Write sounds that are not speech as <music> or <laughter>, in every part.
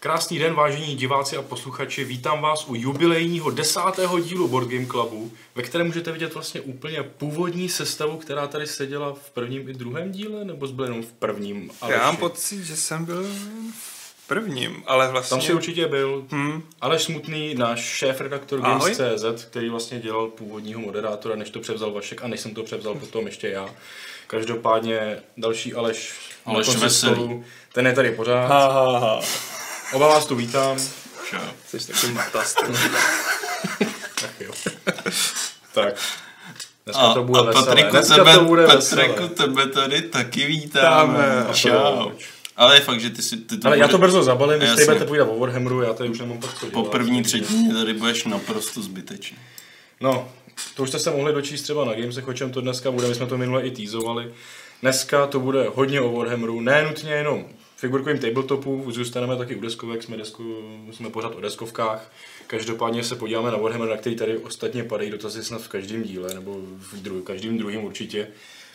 Krásný den, vážení diváci a posluchači. Vítám vás u jubilejního desátého dílu Board Game Clubu, ve kterém můžete vidět vlastně úplně původní sestavu, která tady seděla v prvním i druhém díle, nebo byl jenom v prvním? Já mám pocit, že jsem byl v prvním, ale vlastně... Tam si určitě byl. Hmm. Aleš Smutný, náš šéf-redaktor Games.cz, který vlastně dělal původního moderátora, než to převzal Vašek a než jsem to převzal potom ještě já. Každopádně další Aleš, Aleš Veselý. Ten je tady pořád. Ha, ha, ha. Oba vás tu vítám. Čau. Jsi takový matast. <laughs> tak jo. tak. Dneska A, to bude a veselé. Patriku, Dneska tebe, to bude Patriku, veselé. tebe tady taky vítáme. Čau. Ale je fakt, že ty si... Ty to Ale já bude- to brzo zabalím, když tady budete povídat o Warhammeru, já tady už nemám pak co Po dělat. první třetině tady budeš naprosto zbytečný. No, to už jste se mohli dočíst třeba na Gamesech, o čem to dneska bude, my jsme to minule i teasovali. Dneska to bude hodně o Warhammeru, ne nutně jenom figurkovým tabletopu, zůstaneme taky u deskovek, jsme, desku, jsme pořád o deskovkách. Každopádně se podíváme na Warhammer, na který tady ostatně padají dotazy snad v každém díle, nebo v dru- každým druhým určitě.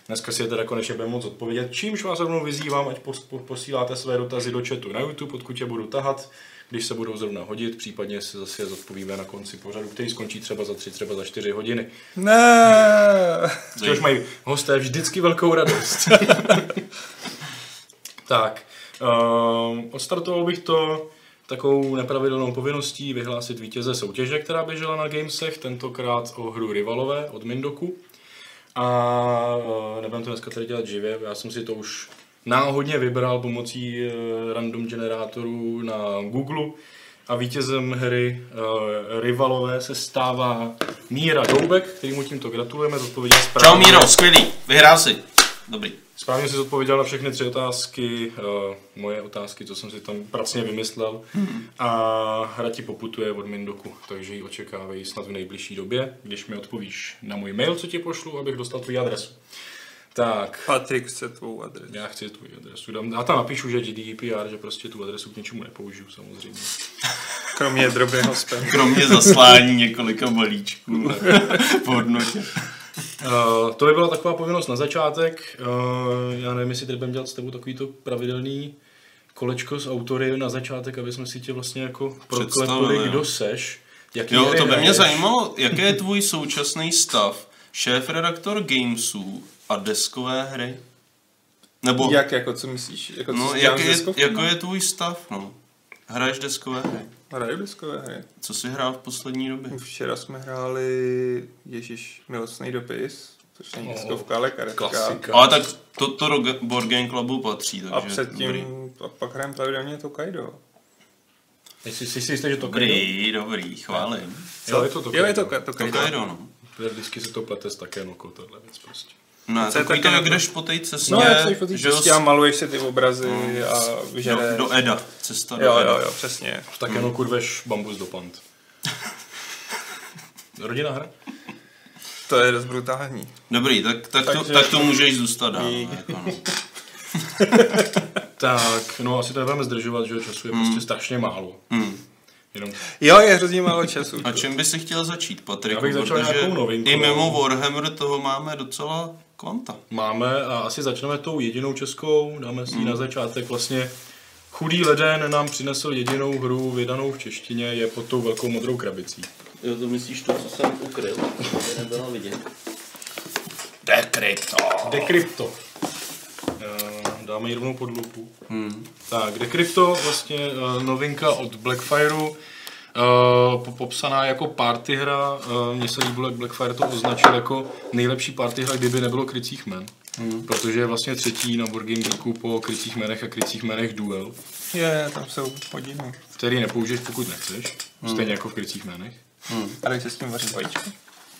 Dneska si je teda konečně budeme moc odpovědět, čímž vás rovnou vyzývám, ať pos, po, posíláte své dotazy do chatu na YouTube, odkud je budu tahat, když se budou zrovna hodit, případně si zase je zodpovíme na konci pořadu, který skončí třeba za tři, třeba za čtyři hodiny. Ne. Čehož mají hosté vždycky velkou radost. <laughs> tak, um, odstartoval bych to takovou nepravidelnou povinností vyhlásit vítěze soutěže, která běžela na Gamesech, tentokrát o hru Rivalové od Mindoku. A uh, nebudeme to dneska tady dělat živě, já jsem si to už náhodně vybral pomocí uh, random generátorů na Google a vítězem hry uh, Rivalové se stává Míra Doubek, kterýmu tímto gratulujeme, zodpověděl správně. Čau Míro, skvělý, vyhrál si. Dobrý. Správně si odpověděl na všechny tři otázky, uh, moje otázky, co jsem si tam pracně vymyslel. A hra ti poputuje od Mindoku, takže ji očekávej snad v nejbližší době, když mi odpovíš na můj mail, co ti pošlu, abych dostal tvůj adresu. Tak, Patrik chce tvou adresu. já chci tvůj adresu. Dám, já tam napíšu, že GDPR, že prostě tu adresu k něčemu nepoužiju samozřejmě. <laughs> Kromě drobného spamu. Kromě zaslání několika balíčků <laughs> hodnotě. Uh, to by byla taková povinnost na začátek. Uh, já nevím, jestli tady budeme dělat s tebou takovýto pravidelný kolečko s autory na začátek, aby jsme si tě vlastně jako proklepili, kdo seš. Jaký Jo, to by mě zajímalo, jaký je tvůj současný stav, šéf-redaktor Gamesů a deskové hry? Nebo, Jak, jako, co myslíš? Jako, co no, jak je, jako je tvůj stav, no? Hraješ deskové hry? Hraju deskové hry. Co jsi hrál v poslední době? Včera jsme hráli Ježíš milostný dopis, což není deskovka, ale karetka. Klasika. Ale tak to, to do Board Game Clubu patří, takže A předtím, dobrý. a pak hrajeme pravidelně to Kaido. Jsi, si jistý, že to Dobrý, dobrý, chválím. Jo, je to to Jo, je to, Kaido. to To Kaido. Kaido, no. Vždycky se to plete s také noko, tohle věc prostě. No, Co je takový to, jak to? jdeš po té cestě, No, jak po té že jo, cestě a maluješ si ty obrazy No, a vyžereš. do, do Eda, cesta do Jo, Eda. jo, jo, přesně. V také noku rveš bambus do pant. <laughs> Rodina hra? To je dost brutální. Dobrý, tak, tak, to, Takže- tak to můžeš zůstat dál. No, Jako, no. <laughs> Tak, no asi to nebudeme zdržovat, že času je prostě strašně málo. Hmm. Jenom Jo, je hrozně málo času. A čím by si chtěl začít, Patrik? Já bych začal Protože nějakou novinkou. I mimo Warhammer toho máme docela kvanta. máme a asi začneme tou jedinou českou, dáme si ji na začátek vlastně Chudý leden nám přinesl jedinou hru vydanou v češtině, je pod tou velkou modrou krabicí. Jo, to myslíš to, co jsem ukryl, to nebylo vidět. Decrypto. Decrypto. Eh, Dáme ji rovnou pod lupu. Hmm. Tak, Decrypto, vlastně eh, novinka od Blackfireu, uh, popsaná jako party hra. Uh, Mně se líbilo, jak Blackfire to označil jako nejlepší party hra, kdyby nebylo krycích men. Hmm. Protože je vlastně třetí na Board Game Geeku po krycích menech a krycích menech Duel, Je, tam jsou hodiny. který nepoužiješ, pokud nechceš. Hmm. Stejně jako v krycích menech. A dej se s tím vařit vajíčko.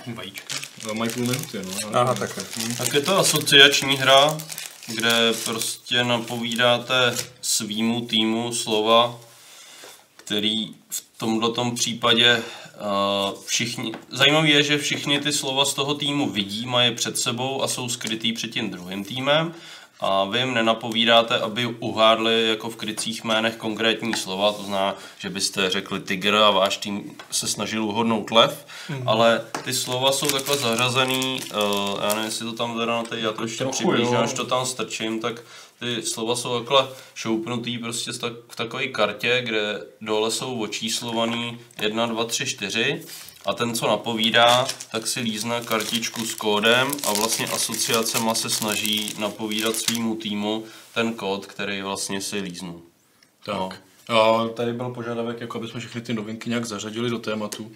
Vajíčka. Eh, Mají půl minuty, no. Aha, takhle. Hm. Tak je to asociační hra, kde prostě napovídáte svýmu týmu slova, který v tomto případě uh, všichni... Zajímavé je, že všichni ty slova z toho týmu vidí, mají před sebou a jsou skrytý před tím druhým týmem a vy jim nenapovídáte, aby uhádli jako v krycích jménech konkrétní slova, to znamená, že byste řekli tygr a váš tým se snažil uhodnout lev, mm-hmm. ale ty slova jsou takhle zařazený, uh, já nevím, jestli to tam teda na té, já to ještě přiblížím, až to tam strčím, tak ty slova jsou takhle šoupnutý prostě tak, v takové kartě, kde dole jsou očíslovaný 1, 2, 3, 4 a ten, co napovídá, tak si lízne kartičku s kódem a vlastně asociacema se snaží napovídat svýmu týmu ten kód, který vlastně si líznu. No. Tak. A tady byl požadavek, jako aby jsme všechny ty novinky nějak zařadili do tématu.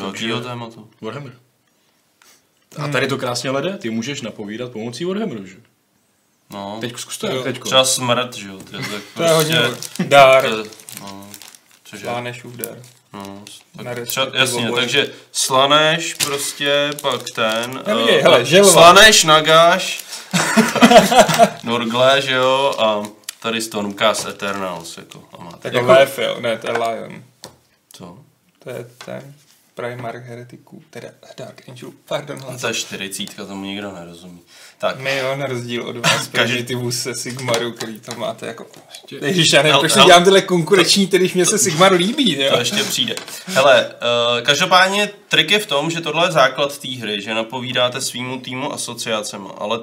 Do jakého tématu? Warhammer. A tady to krásně lede, ty můžeš napovídat pomocí Warhammeru, že? No, Teď zkus to, teďko. třeba smrt, že jo? To je, tak To je hodně prostě, dár. to je- no? Slánešův dar. No, Na tak třeba, jasně, oboje. takže slaneš prostě, pak ten... Já eh, viděj, hele, želva. Slaneš, nagáš, <laughs> Norgle, že jo, a tady Stormcast Eternals, jako, a máte. Tak jako... Lev, jo, ne, to je Lion. Co? To je ten Primarch heretiků, teda Dark Angel, pardon, hlas. to je čtyřicítka, tomu nikdo nerozumí. Tak, My jo, na rozdíl od vás, <laughs> Primitivus se Sigmaru, který to máte jako... Ježiš, já nevím, proč si dělám tyhle konkurenční, když mě se Sigmar líbí, jo. to ještě přijde. Hele, uh, každopádně trik je v tom, že tohle je základ té hry, že napovídáte svýmu týmu asociacema, ale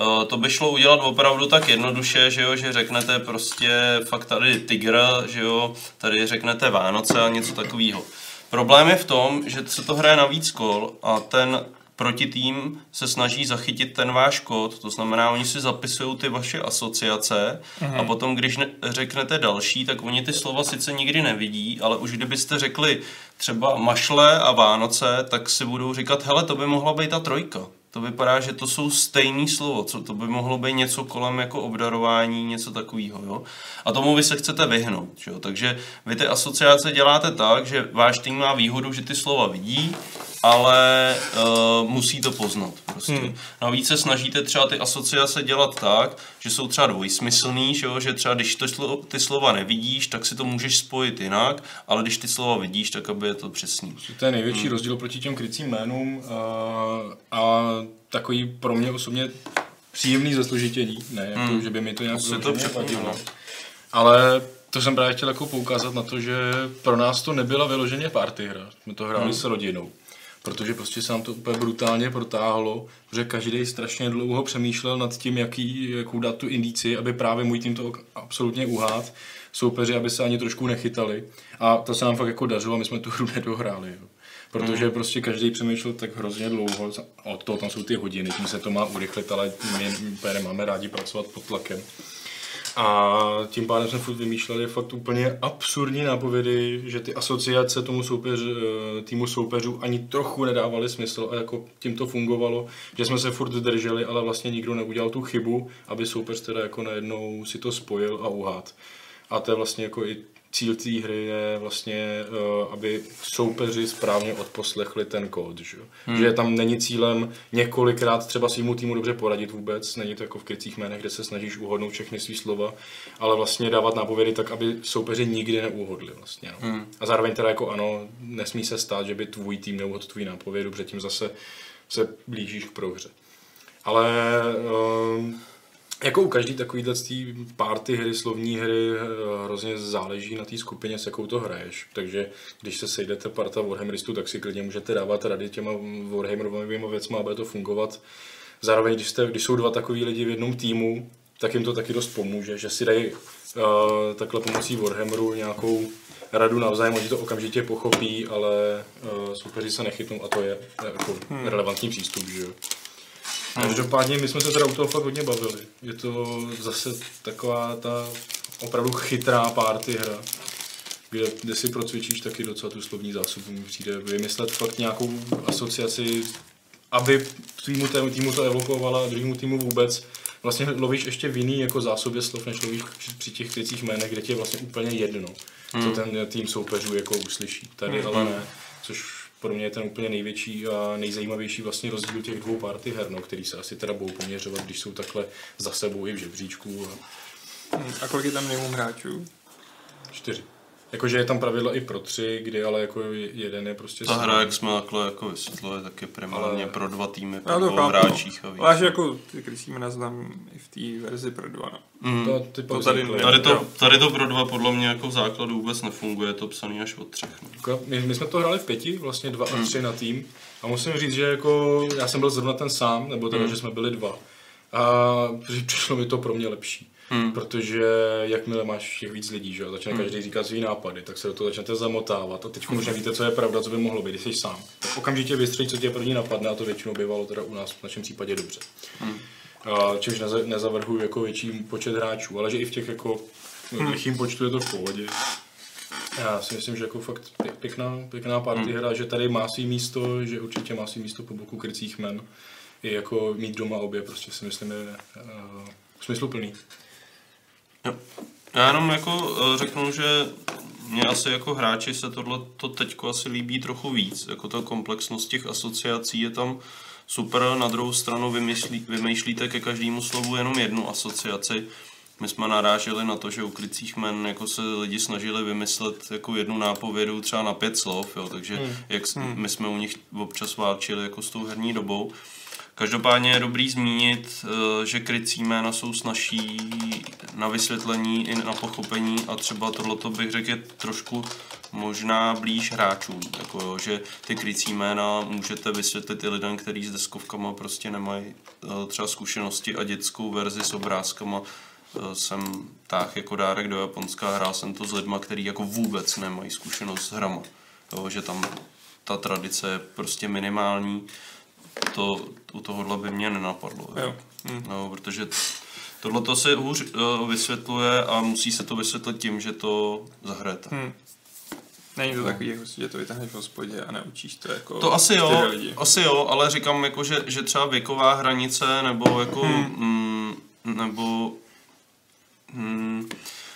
Uh, to by šlo udělat opravdu tak jednoduše, že jo, že řeknete prostě fakt tady tygr, že jo, tady řeknete Vánoce a něco takového. Problém je v tom, že se to hraje na víc kol a ten protitým se snaží zachytit ten váš kód, to znamená, oni si zapisují ty vaše asociace Mhm. a potom, když ne- řeknete další, tak oni ty slova sice nikdy nevidí, ale už kdybyste řekli třeba mašle a Vánoce, tak si budou říkat, hele, to by mohla být ta trojka. To vypadá, že to jsou stejný slovo, co to by mohlo být něco kolem jako obdarování, něco takového, jo. A tomu vy se chcete vyhnout, jo. Takže vy ty asociace děláte tak, že váš tým má výhodu, že ty slova vidí, ale uh, musí to poznat prostě. Hmm. Navíc se snažíte třeba ty asociace dělat tak, že jsou třeba dvojsmyslný, že, jo? že třeba když to slo, ty slova nevidíš, tak si to můžeš spojit jinak, ale když ty slova vidíš, tak aby je to přesný. To je největší rozdíl proti těm krycím jménům a, a takový pro mě osobně příjemný zaslužitění. Ne, jako, že by mi to nějak to vadilo. Ale to jsem právě chtěl jako poukázat na to, že pro nás to nebyla vyloženě party hra. My to hráli s rodinou. Protože prostě se nám to úplně brutálně protáhlo, protože každý strašně dlouho přemýšlel nad tím, jaký, jakou dát tu indici, aby právě můj tým to absolutně uhát, soupeři, aby se ani trošku nechytali. A to se nám fakt jako dařilo, my jsme tu hru nedohráli. Jo. Protože prostě každý přemýšlel tak hrozně dlouho, od toho tam jsou ty hodiny, tím se to má urychlit, ale my úplně nemáme rádi pracovat pod tlakem. A tím pádem jsme furt vymýšleli fakt úplně absurdní nápovědy, že ty asociace tomu soupeř, eh, týmu soupeřů ani trochu nedávaly smysl a jako tím to fungovalo, že jsme se furt drželi, ale vlastně nikdo neudělal tu chybu, aby soupeř teda jako najednou si to spojil a uhát. A to je vlastně jako i cíl té hry je vlastně, eh, aby soupeři správně odposlechli ten kód, že? Hmm. že tam není cílem několikrát třeba svýmu týmu dobře poradit vůbec, není to jako v krycích jménech, kde se snažíš uhodnout všechny svý slova, ale vlastně dávat nápovědy tak, aby soupeři nikdy neuhodli vlastně. No. Hmm. A zároveň teda jako ano, nesmí se stát, že by tvůj tým neuhodl tvůj nápovědu, protože tím zase se blížíš k prohře. Ale um, jako u každý takovýhle té party hry, slovní hry, eh, hrozně záleží na té skupině, s jakou to hraješ. Takže když se sejdete parta Warhammeristů, tak si klidně můžete dávat rady těma Warhammerovými věcmi a bude to fungovat. Zároveň, když, jste, když jsou dva takový lidi v jednom týmu, tak jim to taky dost pomůže, že si dají uh, takhle pomocí Warhammeru nějakou radu navzájem, oni to okamžitě pochopí, ale uh, soupeři se nechytnou a to je jako hmm. relevantní přístup, že jo. Každopádně my jsme se teda u toho fakt hodně bavili. Je to zase taková ta opravdu chytrá party hra, kde, kde si procvičíš taky docela tu slovní zásobu. Mi přijde vymyslet fakt nějakou asociaci, aby tvýmu tému týmu to evokovala a druhému týmu vůbec. Vlastně lovíš ještě v jiný jako zásobě slov, než lovíš při- těch krycích jménech, kde ti je vlastně úplně jedno, co ten tým soupeřů jako uslyší. Tady ale ne, což pro mě je ten úplně největší a nejzajímavější vlastně rozdíl těch dvou party her, no, který se asi teda budou poměřovat, když jsou takhle za sebou i v žebříčku. A Hm, A kolik je tam minimum hráčů? čtyři. Jakože je tam pravidla i pro tři, kdy ale jako jeden je prostě Ta hra, jak jsme takhle jako vysvětlili, tak je primárně Ale- pro dva týmy, pro dvou chápu. hráčích a víc. Ale že jako ty krycí jména znám i v té verzi pro dva. No. Mm. To, ty To tady. Tady to, tady to pro dva podle mě jako v základu vůbec nefunguje, je to psaný až od třech. No. Jako, My, my, jsme to hráli v pěti, vlastně dva a tři na tým. A musím říct, že jako já jsem byl zrovna ten sám, nebo teda, že jsme byli dva. A při- <laughs> přišlo mi to pro mě lepší. Hmm. Protože jakmile máš těch víc lidí, že začne každý říkat svý nápady, tak se do toho začnete zamotávat a teď už nevíte, co je pravda, co by mohlo být, když jsi sám. Tak okamžitě vystřelí, co tě první napadne a to většinou bývalo teda u nás v našem případě dobře. A, čímž neza, nezavrhuju jako větší počet hráčů, ale že i v těch jako lichým počtu je to v pohodě. Já si myslím, že jako fakt pě- pěkná, pěkná party hra, že tady má svý místo, že určitě má svý místo po boku krycích men. I jako mít doma obě, prostě si myslím, je uh, smysluplný. Jo. Já jenom jako eh, řeknu, že mě asi jako hráči se tohle to teďko asi líbí trochu víc. Jako ta komplexnost těch asociací je tam super. Na druhou stranu vymyslí, vymýšlíte ke každému slovu jenom jednu asociaci. My jsme naráželi na to, že u krycích men jako se lidi snažili vymyslet jako jednu nápovědu třeba na pět slov, jo, takže hmm. jak s- my jsme u nich občas válčili jako s tou herní dobou. Každopádně je dobrý zmínit, eh, že krycí jména jsou snažší na vysvětlení i na pochopení a třeba tohleto bych řekl je trošku možná blíž hráčům, jako jo, že ty krycí jména můžete vysvětlit i lidem, kteří s deskovkama prostě nemají eh, třeba zkušenosti a dětskou verzi s obrázkama. Eh, jsem táh jako dárek do Japonska hrál jsem to s lidma, kteří jako vůbec nemají zkušenost s hrama. Jo, že tam ta tradice je prostě minimální. To u tohohle by mě nenapadlo. Jo. Hm. No, protože tohle to se hůř uh, vysvětluje a musí se to vysvětlit tím, že to zahrajete. Hm. Není to takový, jako, že to vytáhneš v hospodě a naučíš to jako To asi jo, lidi. asi jo, ale říkám jako, že, že třeba věková hranice nebo jako, hmm. mm, nebo hmm,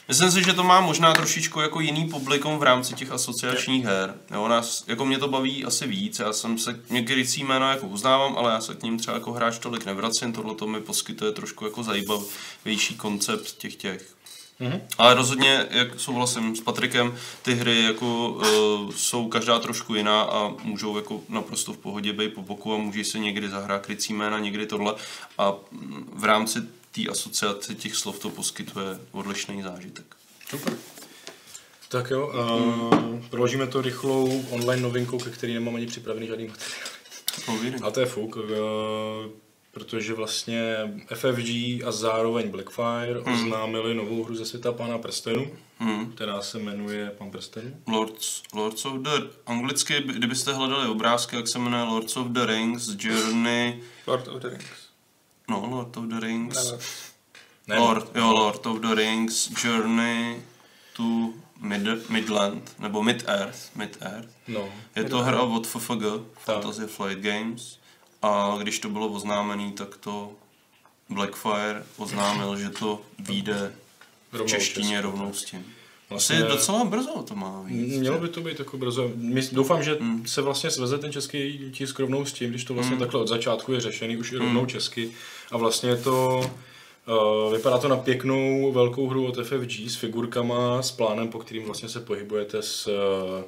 Myslím si, že to má možná trošičku jako jiný publikum v rámci těch asociačních her. Jo, nás, jako mě to baví asi víc, já jsem se někdy jména jako uznávám, ale já se k ním třeba jako hráč tolik nevracím, tohle to mi poskytuje trošku jako zajímavější koncept těch těch. Mm-hmm. Ale rozhodně, jak souhlasím s Patrikem, ty hry jako uh, jsou každá trošku jiná a můžou jako naprosto v pohodě být po boku a může se někdy zahrát krycí jména, někdy tohle a v rámci té asociace těch slov to poskytuje odlišný zážitek. Super. Tak jo, uh, proložíme to rychlou online novinkou, ke který nemám ani připravený žádný materiál. A to je fuk, uh, protože vlastně FFG a zároveň Blackfire hmm. oznámili novou hru ze světa Pána prstenů, Hmm. která se jmenuje Pán prstenů. Lords, Lords of the... Anglicky, by- kdybyste hledali obrázky, jak se jmenuje Lords of the Rings, Journey... Lord of the Rings. No, Lord of the Rings. Ale- Ne, Lord, jo, Lord of the Rings, Journey to Mid, Midland, nebo Mid-Earth, Mid-Earth. No, Je to hra od FFG, Fantasy Flight Games. A když to bylo oznámený, tak to Blackfire oznámil, že to vyjde v češtině rovnou s tím. Vlastně- Asi docela brzo to má víc. Mělo by to být jako brzo. My, doufám, že se vlastně sveze ten český tisk rovnou s tím, když to vlastně takhle od začátku je řešený už i rovnou česky. A vlastně je to, uh, vypadá to na pěknou velkou hru od FFG s figurkama, s plánem, po kterým vlastně se pohybujete s, uh,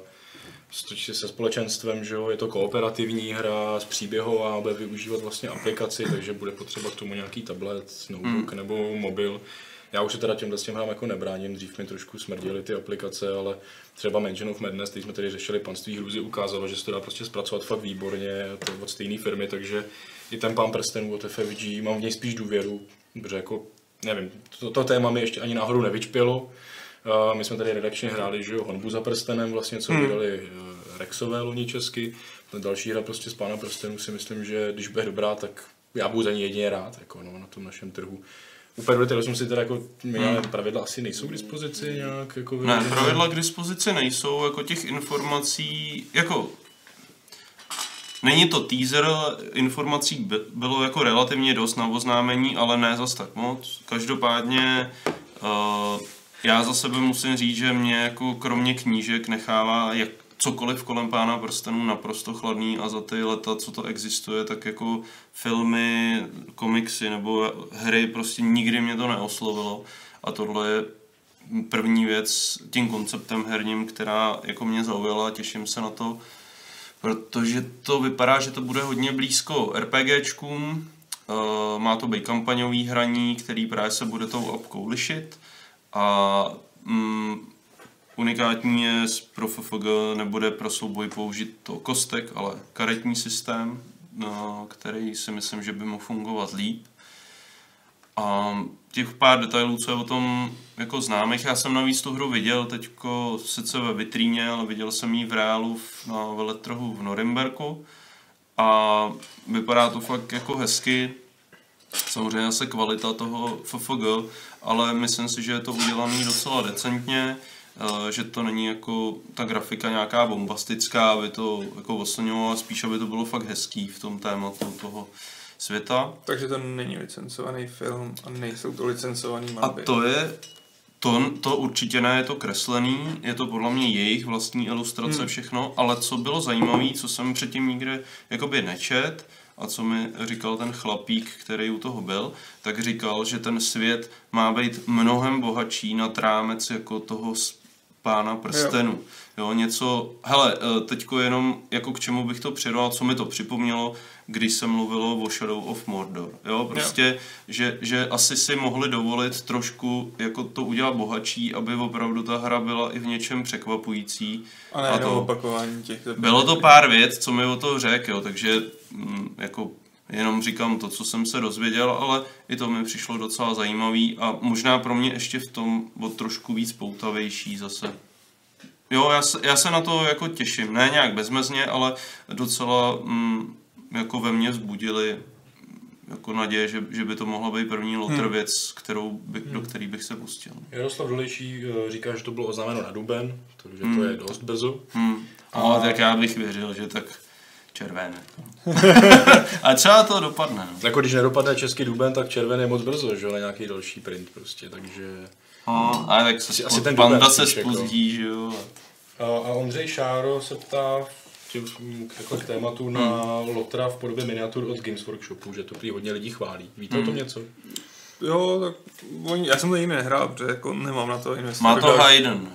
s, se společenstvem, že jo? je to kooperativní hra s příběhou a bude využívat vlastně aplikaci, takže bude potřeba k tomu nějaký tablet, notebook nebo mobil. Já už se teda těmhle s těm hrám jako nebráním, dřív mi trošku smrděly ty aplikace, ale třeba Mansion of Madness, když jsme tady řešili panství hrůzy, ukázalo, že se to dá prostě zpracovat fakt výborně, to od stejné firmy, takže i ten pán prstenů od FFG, mám v něj spíš důvěru, protože jako, nevím, to, to téma mi ještě ani náhodou nevyčpělo. Uh, my jsme tady redakčně hráli, že jo, honbu za prstenem, vlastně, co vydali uh, Rexové loni česky. Ta další hra prostě z pána prstenů si myslím, že když bude dobrá, tak já budu za ní jedině rád, jako no, na tom našem trhu. U jsem si teda jako, měl pravidla asi nejsou k dispozici nějak, jako Ne, pravidla k dispozici nejsou, jako těch informací, jako Není to teaser, informací by- bylo jako relativně dost na oznámení, ale ne zas tak moc. Každopádně uh, já za sebe musím říct, že mě jako kromě knížek nechává jak cokoliv kolem Pána prstenů naprosto chladný a za ty leta, co to existuje, tak jako filmy, komiksy nebo hry prostě nikdy mě to neoslovilo. A tohle je první věc tím konceptem herním, která jako mě zaujala, těším se na to, protože to vypadá, že to bude hodně blízko RPGčkům, uh, má to být kampaňový hraní, který právě se bude tou apkou lišit. A mm, unikátní je pro FFG nebude pro souboj použít to kostek, ale karetní systém, no, který si myslím, že by mohl fungovat líp. A těch pár detailů, co je o tom jako známých, já jsem navíc tu hru viděl teďko sice ve vitríně, ale viděl jsem ji v reálu na veletrhu v Norimberku a vypadá to fakt jako hezky. Samozřejmě se kvalita toho FFG, ale myslím si, že je to udělané docela decentně, že to není jako ta grafika nějaká bombastická, aby to jako oslňovalo, spíš aby to bylo fakt hezký v tom tématu toho světa. Takže to není licencovaný film a nejsou to licencovaný A mapy. to je, to, to určitě ne, je to kreslený, je to podle mě jejich vlastní ilustrace, Hmm. všechno, ale co bylo zajímavé, co jsem předtím nikde jakoby nečet, a co mi říkal ten chlapík, který u toho byl, tak říkal, že ten svět má být mnohem bohatší nad rámec jako toho pána prstenu. Jo, něco, hele, eh, teďko jenom jako k čemu bych to přirovnal, co mi to připomnělo, když se mluvilo o Shadow of Mordor. Jo, prostě, že, že asi si mohli dovolit trošku jako to udělat bohatší, aby opravdu ta hra byla i v něčem překvapující. A ne, a to- opakování těch. Bylo to pár věc, co mi o to řekl, jo, takže mm, jako jenom říkám to, co jsem se dozvěděl, ale i to mi přišlo docela zajímavý a možná pro mě ještě v tom o trošku víc poutavější zase. Jo, já se, já se na to jako těším, ne nějak bezmezně, ale docela mm, jako ve mně vzbudili jako naděje, že, že by to mohla být první lotr Hmm. věc, kterou by, do který bych se pustil. Jaroslav Dolejší eh, říká, že to bylo oznámeno na duben, takže to Hmm. je dost brzo. Hmm. No, tak já bych věřil, že tak červené. <laughs> A třeba to dopadne. No. Jako když nedopadne český duben, tak červen je moc brzo, že jo, nějaký další print prostě, takže... No, ale tak se Asi- ten panda se jako. spozdí, že jo. A, a Ondřej Šáro se ptá tím, jako k tématu na Lotra v podobě miniatur od Games Workshopu, že to prý hodně lidí chválí. Víte o tom něco? Jo, tak oni, já jsem to nikdy nehrál, protože jako nemám na to investovat. Má to Hayden.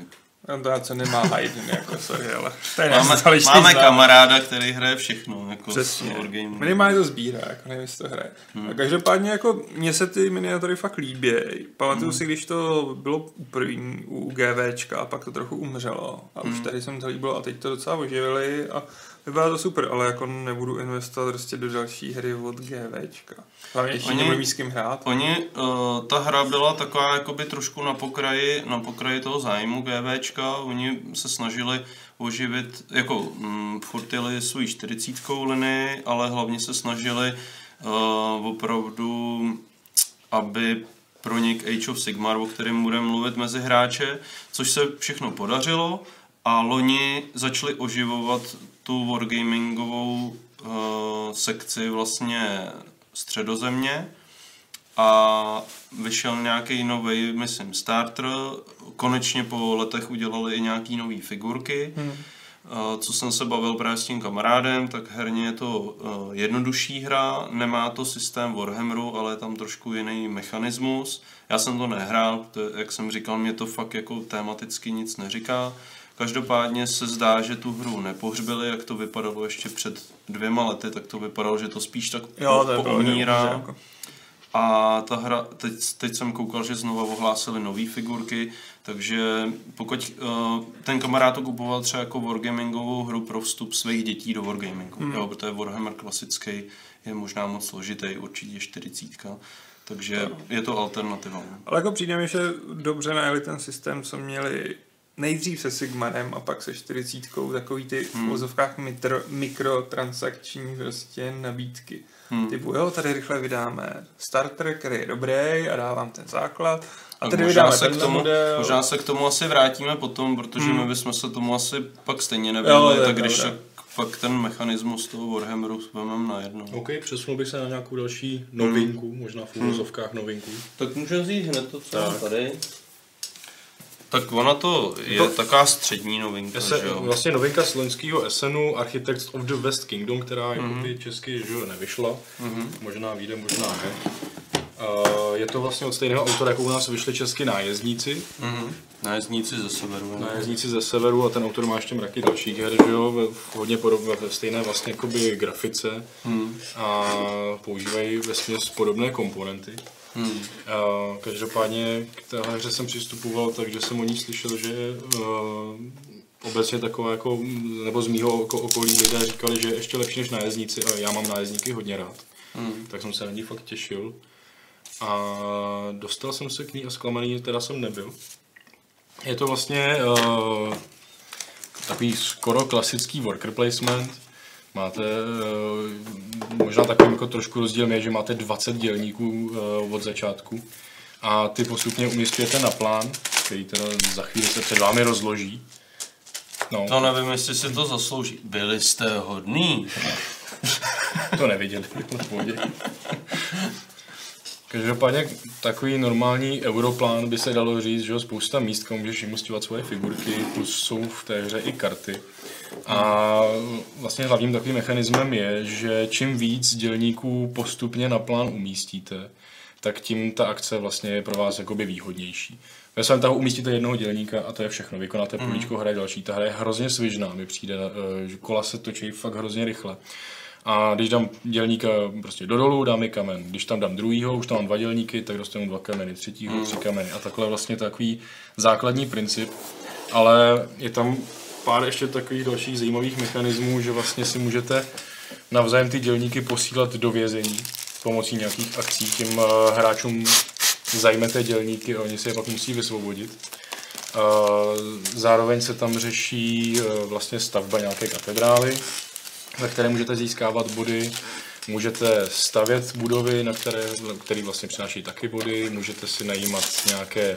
Adorace nemá Hayden, jako sorry, ale je Máme, máme znám. kamaráda, který hraje všechno, jako Přesně. Minimálně to sbírá, jako nevím, jestli to hraje. Hmm. A každopádně jako mně se ty miniatury fakt líbí. Pamatuju hmm. si, když to bylo u první u GVčka a pak to trochu umřelo. A už tady jsem to líbilo a teď to docela oživili a vypadá to super, ale jako nebudu investovat prostě do další hry od GVčka. Hlavně ještě Oni- nebudu mít s kým hrát. Oni, uh, ta hra byla taková jakoby trošku na pokraji, na pokraji toho zájmu GVčka, oni se snažili oživit, jako mm, furt jeli svůj 40 linii, ale hlavně se snažili uh, opravdu, aby pronik Age of Sigmar, o kterém budeme mluvit mezi hráče, což se všechno podařilo a loni začali oživovat tu wargamingovou uh, sekci vlastně středozemě a vyšel nějaký nový, myslím, starter. Konečně po letech udělali i nějaký nové figurky. Hmm. Uh, Co jsem se bavil právě s tím kamarádem, tak herně je to uh, jednodušší hra, nemá to systém Warhammeru, ale je tam trošku jiný mechanismus. Já jsem to nehrál, to, jak jsem říkal, mě to fakt jako tematicky nic neříká. Každopádně se zdá, že tu hru nepohřbili, jak to vypadalo ještě před dvěma lety, tak to vypadalo, že to spíš tak Jo, to je pravda, poumírá. jako. A ta hra, teď, teď jsem koukal, že znova ohlásili nové figurky, takže pokud uh, ten kamarád to kupoval třeba jako wargamingovou hru pro vstup svých dětí do wargamingu, Hmm. mm. jo, protože Warhammer klasický je možná moc složitý, určitě 40, takže je to alternativa. no. Ale jako přijde mi, že dobře najeli ten systém, co měli nejdřív se Sigmarem a pak se 40 takový ty v Hmm. vozovkách mitro, mikrotransakční prostě nabídky. Hmm. Typu, jo, tady rychle vydáme starter, který je dobrý a dávám ten základ. A tady možná se, k tomu, model. možná se k tomu asi vrátíme potom, protože Hmm. my bychom se tomu asi pak stejně nevěděli, tak když tak pak ten mechanismus toho Warhammeru vezmeme najednou. OK, přesunul bych se na nějakou další novinku, možná v úvozovkách novinku. Tak můžeme vzít hned to, co Tak. tady. Tak ona to je To- taková střední novinka, Já se, že jo? vlastně novinka z loňského SNu Architects of the West Kingdom, která Mhm. jako ty česky že jo, nevyšla. Mhm. Možná vyjde, možná ne. Uh, je to vlastně od stejného autora, jako u nás vyšly česky nájezdníci. Mhm. Nájezdníci ze severu. no. Nájezdníci ze severu a ten autor má ještě mraky dalších her, že jo, ve, hodně podobné, ve stejné vlastně jakoby grafice Hmm. a používají ve podobné komponenty. Hmm. Uh, každopádně k téhle hře jsem přistupoval, takže jsem o ní slyšel, že uh, obecně taková jako, nebo z mýho oko- okolí lidé říkali, že je ještě lepší než nájezdníci a já mám nájezdníky hodně rád. Hmm. Tak jsem se na ní fakt těšil. A dostal jsem se k ní a zklamaný teda jsem nebyl. Je to vlastně uh, takový skoro klasický worker placement. Máte, uh, možná takovým jako trošku rozdíl je, že máte 20 dělníků uh, od začátku a ty postupně umístujete na plán, který teda za chvíli se před vámi rozloží. No, To nevím, jestli si to zaslouží. Byli jste hodný. <laughs> To neviděli. Každopádně takový normální europlán by se dalo říct, že spousta míst, kam můžeš vymostovat svoje figurky, plus jsou v té hře i karty. A vlastně hlavním takovým mechanismem je, že čím víc dělníků postupně na plán umístíte, tak tím ta akce vlastně je pro vás jakoby výhodnější. Ve svém tahu umístíte jednoho dělníka a to je všechno. Vykonáte políčko, hraje další. Ta hra je hrozně svižná, mi přijde, eh, že kola se točí fakt hrozně rychle. A když dám dělníka prostě do dolů, dám mi kamen. Když tam dám druhýho, už tam mám dva dělníky, tak dostanu dva kameny, třetího, tři kameny. A takhle vlastně takový základní princip. Ale je tam pár ještě takových dalších zajímavých mechanismů, že vlastně si můžete navzájem ty dělníky posílat do vězení pomocí nějakých akcí. Tím eh, hráčům zajmete dělníky a oni si je pak musí vysvobodit. Eh, Zároveň se tam řeší eh, vlastně stavba nějaké katedrály, ve které můžete získávat body, můžete stavět budovy, na které, které vlastně přináší taky body, můžete si najímat nějaké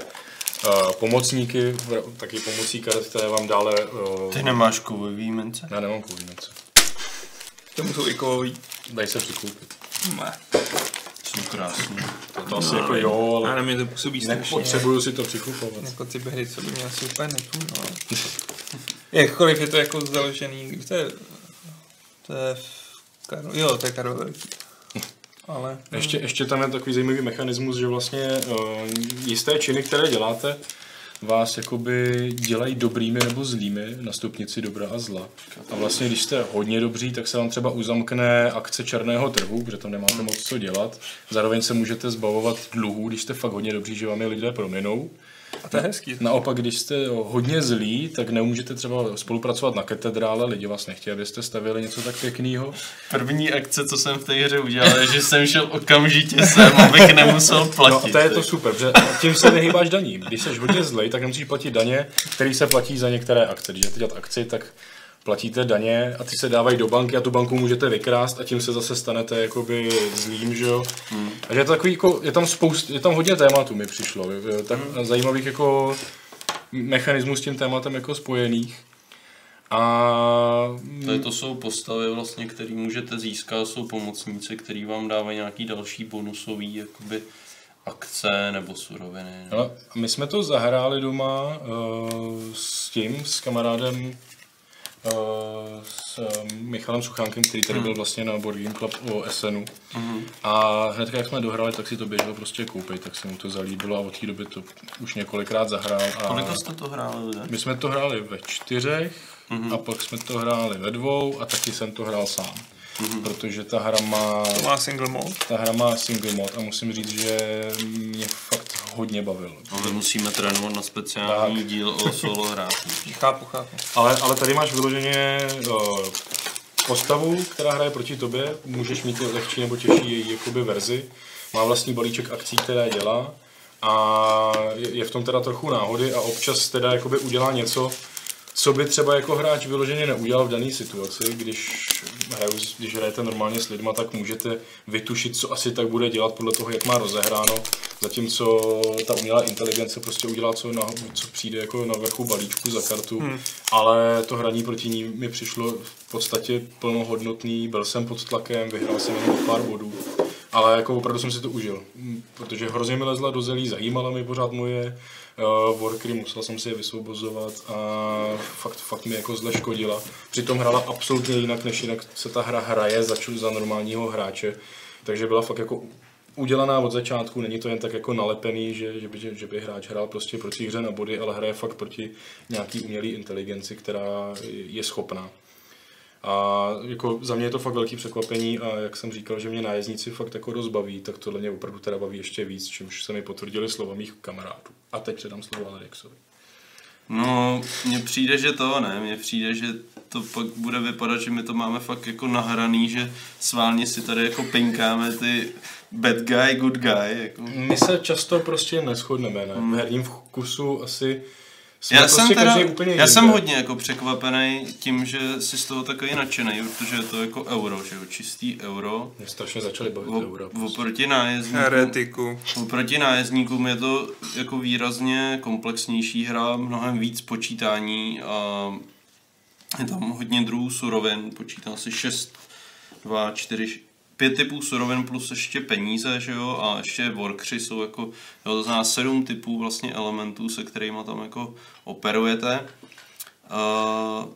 uh, pomocníky, taky pomocí karet, které vám dále... Uh, Ty nemáš kovový mince? já nemám koordinace. K tomu jsou i kovový. Dají se přikoupit. Ne. Jsou krásný. To, to asi jako jo, Ale ale mě to působí strašně. nepotřebuju si to přikupovat. Jako ty hry, co by mě asi úplně nepůjdu, <laughs> ale... Jakkoliv je to jako založený, to je... To je... Karol, jo, to je Karol Veliký. Ale... Ještě, ještě tam je takový zajímavý mechanismus, že vlastně uh, jisté činy, které děláte, vás jakoby dělají dobrými nebo zlými na stupnici dobra a zla. A vlastně, když jste hodně dobří, tak se vám třeba uzamkne akce černého trhu, protože tam nemáte moc co dělat. Zároveň se můžete zbavovat dluhů, když jste fakt hodně dobří, že vám je lidé prominou. A to je hezký. Naopak, když jste hodně zlí, tak nemůžete třeba spolupracovat na katedrále, lidi vás nechtějí, abyste stavili něco tak pěkného. První akce, co jsem v té hře udělal, je, že jsem šel okamžitě sem, abych nemusel platit. No, to je to super, protože tím se vyhýbáš daním. Když jsi hodně zlej, tak nemusíš platit daně, které se platí za některé akce. Když jdete dělat akci, tak platíte daně a ty se dávají do banky a tu banku můžete vykrást a tím se zase stanete jakoby zlým, že jo. Hmm. Takže je to takový, jako, je tam spoust, je tam hodně tématů mi přišlo, tak hmm. zajímavých jako mechanismů s tím tématem jako spojených. A Tady to jsou postavy vlastně, které můžete získat, jsou pomocníci, který vám dávají nějaký další bonusový jakoby akce nebo suroviny. Ale my jsme to zahráli doma uh, s tím, s kamarádem s uh, Michalem Suchánkem, který tady byl vlastně na Board Game Club o SNu. A hned jak jsme dohrali, tak si to běžel prostě koupit, tak se mu to zalíbilo a od té doby to už několikrát zahrál. A Kolika jste to hráli lidé? my jsme to hráli ve čtyřech a pak jsme to hráli ve dvou a taky jsem to hrál sám. Protože ta hra má To má single mode. ta hra má single mod a musím říct, že mě fakt hodně bavil. No, my musíme trénovat na speciální díl o solo hráčů. <laughs> Chápu, chápu. Ale, ale tady máš vyloženě uh, postavu, která hraje proti tobě, můžeš mít lehčí nebo těžší její jakoby verzi, má vlastní balíček akcí, které dělá a je, je v tom teda trochu náhody a občas teda jakoby udělá něco, co by třeba jako hráč vyloženě neudělal v dané situaci, když, hraju, když hrajete normálně s lidma, tak můžete vytušit, co asi tak bude dělat podle toho, jak má rozehráno, zatímco ta umělá inteligence prostě udělá, co, na, co přijde jako na vrchu balíčku za kartu, hmm. ale to hraní proti ní mi přišlo v podstatě plnohodnotný, byl jsem pod tlakem, vyhrál jsem jenom pár bodů, ale jako opravdu jsem si to užil, protože hrozně mi lezla do zelí, zajímala mi pořád moje uh, workery, musel jsem si je vysvobozovat a fakt, fakt mi jako zle škodila. Přitom hrála absolutně jinak, než jinak se ta hra hraje za, za normálního hráče, takže byla fakt jako udělaná od začátku, není to jen tak jako nalepený, že, že, by, že by hráč hrál prostě proti hře na body, ale hraje fakt proti nějaký umělé inteligenci, která je schopná. A jako za mě je to fakt velký překvapení a jak jsem říkal, že mě nájezdníci fakt jako rozbaví, tak tohle mě opravdu teda baví ještě víc, čímž se mi potvrdili slova mých kamarádů. A teď předám slovo Alexovi. No, mně přijde, že to ne, mně přijde, že to pak bude vypadat, že my to máme fakt jako nahraný, že sválně si tady jako pinkáme ty bad guy, good guy. Jako. My se často prostě neschodneme, ne? V herním vkusu asi jsme Já prostě jsem teda, každý úplně já jsem jinde. hodně jako překvapený tím, že jsi z toho takový nadšený, protože je to jako euro, že jo, čistý euro. Mě strašně začali bavit O, eura. prostě. oproti nájezdníkům, Heretiku. oproti nájezdníkům je to jako výrazně komplexnější hra, mnohem víc počítání a je tam hodně druhů surovin, počítá se 6, 2, 4, pět typů surovin plus ještě peníze, že jo, a ještě workři jsou jako, jo, to znamená sedm typů vlastně elementů, se kterými tam jako operujete. Uh,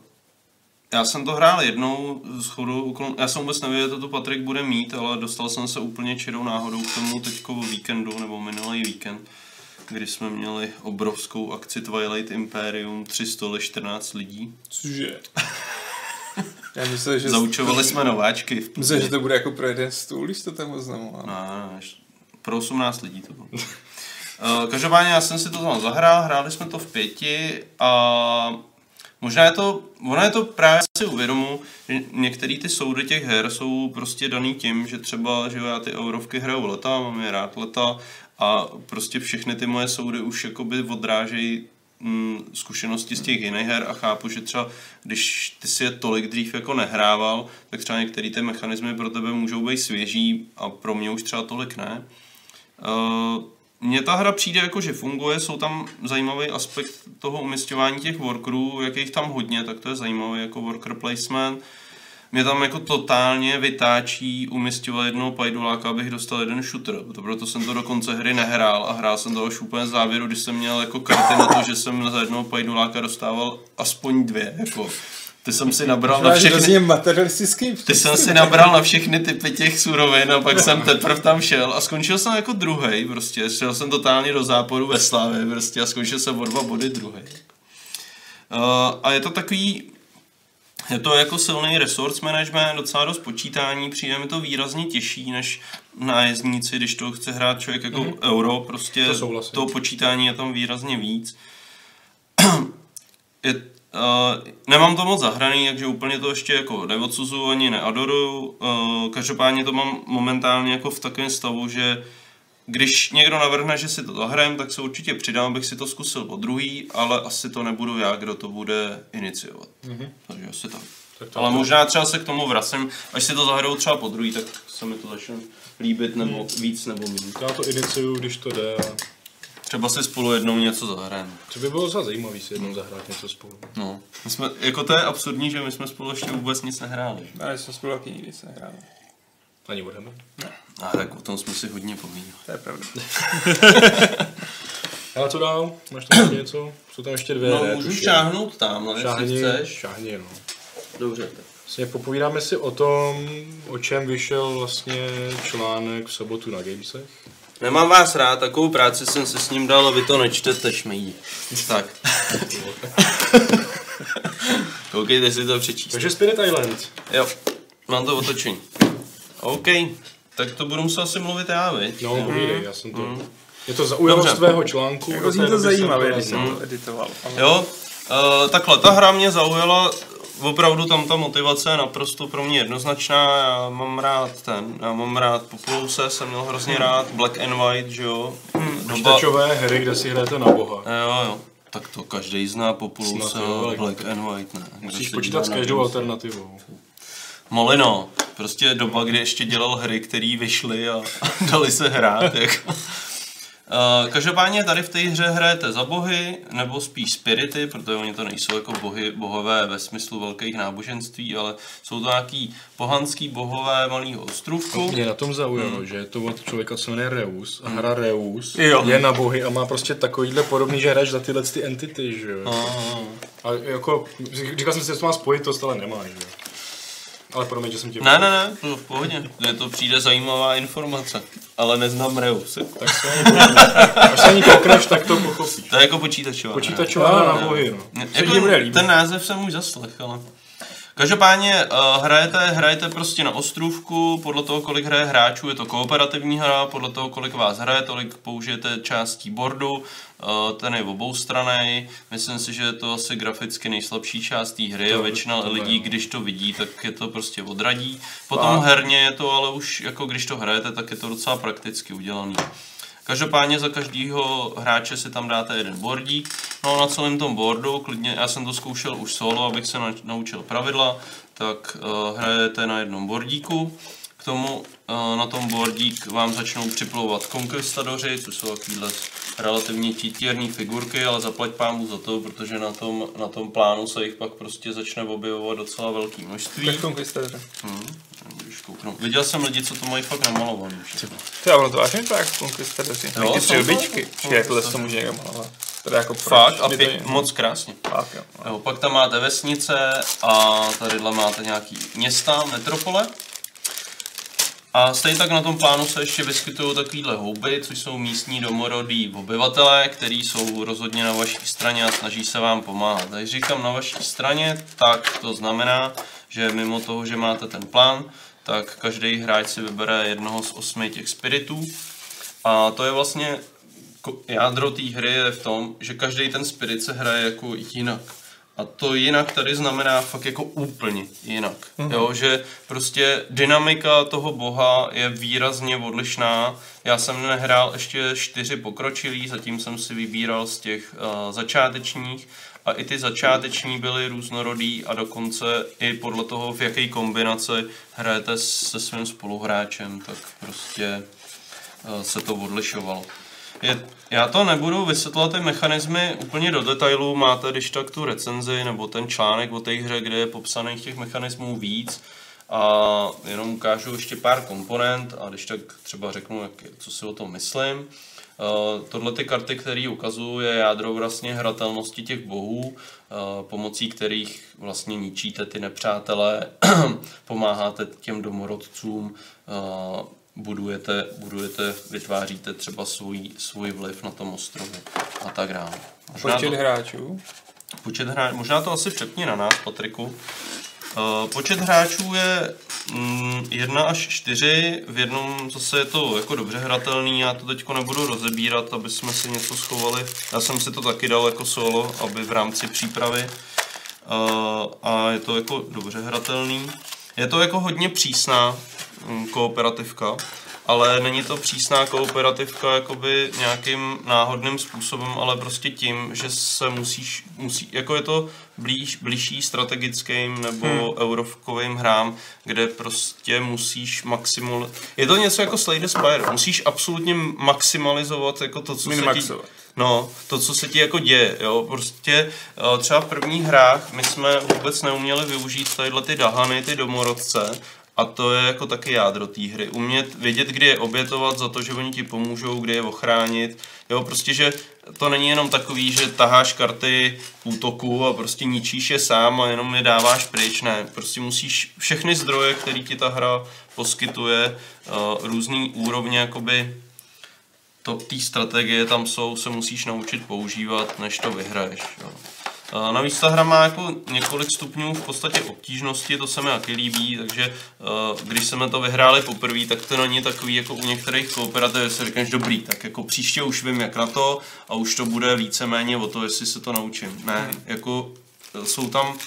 já jsem to hrál jednou z chodu, já jsem vůbec nevěděl, že to Patrik bude mít, ale dostal jsem se úplně čirou náhodou k tomu teďko víkendu, nebo minulý víkend, kdy jsme měli obrovskou akci Twilight Imperium, 3 stoly, 14 lidí. Cože? <laughs> <laughs> Já myslel, že... Zaučovali jsme nováčky. V Myslel, že to bude jako pro jeden stůl, když to tam oznamoval. Ještě- pro 18 lidí to bylo. <laughs> Eh, Každopádně já jsem si to tam zahrál, hráli jsme to v pěti a možná je to, ono je to právě si uvědomu, že některé ty soudy těch her jsou prostě daný tím, že třeba, že já ty eurovky hraju leta, mám je rád leta a prostě všechny ty moje soudy už jakoby odrážejí mm, zkušenosti z těch jiných her a chápu, že třeba když ty si je tolik dřív jako nehrával, tak třeba některé ty mechanismy pro tebe můžou být svěží a pro mě už třeba tolik ne. Uh, mně ta hra přijde jako, že funguje, jsou tam zajímavý aspekt toho umistování těch workerů, jak je jich tam hodně, tak to je zajímavý jako worker placement. Mě tam jako totálně vytáčí umistovat jednoho pajduláka, abych dostal jeden shooter. To proto jsem to do konce hry nehrál a hrál jsem to až úplně závěru, když jsem měl jako karty na to, že jsem za jednoho pajduláka dostával aspoň dvě. Jako. Ty jsem si nabral na všechny... materialistický Ty jsem si nabral na všechny typy těch surovin a pak jsem teprve tam šel a skončil jsem jako druhý, prostě. Šel jsem totálně do záporu ve Slávě prostě a skončil jsem o dva body druhý. Uh, a je to takový, je to jako silný resource management, docela dost počítání, přijde mi to výrazně těžší než nájezdníci, když to chce hrát člověk jako mm-hmm. euro, prostě To souhlasím. toho počítání je tam výrazně víc. <clears throat> je, uh, nemám to moc zahraný, takže úplně to ještě jako neodsuzuju ani neadoruju. Uh, každopádně to mám momentálně jako v takovém stavu, že když někdo navrhne, že si to zahrajem, tak se určitě přidám, abych si to zkusil po druhý, ale asi to nebudu já, kdo to bude iniciovat. Mm-hmm. Takže asi tak. Tak to- Ale možná třeba se k tomu vracím, až si to zahraju třeba po druhý, tak se mi to začne líbit nebo víc nebo méně. Já to iniciuju, když to jde. a Třeba si spolu jednou něco zahrajeme. To by bylo za zajímavý si jednou zahrát něco spolu. No. My jsme, jako to je absurdní, že my jsme spolu ještě vůbec nic nehráli. Ale jsme spolu taky nikdy se nehráli. Ani budeme. A tak o tom jsme si hodně povídali. To je pravda. <laughs> Ale co dál? Máš tam něco? Jsou tam ještě dvě, No, ne? můžu tuším. šáhnout tam, ale jestli Šáhni, chceš. šáhni, no. Dobře, tak. Vlastně popovídáme si o tom, o čem vyšel vlastně článek v sobotu na Gamesech. Nemám vás rád, takovou práci jsem si s ním dal a vy to nečtete, šmejí. Tak. <laughs> Koukejte si to přečíst. Takže Spirit Island. Jo, mám to otočení. OK, tak to budu muset asi mluvit já, viď? No, povídej, já jsem to... Je to zaujalo z tvého článku. Jako zní to zajímavě, když jsem to editoval. Ale... Jo, uh, takhle, ta hra mě zaujala, opravdu tam ta motivace je naprosto pro mě jednoznačná, já mám rád ten, já mám rád Populuse, jsem měl hrozně rád, Black and White, že jo, doba, Počítačové hry, kde si hrajete na boha. jo, jo, tak to každý zná Populuse, Black and White, ne. Musíš počítat s každou alternativou. Molino, prostě doba, kdy ještě dělal hry, které vyšly a <laughs> dali se hrát. Jako. Uh, každopádně tady v té hře hrajete za bohy, nebo spíš spirity, protože oni to nejsou jako bohy, bohové ve smyslu velkých náboženství, ale jsou to nějaký pohanský bohové malého ostrůvku. Mě na tom zaujalo, že je to od člověka, co se jmenuje Reus a hra Reus Jo. je na bohy a má prostě takovýhle podobný, že hraješ za tyhle ty entity, že jo. A jako, říkal jsem si, že to má spojitost, ale nemá, že jo. Ale promiň, že jsem tě... Ne, ne, ne, to v pohodě. Mně to přijde zajímavá informace. Ale neznám Reus. Tak se Až se ani koukneš, tak to pochopíš. To je jako počítačová. Počítačová na bohy, no. Líbit. ten název jsem už zaslech, ale... Každopádně uh, hrajete, hrajete prostě na ostrůvku, podle toho, kolik hraje hráčů, je to kooperativní hra, podle toho, kolik vás hraje, tolik použijete částí boardu, uh, ten je obou strany. Myslím si, že je to asi graficky nejslabší část té hry a To- většina to je, lidí, no. když to vidí, tak je to prostě odradí. Potom herně je to ale už, jako když to hrajete, tak je to docela prakticky udělaný. Každopádně za každého hráče si tam dáte jeden boardík. No a na celém tom boardu, klidně, já jsem to zkoušel už solo, abych se na, naučil pravidla, tak uh, hrajete na jednom boardíku. K tomu uh, na tom boardík vám začnou připlouvat konquistadoři, což jsou takovýhle relativně titěrný figurky, ale zaplať pámu za to, protože na tom, na tom plánu se jich pak prostě začne objevovat docela velké množství. Tak konquistaře. Hmm, kouknout. Viděl jsem lidi, co to mají fakt namalovaný. Ty ono to vážně tak konquistaře. Jo, Jo, ty přilbičky. to- Či jako to může někdo malovat. Teda jako? Fakt a to pě- je- moc krásně. Fakt, jo. Jo, pak tam máte vesnice a tadyhle máte nějaký města, metropole. A stejně tak na tom plánu se ještě vyskytují takovýhle houby, což jsou místní domorodí obyvatelé, kteří jsou rozhodně na vaší straně a snaží se vám pomáhat. Když říkám na vaší straně, tak to znamená, že mimo toho, že máte ten plán, tak každý hráč si vybere jednoho z osmi těch spiritů. A to je vlastně jádro té hry je v tom, že každý ten spirit se hraje jako jinak. A to jinak tady znamená fakt jako úplně jinak. Mm-hmm. Jo, že prostě dynamika toho boha je výrazně odlišná. Já jsem nehrál ještě čtyři pokročilý, zatím jsem si vybíral z těch uh, začátečních a i ty začáteční byly různorodý a dokonce i podle toho, v jaké kombinaci hrajete se svým spoluhráčem, tak prostě eh, se to odlišovalo. Je, já to nebudu vysvětlovat ty mechanismy úplně do detailů, máte když tak tu recenzi nebo ten článek o té hře, kde je popsaných těch mechanismů víc a jenom ukážu ještě pár komponent a když tak třeba řeknu, jak, co si o tom myslím. Uh, tohle ty karty, které ukazují, je jádro vlastně hratelnosti těch bohů, uh, pomocí kterých vlastně ničíte ty nepřátelé, <clears throat> pomáháte těm domorodcům, uh, budujete, budujete, vytváříte třeba svůj, svůj vliv na tom ostrově a tak dále. Možná Počet to, hráčů. počet hráčů, možná to asi přepni na nás, Patriku. Uh, počet hráčů je mm, 1 až 4, v jednom zase je to jako dobře hratelný, já to teďko nebudu rozebírat, aby jsme si něco schovali. Já jsem si to taky dal jako solo, aby v rámci přípravy uh, a je to jako dobře hratelný. Je to jako hodně přísná mm, kooperativka, ale není to přísná kooperativka jakoby nějakým náhodným způsobem, ale prostě tím, že se musíš, musí, jako je to blíž, blížší strategickým nebo hmm. eurovkovým hrám, kde prostě musíš maximal... Je to něco jako Slay the Spire, musíš absolutně maximalizovat jako to, co se ti. No, to, co se ti jako děje, jo, prostě eh, třeba v prvních hrách my jsme vůbec neuměli využít tadyhle ty dahany, ty domorodce, a to je jako taky jádro té hry. Umět vědět, kdy je obětovat za to, že oni ti pomůžou, kdy je ochránit. Jo, prostě, že to není jenom takový, že taháš karty útoku a prostě ničíš je sám a jenom je dáváš pryč. Ne, prostě musíš všechny zdroje, které ti ta hra poskytuje, uh, různý úrovně jakoby té strategie tam jsou, se musíš naučit používat, než to vyhraješ. Jo. Navíc ta hra má jako několik stupňů v podstatě obtížnosti, to se mi taky líbí, takže eh, když jsme to vyhráli poprvé, tak to není takový jako u některých kooperativ, si řekneš dobrý, tak jako příště už vím jak na to a už to bude víceméně o to, jestli se to naučím. Ne, jako eh, jsou tam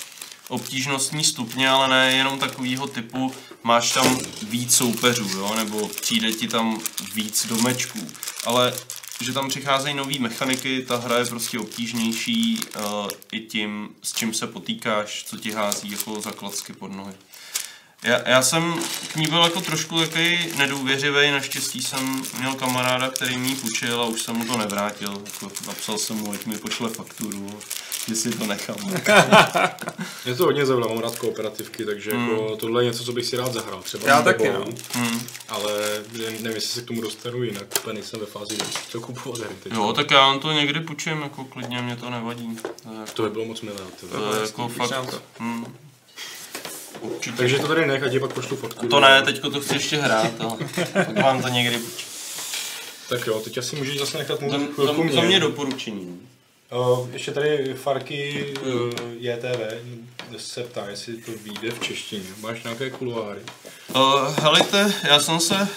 obtížnostní stupně, ale ne jenom takovýho typu, máš tam víc soupeřů, jo? nebo přijde ti tam víc domečků, ale že tam přicházejí nové mechaniky, ta hra je prostě obtížnější uh, i tím, s čím se potýkáš, co ti hází jako za klacky pod nohy. Já, já jsem k ní byl jako trošku takový nedůvěřivý, naštěstí jsem měl kamaráda, který mi ji půjčil a už jsem mu to nevrátil. Jako napsal jsem mu, ať mi pošle fakturu, že si to nechám. <laughs> Mě to hodně zaujalo, mám rád kooperativky, takže jako tohle je něco, co bych si rád zahrál. Třeba Já taky, no. Hmm. Ale nevím, jestli se k tomu dostanu jinak, úplně nejsem ve fázi, co kupovat hry teď. Jo, tak já vám to někdy půjčím, jako klidně mě to nevadí. To je, jako- To by bylo moc milé. to vole. je jako fakt... to. Hmm. Určitě. Takže to tady nech, ať je pak pošlu fotku. To ne, teďko to chci ještě hrát, ale tak vám to někdy půjčím. Tak jo, teď asi můžeš zase nechat mu Za, chvilku za, za mě mě. doporučení. Uh, ještě tady Farky uh, JTV se ptá, jestli to vyjde v češtině. Máš nějaké kuloáry? Uh, helejte, já jsem se,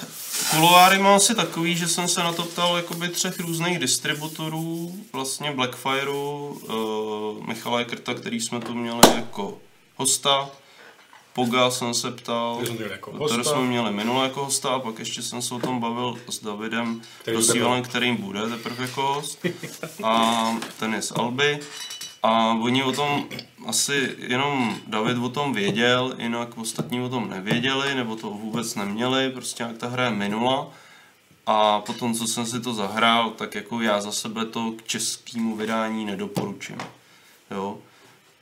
kuloáry mám asi takový, že jsem se na to ptal jakoby třech různých distributorů, vlastně Blackfireu, uh, Michala Krta, který jsme tu měli jako hosta, Poga jsem se ptal, Ty jsme měli jako hosta. jsme měli minule jako hosta a pak ještě jsem se o tom bavil s Davidem Který Rosívalem, kterým bude teprve jako host <laughs> a ten je z Alby a oni o tom asi jenom David o tom věděl, jinak ostatní o tom nevěděli, nebo to vůbec neměli, prostě jak ta hra je minula. A potom, co jsem si to zahrál, tak jako já za sebe to k českému vydání nedoporučím. Jo.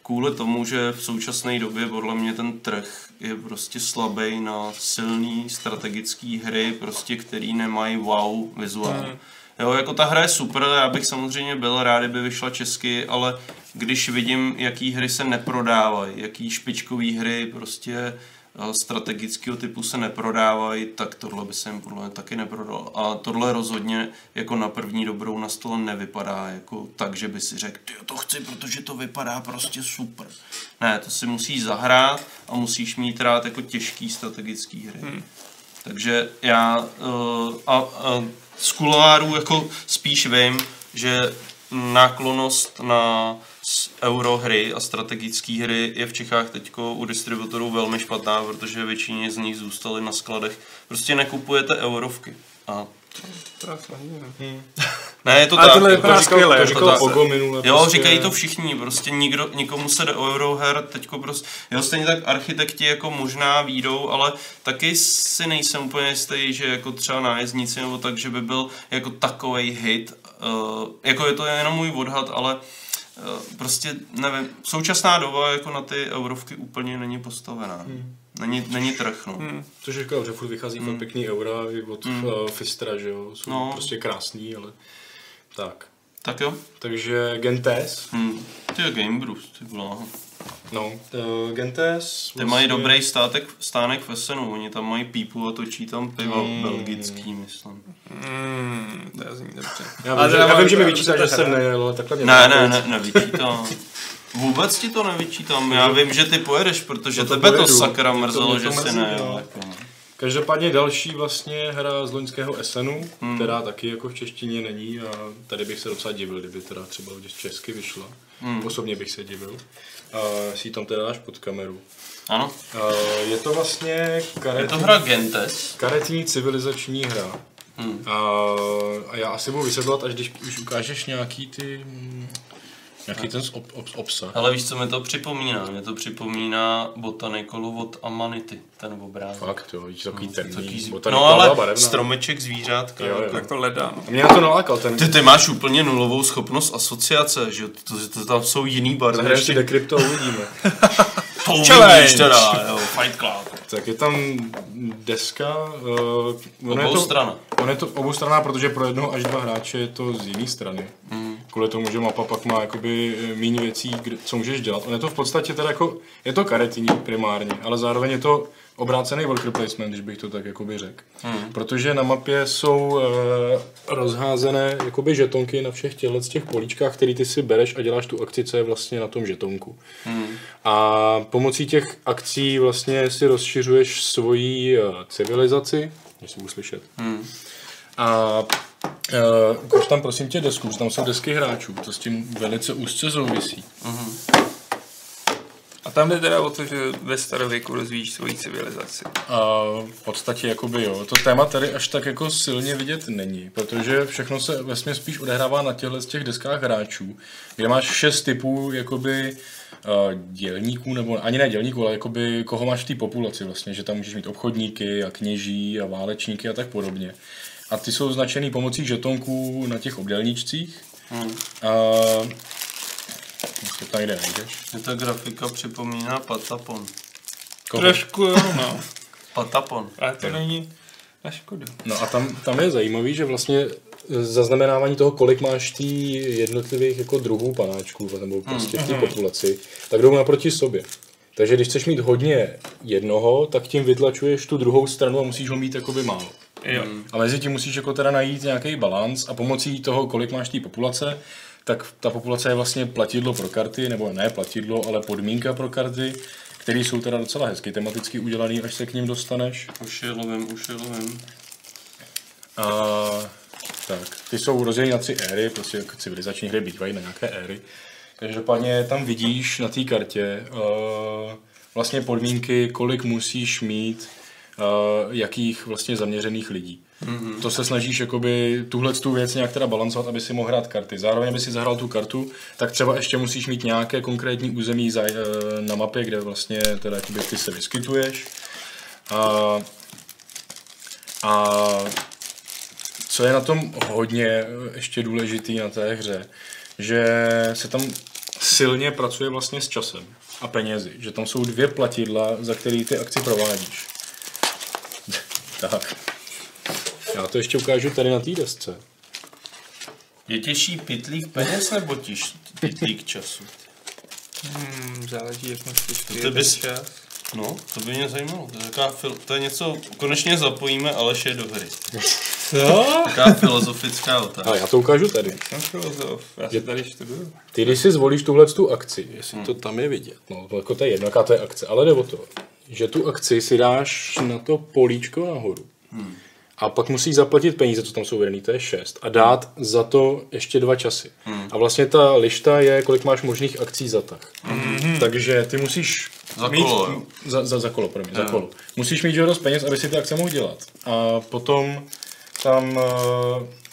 Kvůli tomu, že v současné době podle mě ten trh je prostě slabý na silný strategické hry, prostě, který nemají wow vizuál. Jo, jako ta hra je super, já bych samozřejmě byl rád, kdyby vyšla česky, ale když vidím, jaký hry se neprodávají, jaký špičkový hry prostě strategického typu se neprodávají, tak tohle by se jim podle mě taky neprodalo. A tohle rozhodně jako na první dobrou na stole nevypadá jako tak, že by si řekl, ty to chci, protože to vypadá prostě super. Ne, to si musíš zahrát a musíš mít rád jako těžký strategický hry. Hmm. Takže já uh, a, a z kuloárů jako spíš vím, že náklonost na eurohry a strategické hry je v Čechách teď u distributorů velmi špatná, protože většině z nich zůstaly na skladech. Prostě nekupujete eurovky. A nevím. ne, je to Ale tak. tohle jako vypadá to skvěle, to říkal. Pogo minule. Jo, prostě. říkají to všichni, prostě nikdo, nikomu se do euroher teďko prostě, jo, stejně tak architekti jako možná výjdou, ale taky si nejsem úplně jistý, že jako třeba nájezdníci nebo tak, že by byl jako takovej hit, uh, jako je to jenom můj odhad, ale prostě nevím, současná doba jako na ty eurovky úplně není postavená. Hmm. Není, není trh, no. Hmm. Což říkal, že furt vychází fakt pěkný eura od mm. Fistra, že jo, jsou No. prostě krásný, ale tak. Tak jo. Takže Gentes, Hmm. Ty je Game Brews, ty bláho. No, uh, Gentes... Ty mají dobrý státek, stánek ve Senu, oni tam mají pípu a točí tam pivo mm. belgický, myslím. Mm, to zní dobře. Já Ale vím, že, já vím, že mi vyčítá, že jsem nejel, ale takhle mě Ne, to ne, ne, nevyčítám. Vůbec ti to nevyčítám, <laughs> já vím, že ty pojedeš, protože No to tebe to pojedu. sakra To mrzelo, mě to že si mrzí, ne. no. Jako. Každopádně další vlastně hra z loňského Essenu, Hmm. která taky jako v češtině není a tady bych se docela divil, kdyby teda třeba česky vyšla. Hmm. Osobně bych se divil. A si tam teda dáš pod kameru. Ano, A je to vlastně je karetní, to hra Gentes. karetní civilizační hra. Hmm. A, a já asi budu vysvětlovat, až když už ukážeš nějaký ty... Nějaký ten ob, ob, obsah. Ale víš, co mi to připomíná? Mě to připomíná Botanicolu od Amanity, ten obrázek. Fakt, jo, víš, takový botanika no byla ale barevná. stromeček, zvířátka. Jo, jo. Tak to ledá. No. Mě na to nalákal ten... Ty, ty máš úplně nulovou schopnost asociace, že jo? to, to, to tam jsou jiný barvy. Zahrajeme si a uvidíme. <laughs> To uvidíš teda, jo, Fight Club. tak je tam deska. Uh, ono je Obou to, strana. On je to oboustraná, protože pro jednoho až dva hráče je to z jiné strany. Mm. Kvůli tomu, že mapa pak má jakoby eh, méně věcí, co můžeš dělat. On je to v podstatě teda jako, je to karetní primárně, ale zároveň je to obrácený worker placement, když bych to tak jakoby řekl. Mm. Protože na mapě jsou e, rozházené jakoby žetonky na všech těchto z těch políčkách, který ty si bereš a děláš tu akci, co je vlastně na tom žetonku. Mm. A pomocí těch akcí vlastně si rozšiřuješ svoji eh, civilizaci, jestli budu slyšet. Hmm. A uh, ukaž tam prosím tě desku, tam jsou desky hráčů, to s tím velice úzce souvisí. A tam jde teda o to, že ve starověku rozvíjíš svoji civilizaci. A v podstatě jakoby jo, to téma tady až tak jako silně vidět není, protože všechno se vlastně spíš odehrává na těchto z těch deskách hráčů, kde máš šest typů jakoby uh, dělníků, nebo ani ne dělníků, ale jakoby koho máš v té populaci vlastně, že tam můžeš mít obchodníky a kněží a válečníky a tak podobně. A ty jsou značený pomocí žetonků na těch obdělníčcích. Hmm. A to tam někde najdeš. Mě ta grafika připomíná Patapon. Koho? Trošku jo, no. Patapon. Ale to není na škodu. No a tam, tam je zajímavý, že vlastně zaznamenávání toho, kolik máš tý jednotlivých jako druhů panáčků, nebo prostě v té populaci, tak jdou naproti sobě. Takže když chceš mít hodně jednoho, tak tím vytlačuješ tu druhou stranu a musíš ho mít jakoby málo. Jo. A mezi tím musíš jako teda najít nějaký balans a pomocí toho, kolik máš té populace, tak ta populace je vlastně platidlo pro karty, nebo ne platidlo, ale podmínka pro karty, které jsou teda docela hezky tematicky udělané, až se k ním dostaneš. Už je lovím, už je lovím. A, tak, ty jsou rozděleny na tři éry, prostě jako civilizační hry bývají na nějaké éry. Každopádně tam vidíš na té kartě uh, vlastně podmínky, kolik musíš mít jakých vlastně zaměřených lidí. Mm-hmm. To se snažíš jakoby tuhle tu věc nějak teda balancovat, aby si mohl hrát karty. Zároveň, aby si zahrál tu kartu, tak třeba ještě musíš mít nějaké konkrétní území uh, na mapě, kde vlastně teda ty se vyskytuješ. A, a co je na tom hodně eh, ještě důležitý na té hře, že se tam silně pracuje vlastně s časem a penězi. Že tam jsou dvě platidla, za který ty akci provádíš. Tak. Já to ještě ukážu tady na té desce. Je těžší pitlík peněz nebo těž, pitlík času? Hmm, záleží, jak moc To bys- No, to by mě zajímalo. To je, taková fil- to je něco, konečně zapojíme Aleše do hry. <laughs> Co? Taková filozofická otázka. A já to ukážu tady. Jsem filozof, já si tady študuju. Ty, když si zvolíš tuhle tu akci, jestli to tam je vidět, no to jako to je jedno, jaká to je akce, ale jde o to, že tu akci si dáš na to políčko nahoru. A pak musíš zaplatit peníze, co tam jsou uvedený, to je 6. A dát za to ještě dva časy. A vlastně ta lišta je, kolik máš možných akcí za tak. Takže ty musíš Za mít, kolo, jo. Za, za, za kolo, promiň, za kolo. Musíš mít dost peněz, aby si ty akce mohl dělat. A potom tam uh,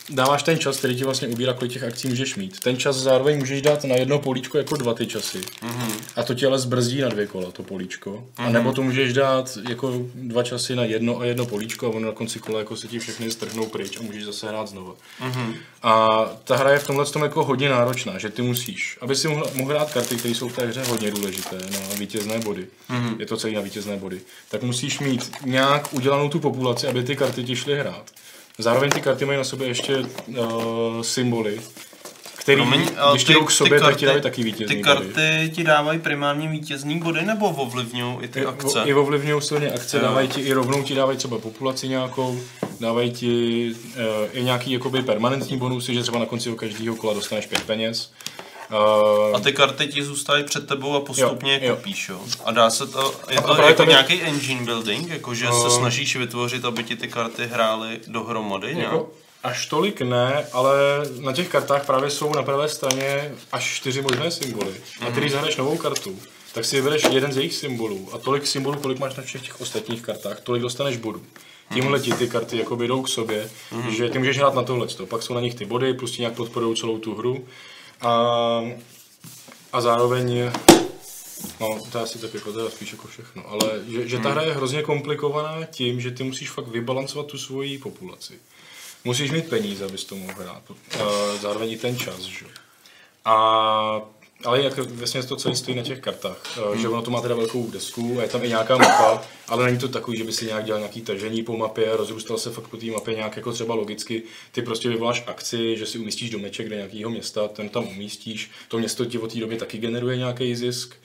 dáváš ten čas, který ti vlastně ubírá, kolik těch akcí můžeš mít. Ten čas zároveň můžeš dát na jedno políčko jako dva ty časy. Mm-hmm. A to tě ale zbrzdí na dvě kola, to políčko. Mm-hmm. A nebo to můžeš dát jako dva časy na jedno a jedno políčko a ono na konci kola jako se ti všechny strhnou pryč a můžeš zase hrát znova. Mm-hmm. A ta hra je v tomhle tom jako hodně náročná, že ty musíš, aby si mohl, mohl hrát karty, které jsou v té hře hodně důležité na vítězné body. Mm-hmm. Je to celý na vítězné body. Tak musíš mít nějak udělanou tu populaci, aby ty karty ti šly hrát. Zároveň ty karty mají na sobě ještě uh, symboly, který, Promiň, když jdou k sobě, tak ti dávají taky vítězný Ty body. karty ti dávají primárně vítězný body nebo ovlivňují i ty akce? I ovlivňují silně akce, Jo. dávají ti i rovnou ti dávají třeba populaci nějakou, dávají ti uh, i nějaký jakoby permanentní bonusy, že třeba na konci každého kola dostaneš pět peněz. Uh, A ty karty ti zůstají před tebou a postupně Jo, je jo. kupíš, jo? A dá se to, je A to jako je- nějaký engine building, jakože se Eh. snažíš vytvořit, aby ti ty karty hrály dohromady, nějak? Jako, až tolik ne, ale na těch kartách právě jsou na pravé straně až čtyři možné symboly. A ty, když zahraješ novou kartu, tak si vybereš jeden z jejich symbolů a tolik symbolů, kolik máš na všech těch ostatních kartách, tolik dostaneš bodů. Tímhle ti ty karty jakoby jdou k sobě, že ty můžeš hrát na tohle, pak jsou na nich ty body, plus ti nějak podporují celou tu hru. A, a zároveň No, to je asi tak jako, to je spíš jako všechno, ale že, že ta hra je hrozně komplikovaná tím, že ty musíš fakt vybalancovat tu svoji populaci. Musíš mít peníze, abys to mohl hrát. Uh, zároveň i ten čas, že? jo. A ale jak vlastně to celé stojí na těch kartách, uh, že ono to má teda velkou desku, a je tam i nějaká mapa, ale není to takový, že by si nějak dělal nějaký tažení po mapě, rozrůstal se fakt po té mapě nějak jako třeba logicky. Ty prostě vyvoláš akci, že si umístíš domeček do nějakého města, ten tam umístíš, to město ti od té doby taky generuje nějaký zisk.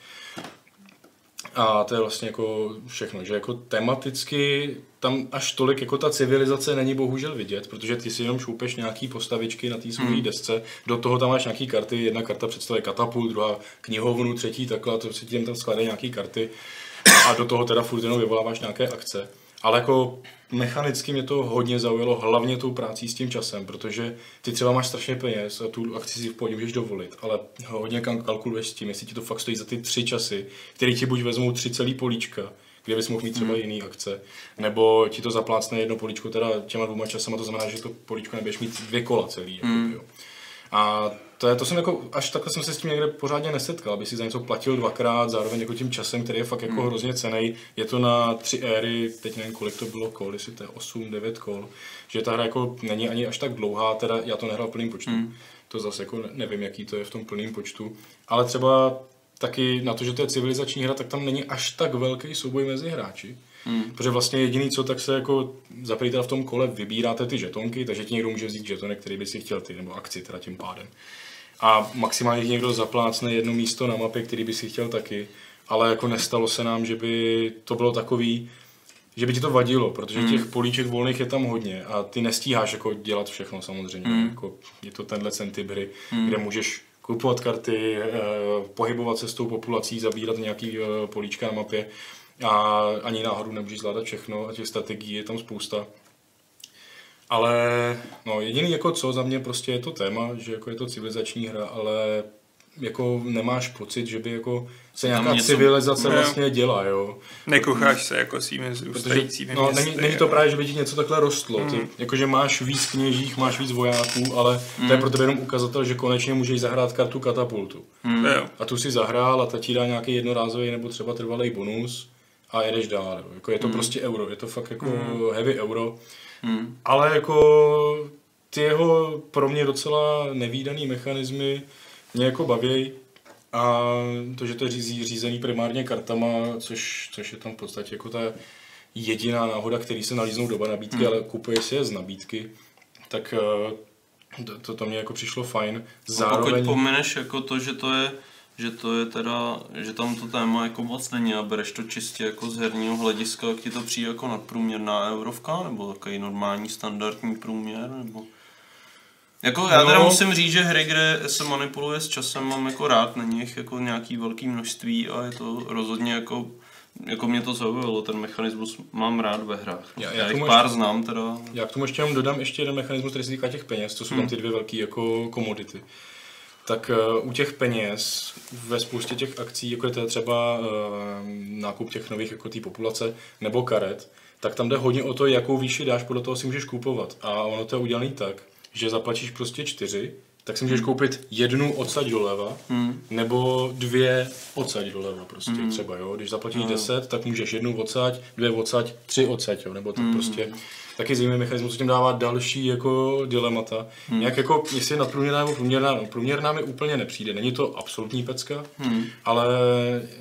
A to je vlastně jako všechno, že jako tematicky tam až tolik jako ta civilizace není bohužel vidět, protože ty si jenom šoupeš nějaký postavičky na té svojí hmm. desce, do toho tam máš nějaký karty, jedna karta představuje katapult, druhá knihovnu, třetí takhle, to si tím tam skládají nějaký karty a do toho teda furt jenom vyvoláváš nějaké akce. Ale jako mechanicky mě to hodně zaujalo, hlavně tou prací s tím časem, protože ty třeba máš strašně peněz a tu akci si v pohodě můžeš dovolit, ale hodně kal- kalkuluješ s tím, jestli ti to fakt stojí za ty tři časy, které ti buď vezmou tři celý políčka, kde bys mohl mít třeba Hmm. jiný akce, nebo ti to zaplácne jedno políčko teda těma dvouma časama, to znamená, že to políčko nebudeš mít dvě kola celý. Jako, jo. A to, je, to jsem jako, až takhle jsem se s tím někde pořádně nesetkal, aby si za něco platil dvakrát, zároveň jako tím časem, který je fakt jako Hmm. hrozně cený. Je to na tři éry, teď nevím, kolik to bylo kol, jestli to je 8, 9 kol, že ta hra jako není ani až tak dlouhá, teda já to nehrál v plném počtu. Hmm. To zase jako ne- nevím, jaký to je v tom plném počtu, ale třeba taky na to, že to je civilizační hra, tak tam není až tak velký souboj mezi hráči. Hmm. Protože vlastně jediný co, tak se jako za prvý teda v tom kole vybíráte ty žetonky, takže ti někdo může vzít žetony, který by si chtěl ty, nebo akci teda tím pádem. A maximálně někdo zaplácne jedno místo na mapě, který by si chtěl taky. ale jako nestalo se nám, že by to bylo takový, že by ti to vadilo, protože těch políček volných je tam hodně a ty nestíháš jako dělat všechno samozřejmě. Hmm. Jako je to tenhle ten typ hry, kde můžeš kupovat karty, eh, pohybovat se s tou populací, zabírat nějaký eh, políčka na mapě a ani náhodou nemůžeš zvládat všechno a těch strategií je tam spousta. Ale no, jediný jako co za mě prostě je to téma, že jako je to civilizační hra, ale jako nemáš pocit, že by jako se nějaká něco- civilizace Ne. vlastně dělá, jo. Nekocháš se jako svými Protože zrůstajícími no, městy, není, není to právě, že by ti něco takhle rostlo. Ty, jakože máš víc kněžích, máš víc vojáků, ale to je pro tebe jenom ukazatel, že konečně můžeš zahrát kartu katapultu. Jo. A tu si zahrál a ta ti dá nějaký jednorázový nebo třeba trvalý bonus a jedeš dál. jo. Jako je to prostě euro, je to fakt jako heavy euro. Ale jako ty jeho pro mě docela nevýdaný mechanismy mě jako baví. A to, že to je řízí, řízený primárně kartama, což, což je tam v podstatě jako ta jediná náhoda, který se nalíznou doba nabídky, ale kupuješ si je z nabídky, tak eh, to, to, to mě jako přišlo fajn. A pokud Zároveň... pomineš jako to, že to je že to je teda, že tam to téma jako moc není a bereš to čistě jako z herního hlediska, jak ti to přijde jako nadprůměrná eurovka, nebo takový normální standardní průměr, nebo... Jako já teda No. musím říct, že hry, kde se manipuluje s časem, mám jako rád, není jich jako nějaký velký množství a je to rozhodně jako jako mě to zaujalo, ten mechanismus mám rád ve hrách. Já- Já, já jich pár ještě- znám teda. Já k tomu ještě jenom dodám ještě jeden mechanismus, který se týká těch peněz, to jsou tam ty dvě velké jako komodity. Tak uh, u těch peněz ve spoustě těch akcí, jako je to třeba uh, nákup těch nových jako té populace nebo karet, tak tam jde hodně o to, jakou výši dáš, podle toho si můžeš kupovat. A ono to je udělané tak, že zaplatíš prostě čtyři, tak si můžeš koupit jednu odsaď doleva, Hmm. nebo dvě odsaď doleva prostě třeba, jo. Když zaplatíš 10, tak můžeš jednu odsaď, dvě odsaď, tři odsaď, jo, nebo tak prostě. Taky zajímavý mechanismus, co tím dává další jako dilemata. Nějak jako, jestli je nadprůměrná nebo průměrná, no, průměrná mi úplně nepřijde, není to absolutní pecka, ale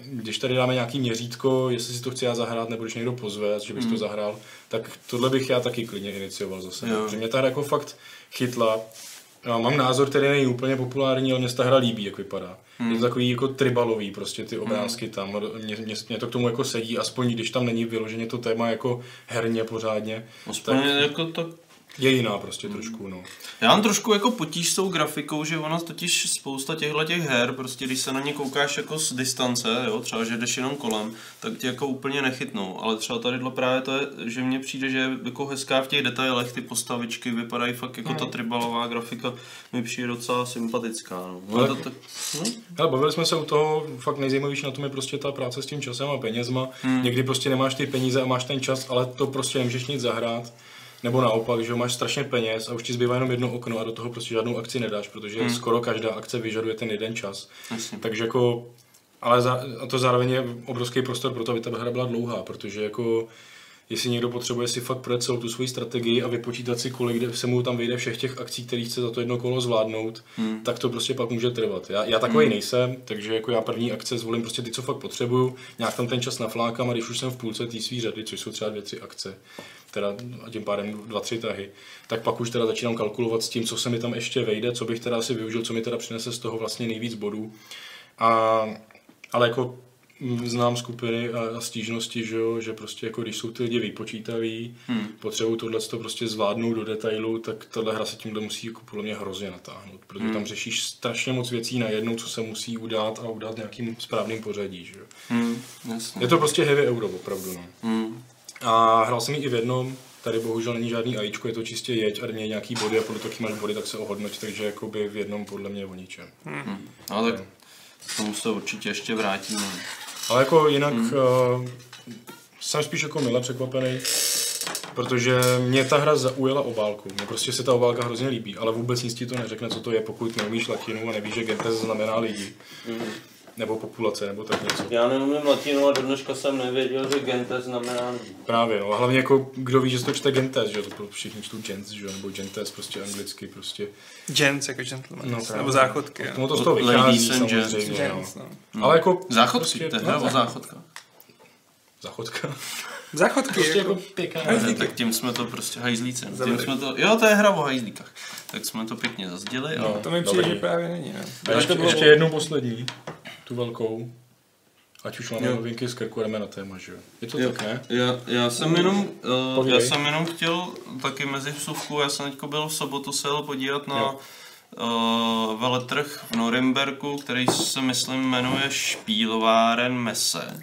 když tady dáme nějaký měřítko, jestli si to chci já zahrát, nebo když někdo pozve, že bys to zahrál, tak tohle bych já taky klidně inicioval zase. Jo. Protože mě ta hra jako fakt chytla. Mám názor, který není úplně populární, ale mě se ta hra líbí, jak vypadá. Hmm. Je to takový jako tribalový, prostě ty obrázky hmm. tam. Mě, mě, mě, to k tomu jako sedí, aspoň když tam není vyloženě to téma jako herně pořádně. Aspoň tak jako to je jiná prostě trošku, no. Já mám trošku jako potíž s tou grafikou, že ona totiž spousta těchto těch her, prostě když se na ně koukáš jako z distance, jo, třeba že jdeš jenom kolem, tak tě jako úplně nechytnou. Ale třeba tadyhle právě to je, že mně přijde, že je jako hezká v těch detailech, ty postavičky vypadají fakt jako ta tribalová grafika, mi přijde docela sympatická. No. No, Ale- to, tak, no. Ale bavili jsme se u toho, fakt nejzajímavější na tom je prostě ta práce s tím časem a penězma. Hmm. Někdy prostě nemáš ty peníze a máš ten čas, ale to prostě nemůžeš nic zahrát. Nebo naopak, že máš strašně peněz a už ti zbývá jenom jedno okno a do toho prostě žádnou akci nedáš, protože hmm. skoro každá akce vyžaduje ten jeden čas. Jasně. Takže jako, ale za, a to zároveň je obrovský prostor pro to, aby ta hra byla dlouhá, protože jako jestli někdo potřebuje si fakt projet celou tu svoji strategii a vypočítat si, kolik se mu tam vyjde všech těch akcí, které chce za to jedno kolo zvládnout, hmm. tak to prostě pak může trvat. Já, já takový hmm. nejsem, takže jako já první akce zvolím prostě ty, co fakt potřebuju, nějak tam ten čas naflákám a když už jsem v půlce té svý řady, což jsou třeba dvě, tři akce, teda a tím pádem dva, tři tahy, tak pak už teda začínám kalkulovat s tím, co se mi tam ještě vejde, co bych teda si využil, co mi teda přinese z toho vlastně nejvíc bodů. A, ale jako znám skupiny a, a stížnosti, že, jo, že prostě jako když jsou ty lidi vypočítaví, hmm. potřebují tohle to prostě zvládnout do detailu, tak tahle hra se tímhle musí jako podle mě hrozně natáhnout, protože hmm. tam řešíš strašně moc věcí na jednou, co se musí udát a udat nějakým správným pořadí. Že? jo. Hmm, jasně. Je to prostě heavy euro, opravdu. No. Hmm. A hrál jsem ji i v jednom, tady bohužel není žádný AIčko, je to čistě jeď a měj nějaký body a podle toho, jaký máš body, tak se ohodnoť, takže jakoby v jednom podle mě o ničem. Hmm. Ale tak k tomu se určitě ještě vrátíme. Ale jako jinak hmm. uh, jsem spíš jako mile překvapený, protože mě ta hra zaujala obálku. Mně prostě se ta obálka hrozně líbí, ale vůbec nic ti to neřekne, co to je, pokud neumíš latinu a nevíš, že Gentes znamená lidi. Nebo populace, nebo tak něco. Já neumím latinu a do dneška jsem nevěděl, že gente znamená lidi. Právě, no. A hlavně jako, kdo ví, že to čte Gentes, že jo, to všichni čtou Gents, že jo, nebo Gentes, prostě anglicky, prostě. Gents jako gentleman. No, No, právě. nebo záchodky. Tomu to z toho vychází samozřejmě, no. Gents, no. Ale jako... Záchodky, prostě- to je no, hra o zá- záchodkách. Záchodka. Záchodky, Prostě jako, jako pěkná. Ne, tak tím jsme to prostě hajzlíci. no. Tím jsme to, jo, to je hra o hajzlíkách. Tak jsme to pěkně zazděli. No. No. to mi přijde, Dobrý. že právě není. No. A ještě, ještě jednou poslední, tu velkou. Ať už máme novinky z krku, jdeme na téma, že jo? Je to Jo. tak, ne? Já, já jsem jenom, uh, já jsem jenom chtěl taky mezi vsuvku, já jsem teďko byl v sobotu se jel podívat na Jo. uh, veletrh v Norimberku, který se myslím jmenuje Špílováren Messe.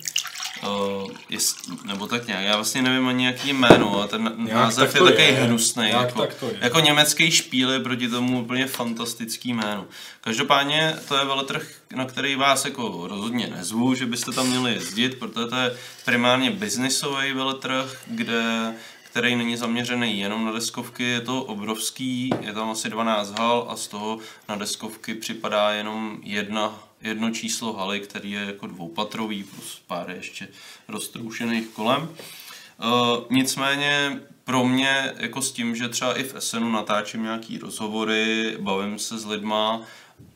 Uh, jest, nebo tak nějak, já vlastně nevím ani jaký jméno, a ten Nějak název tak je takový hnusný. Jako, tak to je. jako německý špíl je proti tomu úplně fantastický jméno. Každopádně to je veletrh, na který vás jako rozhodně nezvu, že byste tam měli jezdit, protože to je primárně biznisový veletrh, kde který není zaměřený jenom na deskovky, je to obrovský, je tam asi 12 hal a z toho na deskovky připadá jenom jedna, jedno číslo haly, který je jako dvoupatrový, plus pár ještě roztroušených kolem. Uh, nicméně pro mě, jako s tím, že třeba i v SNu natáčím nějaký rozhovory, bavím se s lidma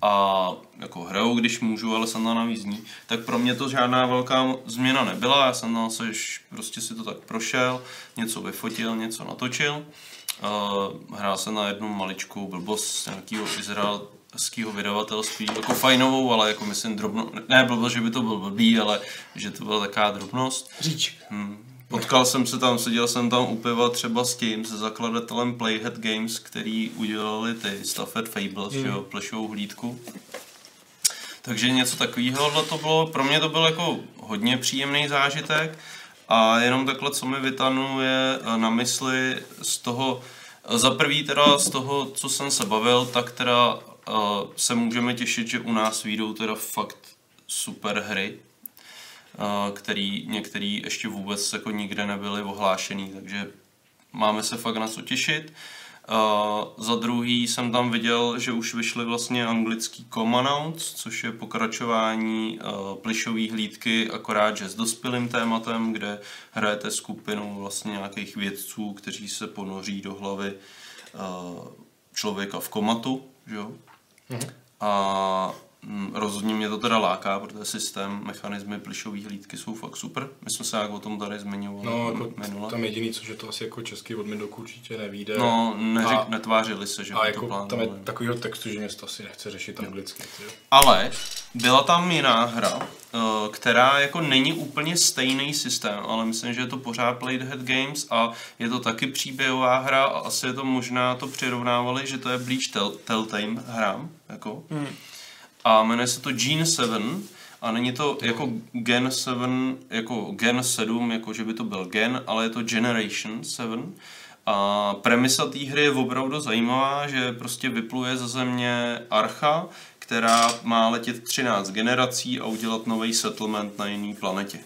a jako hraju, když můžu, ale jsem tam navíc ní, tak pro mě to žádná velká změna nebyla, já jsem tam se prostě si to tak prošel, něco vyfotil, něco natočil. Uh, hrál jsem na jednu maličkou blbost z nějakého izraelského vydavatelství, jako fajnovou, ale jako myslím drobno, ne blbost, že by to byl blbý, ale že to byla taková drobnost. Říč. Hmm. Potkal jsem se tam, seděl jsem tam u piva třeba s tím, se zakladatelem Playhead Games, který udělali ty Stafford Fables, mm. jo, plešovou hlídku. Takže něco takového to bylo, pro mě to byl jako hodně příjemný zážitek a jenom takhle, co mi vytanuje na mysli z toho, za prvý teda z toho, co jsem se bavil, tak teda uh, se můžeme těšit, že u nás výjdou teda fakt super hry, uh, který některý ještě vůbec jako nikde nebyly ohlášený, takže máme se fakt na co těšit. Uh, za druhý jsem tam viděl, že už vyšly vlastně anglický Commandouts, což je pokračování uh, plišové hlídky, akorát že s dospělým tématem, kde hrajete skupinu vlastně nějakých vědců, kteří se ponoří do hlavy uh, člověka v komatu, že jo? A mm, rozhodně mě to teda láká, protože systém, mechanismy plišové hlídky jsou fakt super. My jsme se jak o tom tady zmiňovali No, jako minule. tam jediný, co že to asi jako český od Mindoku určitě nevíde. No, neřek, A- netvářili se, že a by to jako tam je takovýho textu, že mě to asi nechce řešit anglicky. Ty. jo. Ale byla tam jiná hra, eh, která jako není úplně stejný systém, ale myslím, že je to pořád Playhead Games a je to taky příběhová hra a asi je to možná to přirovnávali, že to je blíž tel- Telltale hrám, jako. A jmenuje se to Gene 7 a není to jako Gen 7, jako Gen 7, jako že by to byl Gen, ale je to Generation 7. A premisa té hry je opravdu zajímavá, že prostě vypluje ze země Archa, která má letět 13 generací a udělat nový settlement na jiné planetě.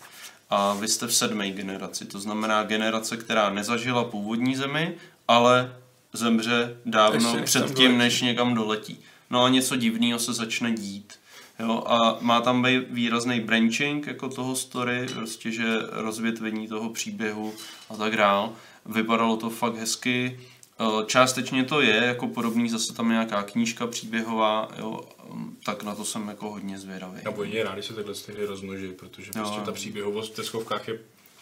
A vy jste v sedmé generaci, to znamená generace, která nezažila původní zemi, ale zemře dávno Ještě předtím, než někam doletí. No a něco divného se začne dít. Jo, a má tam být výrazný branching jako toho story, prostě, že rozvětvení toho příběhu a tak dál. Vypadalo to fakt hezky. Eh, Částečně to je, jako podobný, zase tam je nějaká knížka příběhová, jo, tak na to jsem jako hodně zvědavý. Já budu rád, když se tyhle ty hry rozmnoží, protože Jo, prostě ta příběhovost v deskovkách je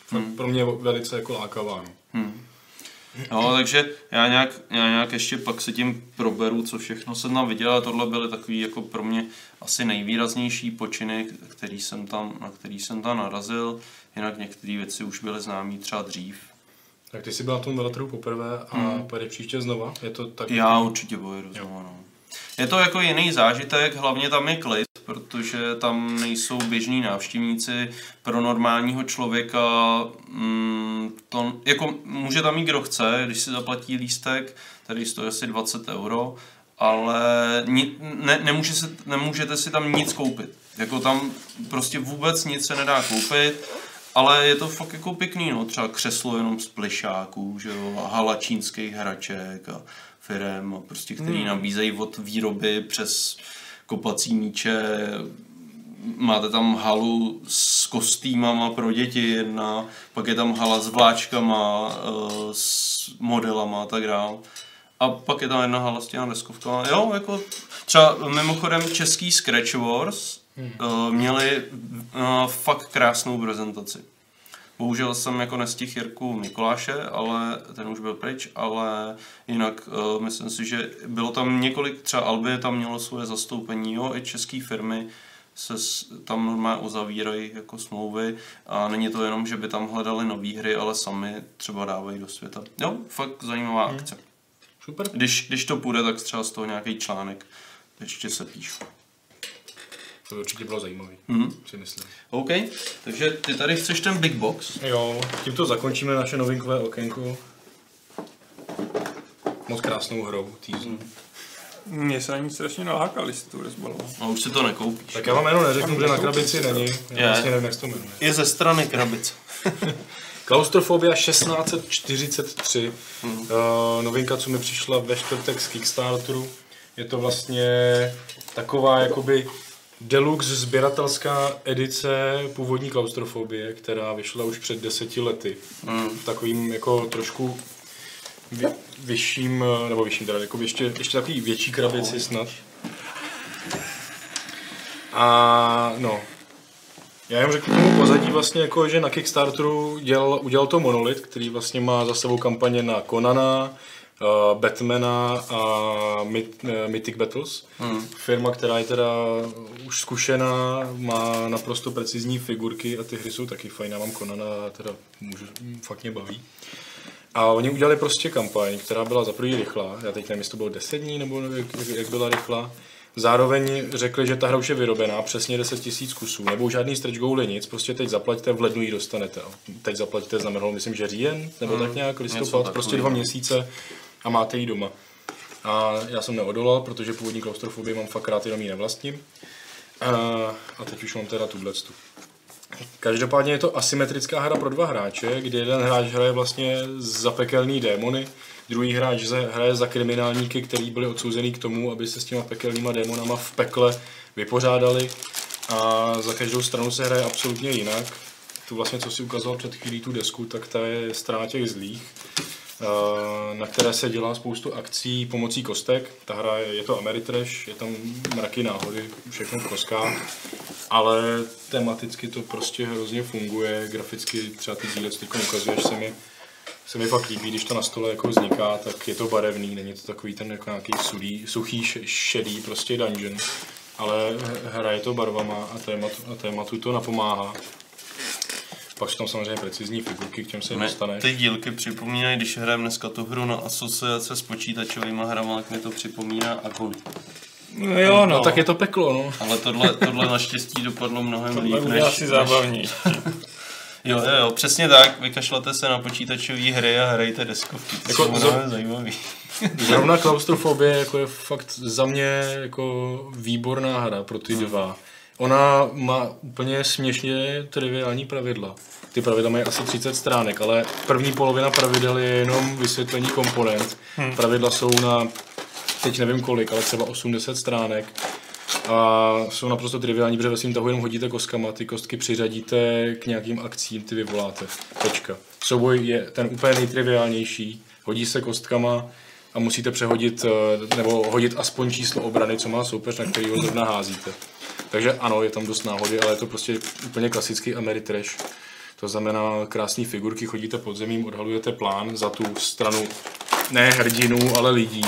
fakt pro mě velice jako lákavá. No. No, takže já nějak, já nějak ještě pak se tím proberu, co všechno jsem tam viděl, a tohle byly takový jako pro mě asi nejvýraznější počiny, který jsem tam, na který jsem tam narazil, jinak některé věci už byly známé třeba dřív. Tak ty jsi byl na tom veletrhu poprvé a hmm. pojedeš příště znova? Je to tak? Já určitě pojedu znovu, no. Je to jako jiný zážitek, hlavně tam je klid, protože tam nejsou běžní návštěvníci. Pro normálního člověka mm, to, jako může tam mít kdo chce, když si zaplatí lístek, který stojí asi 20 euro, ale ni, ne, nemůže se, nemůžete si tam nic koupit. Jako tam prostě vůbec nic se nedá koupit, ale je to fakt jako pěkný, no, třeba křeslo jenom z plišáků, že jo, a hala čínských hraček a firem, a prostě, který hmm. nabízejí od výroby přes kopací míče, máte tam halu s kostýmama pro děti jedna, pak je tam hala s vláčkama, eh, s modelama a tak dál. A pak je tam jedna hala s těma deskovkama. Jo, jako třeba mimochodem český Scratch Wars hmm. měli uh, fakt krásnou prezentaci. Bohužel jsem jako nestihl Jirku Mikuláše, ale ten už byl pryč, ale jinak uh, myslím si, že bylo tam několik, třeba Albie tam mělo svoje zastoupení, jo, i české firmy, se s- tam normálně uzavírají jako smlouvy a není to jenom, že by tam hledali nové hry, ale sami třeba dávají do světa. Jo, fakt zajímavá Hmm. akce. Super. Když, když to půjde, tak třeba z toho nějaký článek ještě se píšu. To by určitě bylo zajímavý, Mhm. si myslím. OK, takže ty tady chceš ten big box. Jo, tímto zakončíme naše novinkové okénko. Moc krásnou hrou, týznu. Mně se na ní strašně nalákali s tou rezbalou. A už si to nekoupíš. Tak já vám jméno neřeknu, že na krabici není. Já Je. vlastně nevím, jak to jmenuje. Je ze strany krabice. <laughs> Klaustrofobia 1643. Uh, novinka, co mi přišla ve čtvrtek z Kickstarteru. Je to vlastně taková jakoby deluxe sběratelská edice původní klaustrofobie, která vyšla už před deseti lety. Mm. Takovým jako trošku vy, vyšším, nebo vyšším teda, jako ještě, ještě takový větší krabici snad. A no, já jenom řeknu tomu pozadí vlastně jako, že na Kickstarteru dělal, udělal to Monolith, který vlastně má za sebou kampaně na Conana, uh, Batmana a Myth, uh, Mythic Battles. Hmm. Firma, která je teda už zkušená, má naprosto precizní figurky a ty hry jsou taky fajn. Já mám Conana a teda můžu, fakt mě baví. A oni udělali prostě kampaň, která byla za první rychlá. Já teď nevím, jestli to bylo 10 dní, nebo jak, jak, jak byla rychlá. Zároveň řekli, že ta hra už je vyrobená, přesně 10 tisíc kusů. Nebudou žádný stretch goaly, nic, prostě teď zaplatíte, v lednu ji dostanete. Teď zaplatíte, znamenalo, myslím, že říjen, nebo tak nějak, listopad, prostě dva měsíce a máte ji doma. A já jsem neodolal, protože původní klaustrofobii mám fakt rád, jenom ji nevlastním. A, teď už mám teda tuhle tu. Každopádně je to asymetrická hra pro dva hráče, kdy jeden hráč hraje vlastně za pekelný démony, druhý hráč hraje za kriminálníky, kteří byli odsouzený k tomu, aby se s těma pekelnýma démonama v pekle vypořádali. A za každou stranu se hraje absolutně jinak. Tu vlastně, co si ukazoval před chvílí tu desku, tak ta je strana těch zlých, na které se dělá spoustu akcí pomocí kostek. Ta hra je, je to Ameritrash, je tam mraky náhody, všechno v koskách. Ale tematicky to prostě hrozně funguje, graficky třeba ty díle, co teď ukazuješ, se mi, se mi fakt líbí, když to na stole jako vzniká, tak je to barevný, není to takový ten jako nějaký sudý, suchý, šedý prostě dungeon, ale hraje to barvama a tématu, a tématu to napomáhá. Pak jsou tam samozřejmě precizní figurky, k těm se Ne, dostaneš. ty dílky připomínají, když hrajeme dneska tu hru na asociace s počítačovými hrama, tak mi to připomíná Agony. No jo, no. No tak je to peklo, no. Ale tohle, tohle naštěstí dopadlo mnohem líp Tohle než, bude asi zábavní. <laughs> Jo, jo, jo, přesně tak. Vykašlete se na počítačové hry a hrajte deskovky. To Jako jsou mnohem zajímavý. <laughs> Zrovna klaustrofobie jako je fakt za mě jako výborná hra pro ty dva. Ona má úplně směšně triviální pravidla. Ty pravidla mají asi 30 stránek, ale první polovina pravidel je jenom vysvětlení komponent. Pravidla jsou na, teď nevím kolik, ale třeba 80 stránek. A jsou naprosto triviální, protože ve svým tahu jenom hodíte kostkama, ty kostky přiřadíte k nějakým akcím, ty vyvoláte. Tečka. Souboj je ten úplně nejtriviálnější, hodí se kostkama a musíte přehodit, eh, nebo hodit aspoň číslo obrany, co má soupeř, na který ho zrovna házíte. Takže ano, je tam dost náhody, ale je to prostě úplně klasický Ameritrash. To znamená krásné figurky, chodíte pod zemím, odhalujete plán za tu stranu ne hrdinů, ale lidí,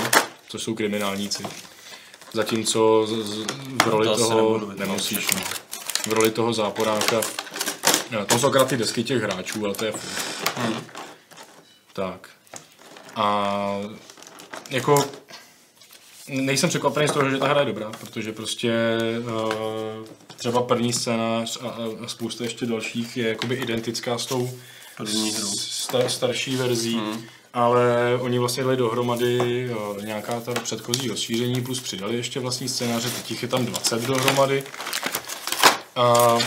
co jsou kriminálníci. Zatímco z, z, v roli To toho nemusíš. No. V roli toho záporáka. No, tam jsou akorát ty desky těch hráčů, ale to je furt. Hmm. Tak. A jako nejsem překvapený z toho, že ta hra je dobrá, protože prostě uh, třeba první scénář a, a, spousta ještě dalších je jakoby identická s tou První hrou. sta, starší verzí, ale oni vlastně dali dohromady uh, nějaká ta předchozí rozšíření, plus přidali ještě vlastní scénáře, teď jich je tam 20 dohromady. A Uh,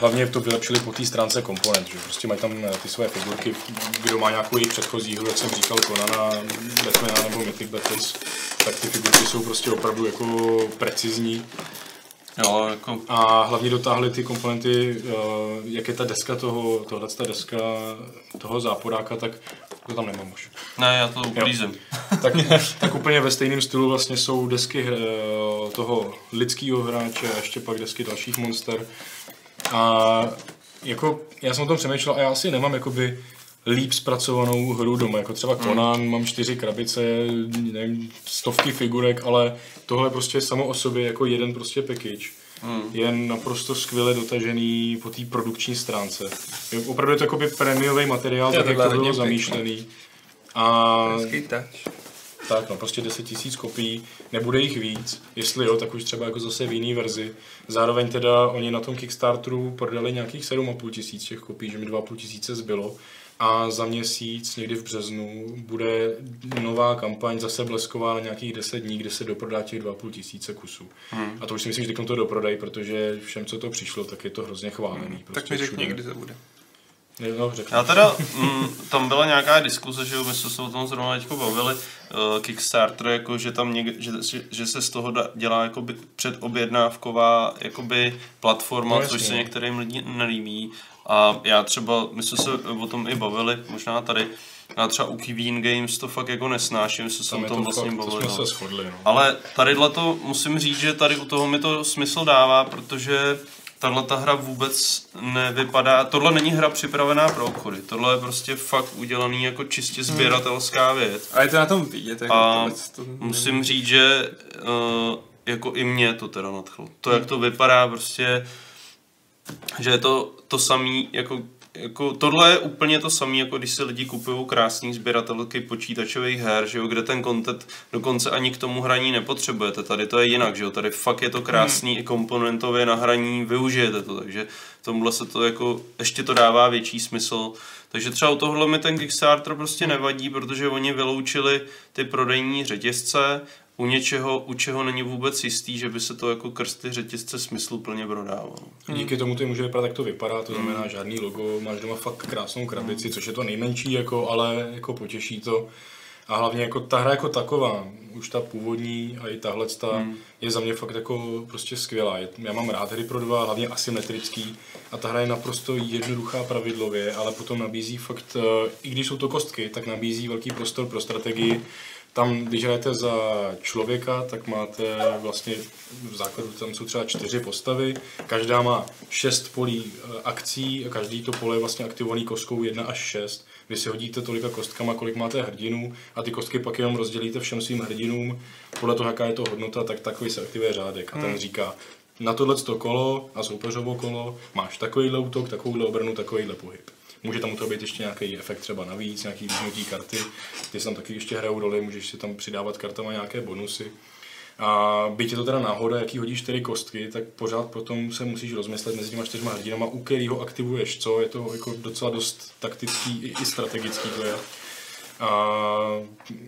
hlavně to vylepšili po té stránce komponent, že prostě mají tam eh, ty své figurky, kdo má nějakou jejich předchozí hru, jak jsem říkal, Conana, Batmana nebo Mythic Battles, tak ty figurky jsou prostě opravdu jako precizní Jo, jako a hlavně dotáhli ty komponenty, uh, jak je ta deska toho, tohle ta deska toho záporáka, tak to tam nemám už. ne, já to uklízím. <laughs> tak, tak úplně ve stejném stylu vlastně jsou desky eh, toho lidského hráče a ještě pak desky dalších monster. A jako já jsem o tom přemýšlel a já asi nemám jakoby líp zpracovanou hru doma, jako třeba Conan, mám čtyři krabice, nevím, stovky figurek, ale tohle prostě samo o sobě jako jeden prostě package. Hmm. Je naprosto skvěle dotažený po té produkční stránce. Je, opravdu je to jakoby prémiový materiál, tak jak to bylo pěkný. zamýšlený. A tak, no prostě 10 tisíc kopií, nebude jich víc, jestli jo, tak už třeba jako zase v jiný verzi. Zároveň teda oni na tom Kickstarteru prodali nějakých 7,5 tisíc těch kopií, že mi 2,5 tisíce zbylo. A za měsíc, někdy v březnu, bude nová kampaň zase blesková na nějakých 10 dní, kde se doprodá těch 2,5 tisíce kusů. Hmm. A to už si myslím, že teď to doprodají, protože všem, co to přišlo, tak je to hrozně chválený. Hmm. Prostě Tak mi řekni, všude. kdy to bude. No, řekni. Já teda, mm, tam byla nějaká diskuse, že my jsme se o tom zrovna teďko bavili, uh, Kickstarter, jako, že tam někde, že, že, že se z toho da, dělá jakoby předobjednávková jakoby platforma, No, což se některým lidem nelíbí. A já třeba, my jsme se o tom i bavili, možná tady, já třeba u Kiveen Games to fakt jako nesnáším, se jsem Tam je o tom to vlastně fakt, to bavili. jsme no. se shodli. No. Ale tadyhle to musím říct, že tady u toho mi to smysl dává, protože tahle ta hra vůbec nevypadá, tohle není hra připravená pro obchody, tohle je prostě fakt udělaný jako čistě sběratelská věc. A je to na tom vidět, jako A to... musím říct, že uh, jako i mě to teda nadchlo. To, jak to vypadá, prostě, že je to to samý, jako, jako tohle je úplně to samé, jako když si lidi kupují krásný sběratelky počítačových her, že jo, kde ten content dokonce ani k tomu hraní nepotřebujete. Tady to je jinak, že jo, tady fakt je to krásný hmm. i komponentově na hraní, využijete to, takže tomuhle se to jako, ještě to dává větší smysl. Takže třeba u tohle mi ten Kickstarter prostě nevadí, protože oni vyloučili ty prodejní řetězce, u něčeho, u čeho není vůbec jistý, že by se to jako krz ty řetězce smysluplně prodávalo. Díky tomu to může vypadat, jak to vypadá, to znamená žádný logo, máš doma fakt krásnou krabici, což je to nejmenší, jako, ale jako potěší to. A hlavně jako ta hra jako taková, už ta původní a i tahle hmm. je za mě fakt jako prostě skvělá. Já mám rád hry pro dva, hlavně asymetrický a ta hra je naprosto jednoduchá pravidlově, ale potom nabízí fakt, eh, i když jsou to kostky, tak nabízí velký prostor pro strategii. Tam, když hrajete za člověka, tak máte vlastně v základu tam jsou třeba čtyři postavy, každá má šest polí eh, akcí a každý to pole je vlastně aktivovaný kostkou 1 až 6. Vy si hodíte tolika kostkama, kolik máte hrdinů a ty kostky pak jenom rozdělíte všem svým hrdinům. Podle toho, jaká je to hodnota, tak takový se aktivuje řádek. A ten říká, na tohle kolo a soupeřovo kolo máš takovýhle útok, takovouhle obranu, takovýhle pohyb. Může tam u toho být ještě nějaký efekt třeba navíc, nějaký vypnutí karty, ty se tam taky ještě hrajou roli, můžeš si tam přidávat kartama nějaké bonusy. A byť je to teda náhoda, jaký hodíš čtyři kostky, tak pořád potom se musíš rozmyslet mezi těma čtyřma hrdinama, u kterého aktivuješ co, je to jako docela dost taktický i, i strategický to je. A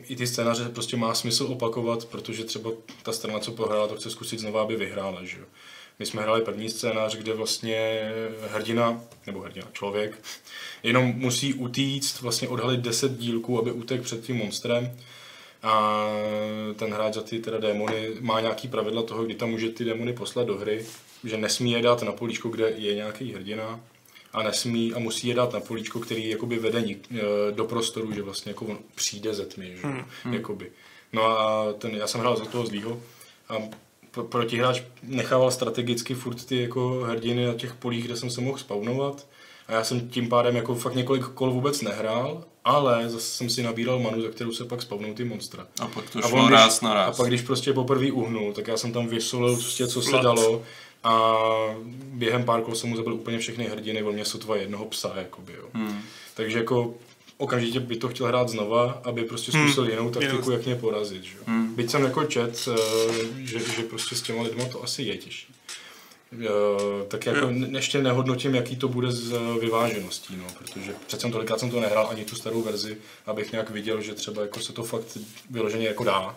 i ty scénáře prostě má smysl opakovat, protože třeba ta strana, co prohrála, to chce zkusit znova, aby vyhrála. Že? My jsme hráli první scénář, kde vlastně hrdina, nebo hrdina, člověk, jenom musí utíct, vlastně odhalit 10 dílků, aby utekl před tím monstrem. A ten hráč za ty teda démony má nějaký pravidla toho, kdy tam může ty démony poslat do hry, že nesmí je dát na políčko, kde je nějaký hrdina a nesmí a musí je dát na políčko, který jakoby vede eh, do prostoru, že vlastně jako on přijde ze tmy, že? Hmm. Jakoby. No a ten, já jsem hrál za toho zlýho a protihráč nechával strategicky furt ty jako hrdiny na těch polích, kde jsem se mohl spawnovat. A já jsem tím pádem jako fakt několik kol vůbec nehrál, ale zase jsem si nabíral manu, za kterou se pak spawnou ty monstra. A pak to A šlo on, ráz na A pak když prostě poprvé uhnul, tak já jsem tam vysolil prostě, co se Plat. dalo. A během pár kol jsem mu zabil úplně všechny hrdiny, on mě sotva jednoho psa, jakoby, jo. Hmm. Takže jako okamžitě by to chtěl hrát znova, aby prostě zkusil hmm. jinou taktiku, jak mě porazit, že? Hmm. Byť jsem jako čet, eh, že, že prostě s těma lidma to asi je těžší. Eh, tak jako ještě nehodnotím, jaký to bude s eh, vyvážeností, no, protože přece tolikrát jsem to nehrál ani tu starou verzi, abych nějak viděl, že třeba jako se to fakt vyloženě jako dá.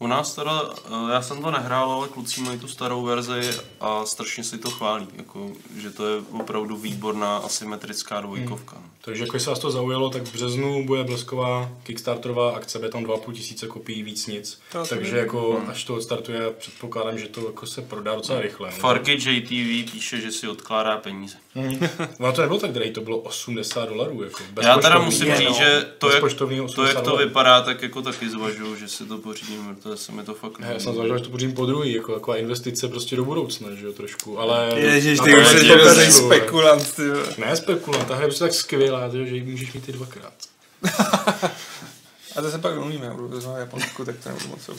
U nás teda, eh, já jsem to nehrál, ale kluci mají tu starou verzi a strašně si to chválí, jako, že to je opravdu výborná asymetrická dvojkovka. Hmm. Takže jako se vás to zaujalo, tak v březnu bude blesková Kickstarterová akce, bude tam 2,5 tisíce kopií, víc nic. To Takže vím. jako až to odstartuje, předpokládám, že to jako se prodá docela rychle. no. Farky JTV píše, že si odkládá peníze. Mhm. Ono to nebylo tak drahý, to bylo 80 dolarů. Jako, Já teda musím no. říct, že to jak, to, 80 jak to dolarů. vypadá, tak jako taky zvažuju, že si to pořídím, to se mi to fakt Ne, já jsem zvažoval, že to budím po druhý, jako taková investice prostě do budoucna, že jo, trošku, ale... Ježíš, ty už je jsi to spekulant, ty. Ne spekulant, ta hra je prostě tak skvělá, že ji můžeš mít i dvakrát. <laughs> A to se pak domluvíme, já budu znát Japonsku, tak to nebudu moc.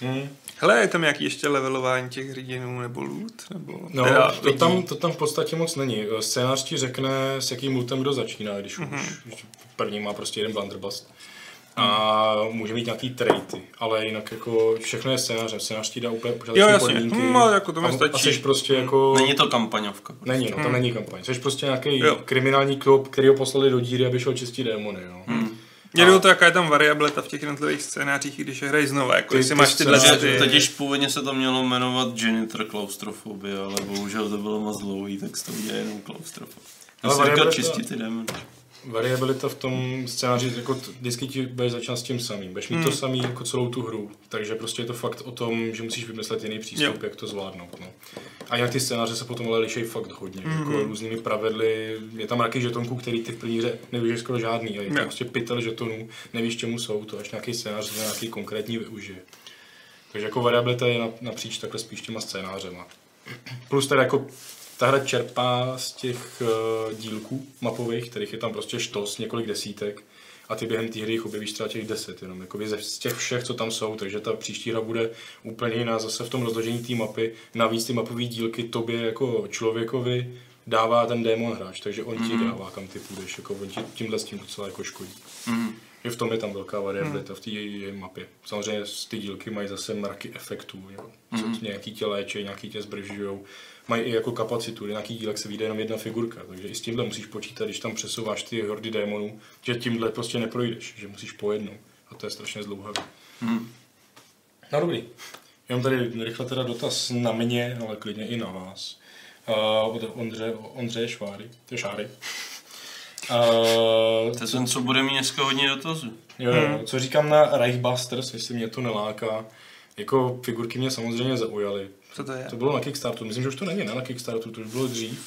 Hmm. Hele, je tam nějaký ještě levelování těch hrdinů nebo loot? Nebo No, teda to tam, to tam v podstatě moc není. Scénář ti řekne, s jakým lootem kdo začíná, když Mhm. už když první má prostě jeden blunderbuss. A může mít nějaký traity, ale jinak jako všechno je scénářem. Scénář ti dá úplně Jo, jasně. podmínky. Hm, ale jako to mi a, stačí. A jsi prostě jako... Není to kampaňovka. Není, no, to není kampaň. Jsi prostě nějaký Jo. kriminální klub, který ho poslali do díry, aby šel čistit démony. Jo. Hmm. Mě jde o to, jaká je tam variabilita v těch jednotlivých scénářích, když je hrají znova, jako Ty- jestli ty máš tyhle ty... totiž původně se to mělo jmenovat Janitor Klaustrofobie, ale bohužel to bylo moc dlouhý, tak se to udělá jenom klaustrofobie. Ale čistit ty démony. Variabilita v tom scénáři, jako vždycky ti budeš začínat s tím samým. Budeš mít Hmm. to samý jako celou tu hru. Takže prostě je to fakt o tom, že musíš vymyslet jiný přístup, Jo. jak to zvládnout. No. A jinak ty scénáře se potom ale lišejí fakt hodně. Mhm. Jako různými pravidly. Je tam raky žetonků, který ty v první hře nevíš skoro žádný. A je tam prostě pytel žetonů, nevíš čemu jsou to, až nějaký scénář na nějaký konkrétní využije. Takže jako variabilita je na- napříč takhle spíš těma scénářema. Plus teda jako ta hra čerpá z těch uh, dílků mapových, kterých je tam prostě štos, několik desítek. A ty během té hry jich objevíš třeba těch deset, jenom jakoby ze, z těch všech, co tam jsou, takže ta příští hra bude úplně jiná zase v tom rozložení té mapy. Navíc ty mapové dílky tobě jako člověkovi dává ten démon hráč, takže on ti dává, kam ty půjdeš, jako on ti tímhle s tím docela jako škodí. Mhm. I v tom je tam velká variabilita v té mapě. Samozřejmě z- ty dílky mají zase mraky efektů, jo. Co Mhm. nějaký tě léčí, nějaký tě zdržujou. Mají i jako kapacitu, nějaký dílek se vyjde jenom jedna figurka, takže i s tímhle musíš počítat, když tam přesouváš ty hordy démonů, že tímhle prostě neprojdeš, že musíš po jednou. A to je strašně zdlouhavý. Mhm. No dobrý. Jenom tady rychle teda dotaz na mě, ale klidně i na vás. Uh, od Ondře, Ondřeje Šváry. To je Šáry. Uh, To je ten, co bude mít dneska hodně dotazů. Jo, hmm. co říkám na Reichbusters, jestli mě to neláká. Jako figurky mě samozřejmě zaujaly. Co to je? To bylo na Kickstarteru, myslím, že už to není ne, na Kickstarteru, to už bylo dřív.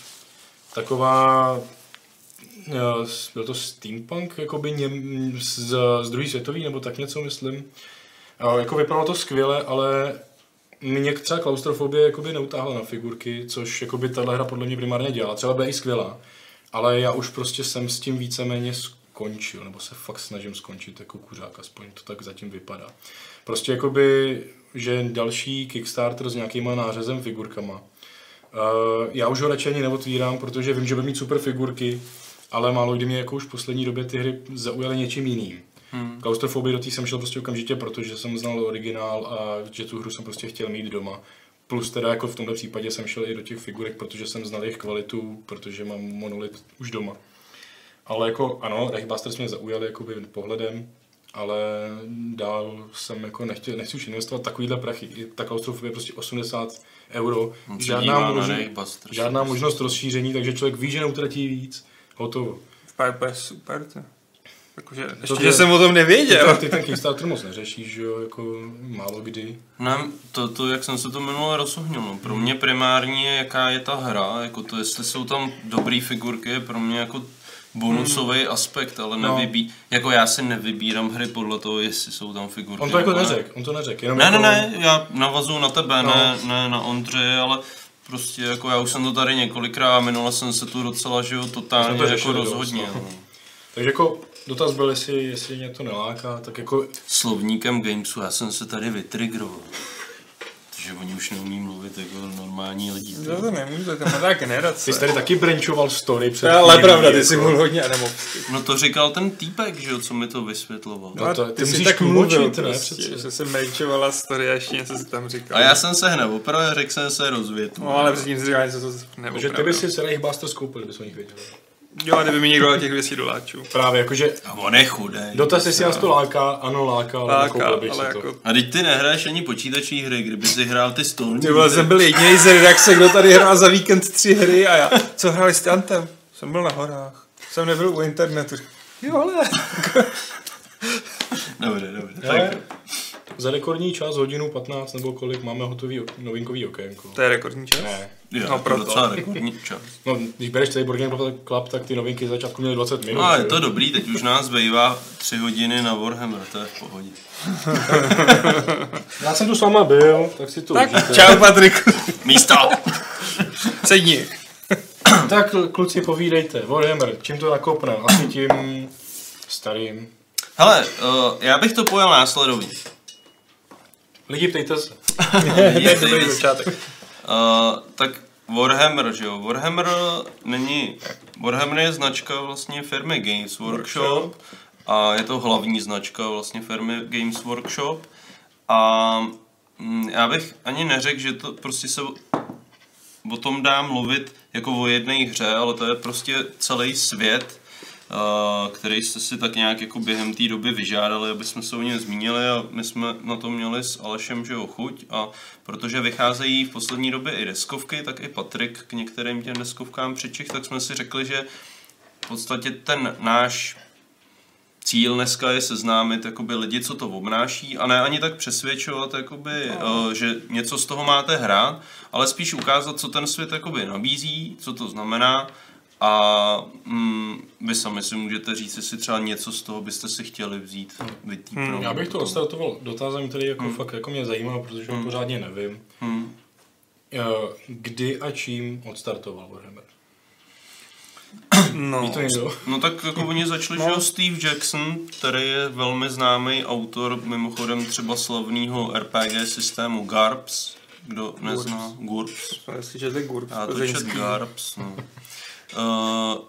Taková, eh, byl to steampunk, jakoby něm, z, z druhé světové, nebo tak něco, myslím. A jako vypadalo to skvěle, ale mě třeba klaustrofobie jakoby neutáhla na figurky, což jakoby tahle hra podle mě primárně dělá. Třeba byla i skvělá, ale já už prostě jsem s tím víceméně skončil, nebo se fakt snažím skončit jako kuřák, aspoň to tak zatím vypadá. Prostě jakoby, že další Kickstarter s nějakýma nářezem figurkama. Uh, já už ho radši ani neotvírám, protože vím, že bude mít super figurky, ale málo kdy mě jako už v poslední době ty hry zaujaly něčím jiným. Hmm. Klaustrofobii do té jsem šel prostě okamžitě, protože jsem znal originál a že tu hru jsem prostě chtěl mít doma. Plus teda jako v tomto případě jsem šel i do těch figurek, protože jsem znal jejich kvalitu, protože mám monolit už doma. Ale jako ano, Reichbusters mě zaujali jakoby pohledem, ale dál jsem jako nechtěl, nechci už investovat takovýhle prachy. I Ta klaustrofobie je prostě 80 euro, žádná, dívá na možno, Reichbusters. žádná možnost rozšíření, takže člověk ví, že neutratí víc. Hotovo. Pipe je super, to. Jakože, ještě, To že je- jsem o tom Ty, nevěděl. ty ten Kickstarter moc neřešíš, že jo, jako málo kdy. Ne, to, to, jak jsem se to minule rozohnil, no. pro mě primární je, jaká je ta hra, jako to, jestli jsou tam dobré figurky, je pro mě jako bonusový aspekt, ale No. nevybí, jako já si nevybírám hry podle toho, jestli jsou tam figurky. On to jako neřek, on to neřek, jenom Ne, jako, ne, ne, já navazuju na tebe, No. ne, ne na Ondřeje, ale prostě jako já už jsem to tady několikrát a minule jsem se tu docela, že jo, totálně to jako rozhodně. no. Takže jako dotaz byl, jestli, jestli mě to neláká, tak jako Slovníkem Gamesu, já jsem se tady vytrigroval. Protože oni už neumí mluvit jako normální lidi. To, to nemůžu, to je mladá generace. ty jsi tady taky branchoval story před je ale pravda, ty jako- jsi mluvil hodně adamovsky. No to říkal ten týpek, že jo, co mi to vysvětloval. No to- ty jsi musíš tak tlumočit, mluvil ne, prostě, že se menčovala story a ještě něco si tam říkal. A já jsem se hned opravil, řekl jsem se rozvětu. No ale předtím si říkal něco, co nebo Takže ty bys si se Reichbusters koupil, kdybys o nich věděl. Jo, a kdyby mi někdo dal těch 200 doláčů. Právě, jakože A on je chudej. dotaz, jestli nás to láká, ano láká, ale Láka, nekoupil bych ale si to. jako... A teď ty nehraješ ani počítačové hry, kdyby si hrál ty stolní. Ty vole, jsem byl jediný z redakce, kdo tady hrál za víkend tři hry a já, co hráli s Antem? Jsem byl na horách. Jsem nebyl u internetu. Jo, ale. Dobře, dobře. Ale Tak, za rekordní čas, hodinu 15 nebo kolik máme hotový novinkový okénko. To je rekordní čas? Ne. Je, No, no, proto. proto. docela rekordní čas. No, když bereš celý Board Game Club, tak ty novinky z začátku měly 20 minut. No a že je to dobrý, teď už nás bývá tři hodiny na Warhammer, to je v pohodě. <laughs> Já jsem tu s váma byl, tak si to Tak, užijte. čau Patriku. <laughs> Místo! <laughs> Sedni. <coughs> Tak kluci povídejte, Warhammer, čím to nakopne? Asi tím starým. Hele, uh, já bych to pojal následovně. Lidi, ptejte se. <laughs> dobrý začátek. Uh, tak Warhammer, že jo? Warhammer není... Warhammer je značka vlastně firmy Games Workshop a je to hlavní značka vlastně firmy Games Workshop a mm, já bych ani neřekl, že to prostě se o tom dá mluvit jako o jedné hře, ale to je prostě celý svět, který jste si tak nějak jako během té doby vyžádali, aby jsme se o něm zmínili a my jsme na to měli s Alešem, že jo, chuť a protože vycházejí v poslední době i deskovky, tak i Patrik k některým těm deskovkám přičich, tak jsme si řekli, že v podstatě ten náš cíl dneska je seznámit jakoby lidi, co to obnáší a ne ani tak přesvědčovat, jakoby, no. že něco z toho máte hrát, ale spíš ukázat, co ten svět jakoby nabízí, co to znamená a mm, vy sami si můžete říct, jestli třeba něco z toho byste si chtěli vzít. Hmm. Já bych to odstartoval dotazem, který jako fakt jako mě zajímá, protože ho pořádně nevím. Hmm. Eh, Kdy a čím odstartoval Warhammer? No, Ví to někdo? No tak jako oni začali, že jo, Steve Jackson, který je velmi známý autor, mimochodem třeba slavného RPG systému GURPS, kdo nezná GURPS. GURPS. Já to plzeňský. čet GURPS, no. Uh,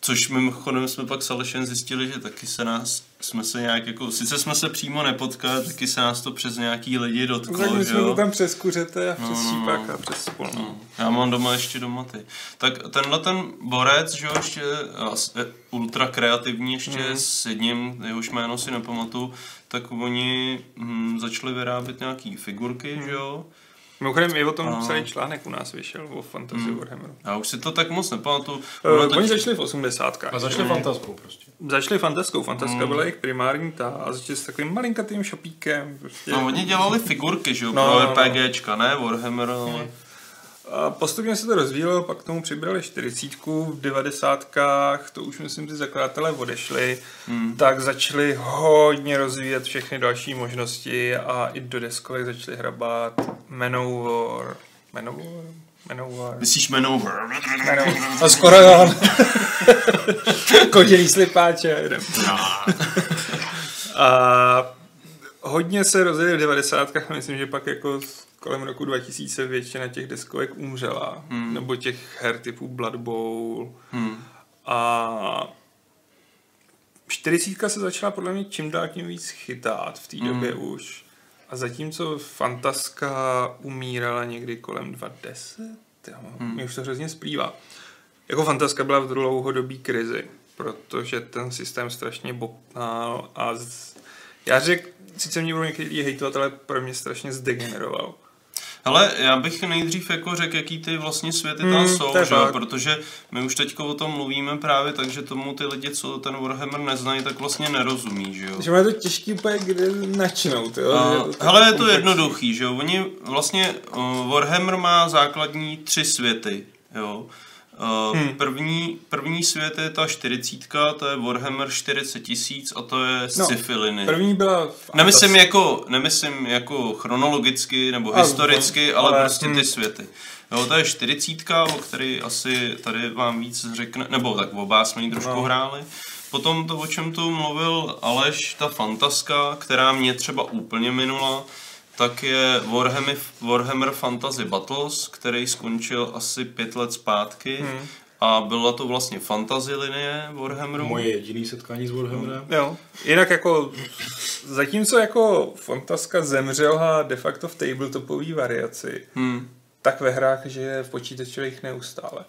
což mimochodem jsme pak s Alešem zjistili, že taky se nás, jsme se nějak jako, sice jsme se přímo nepotkali, taky se nás to přes nějaký lidi dotklo, Tak my že jsme to tam přes kuřete a přes No, no, no. a přes spol. No, já mám doma ještě doma ty. Tak tenhle ten borec, že jo, ještě eh, ultra kreativní, ještě mm. s jedním, jehož jméno si nepamatuju, tak oni hm, začali vyrábět nějaký figurky, Mhm. že jo. Mimochodem i o tom A- celý článek u nás vyšel o Fantasy Mm. Warhammeru. Já už si to tak moc nepamatuju. Uh, to- oni začali v 80. A začali fantaskou prostě. Začali fantaskou. Fantaska Mm. byla jejich primární ta a začali s takovým malinkatým šopíkem. Prostě. No, oni dělali figurky, že jo, No, pro no, no. RPGčka, ne Warhammer, ale... A postupně se to rozvíjelo, pak k tomu přibrali 40, v 90. to už myslím ty zakladatelé odešli, Hmm. tak začali hodně rozvíjet všechny další možnosti a i do deskovek začali hrabat Manowar. Manowar? Manowar. Myslíš Manowar? Manowar. A skoro jo. <laughs> Koděný slipáče. A hodně se rozjeli v 90. a myslím, že pak jako kolem roku 2000 většina těch deskovek umřela. Hmm. Nebo těch her typu Blood Bowl. Hmm. A 40 se začala podle mě čím dál tím víc chytat v té Hmm. době už. A zatímco Fantaska umírala někdy kolem 20, jo, Hmm. mě už to hrozně splývá. Jako Fantaska byla v dlouhodobý krizi, protože ten systém strašně bobtnal a z... já řekl, sice mě budou někteří hejtovat, ale pro mě strašně zdegeneroval. Hele, já bych nejdřív jako řekl, jaký ty vlastně světy tam Hmm, jsou, je že? protože my už teďko o tom mluvíme právě tak, že tomu ty lidi, co ten Warhammer neznají, tak vlastně nerozumí, že jo. Že má to těžký úplně kde načnout, jo? A, tak hele, je to komplexní. jednoduchý, že jo. Oni vlastně, uh, Warhammer má základní tři světy, jo. Hmm. první, první svět je ta 40, to je Warhammer 40 tisíc a to je No, sci-fi linie. První byla... v Nemyslím jako, nemyslím jako chronologicky nebo A, historicky, ale, ale- prostě ty hm. světy. Jo, to je 40, o který asi tady vám víc řekne, nebo tak oba jsme ji trošku No. hráli. Potom to, o čem tu mluvil Aleš, ta fantaska, která mě třeba úplně minula, tak je Warhammer, Warhammer Fantasy Battles, který skončil asi pět let zpátky. Hmm. A byla to vlastně fantasy linie Warhammeru. Moje jediné setkání s Warhammerem. Jo. Jinak jako, zatímco jako Fantaska zemřela de facto v tabletopové variaci, Hmm. tak ve hrách žije v počítačových neustále.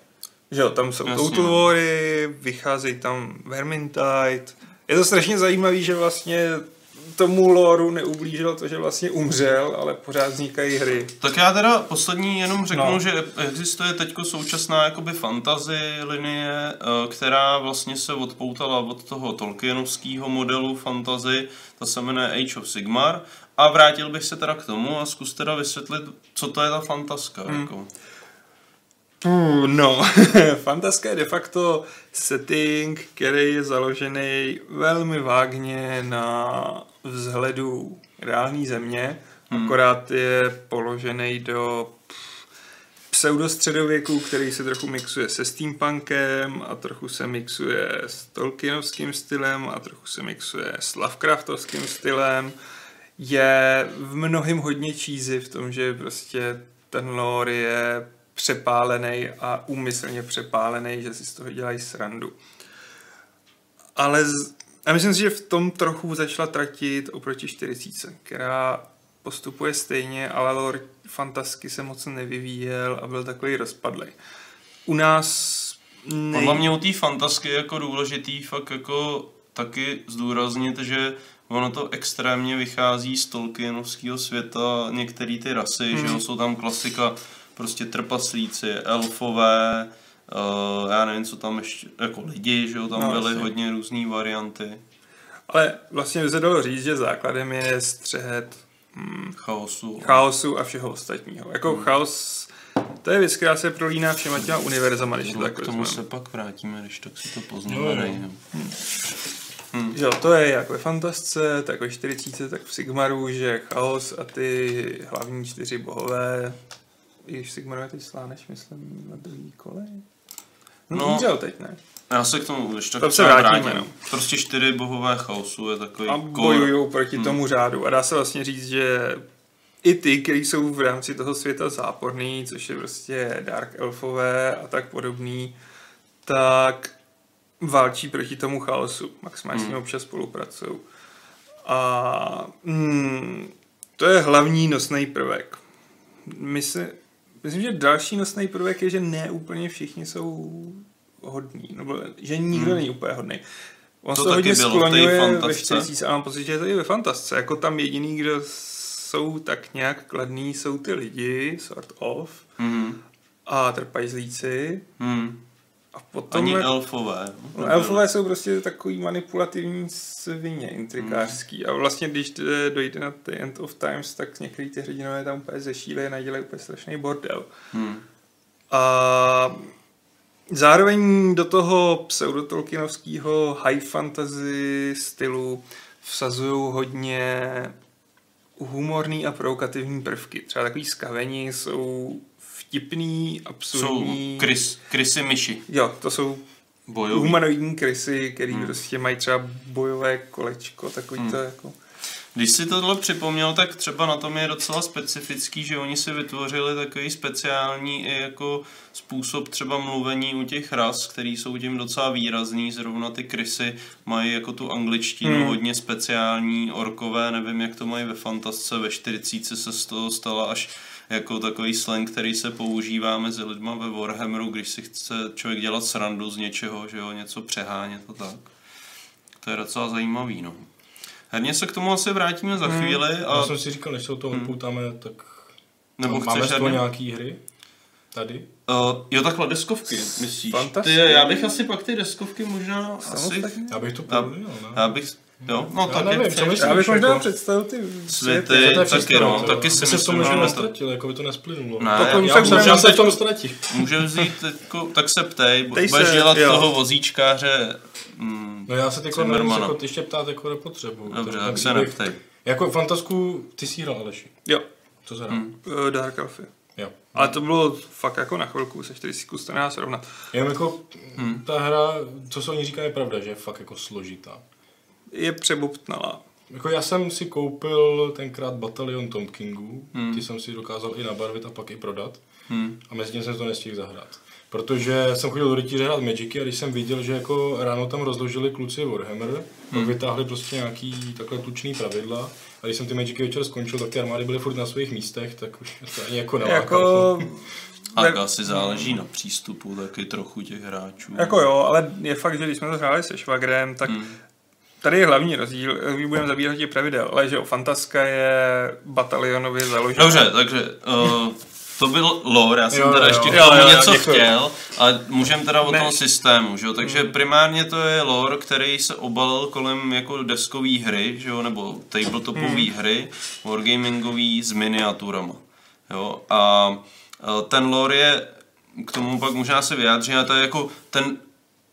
Že jo, tam jsou Jasně. Total Wary, vycházejí tam Vermintide. Je to strašně zajímavý, že vlastně tomu loru neublížilo to, že vlastně umřel, ale pořád vznikají hry. Tak já teda poslední jenom řeknu, No. že existuje teď současná jakoby fantasy linie, eh, která vlastně se odpoutala od toho Tolkienovského modelu fantasy, ta se jmenuje Age of Sigmar. A vrátil bych se teda k tomu a zkus teda vysvětlit, co to je ta fantaska. Hmm. Jako. Puh, no, <laughs> Fantaska je de facto setting, který je založený velmi vágně na vzhledu reální země, hmm. akorát je položený do pseudostředověku, který se trochu mixuje se steampunkem a trochu se mixuje s Tolkienovským stylem a trochu se mixuje s Lovecraftovským stylem. Je v mnohým hodně cheesy v tom, že prostě ten lore je přepálený a úmyslně přepálený, že si z toho dělají srandu. Ale z... a myslím si, že v tom trochu začala tratit oproti 40, která postupuje stejně, ale lore fantasky se moc nevyvíjel a byl takový rozpadlý. U nás nej... Podle mě u té fantasky je jako důležitý fakt jako taky zdůraznit, že ono to extrémně vychází z Tolkienovského světa, některé ty rasy, hmm. že jo, jsou tam klasika, prostě trpaslíci, elfové, uh, já nevím, co tam ještě, jako lidi, že jo, tam No, byly jasně. hodně různé varianty Ale vlastně by se dalo říct, že základem je střehet hm, chaosu. chaosu a všeho ostatního. Jako hmm. chaos, to je věc, která se prolíná všema těma univerzama, když to No, tak k tomu se pak vrátíme, když tak si to No, poznamenej. no. No, Že Jo, to je jak ve Fantasce, tak ve 40, tak v Sigmaru, že chaos a ty hlavní čtyři bohové, i když v Sigmaru je teď sláneš, myslím, na druhý kole. No, No. umřel teď, ne? Já se k tomu když tak To se vrátím. no. Prostě čtyři bohové chaosu je takový A bojují proti hmm. tomu řádu. A dá se vlastně říct, že i ty, kteří jsou v rámci toho světa záporný, což je prostě Dark Elfové a tak podobný, tak válčí proti tomu chaosu. Maximálně s ním Hmm. občas spolupracují. A mm, to je hlavní nosný prvek. Mysl, myslím, že další nosný prvek je, že ne úplně všichni jsou hodní, nebo že nikdo Hmm. není úplně hodný. On To se hodně skloňuje ve fantasce. 40 a mám pocit, že je to i ve fantasce. Jako tam jediný, kdo jsou tak nějak kladný, jsou ty lidi, sort of, Hmm. a trpajzlíci. Hmm. A potom Ani je- elfové. No, elfové jsou prostě takový manipulativní svině, intrikářský. A vlastně, když jde- dojde na The End of Times, tak některý ty hrdinové tam úplně zešílejí a nadělají úplně strašný bordel. Hmm. A zároveň do toho pseudotolkienovského high fantasy stylu vsazují hodně humorný a provokativní prvky. Třeba takový skavení jsou vtipný, Jsou absurdní. krys, krysy myši. Jo, to jsou Bojový. humanoidní krysy, který hmm. prostě mají třeba bojové kolečko, takový Hmm. to jako... Když si tohle připomněl, tak třeba na tom je docela specifický, že oni si vytvořili takový speciální i jako způsob třeba mluvení u těch ras, který jsou tím docela výrazný, zrovna ty krysy mají jako tu angličtinu Hmm. hodně speciální, orkové, nevím jak to mají ve fantasce, ve 40 se z toho stala až jako takový slang, který se používá mezi lidma ve Warhammeru, když si chce člověk dělat srandu z něčeho, že jo, něco přehánět a tak. To je docela zajímavý, no. Herně se k tomu asi vrátíme za Hmm. chvíli. Já A, jsem si říkal, než se o to Hmm. odpoutáme, tak nebo máme chceš z toho herně? nějaký hry? Tady? Uh, jo, takhle deskovky, myslíš? Ty, já bych asi pak ty deskovky možná asi... Samostatně? Já bych to Já, povolil, ne? já bych... Jo, no Já tak nevím, jak co chceš. myslíš? Já bych možná jako- představil ty Světy. je taky představa, no, to? taky si myslím, možná že to- nestratil, jako by to nesplynulo. Ne, To já- Já jsem se v tom ztratil. Můžeme vzít, jako, tak se ptej, Ptej budeš se, dělat jo. toho vozíčkáře. Mm, No já se teď jako ještě ptát jako nepotřebuju. Dobře, tak se neptej. Jako fantasku, ty jsi hrál Aleši. Jo, Co se hrál? Hmm. uh, Dark Elfy. Jo. Ale to bylo fakt jako na chvilku, se 40 kus to nedá srovnat. Jenom jako Hmm. ta hra, co se o ní říká, je pravda, že je fakt jako složitá. Je přebobtnalá. Jako já jsem si koupil tenkrát Batalion Tom Kingu, Hmm. ty jsem si dokázal i nabarvit a pak i prodat. Hmm. A mezi tím jsem to nestihl zahrát. Protože jsem chodil do rytíře hrát Magicy a když jsem viděl, že jako ráno tam rozložili kluci Warhammer, hmm. pak vytáhli prostě nějaký takhle tučný pravidla a když jsem ty Magicy večer skončil, tak ty armády byly furt na svých místech, tak už to ani jako nelákalo. <laughs> Jako, A asi záleží na přístupu taky trochu těch hráčů. jako jo, ale je fakt, že když jsme to hráli se Švagrem, tak Hmm. Tady je hlavní rozdíl, my budeme zabírat těch pravidel, ale že jo, Fantaska je batalionově založená. Dobře, takže uh, to byl lore, já jsem Jo, teda jo, ještě jo. Jo, jo, něco děkuju. chtěl, a můžeme teda o Ne. tom systému, že jo? takže primárně to je lore, který se obalil kolem jako deskové hry, že jo? nebo tabletopové Hmm. hry, wargamingový s miniaturama. Jo? A eh, ten lore je, k tomu pak možná se vyjádří, a to je jako ten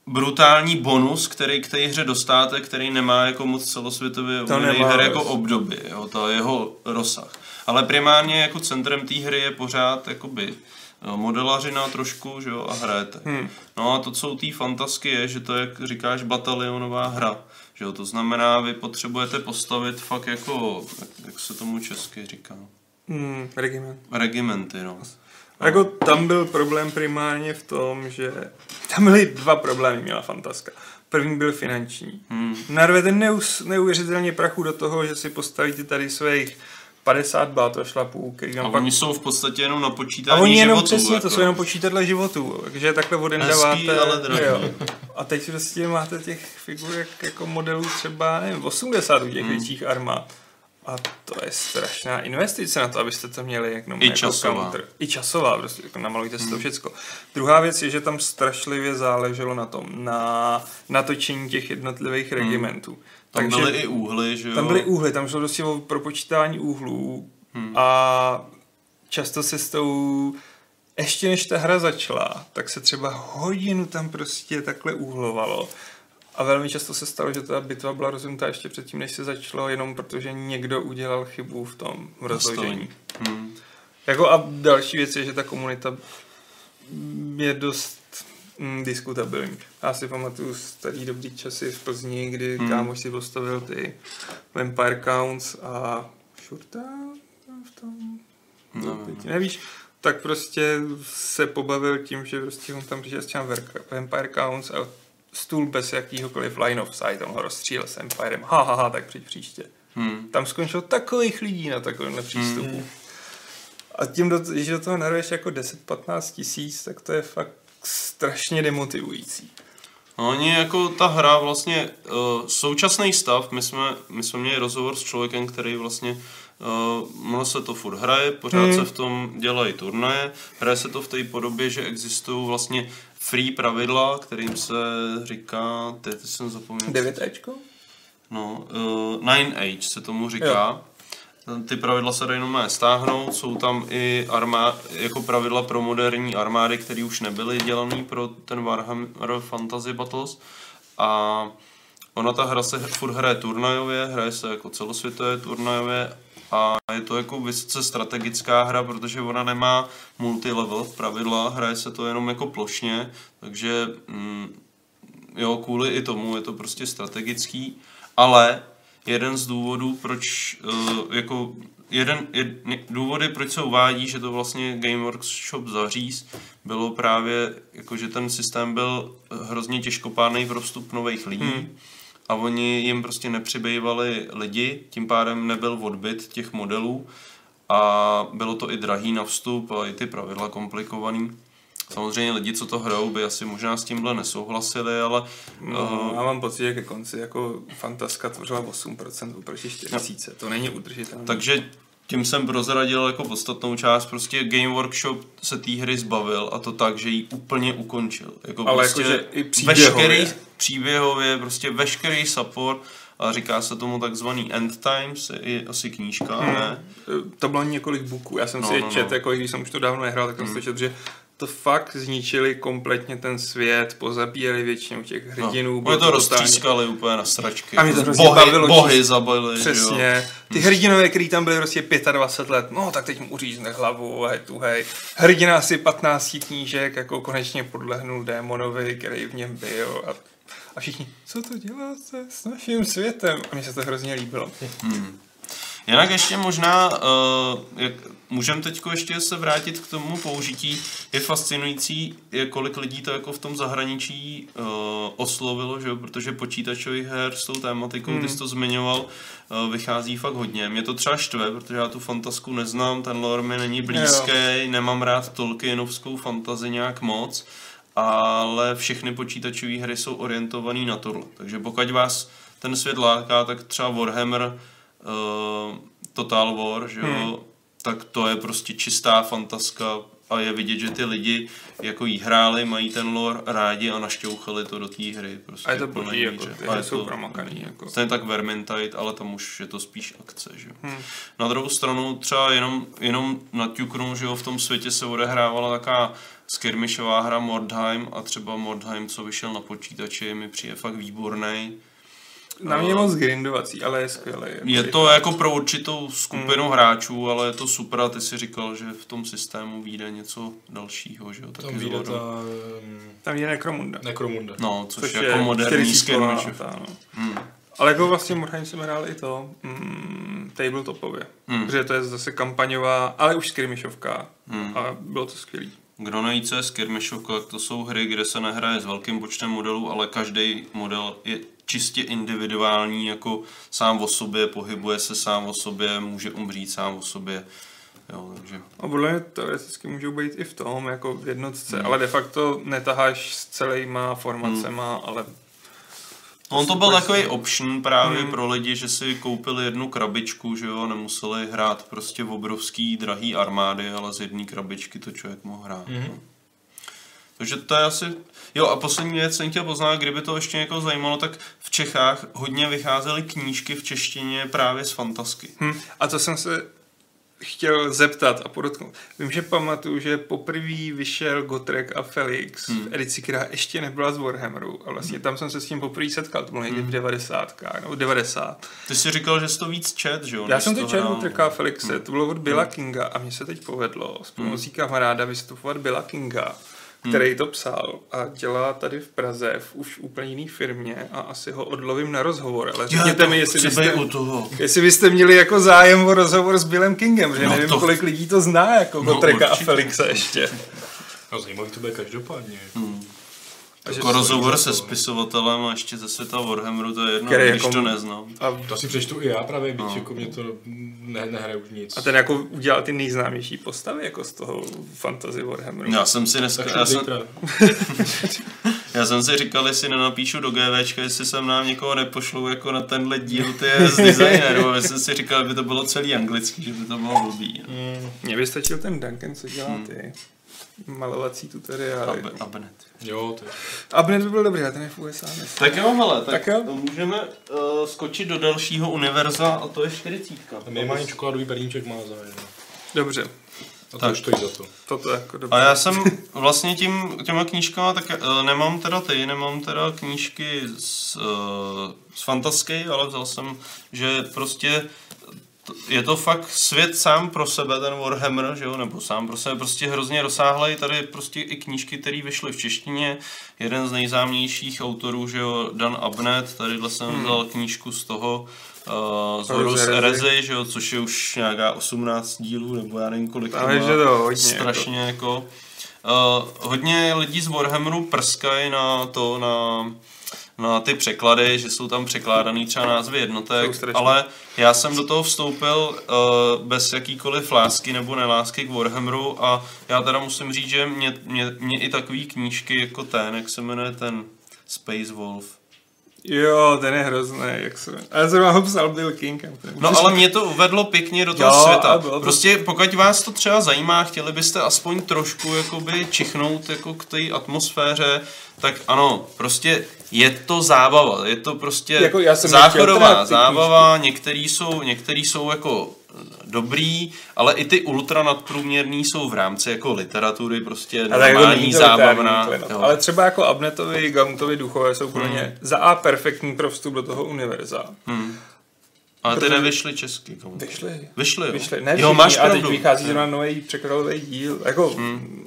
brutální bonus, který k té hře dostáte, který nemá jako moc celosvětově nemá, her jako obdoby, jo, to je jeho rozsah. Ale primárně jako centrem té hry je pořád jakoby modelařina trošku, že jo, a hrajete. Hmm. No a to, co u té fantasky je, že to je, jak říkáš, batalionová hra. Že jo, to znamená, vy potřebujete postavit fakt jako, jak, jak se tomu česky říká, Hmm, regiment. regimenty, no. A Jako tam byl problém primárně v tom, že tam byly dva problémy, měla Fantaska. První byl finanční. Hmm. Narvete neus, neuvěřitelně prachu do toho, že si postavíte tady svých 50 bátošlapů, který A vám pak... oni jsou v podstatě jenom na A počítání oni jenom životů, přesně, jako. to jsou jenom počítadle životů, takže takhle odendáváte. ale drahý. A teď prostě máte těch figurek jako modelů třeba, nevím, 80 u těch Hmm. větších armád. A to je strašná investice na to, abyste to měli jenom I jako časová. counter. I časová, prostě jako namalujte si to Hmm. všecko. Druhá věc je, že tam strašlivě záleželo na tom, na natočení těch jednotlivých regimentů. Hmm. Tam Takže byly i úhly, že jo? tam byly úhly, tam šlo prostě o propočítání úhlů Hmm. a často se s tou, ještě než ta hra začala, tak se třeba hodinu tam prostě takhle úhlovalo. A velmi často se stalo, že ta bitva byla rozhodnutá ještě předtím, než se začalo, jenom protože někdo udělal chybu v tom rozložení. Hmm. Jako a další věc je, že ta komunita je dost mm, diskutabilní. Já si pamatuju starý dobrý časy v Plzni, kdy Hmm. kámoš si postavil ty Vampire Counts a Shurta v tom? No, Teď nevíš? Tak prostě se pobavil tím, že prostě on tam přišel s těm Vampire Counts a stůl bez jakýhokoliv line of sight, on ho rozstřílel s Empirem. Ha, ha, ha, tak přijď příště. Hmm. Tam skončilo takových lidí na takovémhle přístupu. A tím, do, když do toho narveš jako 10-15 tisíc, tak to je fakt strašně demotivující. No, oni jako ta hra vlastně, uh, současný stav, my jsme, my jsme měli rozhovor s člověkem, který vlastně uh, ono se to furt hraje, pořád Hmm. se v tom dělají turnaje, hraje se to v té podobě, že existují vlastně free pravidla, kterým se říká, teď jsem zapomněl. 9 Ečko? No, uh, Nine Age se tomu říká. Ty pravidla se dají normálně stáhnout, jsou tam i armá, jako pravidla pro moderní armády, které už nebyly dělané pro ten Warhammer Fantasy Battles. A ona ta hra se furt hraje turnajově, hraje se jako celosvětové turnajově a je to jako vysoce strategická hra, protože ona nemá multilevel pravidla, hraje se to jenom jako plošně, takže mm, jo, kvůli i tomu je to prostě strategický, ale jeden z důvodů, proč uh, jako jeden, jed, důvody, proč se uvádí, že to vlastně Game Workshop zaříz, bylo právě, jako že ten systém byl hrozně těžkopádný pro vstup nových lidí Hmm. A oni jim prostě nepřibývali lidi, tím pádem nebyl odbyt těch modelů a bylo to i drahý na vstup a i ty pravidla komplikovaný. Samozřejmě lidi, co to hrajou, by asi možná s tímhle nesouhlasili, ale No, uh, já mám pocit, že ke konci jako Fantaska tvořila 8% oproti 4000. To není udržitelné. takže tím jsem prozradil jako podstatnou část, prostě Game Workshop se té hry zbavil a to tak, že ji úplně ukončil. Jako Ale prostě jakože i příběhově. veškerý, příběhově, prostě veškerý support a říká se tomu takzvaný End Times, je asi knížka, Hmm. ne? To bylo několik booků. Já jsem No, si je no, čet, no. jako když jsem už to dávno nehrál, tak jsem Hmm. si čet, že to fakt zničili kompletně ten svět, pozabíjeli většinu těch hrdinů. No, bylo oni to roztřískali úplně na sračky. A mě to hrozně bohy, bavilo bohy zabili. Přesně. Ty hrdinové, který tam byli prostě 25 let, no tak teď mu uřízne hlavu, hej tu hej. Hrdina asi 15 knížek, jako konečně podlehnul démonovi, který v něm byl a, a všichni, co to děláte s naším světem? A mně se to hrozně líbilo. Hmm. Jinak ještě možná, uh, jak můžeme teď ještě se vrátit k tomu použití, je fascinující, je kolik lidí to jako v tom zahraničí uh, oslovilo, že jo? protože počítačových her s tou tématikou, hmm. ty jsi to zmiňoval, uh, vychází fakt hodně. Mě to třeba štve, protože já tu fantasku neznám, ten lore mi není blízký, nemám rád Tolkienovskou fantazi nějak moc, ale všechny počítačové hry jsou orientované na tohle. Takže pokud vás ten svět láká, tak třeba Warhammer uh, Total War, že jo, hmm. tak to je prostě čistá fantaska a je vidět, že ty lidi jako jí hráli, mají ten lore rádi a našťouchali to do té hry. Prostě A je to plné boží, jako, ty A hry je jsou to- promakaný, jako. Stejně tak Vermintide, ale tam už je to spíš akce, že. Hmm. Na druhou stranu třeba jenom, jenom naťuknu, že jo, v tom světě se odehrávala taková skirmishová hra Mordheim a třeba Mordheim, co vyšel na počítači, mi přijde fakt výborný. Na mě je moc grindovací, ale je skvělý. Je to jako pro určitou skupinu Hmm. hráčů, ale je to super a ty si říkal, že v tom systému vyjde něco dalšího, že jo, taky Tam vyjde ta Tam je Necromunda. Nekromunda. No, což, Což je jako moderní skirmish. no. Hmm. Ale jako vlastně Mordheim jsem hrál i to mm, tabletopově. Hmm. Protože to je zase kampaňová, ale už skirmishovka. Hmm. A bylo to skvělý. Kdo neví, co je skirmishovka, to jsou hry, kde se nehraje s velkým počtem modelů, ale každý model je čistě individuální, jako sám o sobě, pohybuje se sám o sobě, může umřít sám o sobě. Jo, takže A podle mě teoreticky můžou být i v tom, jako v jednotce, Hmm. ale de facto netaháš s celýma formacema, ale On to byl takový option právě Hmm. pro lidi, že si koupili jednu krabičku, že jo, nemuseli hrát prostě v obrovský drahý armády, ale z jedné krabičky to člověk mohl hrát. No. Takže to je asi... Jo a poslední věc jsem chtěl poznat, kdyby to ještě někoho zajímalo, tak v Čechách hodně vycházely knížky v češtině právě z fantasky. Hm. A to jsem se chtěl zeptat a podotknout. Vím, že pamatuju, že poprvé vyšel Gotrek a Felix Hmm. v edici, která ještě nebyla z Warhammeru. A vlastně tam jsem se s tím poprvé setkal, to bylo někdy v 90. nebo 90. Ty jsi říkal, že jsi to víc čet, že jo? Já jsem to četl hrál. Gotreka a Felixe, to bylo od Billa Kinga a mně se teď povedlo s pomocí kamaráda vystupovat Billa Kinga, který to psal a dělá tady v Praze v už úplně jiný firmě a asi ho odlovím na rozhovor, ale řekněte mi, jestli byste, být u toho. Jestli byste měli jako zájem o rozhovor s Billem Kingem, že No nevím, to- kolik lidí to zná, jako No, Gotreka a. Felixe ještě. No zajímavý to bude každopádně. Že Jako se- rozhovor se spisovatelem a ještě ze světa Warhammeru, to je jedno, Který když jako- to neznám. A, To si přečtu i já právě, byť No. jako mě to ne, nehraje už nic. a ten jako udělal ty nejznámější postavy jako z toho fantasy Warhammeru. Já jsem si dneska, já jsem, <laughs> já jsem si říkal, jestli nenapíšu do GVčka, jestli sem nám někoho nepošlou jako na tenhle díl, ty je <laughs> z designerů, já jsem si říkal, že by to bylo celý anglický, že by to bylo blbý. no. Mm, Mně by stačil ten Duncan, co dělá Hmm. Malovací tutoriály. Ab- Abnet. jo, to je. Abnet by byl dobrý, ale ten je v USA. myslím. Tak jo, hele, tak, Tak jo. můžeme uh, skočit do dalšího univerza a to je 40. Minimálně čokoládový berlíček má zájem. Dobře, A to Tak. už stojí za to. toto jako dobré. A já jsem vlastně tím, těma knížkama, tak uh, nemám teda ty, nemám teda knížky z, uh, z fantasky, ale vzal jsem, že prostě je to fakt svět sám pro sebe, ten Warhammer, že jo, nebo sám pro sebe, prostě hrozně rozsáhlej, tady prostě i knížky, které vyšly v češtině, jeden z nejznámějších autorů, že jo, Dan Abnett, tadyhle jsem Hmm. vzal knížku z toho, uh, z Horus. Heresy, že jo, což je už nějaká 18 dílů, nebo já nevím kolik má. že to hodně, Strašně jako. Uh, hodně lidí z Warhammeru prskají na to, na, na ty překlady, že jsou tam překládaný třeba názvy jednotek, ale já jsem do toho vstoupil uh, bez jakýkoliv lásky nebo nelásky k Warhammeru a já teda musím říct, že mě, mě, mě i takový knížky jako ten, jak se jmenuje ten Space Wolf. Jo, ten je hrozný, jak se... Ale zrovna ho psal Bill King. a No ale mě to uvedlo pěkně do toho Jo, a světa. to- Prostě pokud vás to třeba zajímá, chtěli byste aspoň trošku jakoby čichnout jako k té atmosféře, tak ano, prostě je to zábava, je to prostě Jako já jsem záchodová zábava, některý jsou, některý jsou jako dobrý, ale i ty ultra nadprůměrný jsou v rámci jako literatury prostě jako normální, zábavná. Ale třeba jako Abnetovi, Gauntovi duchové jsou pro Hmm. ně za A perfektní pro vstup do toho univerza. Hmm. Ale ty nevyšly česky. komu? Vyšly. Vyšly, jo? Vyšly. Ne jo, máš a teď vychází zrovna nový překladový díl. Jako Hmm.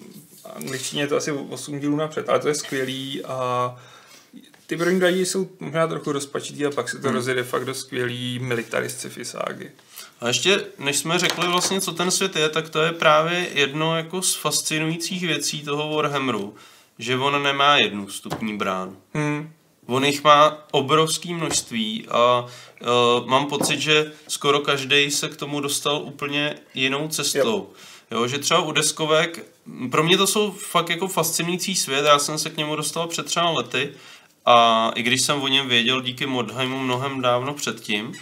angličtině je to asi 8 dílů napřed, ale to je skvělý a ty první dva díly jsou možná trochu rozpačitý a pak se to Hmm. rozjede fakt do skvělý militarist sci-fi ságy. A ještě, než jsme řekli vlastně, co ten svět je, tak to je právě jedno jako z fascinujících věcí toho Warhammeru, že on nemá jednu vstupní bránu. Hmm. On jich má obrovské množství a uh, mám pocit, že skoro každý se k tomu dostal úplně jinou cestou. Jo, že třeba u deskovek, pro mě to jsou fakt jako fascinující svět, já jsem se k němu dostal před třeba lety a i když jsem o něm věděl díky Modheimu mnohem dávno předtím,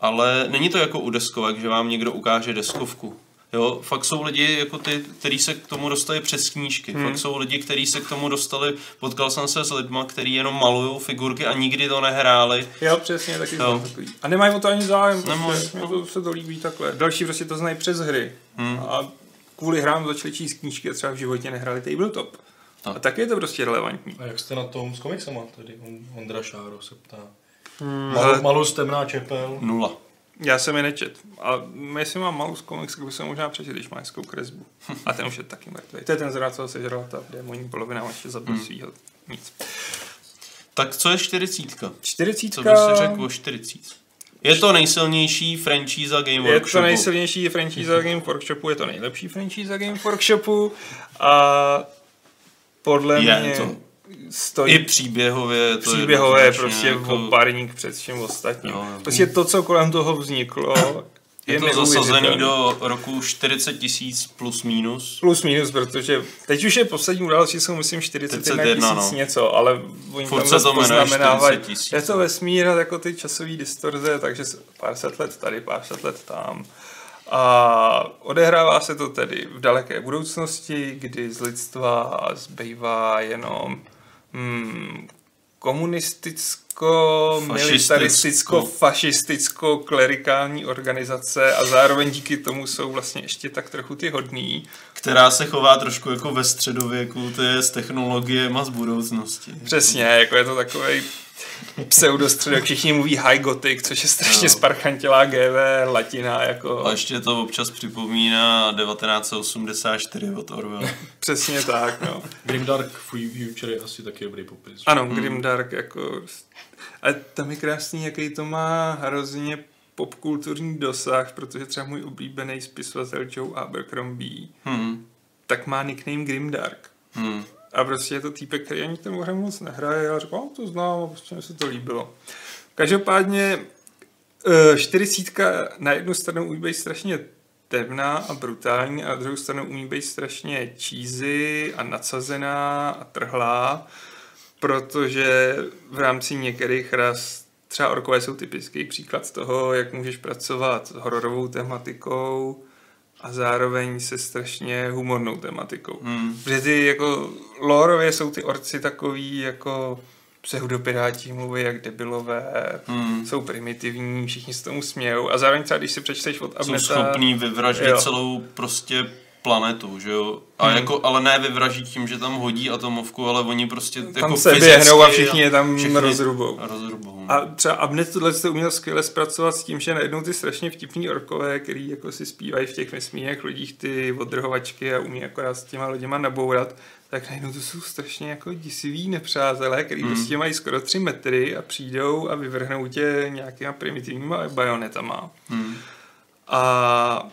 ale není to jako u deskovek, že vám někdo ukáže deskovku. Jo, fakt jsou lidi, jako ty, kteří se k tomu dostali přes knížky. Hmm. Fakt jsou lidi, kteří se k tomu dostali, potkal jsem se s lidma, kteří jenom malují figurky a nikdy to nehráli. Jo, přesně, taky Jo. takový. A nemají o to ani zájem, prostě, to se to líbí takhle. Další prostě to znají přes hry. Hmm. A kvůli hrám začali číst knížky a třeba v životě nehráli tabletop. Tak. A tak je to prostě relevantní. A jak jste na tom s komiksama tady? On- Ondra Šáro se ptá. Hmm, Malou, malou temná čepel. Nula. Já jsem je nečet. A jestli mám malou z komiks, tak bych se možná přečet, když má hezkou kresbu. <laughs> A ten už je taky mrtvý. To je ten zrát, co sežral ta démoní polovina, a ještě zabil hmm. svýho. Nic. Tak co je čtyřicítka? Co Čtyřicítka bys si řekl o čtyřicít? Je to nejsilnější franchíza Game je Workshopu. to nejsilnější franchise Game Workshopu, je to nejlepší franchise Game Workshopu a podle Je mě to. stojí I příběhově. To příběhové je prostě jako, oparník před vším ostatním. Jo, jo. Prostě to, co kolem toho vzniklo, je, je to zasazený do roku 40 tisíc plus minus. Plus minus, protože teď už je poslední události, jsou myslím 41 41, tisíc no. něco, ale oni Furt tam se to poznamenávají. 40 tisíc, Je to no. vesmír a jako ty časové distorze, takže pár set let tady, pár set let tam. A odehrává se to tedy v daleké budoucnosti, kdy z lidstva zbývá jenom hmm, komunisticko, militaristicko, fašisticko, klerikální organizace a zároveň díky tomu jsou vlastně ještě tak trochu ty hodný. Která se chová trošku jako ve středověku, to je s technologiemi a z budoucnosti. Přesně, jako je to takový pseudostředok, všichni mluví high gothic, což je strašně Jo. sparchantilá GV latina, jako A ještě to občas připomíná 1984 od Orwell. <laughs> přesně tak, no. Grimdark Future je asi taky dobrý popis. Ano, Grimdark, jako... A tam je krásný, jaký to má hrozně popkulturní dosah, protože třeba můj oblíbený spisovatel Joe Abercrombie, Hmm. tak má nickname Grimdark. Hmm. A prostě je to týpek, který ani ten hře moc nehraje. Řekl, "No, to znám a prostě mi se to líbilo. Každopádně eh, čtyřicítka na jednu stranu umí být strašně temná a brutální a na druhou stranu umí být strašně cheesy a nadsazená a trhlá, protože v rámci některých ras třeba orkové jsou typický příklad toho, jak můžeš pracovat s hororovou tematikou a zároveň se strašně humornou tematikou. Hmm. Protože ty jako lorově jsou ty orci takový jako pseudopiráti, mluví jak debilové, Hmm. jsou primitivní, všichni se tomu smějou a zároveň třeba když si přečteš od Jsou Abneta... schopní vyvraždit Jo. celou prostě planetu, že jo? A Hmm. jako, ale ne vyvražit tím, že tam hodí atomovku, ale oni prostě tam jako se běhnou a všichni je tam všichni rozrubou. rozrubou. A třeba Abnet tohle to uměl skvěle zpracovat s tím, že najednou ty strašně vtipný orkové, který jako si zpívají v těch vesmírných lodích ty odrhovačky a umí akorát s těma loděma nabourat, tak najednou to jsou strašně jako disivý nepřátelé, který Hmm. prostě mají skoro tři metry a přijdou a vyvrhnou tě nějakýma primitivníma bajonetama. Hmm. A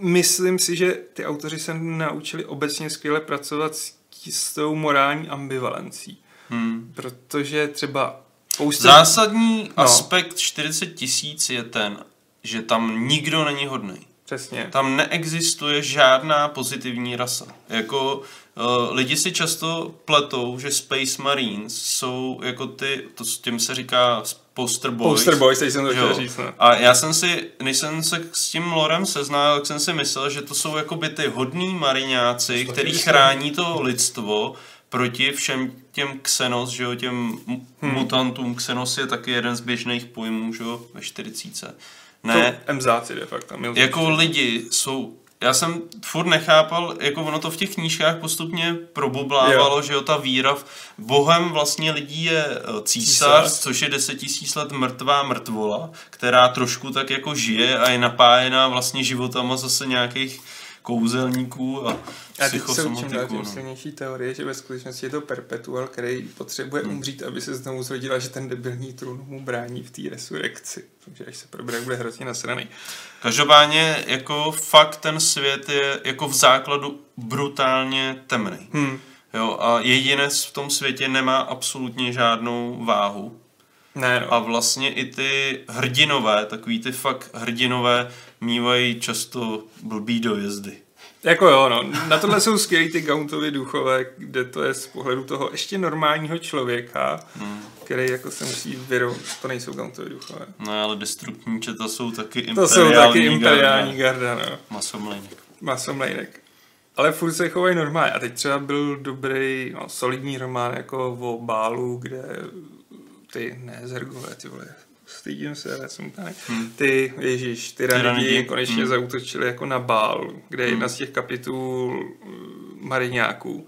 myslím si, že ty autoři se naučili obecně skvěle pracovat s, s tou morální ambivalencí. Hmm. Protože třeba spousta... Zásadní No. aspekt 40 tisíc je ten, že tam nikdo není hodný. Přesně. Tam neexistuje žádná pozitivní rasa. Jako uh, lidi si často pletou, že Space Marines jsou jako ty, to s tím se říká poster boys. Poster Boys, teď jsem to chtěl říct. No. A já jsem si, než jsem se s tím lorem seznámil, tak jsem si myslel, že to jsou jakoby ty hodní mariňáci, To který chrání to lidstvo proti všem těm Xenos, že jo, těm hmm. mutantům. Xenos je taky jeden z běžných pojmů, že jo, ve 40. Ne, To MZáci de facto. Jako lidi jsou já jsem furt nechápal, jako ono to v těch knížkách postupně probublávalo, Jo. že jo, ta víra v bohem vlastně lidí je eh, Císař. císař, což je deset tisíc let mrtvá mrtvola, která trošku tak jako žije a je napájená vlastně životama zase nějakých kouzelníků a A psychosomatiků. tím No. silnější teorie, že ve skutečnosti je to perpetual, který potřebuje Hmm. umřít, aby se znovu zrodila, že ten debilní trůn mu brání v té resurrekci. Takže až se probere, bude hrozně nasraný. Každopádně jako fakt ten svět je jako v základu brutálně temný. Hmm. Jo, a jedinec v tom světě nemá absolutně žádnou váhu. Ne, no. A vlastně i ty hrdinové, takový ty fakt hrdinové, mývají často blbý dojezdy. Jako jo, no. Na tohle jsou skvělý ty Gauntovi duchové, kde to je z pohledu toho ještě normálního člověka, hmm. který jako se musí vyrovnat. To nejsou Gauntovi duchové. No ale destruktní četa jsou taky To imperiální jsou taky imperiální garda. garda, no. Masomlejnek. Masomlejnek. Ale furt se chovají normálně. A teď třeba byl dobrý, no, solidní román jako o Bálu, kde ty, ne, Zergové, ty vole, stydím se, já jsem úplně, Hmm. ty, ježíš, ty ranidi Tyranidi, konečně hmm. zautočili jako na Bál, kde je jedna z těch kapitů mm, mariňáků.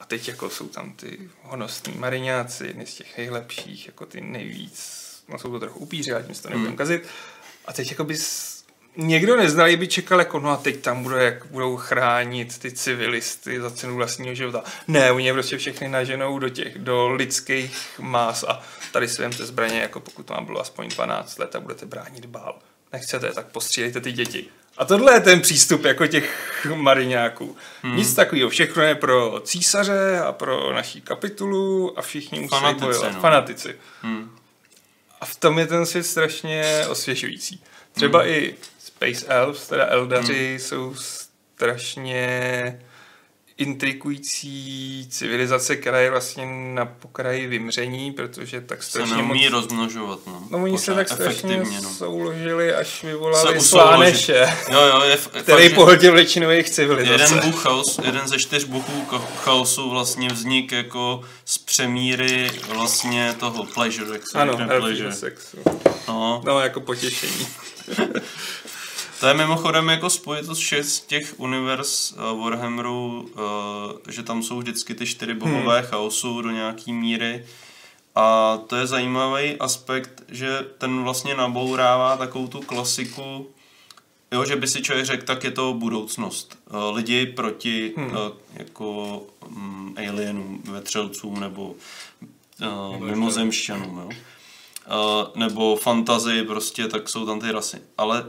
A teď jako jsou tam ty honosní mariňáci, jedni z těch nejlepších, jako ty nejvíc, no jsou to trochu upíři, ale tím se to nebudem Hmm. kazit. A teď jako bys někdo neznalý by čekal jako, no a teď tam bude, jak budou chránit ty civilisty za cenu vlastního života. Ne, oni je prostě všechny naženou do těch, do lidských más a tady si vemte zbraně, jako pokud vám bylo aspoň 12 let a budete bránit bál. Nechcete, tak postřílejte ty děti. A tohle je ten přístup jako těch mariňáků. Hmm. Nic takového, všechno je pro císaře a pro naší kapitulu a všichni musí Fanatici, bojovat. no. Fanatici. Hmm. A v tom je ten svět strašně osvěžující. Třeba Hmm. i Space Elves, teda Eldaři, hmm. jsou strašně intrikující civilizace, která je vlastně na pokraji vymření, protože tak Se strašně neumí moc... rozmnožovat, no. No oni se tak strašně efektivně, no. souložili, až Se vyvolali. Sláneše, Jo, jo, je f- fakt, který že pohodil většinu jejich civilizace. Jeden bůh chaos, jeden ze čtyř bohů chaosu vlastně vznik jako z přemíry vlastně toho pleasure, jak se Ano, pleasure. sexu. No, No, jako potěšení. <laughs> To je mimochodem jako spojitost všech z těch univerz uh, Warhammeru, uh, že tam jsou vždycky ty čtyři bohové hmm. chaosu do nějaký míry. A to je zajímavý aspekt, že ten vlastně nabourává takovou tu klasiku, jo, že by si člověk řekl, tak je to budoucnost. Uh, lidi proti hmm. uh, jako um, alienům, vetřelcům nebo uh, mimozemšťanům, jo. Uh, nebo fantazii prostě, tak jsou tam ty rasy. Ale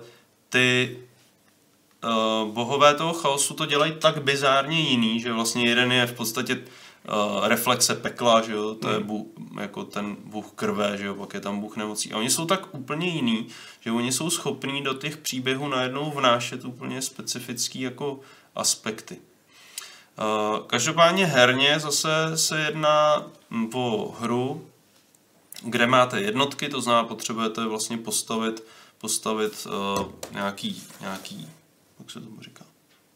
ty uh, bohové toho chaosu to dělají tak bizárně jiný, že vlastně jeden je v podstatě uh, reflexe pekla, že jo, to je bůh, jako ten bůh krve, že jo, pak je tam bůh nemocí. A oni jsou tak úplně jiný, že oni jsou schopní do těch příběhů najednou vnášet úplně specifický jako aspekty. Uh, každopádně herně zase se jedná hm, o hru, kde máte jednotky, to znamená, potřebujete vlastně postavit, postavit uh, nějaký, nějaký, jak se tomu říká,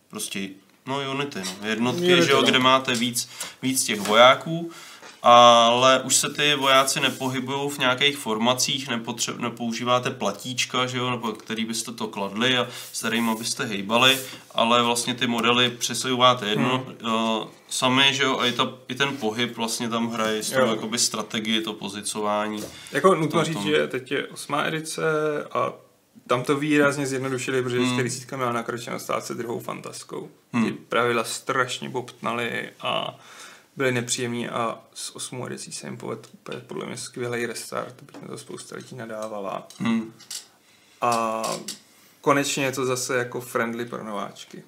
prostě, no unity, no, jednotky, Unity, že jo, no. kde máte víc, víc těch vojáků, ale už se ty vojáci nepohybují v nějakých formacích, nepotře- nepoužíváte platíčka, že jo, nebo který byste to kladli a s kterými byste hejbali, ale vlastně ty modely přesouváte jedno, hmm. uh, sami, že jo, a i, ta, i ten pohyb vlastně tam hraje s tou jakoby strategii, to pozicování. Jako nutno říct, že teď je osmá edice a tam to výrazně zjednodušili, protože Hmm. hmm. 40 měla nakročeno stát se druhou fantaskou. Hmm. Ty pravidla strašně bobtnaly a byly nepříjemný a s osmou edicí se jim povedl úplně podle mě skvělý restart, bych na to spousta lidí nadávala. Hmm. A konečně je to zase jako friendly pro nováčky.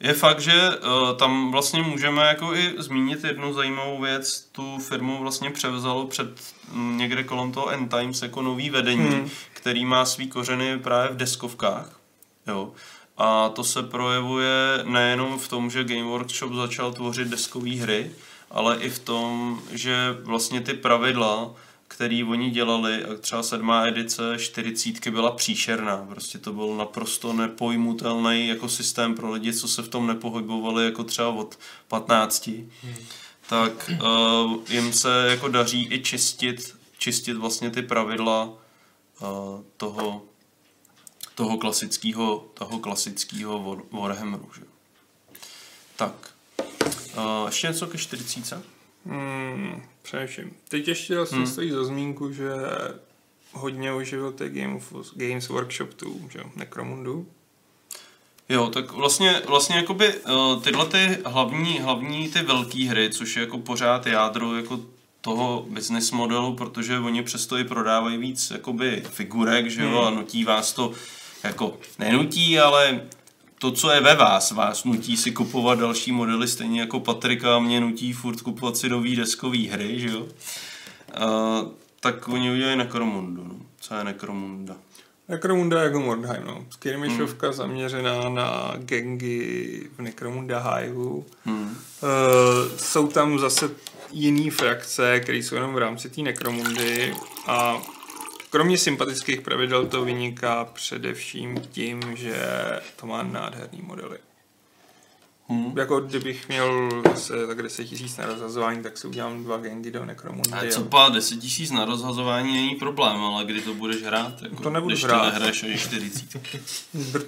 Je fakt, že uh, tam vlastně můžeme jako i zmínit jednu zajímavou věc. Tu firmu vlastně převzalo před mm, někde kolem toho End Times jako nový vedení, hmm. který má svý kořeny právě v deskovkách. Jo. A to se projevuje nejenom v tom, že Game Workshop začal tvořit deskové hry, ale i v tom, že vlastně ty pravidla, který oni dělali, a třeba sedmá edice čtyřicítky byla příšerná. Prostě to byl naprosto nepojmutelný jako systém pro lidi, co se v tom nepohybovali jako třeba od 15. Hmm. Tak uh, jim se jako daří i čistit, čistit vlastně ty pravidla uh, toho, toho klasického, toho klasického War- Warhammeru. Že? Tak. Uh, ještě něco ke 40. Hmm, přemýšlím. Teď ještě vlastně hmm. stojí za zmínku, že hodně oživil ty Game of, Games Workshop 2, že Necromundu. Jo, tak vlastně, vlastně jakoby uh, tyhle ty hlavní, hlavní ty velké hry, což je jako pořád jádro jako toho business modelu, protože oni přesto i prodávají víc jakoby figurek, že jo, a nutí vás to jako nenutí, ale to, co je ve vás, vás nutí si kupovat další modely, stejně jako Patrika a mě nutí furt kupovat si nový deskový hry, že jo. Uh, tak oni udělají Necromundu, no. Co je Necromunda? Necromunda jako Mordheim, no. Skirmishovka hmm. zaměřená na gengy v Necromunda Hiveu. Hmm. Uh, jsou tam zase jiný frakce, které jsou jenom v rámci té Necromundy a kromě sympatických pravidel to vyniká především tím, že to má nádherný modely. Hmm. Jako kdybych měl se tak 10 tisíc na rozhazování, tak si udělám dva gengy do Necromundy. A co pá, 10 tisíc na rozhazování není problém, ale kdy to budeš hrát? Jako, to nebudu když hrát. to nehraješ až 40.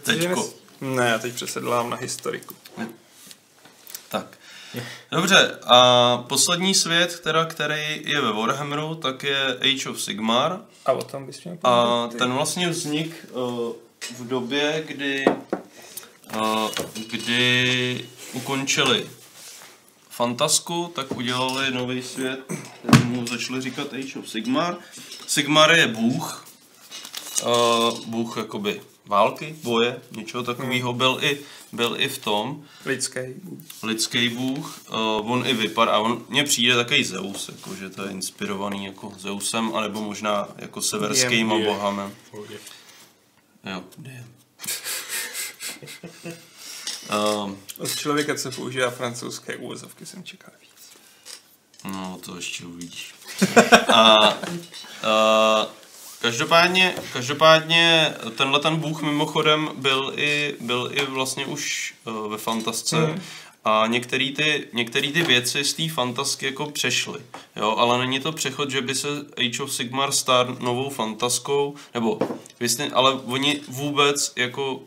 Teďko. Ne, já teď přesedlám na historiku. Tak. Dobře, a poslední svět, teda, který je ve Warhammeru, tak je Age of Sigmar. A o tom bys měl A ten vlastně vznik uh, v době, kdy, uh, kdy ukončili Fantasku, tak udělali nový svět, kterému začali říkat Age of Sigmar. Sigmar je bůh, uh, bůh jakoby války, boje, něčeho takového, byl i, byl i v tom Lidský. lidský bůh, uh, on i vypadá, on mně přijde takový Zeus, jako, že to je inspirovaný jako Zeusem, anebo možná jako severskýma Diem. Jo, Diem. um, <laughs> Od člověka, co používá francouzské úvozovky, jsem čekal víc. no, to ještě uvidíš. <laughs> A, a každopádně, každopádně tenhle ten bůh mimochodem byl i, byl i vlastně už uh, ve fantasce. Mhm. A některé ty, některý ty věci z té fantasky jako přešly, jo, ale není to přechod, že by se Age of Sigmar stal novou fantaskou, nebo vlastně, ale oni vůbec jako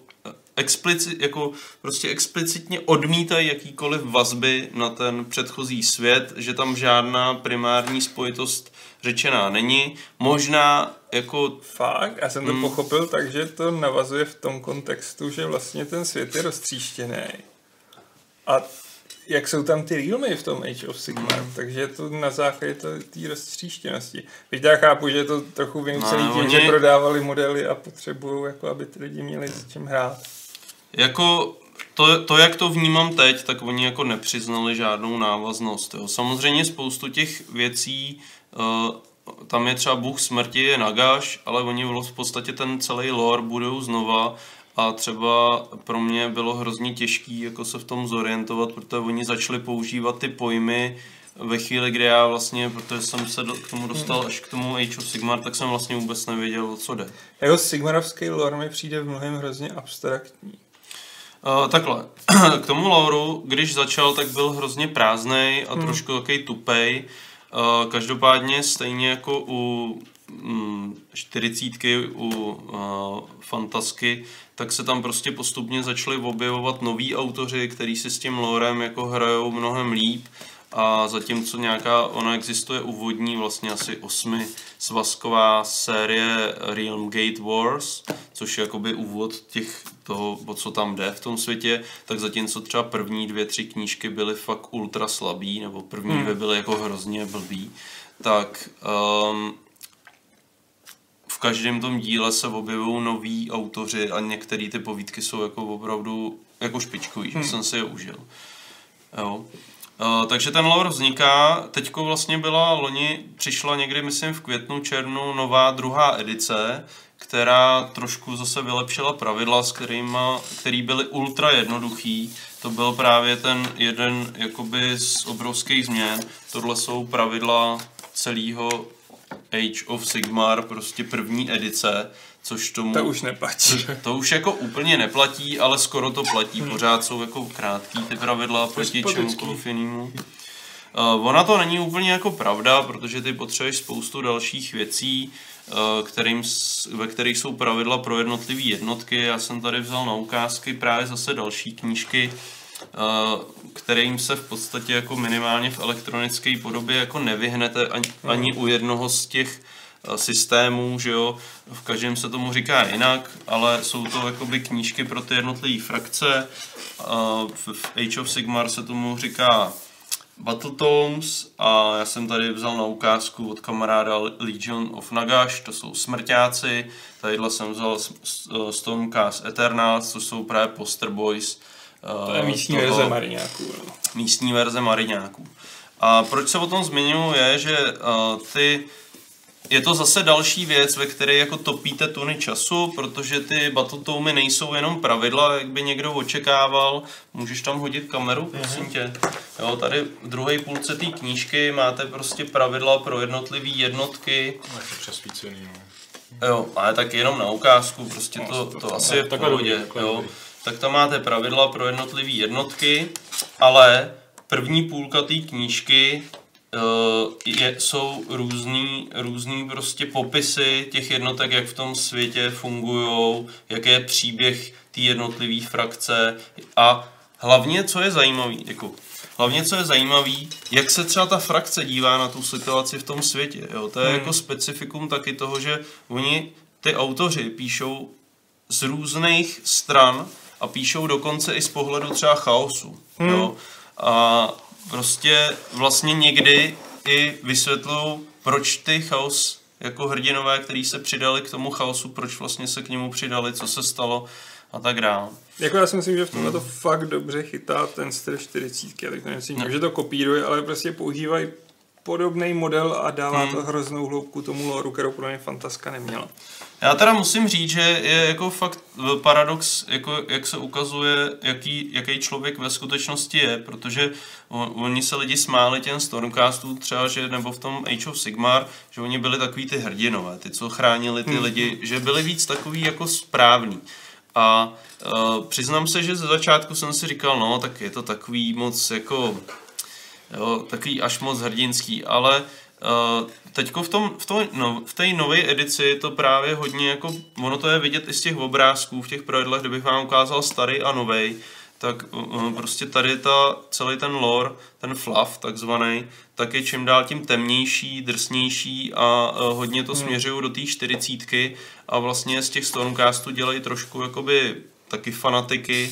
explicit, jako prostě explicitně odmítají jakýkoliv vazby na ten předchozí svět, že tam žádná primární spojitost řečená není. Možná jako Fakt? Já jsem to pochopil tak, že to navazuje v tom kontextu, že vlastně ten svět je roztříštěný. A jak jsou tam ty realmy v tom Age of Sigmar, takže je to na základě té roztříštěnosti. Víte, já chápu, že je to trochu vynucený No, tím, oni- že prodávali modely a potřebují, jako aby ty lidi měli s čím hrát. Jako to, to, jak to vnímám teď, tak oni jako nepřiznali žádnou návaznost. Jo. Samozřejmě spoustu těch věcí, tam je třeba Bůh smrti, je Nagaš, ale oni v podstatě ten celý lore budou znova a třeba pro mě bylo hrozně těžký jako se v tom zorientovat, protože oni začali používat ty pojmy ve chvíli, kdy já vlastně, protože jsem se do, k tomu dostal až k tomu Age of Sigmar, tak jsem vlastně vůbec nevěděl, o co jde. Jako Sigmarovský lore mi přijde v mnohem hrozně abstraktní. Uh, takhle, <clears throat> k tomu Lauru, když začal, tak byl hrozně prázdnej a trošku takový tupej. Uh, každopádně stejně jako u mm, čtyřicítky, u uh, fantasky, tak se tam prostě postupně začali objevovat noví autoři, kteří si s tím lorem jako hrajou mnohem líp a zatímco nějaká, ona existuje úvodní vlastně asi osmi svazková série Realm Gate Wars, což je jakoby úvod těch toho, o co tam jde v tom světě, tak zatímco třeba první dvě, tři knížky byly fakt ultra slabý, nebo první dvě byly jako hrozně blbý, tak um, v každém tom díle se objevují noví autoři a některé ty povídky jsou jako opravdu jako špičkový, že jsem si je užil. Jo. Uh, takže ten lore vzniká, teďko vlastně byla loni, přišla někdy, myslím, v květnu, červnu nová druhá edice, která trošku zase vylepšila pravidla, s kterýma, který byly ultra jednoduchý. To byl právě ten jeden jakoby z obrovských změn. Tohle jsou pravidla celého Age of Sigmar, prostě první edice, což tomu... To už neplatí. To už jako úplně neplatí, ale skoro to platí. Pořád jsou jako krátký ty pravidla proti čemukoliv jinému. Uh, ona to není úplně jako pravda, protože ty potřebuješ spoustu dalších věcí, uh, kterým, ve kterých jsou pravidla pro jednotlivé jednotky. Já jsem tady vzal na ukázky právě zase další knížky, uh, kterým se v podstatě jako minimálně v elektronické podobě jako nevyhnete ani, ani u jednoho z těch systémů, že jo, v každém se tomu říká jinak, ale jsou to jakoby knížky pro ty jednotlivé frakce. Eh, V Age of Sigmar se tomu říká Battle Tomes a já jsem tady vzal na ukázku od kamaráda Legion of Nagash, to jsou smrťáci, tadyhle jsem vzal eh, Stormcast Eternals, to jsou právě Poster Boys. eh, To je místní toho- verze Mariňáků. Místní verze Mariňáků. A proč se o tom zmiňuji je, že ty je to zase další věc, ve které jako topíte tuny času, protože ty Battletome nejsou jenom pravidla, jak by někdo očekával. Můžeš tam hodit kameru, prosím tě. Jo, tady v druhé půlce té knížky máte prostě pravidla pro jednotlivé jednotky. No, je to přesvícený, no. Jo, ale tak jenom na ukázku, prostě No, to, to- to asi je v takhle pohodě, jo. Tak tam máte pravidla pro jednotlivé jednotky, ale první půlka té knížky je, jsou různý, různý prostě popisy těch jednotek, jak v tom světě fungují, jaký je příběh té jednotlivé frakce a hlavně, co je zajímavý, jako Hlavně, co je zajímavý, jak se třeba ta frakce dívá na tu situaci v tom světě. Jo? To je hmm. jako specifikum taky toho, že oni, ty autoři, píšou z různých stran a píšou dokonce i z pohledu třeba chaosu. Hmm. Jo? A prostě vlastně někdy i vysvětlují, proč ty chaos jako hrdinové, kteří se přidali k tomu chaosu, proč vlastně se k němu přidali, co se stalo a tak dále. Jako já si myslím, že v tomhle to fakt dobře chytá ten styl 40. Já teď nemyslím, No. že to kopíruje, ale prostě používají podobný model a dává Hmm. to hroznou hloubku tomu loru, kterou pro mě Fantaska neměla. Já teda musím říct, že je jako fakt paradox, jako jak se ukazuje, jaký, jaký člověk ve skutečnosti je, protože on, oni se lidi smáli těm Stormcastů třeba, že nebo v tom Age of Sigmar, že oni byli takový ty hrdinové, ty, co chránili ty lidi, že byli víc takový jako správný. A uh, přiznám se, že ze začátku jsem si říkal, no, tak je to takový moc jako jo, takový až moc hrdinský, ale uh, teďko v, tom, v, tom, no, v té nové edici je to právě hodně jako, ono to je vidět i z těch obrázků, v těch pravidlech, kdybych vám ukázal starý a novej, tak uh, prostě tady ta, celý ten lore, ten fluff takzvaný, tak je čím dál tím temnější, drsnější a uh, hodně to směřují do té čtyřicítky a vlastně z těch Stormcastů dělají trošku jakoby taky fanatiky,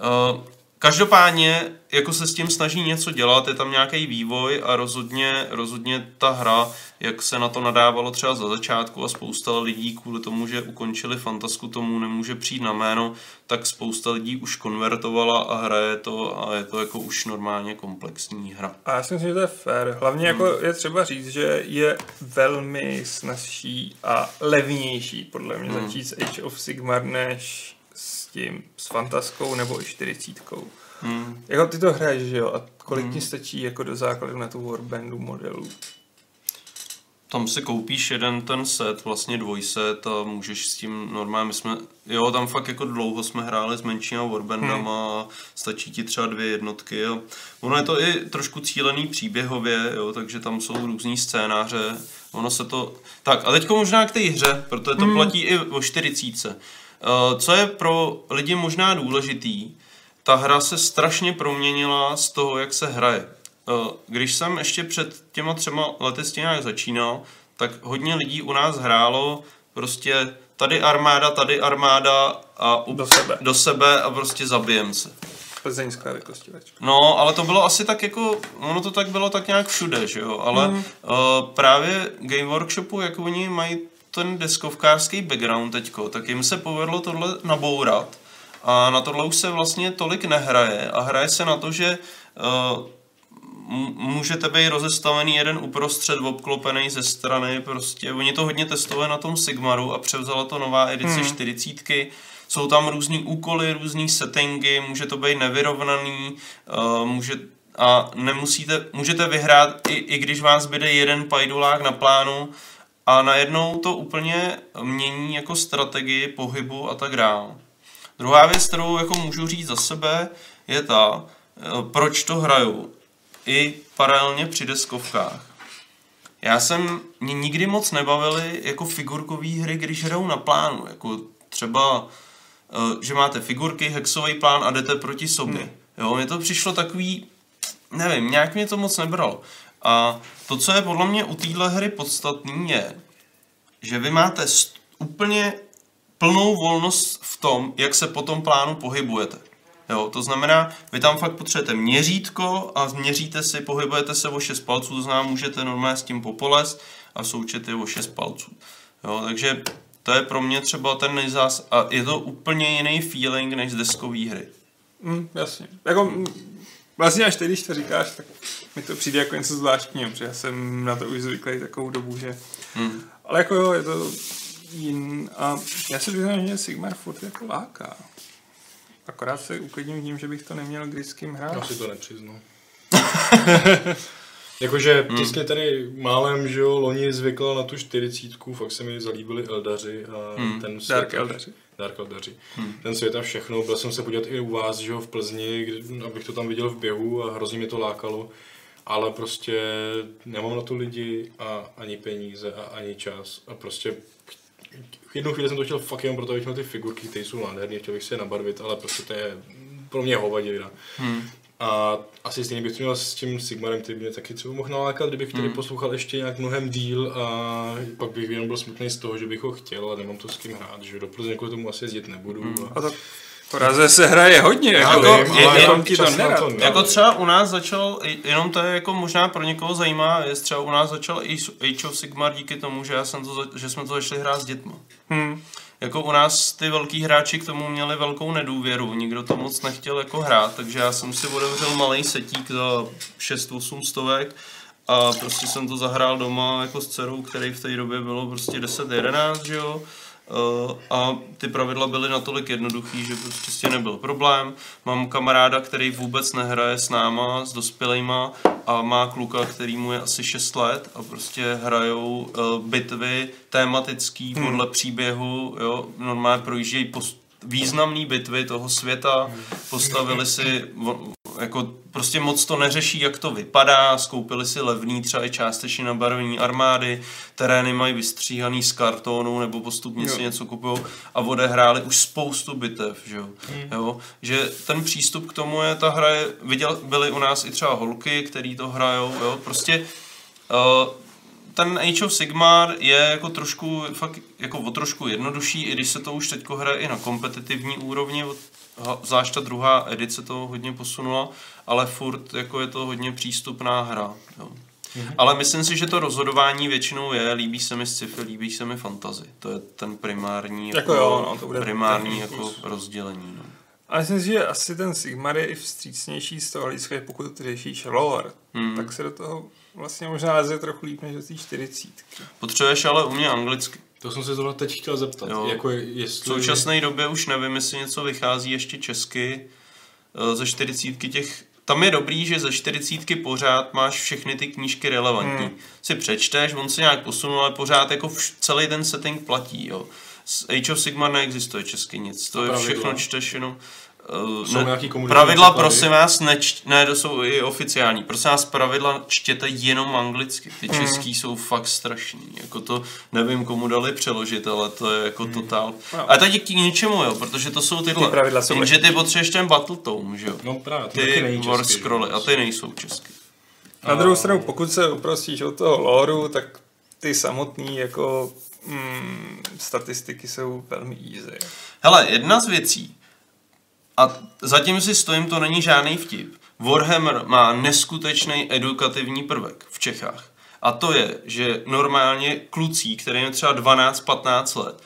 Uh, každopádně, jako se s tím snaží něco dělat, je tam nějaký vývoj a rozhodně, rozhodně ta hra, jak se na to nadávalo třeba za začátku a spousta lidí kvůli tomu, že ukončili Fantasku, tomu nemůže přijít na jméno, tak spousta lidí už konvertovala a hraje to a je to jako už normálně komplexní hra. A já si myslím, že to je fair. Hlavně jako Hmm. je třeba říct, že je velmi snazší a levnější podle mě Hmm. začít s Age of Sigmar než tím, s Fantaskou nebo i 40. Hmm. Jako ty to hraješ, že jo? A kolik ti stačí jako do základu na tu Warbandu modelů? Tam si koupíš jeden ten set, vlastně dvojset a můžeš s tím normálně, my jsme, jo, tam fakt jako dlouho jsme hráli s menšíma warbandama a stačí ti třeba dvě jednotky a ono je to i trošku cílený příběhově, jo, takže tam jsou různý scénáře, ono se to, tak a teďko možná k té hře, protože to platí i o 40. Uh, co je pro lidi možná důležitý, ta hra se strašně proměnila z toho, jak se hraje. Eh, Když jsem ještě před těma třema lety s tím nějak začínal, tak hodně lidí u nás hrálo prostě tady armáda, tady armáda a u, Do sebe. do sebe a prostě zabijem se. Plzeňská vykostivačka. No, ale to bylo asi tak jako, ono to tak bylo tak nějak všude, že jo, ale mm. uh, právě Game Workshopu, jak oni mají ten deskovkářský background teďko, tak jim se povedlo tohle nabourat a na tohle už se vlastně tolik nehraje a hraje se na to, že uh, můžete být rozestavený jeden uprostřed, obklopený ze strany, prostě oni to hodně testovali na tom Sigmaru a převzala to nová edice hmm. 40. Jsou tam různý úkoly, různý settingy, může to být nevyrovnaný, uh, může, a nemusíte, můžete vyhrát i, i když vás byde jeden pajdulák na plánu a najednou to úplně mění jako strategii pohybu a tak dále. Druhá věc, kterou jako můžu říct za sebe, je ta, eh, proč to hraju i paralelně při deskovkách. Já jsem, mě nikdy moc nebavily jako figurkové hry, když hrajou na plánu, jako třeba, eh, že máte figurky, hexový plán a jdete proti sobě. Hmm. Jo, mně to přišlo takový, nevím, nějak mě to moc nebralo. A to, co je podle mě u téhle hry podstatný, je, že vy máte st- úplně plnou volnost v tom, jak se po tom plánu pohybujete. Jo, to znamená, vy tam fakt potřebujete měřítko a měříte si, pohybujete se o 6 palců, to znamená, můžete normálně s tím popoles a součet je o 6 palců. Jo, takže to je pro mě třeba ten nejzás a je to úplně jiný feeling než z deskové hry. Mm, jasně. Jako, mm, Vlastně až teď, když to říkáš, tak mi to přijde jako něco zvláštního, protože já jsem na to už zvyklý takovou dobu, že... Hmm. Ale jako jo, je to jin... A já si přiznám, že Sigmar furt jako láká. Akorát se uklidním tím, že bych to neměl kdy s kým hrát. Já si to nepřiznu. <laughs> Jakože jsi mě tady málem, že jo, loni zvykla na tu čtyřicítku, fakt se mi zalíbili Eldaři a Hmm. ten Dark svět- Eldaři. Dark Eldaři. Ten svět a všechno, byl jsem se podívat i u vás, že jo, v Plzni, kdy, abych to tam viděl v běhu a hrozně mě to lákalo. Ale prostě nemám na to lidi a ani peníze a ani čas a prostě v jednu chvíli jsem to chtěl fakt jenom proto, abych měl ty figurky, které jsou nádherné, chtěl bych si je nabarvit, ale prostě to je pro mě hovadina. Hmm. A asi stejně bych to měl s tím Sigmarem, který by mě taky třeba mohl nalákat, kdybych tady poslouchal ještě nějak mnohem díl a pak bych jenom byl smutný z toho, že bych ho chtěl, ale nemám to s kým hrát, že do Plzně kvůli tomu asi jezdit nebudu. A... A tak v Praze se hraje hodně, jako, jako, vím, je- je- ti to nerad. to ne. Jako třeba u nás začal, jenom to je jako možná pro někoho zajímá, je třeba u nás začal Age of Sigmar díky tomu, že, já jsem to, že jsme to začali hrát s dětma. Hmm. Jako u nás ty velký hráči k tomu měli velkou nedůvěru, nikdo to moc nechtěl jako hrát, takže já jsem si otevřel malý setík za 6-8 stovek a prostě jsem to zahrál doma jako s dcerou, který v té době bylo prostě 10-11, že jo. Uh, a ty pravidla byly natolik jednoduchý, že prostě s tím nebyl problém. Mám kamaráda, který vůbec nehraje s náma, s dospělejma a má kluka, který mu je asi 6 let a prostě hrajou uh, bitvy tematický podle příběhu, jo, normálně projíždějí post- významné bitvy toho světa, postavili si, jako prostě moc to neřeší, jak to vypadá, skoupili si levný třeba i částečně nabarvení armády, terény mají vystříhaný z kartonu nebo postupně si Jo. něco kupují a odehráli už spoustu bitev, že jo? jo? Že ten přístup k tomu je, ta hra je, viděl, byly u nás i třeba holky, který to hrajou, jo? Prostě uh, ten Age of Sigmar je jako trošku, fakt jako o trošku jednodušší, i když se to už teď hraje i na kompetitivní úrovni, od- zvlášť ta druhá edice to hodně posunula, ale furt jako je to hodně přístupná hra. Jo. Mm-hmm. Ale myslím si, že to rozhodování většinou je, líbí se mi sci-fi, líbí se mi fantasy. To je ten primární, Jako jo, no, to bude primární ten jako rozdělení. No. A myslím si, že asi ten Sigmar je i vstřícnější z toho hlediska, že pokud řešíš lore, Hmm. tak se do toho vlastně možná leze trochu líp než do té čtyřicítky. Potřebuješ ale umě anglicky. To jsem se zrovna teď chtěl zeptat, Jo. jako V jestli... současné době už nevím, jestli něco vychází ještě česky eh, ze 40 těch tam je dobrý, že ze 40 pořád máš všechny ty knížky relevantní. Hmm. Si přečteš, on se nějak posunul, ale pořád jako vš- celý ten setting platí. Jo. Z Age of Sigmar neexistuje česky nic, to je všechno čteš jenom. Uh, Jsou nějaký komunitní pravidla, překlady? prosím vás, neč, ne, to jsou i oficiální. Prosím vás, pravidla čtěte jenom anglicky. Ty Hmm. český jsou fakt strašný. Jako to, nevím, komu dali přeložit, ale to je jako totál. No. A teď k ničemu, jo, protože to jsou tyhle. Ty pravidla jsou Jenže ty potřebuješ ten Battletome, že jo? No právě, Ty War? Scrolly, a ty nejsou česky. Na druhou stranu, pokud se oprostíš od toho loru, tak ty samotný jako mm, statistiky jsou velmi easy. Hele, jedna z věcí, a zatím si stojím, to není žádný vtip. Warhammer má neskutečný edukativní prvek v Čechách. A to je, že normálně kluci, který je třeba 12-15 let,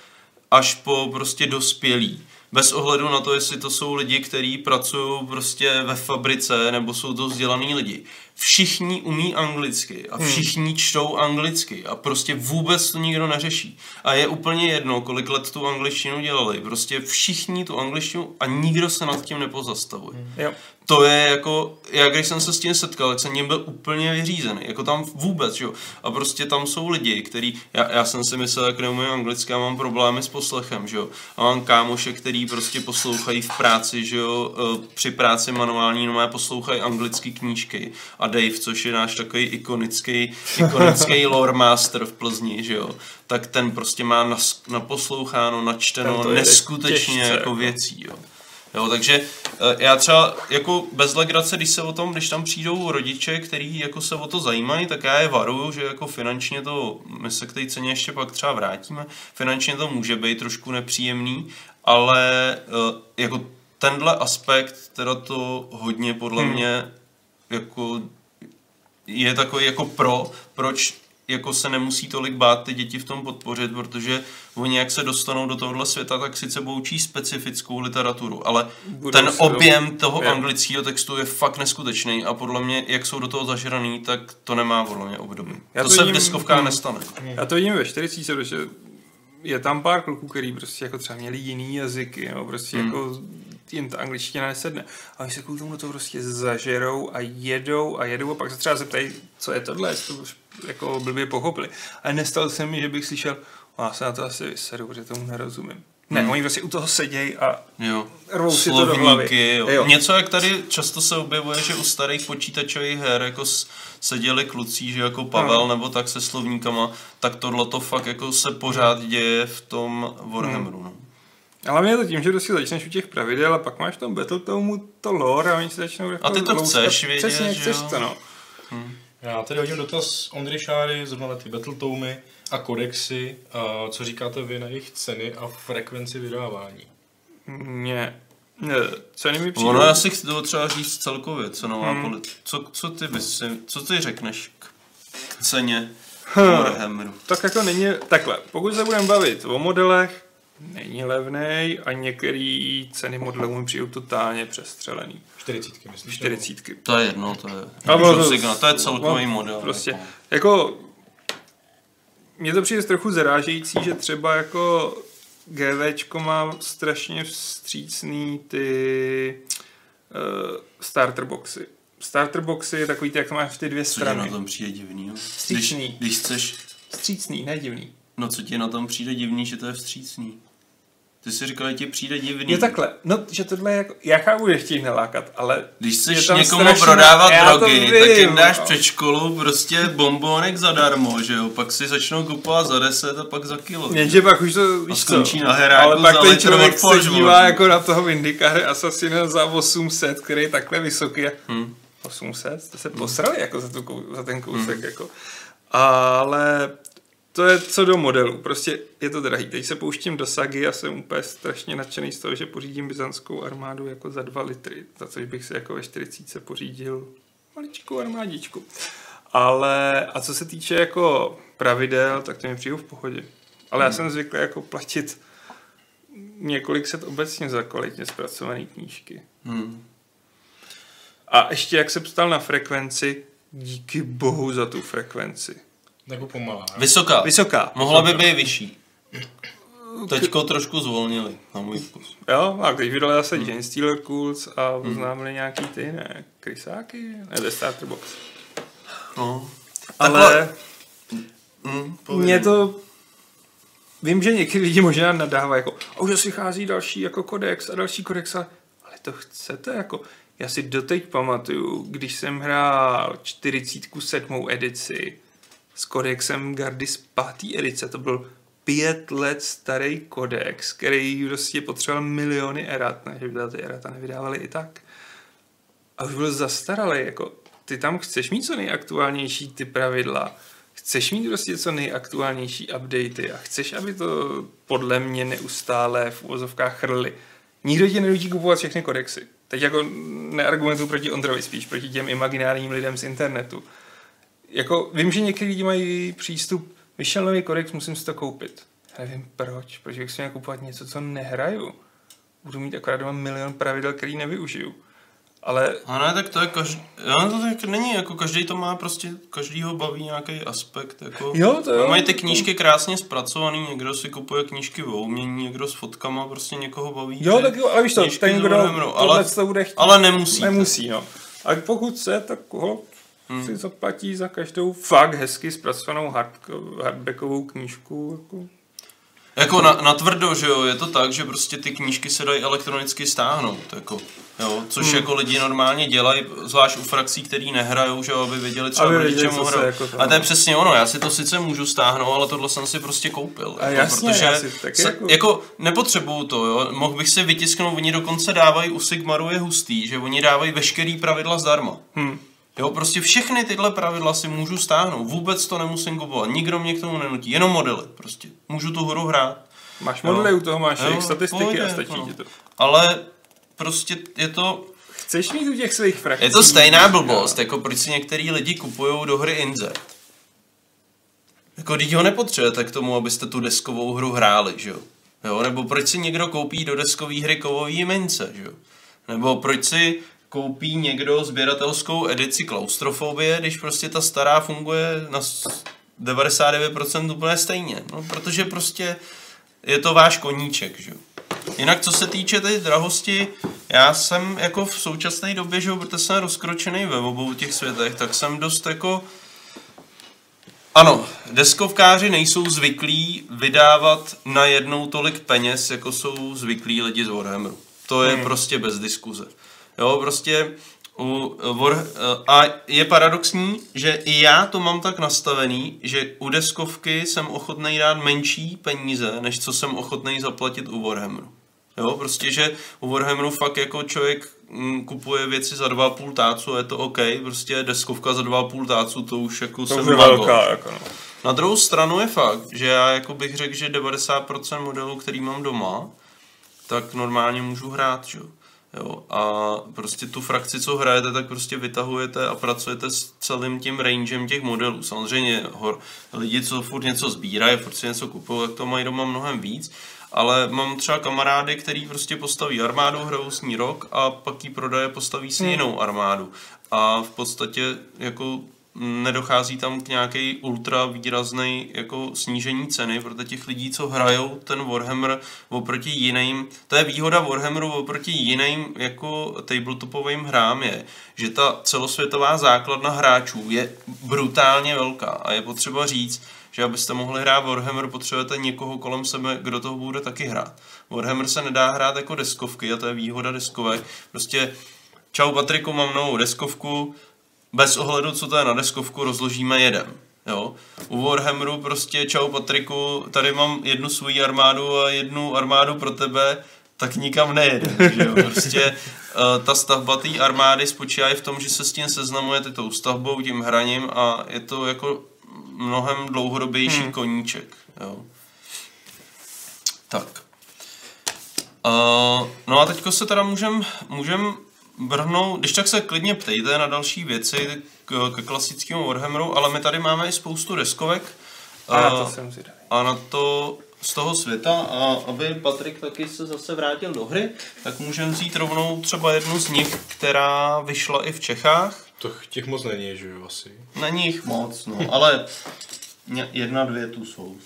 až po prostě dospělí, bez ohledu na to, jestli to jsou lidi, kteří pracují prostě ve fabrice, nebo jsou to vzdělaný lidi. Všichni umí anglicky a všichni čtou anglicky a prostě vůbec to nikdo neřeší. A je úplně jedno, kolik let tu angličtinu dělali. Prostě všichni tu angličtinu a nikdo se nad tím nepozastavuje. Jo. To je jako, já když jsem se s tím setkal, tak jsem tím byl úplně vyřízený. Jako tam vůbec, jo. A prostě tam jsou lidi, který, já, já jsem si myslel, jak neumím anglicky, a mám problémy s poslechem, že jo. A mám kámoše, který prostě poslouchají v práci, že jo, eh, při práci manuální, no poslouchají anglické knížky. A Dave, což je náš takový ikonický, ikonický <laughs> lore master v Plzni, že jo. Tak ten prostě má nas, naposloucháno, Ten načteno neskutečně těžce, jako jako. věcí, jo. Jo, takže eh, já třeba jako bez legrace, když se o tom, když tam přijdou rodiče, kteří jako se o to zajímají, tak já je varuju, že jako finančně to, my se k té ceně ještě pak třeba vrátíme, finančně to může být trošku nepříjemný, ale eh, jako tenhle aspekt teda to hodně podle Hmm. mě jako je takový jako pro, proč jako se nemusí tolik bát ty děti v tom podpořit, protože oni jak se dostanou do tohohle světa, tak sice boučí specifickou literaturu, ale Budou ten si objem toho anglického textu je fakt neskutečný a podle mě, jak jsou do toho zažraný, tak to nemá podle mě období. Já to, to se v vidím- deskovkách hmm. nestane. Já to vidím ve 40, protože je tam pár kluků, který prostě jako třeba měli jiný jazyky, nebo prostě Hmm. jako jim ta angličtina nesedne. A oni se kvůli tomu to prostě zažerou a jedou a jedou a pak se třeba zeptají, co je tohle, jestli to jako blbě pochopili. Ale nestalo se mi, že bych slyšel, "No, já se na to asi vysedu, protože tomu nerozumím. Ne, Hmm. oni prostě u toho sedějí a Jo. Rvou si to do hlavy. Slovníky, jo. Jo. Něco, jak tady často se objevuje, že u starých počítačových her jako seděli kluci, že jako Pavel No. nebo tak se slovníkama, tak tohle to fakt jako se pořád děje v tom Warhammeru. No. Ale mě je to tím, že prostě začneš u těch pravidel a pak máš v tom Battletomu to lore a oni si začnou jako A ty to louskat. chceš vědět, Přesně, že chceš jo? to, no. Já tady hodím dotaz Ondry Šáry, zrovna na ty Battletoomy a kodexy. A co říkáte vy na jejich ceny a frekvenci vydávání? Mě, ne, ceny mi přijdou. Ono já si chci to třeba říct celkově, co nová Hmm. hmm. co, co, ty bys, co ty řekneš k, k ceně Hm. Warhammeru? Tak jako není, takhle, pokud se budeme bavit o modelech, není levnej a některé ceny modelů mi přijdou totálně přestřelený. 40, myslím. 40. To je jedno, to je, Ale můžu to- to je celkový no, model. Prostě, Jako. jako, mně to přijde trochu zarážející, že třeba jako GVčko má strašně vstřícný ty uh, starter boxy. Starter boxy je takový ty, jak to máš ty dvě Co ti na strany. tom přijde divný? jo? Když, Vstřícný. když chceš Vstřícný, ne divný. No co ti na tom přijde divný, že to je vstřícný? Ty jsi říkal, že ti přijde divný. Je takhle, no, že tohle je jako, jaká budeš chtít nalákat, ale Když chceš tam někomu strašně- prodávat drogy, vím, tak jim dáš no. před školu prostě bombonek zadarmo, že jo? Pak si začnou kupovat za 10 a pak za kilo. jenže pak už to, víš skončí co, na heráku ale pak ten člověk se dívá jako na toho Vindikáře Assassina za 800, který je takhle vysoký. a- Hm. 800? To se posrali jako za, tu, za ten kousek. Jako. Ale to je co do modelu. Prostě je to drahý. Teď se pouštím do sagy a jsem úplně strašně nadšený z toho, že pořídím byzantskou armádu jako za 2 litry. Za což bych si jako ve 40 pořídil maličkou armádičku. Ale a co se týče jako pravidel, tak to mi přijde v pohodě. Ale já jsem zvyklý jako platit několik set obecně za kvalitně zpracované knížky. Hm. A ještě jak se ptal na frekvenci, díky bohu za tu frekvenci. Jako pomalá. Vysoká. Vysoká. Mohla by být vyšší. Teďko trošku zvolnili, na můj vkus. Jo, a když vydali zase Hmm. Jane Steeler Cools a oznámili nějaký ty, ne, krysáky, ne, The Starter Box. No. Ale Hm, mě to, vím, že někteří lidi možná nadávají jako, a už si chází další jako kodex a další kodex, ale, ale to chcete jako, já si doteď pamatuju, když jsem hrál 47. edici s kodexem z 5. edice, to byl pět let starý kodex, který prostě potřeboval miliony erat, ne, že by ty erata nevydávali i tak. A už byl zastaralý, jako ty tam chceš mít co nejaktuálnější ty pravidla, chceš mít prostě co nejaktuálnější updaty a chceš, aby to podle mě neustále v uvozovkách chrli. Nikdo tě nenutí kupovat všechny kodexy. Teď jako neargumentuju proti Ondrovi, spíš proti těm imaginárním lidem z internetu. Jako, vím, že někteří lidi mají přístup, vyšel nový kodex, musím si to koupit. Já nevím proč, protože bych si měl kupovat něco, co nehraju. Budu mít akorát doma milion pravidel, který nevyužiju. Ale A ne, tak to je každý, jo, to tak není, jako každý to má prostě, každý ho baví nějaký aspekt, jako. Jo, to jo. Mají ty knížky krásně zpracovaný, někdo si kupuje knížky o umění, někdo s fotkama, prostě někoho baví. Jo, tak jo, ale víš to, ten, kdo tohle ale, to bude chtít, ale nemusí. nemusí, no. A pokud se, tak ho Hmm. si zaplatí za každou fakt hezky zpracovanou hard, hardbackovou knížku. Jako. Jako na, na tvrdo, že jo, je to tak, že prostě ty knížky se dají elektronicky stáhnout, jako, jo, což Hmm. jako lidi normálně dělají, zvlášť u frakcí, který nehrajou, že jo, aby věděli třeba, Aby proti věděli, čemu hrajou. jako A to je přesně ono, já si to sice můžu stáhnout, ale tohle jsem si prostě koupil. A jako, jasně, protože já si taky se, jako- jako... nepotřebuju to, jo, mohl bych si vytisknout, oni dokonce dávají u Sigmaru je hustý, že oni dávají veškerý pravidla zdarma. Hm. Jo, prostě všechny tyhle pravidla si můžu stáhnout, vůbec to nemusím kupovat, nikdo mě k tomu nenutí, jenom modely prostě. Můžu tu hru hrát. Máš modely u toho, máš jejich statistiky pohodě, a stačí no. ti to. Ale prostě je to, Chceš mít u těch svých frakcí? je to stejná blbost, jako proč si některý lidi kupují do hry Inzert. Jako, teď ho nepotřebujete k tomu, abyste tu deskovou hru hráli, že jo? jo? Nebo proč si někdo koupí do deskové hry kovový mince, že jo? Nebo proč si koupí někdo sběratelskou edici klaustrofobie, když prostě ta stará funguje na s- 99% úplně stejně. No, protože prostě je to váš koníček, že. Jinak co se týče té drahosti, já jsem jako v současné době, že protože jsem rozkročený ve obou těch světech, tak jsem dost jako ano, deskovkáři nejsou zvyklí vydávat na jednou tolik peněz, jako jsou zvyklí lidi z Warhammeru. To je hmm. prostě bez diskuze. Jo, prostě u War, a je paradoxní, že i já to mám tak nastavený, že u deskovky jsem ochotný dát menší peníze, než co jsem ochotný zaplatit u Warhammeru. Jo, prostě, že u Warhammeru fakt jako člověk mm, kupuje věci za 2,5 tácu a je to OK, prostě deskovka za 2,5 tácu, to už jako To jsem je velká, jako no. Na druhou stranu je fakt, že já jako bych řekl, že 90% modelů, který mám doma, tak normálně můžu hrát, že? jo. Jo, a prostě tu frakci, co hrajete, tak prostě vytahujete a pracujete s celým tím rangem těch modelů. Samozřejmě hor, lidi, co furt něco sbírají, furt si něco kupují, tak to mají doma mnohem víc. Ale mám třeba kamarády, který prostě postaví armádu, hrajou s ní rok a pak ji prodaje, postaví si jinou armádu. A v podstatě jako nedochází tam k nějaký ultra výrazný jako snížení ceny, protože těch lidí, co hrajou ten Warhammer oproti jiným, to je výhoda Warhammeru oproti jiným jako tabletopovým hrám je, že ta celosvětová základna hráčů je brutálně velká a je potřeba říct, že abyste mohli hrát Warhammer, potřebujete někoho kolem sebe, kdo toho bude taky hrát. Warhammer se nedá hrát jako deskovky a to je výhoda deskovek. Prostě čau Patriku, mám novou deskovku, bez ohledu, co to je na deskovku, rozložíme jedem. Jo? U Warhammeru prostě čau Patriku, tady mám jednu svoji armádu a jednu armádu pro tebe, tak nikam nejede. Že jo? Prostě uh, ta stavba té armády spočívá i v tom, že se s tím seznamujete tou stavbou, tím hraním a je to jako mnohem dlouhodobější hmm. koníček. Jo? Tak. Uh, no a teďko se teda můžem, můžem vrhnout, když tak se klidně ptejte na další věci k, k klasickému Warhammeru, ale my tady máme i spoustu deskovek A na uh, to jsem zvědavý. a na to z toho světa a aby Patrik taky se zase vrátil do hry, tak můžeme vzít rovnou třeba jednu z nich, která vyšla i v Čechách. To těch moc není, že jo, asi. Není jich moc, no, ale jedna, dvě tu jsou.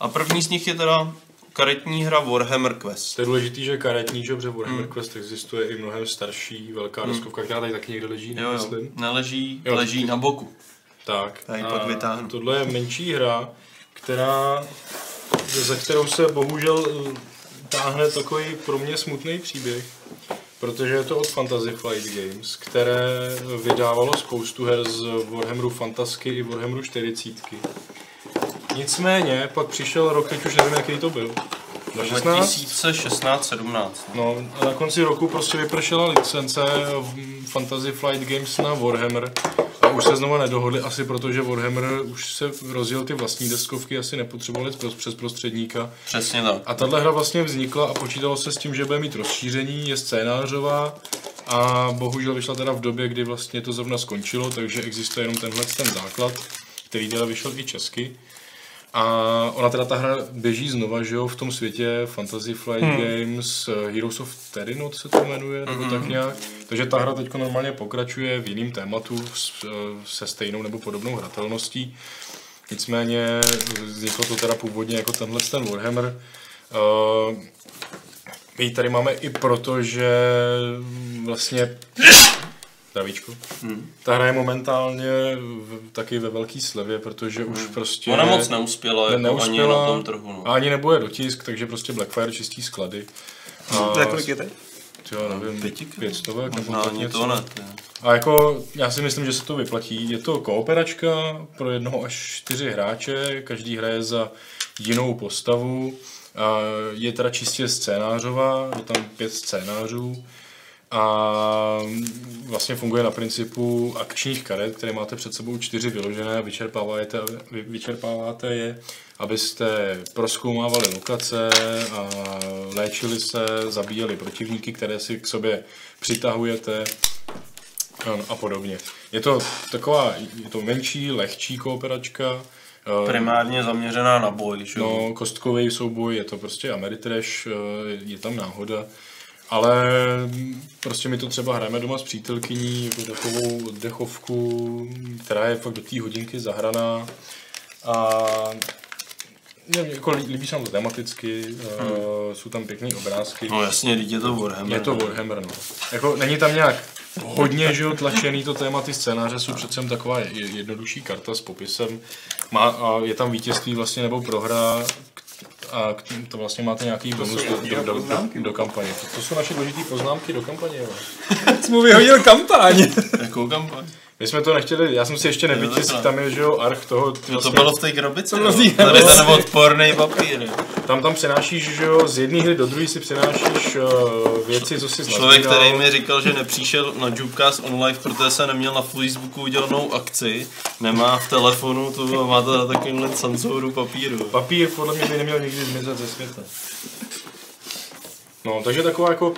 A první z nich je teda karetní hra Warhammer Quest. To je důležitý, že karetní, že protože Warhammer Quest existuje i mnohem starší, velká deskovka, která tady taky někde leží, Jo, jo, neleží, Jo, leží ty- na boku. Tak. Tady a pak vytáhnu. Tohle je menší hra, která, za kterou se bohužel eh, táhne takový pro mě smutný příběh, protože je to od Fantasy Flight Games, které vydávalo spoustu her z Warhammeru Fantasky i Warhammeru 40. Nicméně pak přišel rok, teď už nevím, jaký to byl. 2016? 2016-17. No a na konci roku prostě vypršela licence v Fantasy Flight Games na Warhammer a už se znovu nedohodli, asi protože Warhammer už se rozjel ty vlastní deskovky, asi nepotřebovali přes- přes prostředníka. Přesně tak. A tahle hra vlastně vznikla a počítalo se s tím, že bude mít rozšíření, je scénářová a bohužel vyšla teda v době, kdy vlastně to zrovna skončilo, takže existuje jenom tenhle ten základ, který teda vyšel i česky. A ona teda ta hra běží znova, že jo, v tom světě Fantasy Flight hmm. Games, eh, Heroes of Terinot se to jmenuje, nebo Mhm. tak nějak. Takže ta hra teď normálně pokračuje v jiném tématu eh, se stejnou nebo podobnou hratelností. Nicméně vzniklo to teda původně jako tenhle ten Warhammer. Uh, my ji tady máme i proto, že vlastně Zdravíčku. Hmm. Ta hra je momentálně v, taky ve velký slevě, protože už prostě... Ona moc neuspěla, ne, jako ani na tom trhu. No. A ani nebude dotisk, takže prostě Blackfire čistí sklady. A, Za kolik je teď? jo, nevím, Pětikrát? pět stovek nebo Možná tak ani něco. to ne. A jako, já si myslím, že se to vyplatí. Je to kooperačka pro jednoho až čtyři hráče, každý hraje za jinou postavu. A je teda čistě scénářová, je tam pět scénářů a vlastně funguje na principu akčních karet, které máte před sebou čtyři vyložené a vyčerpáváte, vy- vyčerpáváte je, abyste proskoumávali lokace a léčili se, zabíjeli protivníky, které si k sobě přitahujete a podobně. Je to taková, je to menší, lehčí kooperačka, Eh, Primárně zaměřená na boj, že? jo? No, kostkový souboj, je to prostě Ameritrash, eh, je tam náhoda. Ale prostě my to třeba hrajeme doma s přítelkyní, jako takovou oddechovku, která je fakt do té hodinky zahraná. A nevím, jako lí- líbí se nám to tematicky, hmm. jsou tam pěkné obrázky. No jasně, teď je to Warhammer. Je to Warhammer, no. Jako, není tam nějak hodně, že jo, tlačený to téma, ty scénáře jsou přece jen taková je- jednodušší karta s popisem. Má, a je tam vítězství vlastně nebo prohra a k- to vlastně máte nějaký bonus do, do, do, do, do, kampaně. To, to jsou naše důležité poznámky do kampaně. Jo. Jsi mu vyhodil kampaň. Jakou kampaň? My jsme to nechtěli, já jsem si ještě nevytisk, takhle. tam je, že jo, arch toho, ty No to vlastně, bylo v té krabici, bylo no. Tady krabici. ten odporný papír. jo. tam, tam přenášíš, že jo, z jedné hry do druhé si přenášíš uh, věci, co si Člověk, který mi říkal, že nepřišel na Jubcast Online, protože se neměl na Facebooku udělanou akci, nemá v telefonu, to má to na takovýmhle sancouru papíru. Papír podle mě by neměl nikdy zmizet ze světa. No, takže taková jako,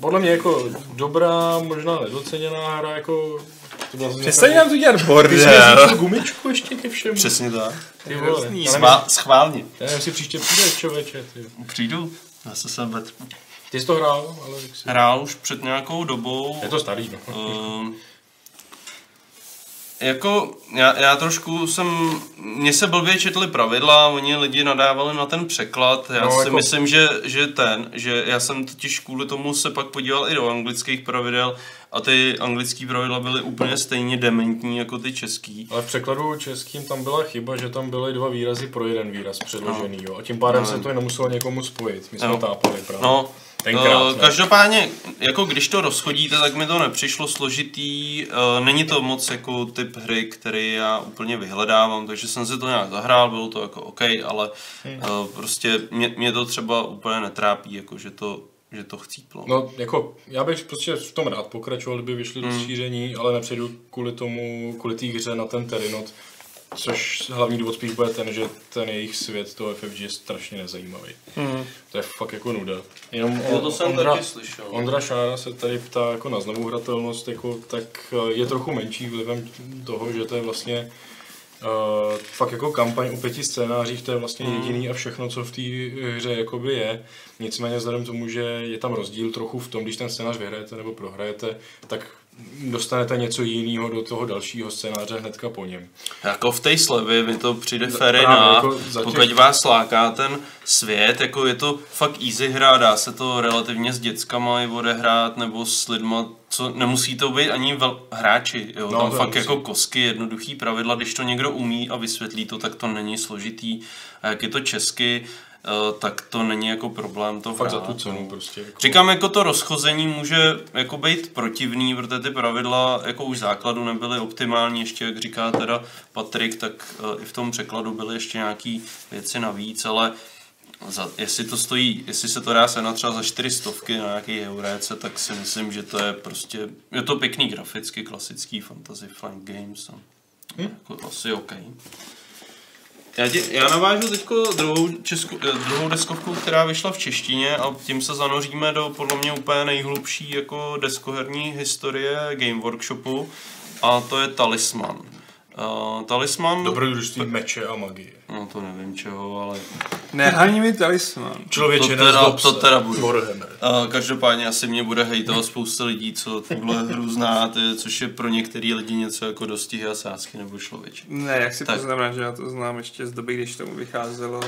podle mě jako dobrá, možná nedoceněná hra, jako... Přestaň nám tu dělat Ty jsi bordel. vzal gumičku ještě ke všemu. Přesně tak. Ty vole. Schvál, schválně. já nevím, jestli příště přijdeš, člověče. Ty. Přijdu. Já se sem vetřu. ty jsi to hrál, ale si... Hrál už před nějakou dobou. Je to starý, no. Ehm, jako, já, já trošku jsem, mně se blbě četly pravidla, oni lidi nadávali na ten překlad, já No, no, si jako- myslím, že, že ten, že já jsem totiž kvůli tomu se pak podíval i do anglických pravidel a ty anglické pravidla byly úplně stejně dementní jako ty český. Ale v překladu českým tam byla chyba, že tam byly dva výrazy pro jeden výraz předložený, jo. A tím pádem se to nemuselo někomu spojit. My jsme No. tápali právě. No, Tenkrát, eh, ne? každopádně, jako když to rozchodíte, tak mi to nepřišlo složitý, eh, není to moc jako typ hry, který já úplně vyhledávám, takže jsem si to nějak zahrál, bylo to jako OK, ale eh, prostě mě, mě to třeba úplně netrápí, jako že to, že to chcíplo. No, jako, já bych prostě v tom rád pokračoval, kdyby vyšli do šíření, ale nepřejdu kvůli tomu, kvůli té hře na ten Terinot, což hlavní důvod spíš bude ten, že ten jejich svět, to FFG je strašně nezajímavý. Hmm. To je fakt jako nuda. Jenom Jo, to jsem Ondra, taky slyšel. Ondra Šára se tady ptá jako na znovu hratelnost, jako, tak eh, je trochu menší vlivem toho, že to je vlastně Uh, fakt jako kampaň o pěti scénářích, to je vlastně Hmm. jediný a všechno, co v té hře jakoby je. Nicméně vzhledem k tomu, že je tam rozdíl trochu v tom, když ten scénář vyhrajete nebo prohrajete, tak dostanete něco jiného do toho dalšího scénáře hnedka po něm. Jako v té slevě mi to přijde fair jako těch- pokud vás láká ten svět, jako je to fakt easy hra, dá se to relativně s dětskama i odehrát, nebo s lidma, co nemusí to být ani vel, hráči, jo, No, tam fakt nemusí. jako kosky, jednoduchý pravidla, když to někdo umí a vysvětlí to, tak to není složitý, a jak je to česky, tak to není jako problém to Fakt za tu cenu prostě. Jako. Říkám, jako to rozchození může jako být protivný, protože ty pravidla jako už základu nebyly optimální, ještě jak říká teda Patrik, tak eh, i v tom překladu byly ještě nějaký věci navíc, ale za, jestli to stojí, jestli se to dá se třeba za čtyři stovky na nějaký euréce, tak si myslím, že to je prostě, je to pěkný graficky, klasický fantasy flank games. No. Jako asi OK. Já, tě, já navážu teď druhou, českou, eh, druhou deskovku, která vyšla v češtině a tím se zanoříme do podle mě úplně nejhlubší jako deskoherní historie Game Workshopu a to je Talisman. Uh, Talisman, Dobrodružství meče a magie. no to nevím čeho, ale Nehaní mi talisman. Člověče, To teda- to se. teda. Warhammer. Uh, každopádně asi mě bude hejtovat spousta lidí, co tuhle hru znáte, což je pro některé lidi něco jako dostihy a sásky nebo člověče. Ne, jak si Tak. poznamená, že já to znám ještě z doby, když tomu vycházelo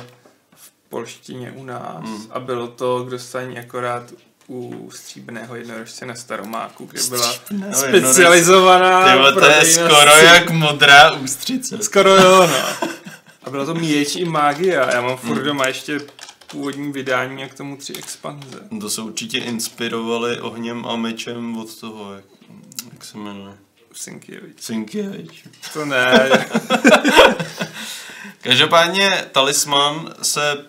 v polštině u nás. Hmm. A bylo to k dostání akorát u stříbrného jednorožce na Staromáku, kde byla Stříbrného specializovaná Tyhle, to je skoro stří- jak modrá ústřice. Skoro jo, no. A bylo to <laughs> Míječ i Magia. Já mám furt Hmm. doma ještě původní vydání a k tomu tři expanze. To se určitě inspirovali ohněm a mečem od toho, jak, jak se jmenuje. Sinkievič. Sinkievič. To ne. <laughs> Každopádně Talisman se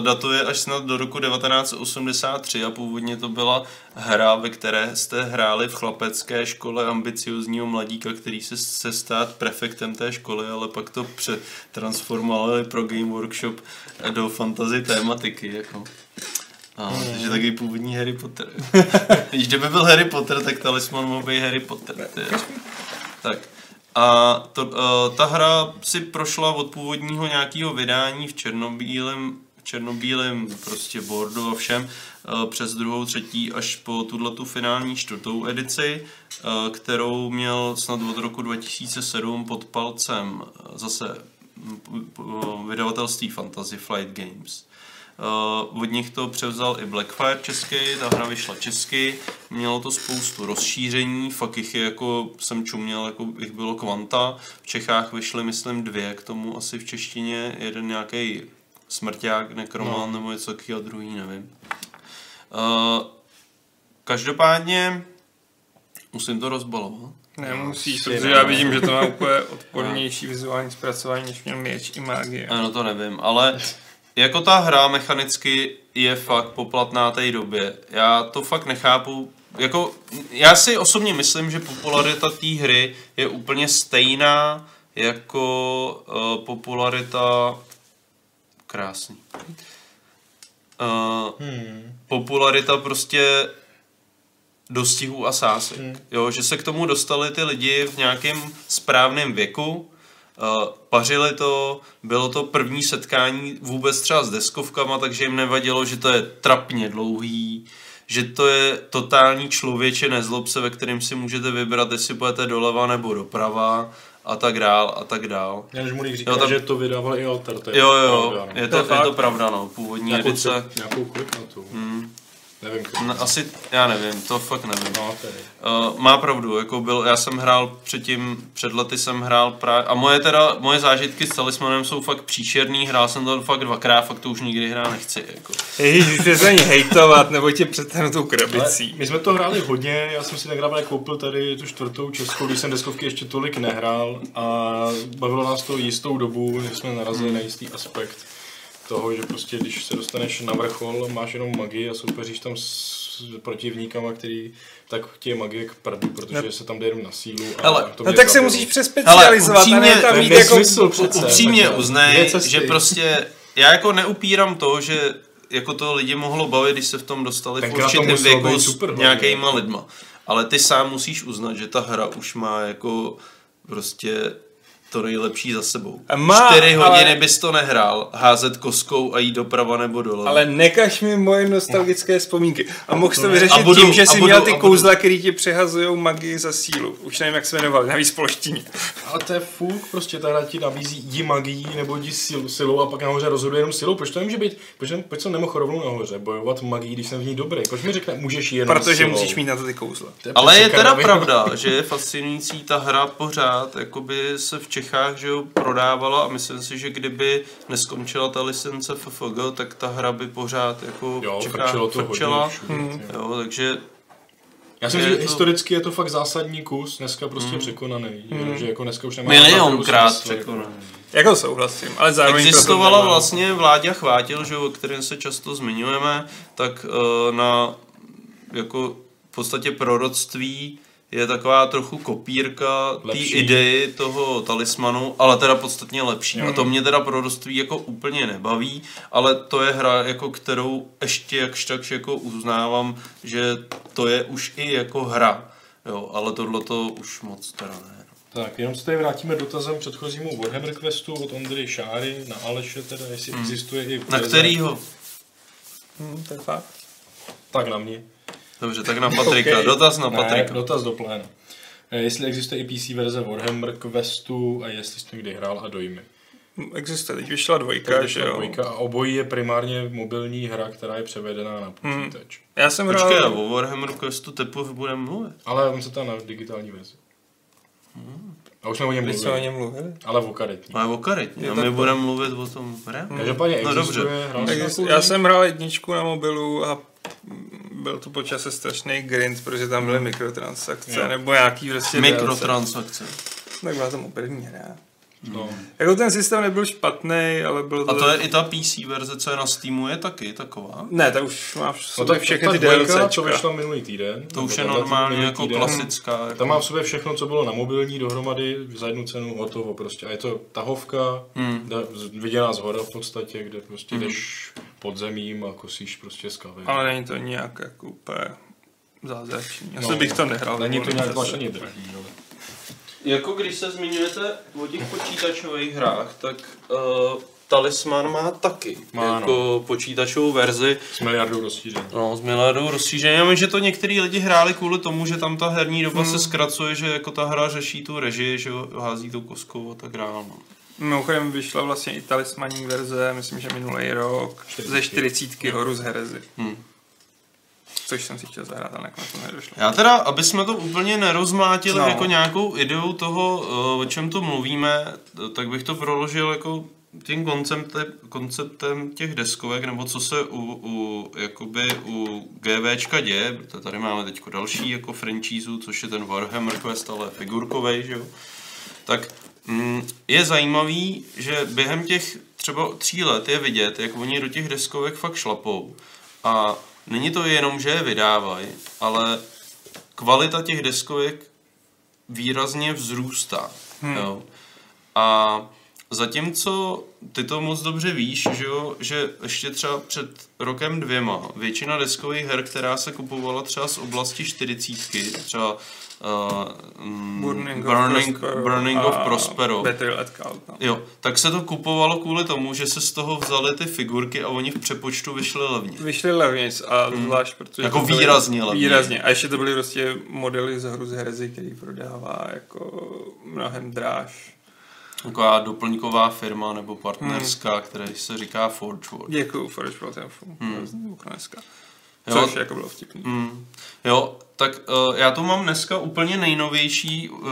datuje až snad do roku 1983 a původně to byla hra, ve které jste hráli v chlapecké škole ambiciozního mladíka, který se se stát prefektem té školy, ale pak to přetransformovali pro Game Workshop do fantasy tématiky. Jako. A, takže taky původní Harry Potter. <laughs> Když kdyby byl Harry Potter, tak Talisman mohl být Harry Potter. Ty. Tak. A to, uh, ta hra si prošla od původního nějakého vydání v černobílém černobílém prostě bordu a všem uh, přes druhou, třetí až po tuhle tu finální čtvrtou edici, uh, kterou měl snad od roku 2007 pod palcem uh, zase uh, vydavatelství Fantasy Flight Games. Od nich to převzal i Blackfire český, ta hra vyšla česky, mělo to spoustu rozšíření, fakt jich je jako, jsem čuměl, jako jich bylo kvanta, v Čechách vyšly myslím dvě k tomu asi v češtině, jeden nějaký smrťák, nekroman no. nebo něco takového, druhý nevím. Uh, každopádně musím to rozbalovat. Nemusíš, protože já vidím, že to má úplně <laughs> odpornější vizuální zpracování, než měl měč i magie. Ano, to nevím, ale <laughs> jako ta hra mechanicky je fakt poplatná té době. Já to fakt nechápu. Jako, já si osobně myslím, že popularita té hry je úplně stejná jako uh, popularita krásný. Uh, hmm. Popularita prostě dostihů a sásek. Hmm. Jo, že se k tomu dostali ty lidi v nějakém správném věku, Uh, pařili to, bylo to první setkání vůbec třeba s deskovkama, takže jim nevadilo, že to je trapně dlouhý, že to je totální člověče nezlob se, ve kterém si můžete vybrat, jestli budete doleva nebo doprava a tak dál a tak dál. Já než mu říká, tam... že to vydával i Alter. Jo, jo, pravda, no. je, to, je, to pravda, no, původní nějakou, edice. Nějakou to? Hmm. Nevím, no, asi, já nevím, to fakt nevím. No, uh, má pravdu, jako byl, já jsem hrál předtím, před lety jsem hrál právě, a moje teda, moje zážitky s talismanem jsou fakt příšerný, hrál jsem to fakt dvakrát, fakt to už nikdy hrát nechci, jako. Ježíš, už za ní hejtovat, nebo tě přetáhnu tou krabicí. Ale my jsme to hráli hodně, já jsem si negrával koupil tady tu čtvrtou českou, když jsem deskovky ještě tolik nehrál a bavilo nás to jistou dobu, než jsme narazili hmm. na jistý aspekt toho, že prostě když se dostaneš na vrchol, máš jenom magii a soupeříš tam s protivníkama, který tak je magie k prdu, protože no. se tam jde jenom na sílu. A Hele, to no tak se musíš přespecializovat Hele, upřímně, ne tam mít jako... Smysl přece, upřímně uznej, že prostě já jako neupírám to, že jako to lidi mohlo bavit, když se v tom dostali v určitém věku s nějakýma lidma. Ale ty sám musíš uznat, že ta hra už má jako prostě to nejlepší za sebou. Má, Čtyři hodiny ale... bys to nehrál, házet koskou a jít doprava nebo dole. Ale nekaž mi moje nostalgické vzpomínky. A mohl to vyřešit budu, tím, že jsi budu, měl ty kouzla, které ti přehazují magii za sílu. Už nevím, jak se jmenoval, navíc polštině. Ale to je fuk, prostě ta hra ti nabízí jdi magii nebo jdi sil, silou a pak nahoře rozhoduje jenom silou. Proč to nemůže být? Proč, proč jsem nemohl rovnou nahoře bojovat magii, když jsem v ní dobrý? Proč mi řekne, můžeš jenom Protože silou? musíš mít na to ty kouzla. To je Ale je teda pravda, <laughs> že je fascinující ta hra pořád, jakoby se v Čechách, že jo, prodávala a myslím si, že kdyby neskončila ta licence FFG, tak ta hra by pořád jako jo, v Čechách to frčela. Hodně, hmm. jo, takže já si myslím, že to... historicky je to fakt zásadní kus, dneska prostě hmm. překonaný. Hmm. Že jako dneska už nemá Milionkrát překonaný. Jako souhlasím, ale zároveň Existovala vlastně Vláďa Chvátil, že, o kterém se často zmiňujeme, tak uh, na jako v podstatě proroctví je taková trochu kopírka té idei toho talismanu, ale teda podstatně lepší. Mm. A to mě teda proroctví jako úplně nebaví, ale to je hra, jako kterou ještě jakž tak jako uznávám, že to je už i jako hra. Jo, ale tohle to už moc teda ne. Tak, jenom se tady vrátíme dotazem předchozímu Warhammer Questu od Ondry Šáry na Aleše, teda jestli mm. existuje i... Na kterýho? Hmm, to je fakt. Tak na mě. Dobře, tak na Patrika. okay. Dotaz na Patrika. Ne, dotaz do pléna. Eh, jestli existuje i PC verze Warhammer Questu a jestli jsi někdy hrál a dojmy. Existuje, teď vyšla dvojka, že jo? Dvojka a obojí je primárně mobilní hra, která je převedená na hmm. počítač. Hmm. Já jsem Počkej, hrál... o Warhammer Questu teprve budeme mluvit. Ale on se tam na digitální verzi. Hmm. A už jsme o něm mluvili. jsme o něm mluvili. Ale o karetní. Ale o karetní. A my budeme mluvit o tom hře. Každopádně no, dobře. Já jsem hrál jedničku na mobilu a byl to počase strašný grind, protože tam byly mikrotransakce, jo. nebo nějaký prostě Mikrotransakce. Tak byla to první hra. No. Jako ten systém nebyl špatný, ale byl to... A to je i ta PC verze, co je na Steamu, je taky taková? Ne, ta už má v sobě no, všechny ty DLCčka. co vyšlo minulý týden. To už je normálně jako týden. klasická. Jako... Tam má v sobě všechno, co bylo na mobilní dohromady za jednu cenu hotovo prostě. A je to tahovka, hmm. viděná z hora v podstatě, kde prostě hmm. jdeš pod zemím a kosíš prostě skavy. Ale není to nějak jako úplně zázračný. Asi no, bych to nehrál. Není to nějak zvláštní drahý, ale... jako když se zmiňujete o těch počítačových hrách, tak uh, Talisman má taky Má, jako počítačovou verzi. S miliardou rozšíření. No, s miliardou rozšíření. Já vím, že to některý lidi hráli kvůli tomu, že tam ta herní doba Hmm. se zkracuje, že jako ta hra řeší tu režii, že hází tou koskou a tak dále. No. Mimochodem vyšla vlastně i talismanní verze, myslím, že minulý rok, ze 40 Horus Heresy. Hmm. Což jsem si chtěl zahrát, ale nakonec to nedošlo. Já teda, aby jsme to úplně nerozmlátili No. jako nějakou ideu toho, eh, o čem to mluvíme, tak bych to proložil jako tím konceptem, konceptem těch deskovek, nebo co se u, u, jakoby u GVčka děje, protože tady máme teď další jako franchise, což je ten Warhammer Quest, ale figurkovej, že jo. Tak mm, je zajímavý, že během těch třeba tří let je vidět, jak oni do těch deskovek fakt šlapou. A není to jenom, že je vydávají, ale kvalita těch deskovek výrazně vzrůstá. Hmm. Jo. A zatímco ty to moc dobře víš, že, jo, že ještě třeba před rokem dvěma většina deskových her, která se kupovala třeba z oblasti 40, třeba uh, mm, Burning, Burning, of Prospero, Burning of Prospero. Battle at Cult. No. Jo, tak se to kupovalo kvůli tomu, že se z toho vzaly ty figurky a oni v přepočtu vyšly levně. Vyšly levnějc a zvlášť, protože... Jako výrazně levně. Výrazně. A ještě to byly prostě modely z hru z Heresy, který prodává jako mnohem dráž. Taková doplňková firma nebo partnerská, hmm. které se říká Forge World. Děkuju, Forge World Info. Hmm. dneska. Jo. Což jako bylo vtipný. Mm. Jo, tak uh, já tu mám dneska úplně nejnovější uh,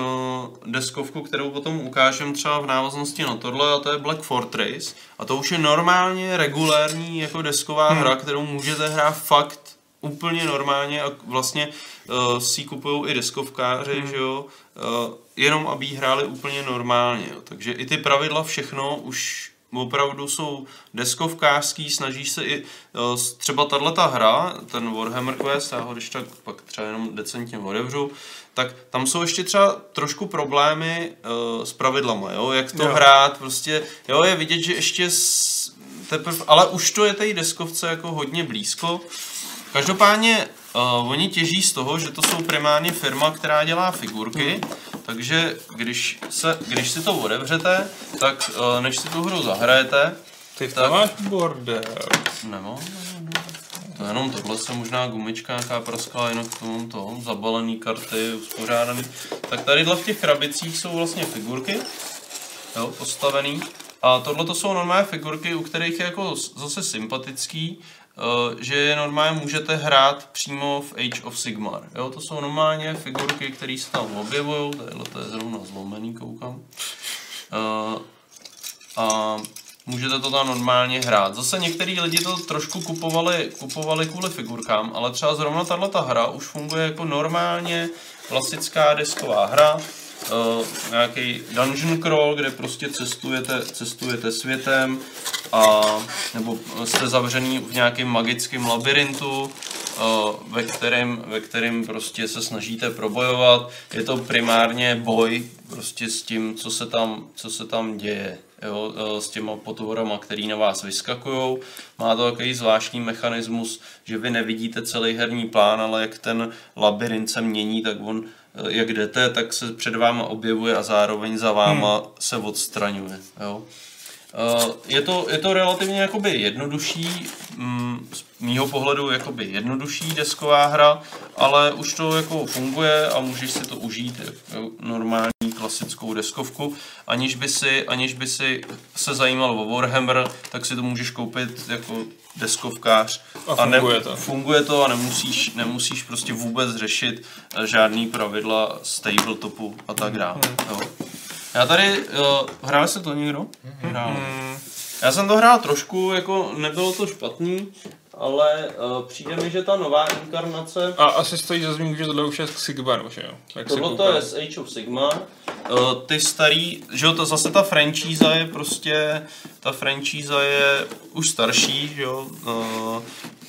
deskovku, kterou potom ukážem třeba v návaznosti na tohle, a to je Black Fortress. A to už je normálně regulární jako desková hmm. hra, kterou můžete hrát fakt úplně normálně a vlastně uh, si kupují i deskovkáři, hmm. že jo, uh, jenom aby hráli úplně normálně. Jo. Takže i ty pravidla, všechno už opravdu jsou deskovkářský, snažíš se i uh, třeba tato hra, ten Warhammer Quest, já ho když tak pak třeba jenom decentně otevřu, tak tam jsou ještě třeba trošku problémy uh, s pravidlama, jo, jak to Jo. hrát, prostě, jo, je vidět, že ještě s, teprv, ale už to je té deskovce jako hodně blízko. Každopádně uh, oni těží z toho, že to jsou primárně firma, která dělá figurky, takže když, se, když si to otevřete, tak uh, než si tu hru zahrajete, Ty Tak. tam máš bordel. nebo to je jenom tohle se možná gumička nějaká praskla, jinak to mám to, zabalený karty, uspořádaný. Tak tadyhle v těch krabicích jsou vlastně figurky, jo, postavený. A tohle to jsou normálně figurky, u kterých je jako zase sympatický, že je normálně můžete hrát přímo v Age of Sigmar. Jo, to jsou normálně figurky, které se tam objevují, tadyhle to je zrovna zlomený, koukám. Eh, a můžete to tam normálně hrát. Zase některý lidi to trošku kupovali, kupovali kvůli figurkám, ale třeba zrovna tahle ta hra už funguje jako normálně klasická desková hra, uh, nějaký dungeon crawl, kde prostě cestujete, cestujete světem a nebo jste zavřený v nějakém magickém labirintu, uh, ve kterém, ve kterém prostě se snažíte probojovat. Je to primárně boj prostě s tím, co se tam, co se tam děje. Jo, eh, s těma potvorama, který na vás vyskakují. Má to takový zvláštní mechanismus, že vy nevidíte celý herní plán, ale jak ten labirint se mění, tak on, jak jdete, tak se před váma objevuje a zároveň za váma hmm. se odstraňuje. Jo. Eh, Je to, je to relativně jakoby jednodušší, mm, z mýho pohledu jakoby jednodušší desková hra, ale už to jako funguje a můžeš si to užít jako normální klasickou deskovku, aniž by si, aniž by si se zajímal o Warhammer, tak si to můžeš koupit jako deskovkář. A funguje ne, to. Funguje to a nemusíš, nemusíš prostě vůbec řešit eh, žádný pravidla z tabletopu a tak dále. Jo. Já tady, uh, hrál se to někdo? Hrál. Já jsem to hrál trošku, jako nebylo to špatný, ale uh, přijde mi, že ta nová inkarnace, A asi stojí za zmínku, že tohle už je z Sigmaru, že jo? Si tohle to je z Age of Sigma, uh, ty starý, že jo, to zase ta franchíza je prostě, ta franchíza je už starší, že jo, uh,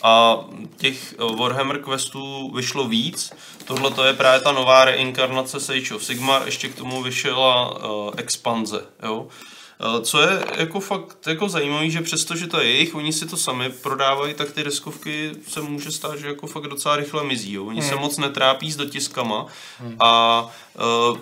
a těch uh, Warhammer questů vyšlo víc. Tohle to je právě ta nová reinkarnace z Age of Sigmar, ještě k tomu vyšla uh, expanze, jo. Eh, Co je jako fakt jako zajímavé, že přestože to je jejich, oni si to sami prodávají, tak ty deskovky se může stát, že jako fakt docela rychle mizí. Jo. Oni hmm. se moc netrápí s dotiskama hmm. a uh,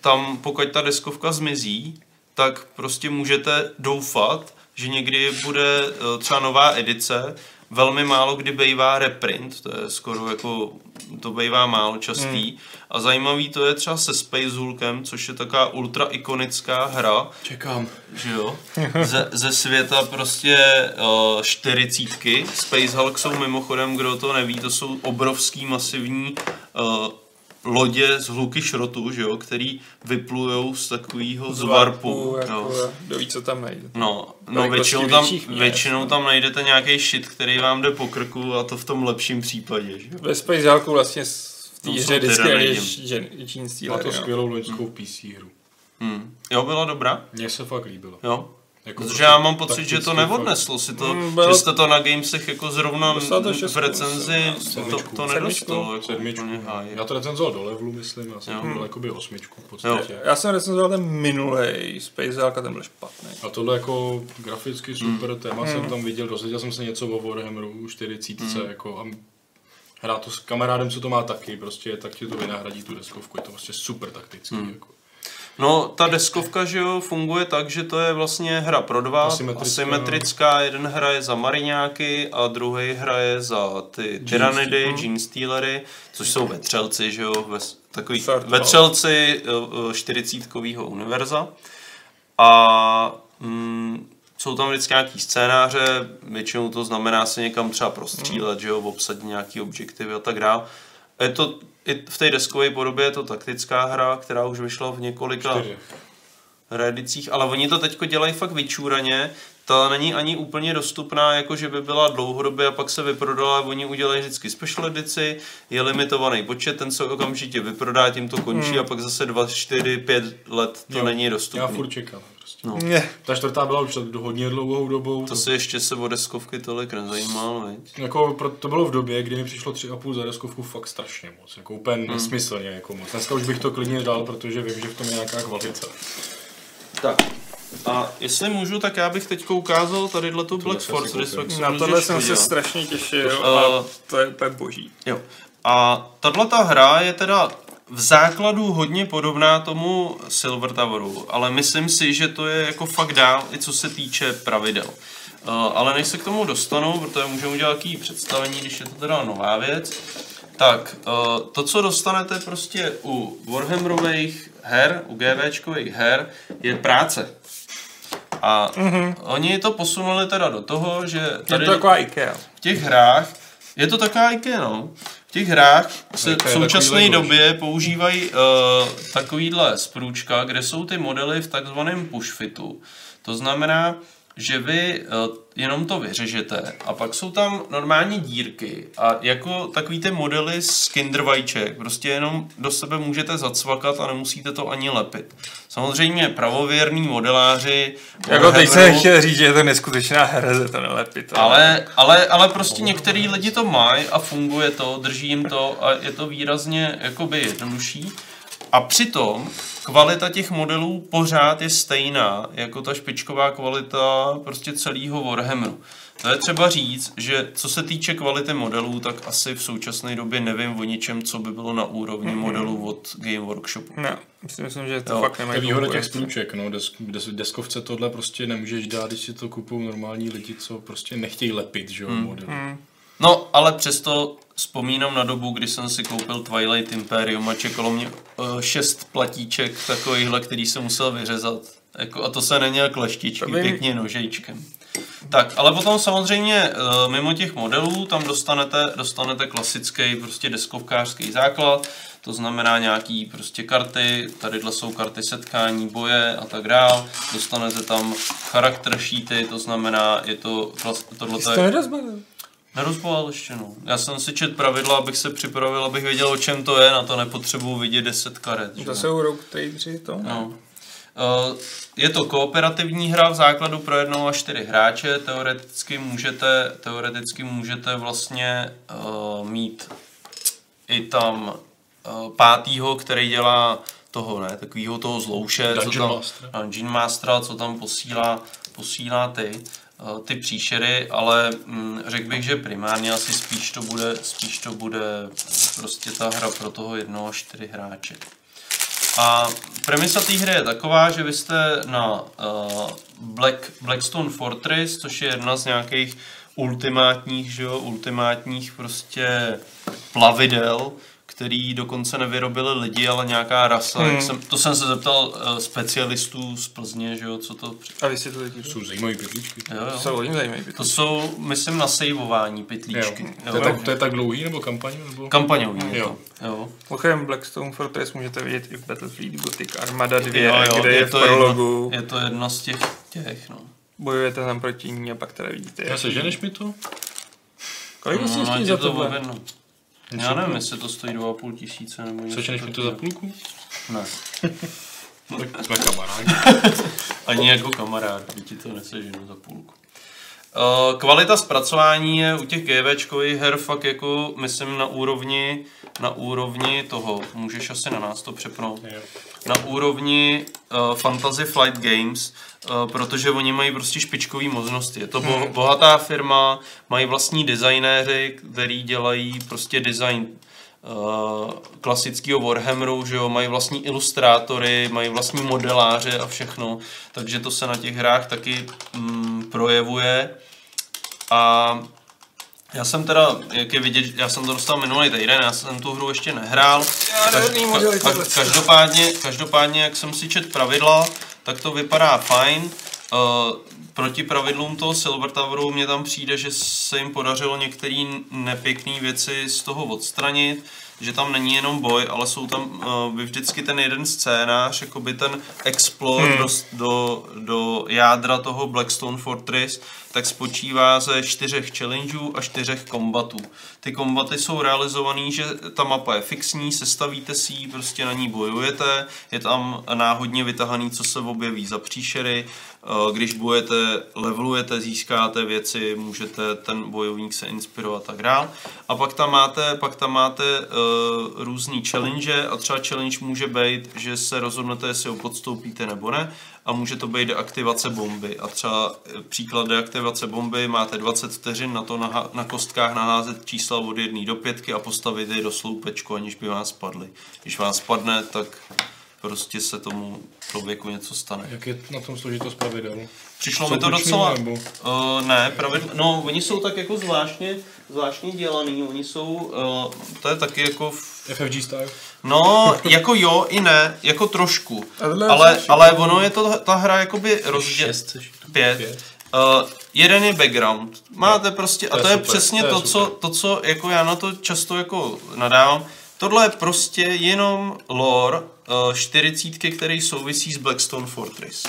tam pokud ta deskovka zmizí, tak prostě můžete doufat, že někdy bude eh, třeba nová edice, velmi málo kdy bývá reprint, to je skoro jako, to bývá málo častý. Hmm. A zajímavý to je třeba se Space Hulkem, což je taková ultra ikonická hra, Čekám. že jo, ze, ze světa prostě uh, čtyřicítky. Space Hulk jsou mimochodem, kdo to neví, to jsou obrovský masivní uh, lodě z hluky šrotu, že jo, který vyplujou z takového zvarpu. jako, jo. Kdo ví, co tam najde. No, no většinou tam, měst, většinou no. tam najdete nějaký shit, který vám jde po krku a to v tom lepším případě, že jo. Ve Space Hulku vlastně v té hře vždycky je žen- čín Má to no. skvělou loňskou PC hru. Hmm. Jo, byla dobrá? Mně se fakt líbilo. Jo. Jako Protože já mám pocit, že to neodneslo si to, Mm, že bylo- jste to na Gamesech jako zrovna v recenzi to, to nedostalo. Jako Sedmičku. háj. Já to recenzoval do levelu, myslím, já jsem Jo. to byl jakoby osmičku v podstatě. Já jsem recenzoval ten minulej Space Hulk a ten byl špatný. A tohle jako graficky super téma jsem tam viděl, dozvěděl jsem se něco o Warhammeru 40 jako a hrát to s kamarádem, co to má taky, prostě tak ti to vynahradí tu deskovku, je to prostě super taktický. Jako. No, ta deskovka, že jo, funguje tak, že to je vlastně hra pro dva, Asymetrická. asymetrická, jeden hraje za mariňáky a druhý hraje za ty tyranidy, Gene Stealery, což jsou vetřelci, že jo, ves, takový Third vetřelci eh, čtyřicítkovýho univerza. A mm, jsou tam vždycky nějaký scénáře, většinou to znamená se někam třeba prostřílet, že jo, obsadit nějaký objektivy a tak dále. Je to, i v té deskové podobě je to taktická hra, která už vyšla v několika Čtyři. reedicích, ale oni to teďko dělají fakt vyčúraně, ta není ani úplně dostupná, jako že by byla dlouhodobě a pak se vyprodala, oni udělají vždycky special edici, je limitovaný počet, ten se okamžitě vyprodá, tím to končí a pak zase 2, 4, 5 let to Jo, není Já dostupné. furt čekám. Prostě. No. Ne. Ta čtvrtá byla už do hodně dlouhou dobou. To se ještě se o deskovky tolik nezajímalo, veď? Jako, to bylo v době, kdy mi přišlo 3,5 za deskovku fakt strašně moc. Jako úplně Hmm. nesmyslně jako moc. Dneska už bych to klidně dal, protože vím, že v tom je nějaká kvalita. Tak. A jestli můžu, tak já bych teď ukázal tady tu Black jsem si Force. Na tohle jsem se strašně těšil Uh, a to je úplně boží. Jo. A tahle ta hra je teda v základu hodně podobná tomu Silver Toweru, ale myslím si, že to je jako fakt dál, i co se týče pravidel. Uh, ale než se k tomu dostanu, protože můžeme udělat jaký představení, když je to teda nová věc, tak uh, to, co dostanete prostě u Warhammerových her, u GVčkových her, je práce. A mm-hmm. oni to posunuli teda do toho, že Je tady to taková IKEA. v těch hrách, je to taková IKEA, no. V těch hrách se v současné době používají uh, takovýhle sprůčka, kde jsou ty modely v takzvaném pushfitu. To znamená, že vy uh, jenom to vyřežete a pak jsou tam normální dírky a jako takový ty modely z kinder vajíček, prostě jenom do sebe můžete zacvakat a nemusíte to ani lepit. Samozřejmě pravověrní modeláři Jako teď jsem chtěl říct, že je to neskutečná hereze to nelepit. ale, ale, ale prostě některý lidi to mají a funguje to, drží jim to a je to výrazně jakoby jednodušší. A přitom kvalita těch modelů pořád je stejná jako ta špičková kvalita prostě celého Warhammeru. To je třeba říct, že co se týče kvality modelů, tak asi v současné době nevím o ničem, co by bylo na úrovni modelů od Game Workshopu. Ne, myslím, myslím, že to Jo, fakt To je nemají výhoda těch sprůček, no, desk, des, deskovce tohle prostě nemůžeš dát, když si to kupují normální lidi, co prostě nechtějí lepit, že jo, model. No, ale přesto vzpomínám na dobu, kdy jsem si koupil Twilight Imperium a čekalo mě uh, šest platíček takovýchhle, který jsem musel vyřezat. Jako, a to se není jak leštičky, To by- pěkně nožejčkem. Tak, ale potom samozřejmě uh, mimo těch modelů tam dostanete, dostanete klasický prostě deskovkářský základ, to znamená nějaký prostě karty, tadyhle jsou karty setkání, boje a tak dál. Dostanete tam charakter sheety, to znamená, je to, tohle Jsi no. Já jsem si čet pravidla, abych se připravil, abych věděl, o čem to je, na to nepotřebuji vidět 10 karet. že To jsou Rogue to? No. Eh, Je to kooperativní hra v základu pro jednou a čtyři hráče. Teoreticky můžete, teoreticky můžete vlastně uh, mít i tam uh, pátýho, který dělá toho, ne, takovýho toho zlouše, co Dungeon tam, Mastera. Dungeon Mastera, co tam posílá, posílá ty, uh, ty příšery, ale mm, řekl bych, že primárně asi spíš to bude, spíš to bude prostě ta hra pro toho jednoho čtyři hráče. A premisa té hry je taková, že vy jste na uh, Black, Blackstone Fortress, což je jedna z nějakých ultimátních, že jo, ultimátních prostě plavidel, který dokonce nevyrobili lidi, ale nějaká rasa. Hmm. Jak jsem, to jsem se zeptal uh, specialistů z Plzně, že jo, co to... při- A vysvětlili ti to. Jsou zajímavé pytlíčky. Jo, To jo. jsou hodně zajímavé. To jsou, myslím, na sejvování pytlíčky. Jo. To, je tak, to je tak dlouhý nebo kampaň? Nebo? Kampaňový je Jo. to. Jo. Mimochodem Blackstone Fortress můžete vidět i v Battlefield Gothic Armada 2, Jo, jo, kde je, v to prologu. Jedno, je to jedna z těch, těch no. Bojujete tam proti ní a pak teda vidíte. Já jak- seženeš mi to? Kolik vlastně no, stojí ať za je to tohle? objedno. Já nevím, jestli to stojí 2,5 tisíce nebo něco. Seženeš mi to za půlku? Ne. Tak jsme kamarádi. <laughs> Ani jako kamarád, by ti to neseženu za půlku. Uh, kvalita zpracování je u těch GVčkových her fakt jako, myslím, na úrovni, na úrovni toho, můžeš asi na nás to přepnout, Jo. na úrovni uh, Fantasy Flight Games, protože oni mají prostě špičkové možnosti. Je to bo- bohatá firma, mají vlastní designéři, který dělají prostě design uh, klasického Warhammeru, že jo, mají vlastní ilustrátory, mají vlastní modeláře a všechno, takže to se na těch hrách taky mm, projevuje. A já jsem teda, jak je vidět, já jsem to dostal minulý týden, já jsem tu hru ještě nehrál. Modely ka- tohle. každopádně, každopádně, jak jsem si čet pravidla, tak to vypadá fajn. Uh, proti pravidlům toho Silver Toweru mně tam přijde, že se jim podařilo některé nepěkné věci z toho odstranit, že tam není jenom boj, ale jsou tam uh, vždycky ten jeden scénář, jakoby ten explore hmm. do, do, do jádra toho Blackstone Fortress, tak spočívá ze čtyřech challengeů a čtyřech kombatů. Ty kombaty jsou realizovaný, že ta mapa je fixní, sestavíte si ji, prostě na ní bojujete, je tam náhodně vytahaný, co se objeví za příšery, když bojujete, levelujete, získáte věci, můžete ten bojovník se inspirovat a tak dál. A pak tam máte, pak tam máte uh, různý challenge a třeba challenge může být, že se rozhodnete, jestli ho podstoupíte nebo ne a může to být deaktivace bomby. A třeba eh, příklad deaktivace bomby, máte 20 vteřin na to na, na kostkách naházet čísla od 1 do 5 a postavit je do sloupečku, aniž by vás spadly. Když vás spadne, tak prostě se tomu člověku něco stane. Jak je na tom složitost pravidel? Přišlo Jsou mi to docela... nebo? Uh, ne, pravidl... no, oni jsou tak jako zvláštně, zvláštně dělaný, oni jsou, uh, to je taky jako, v... FFG style? no, jako jo i ne, jako trošku, ale, ale ono je to, ta hra jakoby rozděl... Šest, což- Pět. Pět. Uh, jeden je background. Máte prostě, a To je to je super, přesně to je to, co, to, co jako já na to často jako nadávám. Tohle je prostě jenom lore uh, 40, který souvisí s Blackstone Fortress.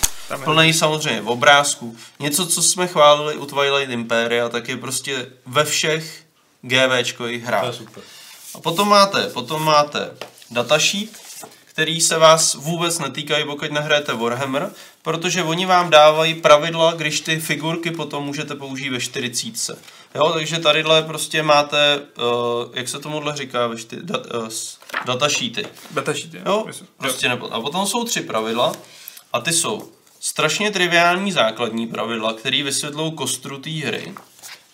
Plný samozřejmě v obrázku. Něco, co jsme chválili u Twilight Imperia, tak je prostě ve všech GVčkových To hrách. je super. A potom máte, potom máte datasheet, který se vás vůbec netýkají, pokud nehrajete Warhammer, protože oni vám dávají pravidla, když ty figurky potom můžete použít ve 40. Jo, takže tadyhle prostě máte, uh, jak se tomuhle říká, ve čty, dat, uh, datasheety. Beta sheet, jo? Jo, Myslím. prostě nebo. A potom jsou tři pravidla a ty jsou strašně triviální základní pravidla, které vysvětlují kostru té hry.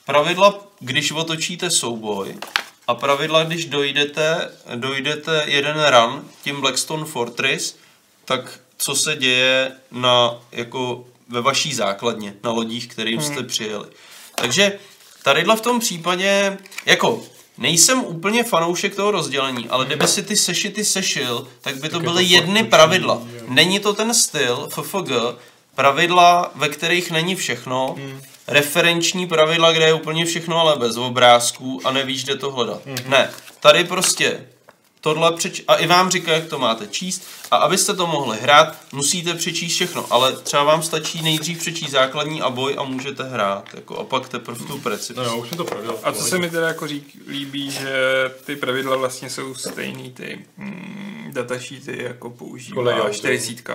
Pravidla, když otočíte souboj a pravidla, když dojdete, dojdete jeden run tím Blackstone Fortress, tak co se děje na, jako ve vaší základně, na lodích, kterým jste přijeli. Takže tadyhle v tom případě, jako nejsem úplně fanoušek toho rozdělení, ale kdyby si ty sešity sešil, tak by to je byly to fakt jedny točný, pravidla. jo. Není to ten styl FFG, pravidla, ve kterých není všechno, Hmm. referenční pravidla, kde je úplně všechno, ale bez obrázků a nevíš, kde to hledat. Hmm. Ne, tady prostě tohle přeč... a i vám říká, jak to máte číst a abyste to mohli hrát, musíte přečíst všechno, ale třeba vám stačí nejdřív přečíst základní a boj a můžete hrát, jako, a pak teprve tu preci. No jo, už jsem to prodělal. A co se mi teda jako řík, líbí, že ty pravidla vlastně jsou stejný ty mm, datasheety, jako používá Kolega, 40.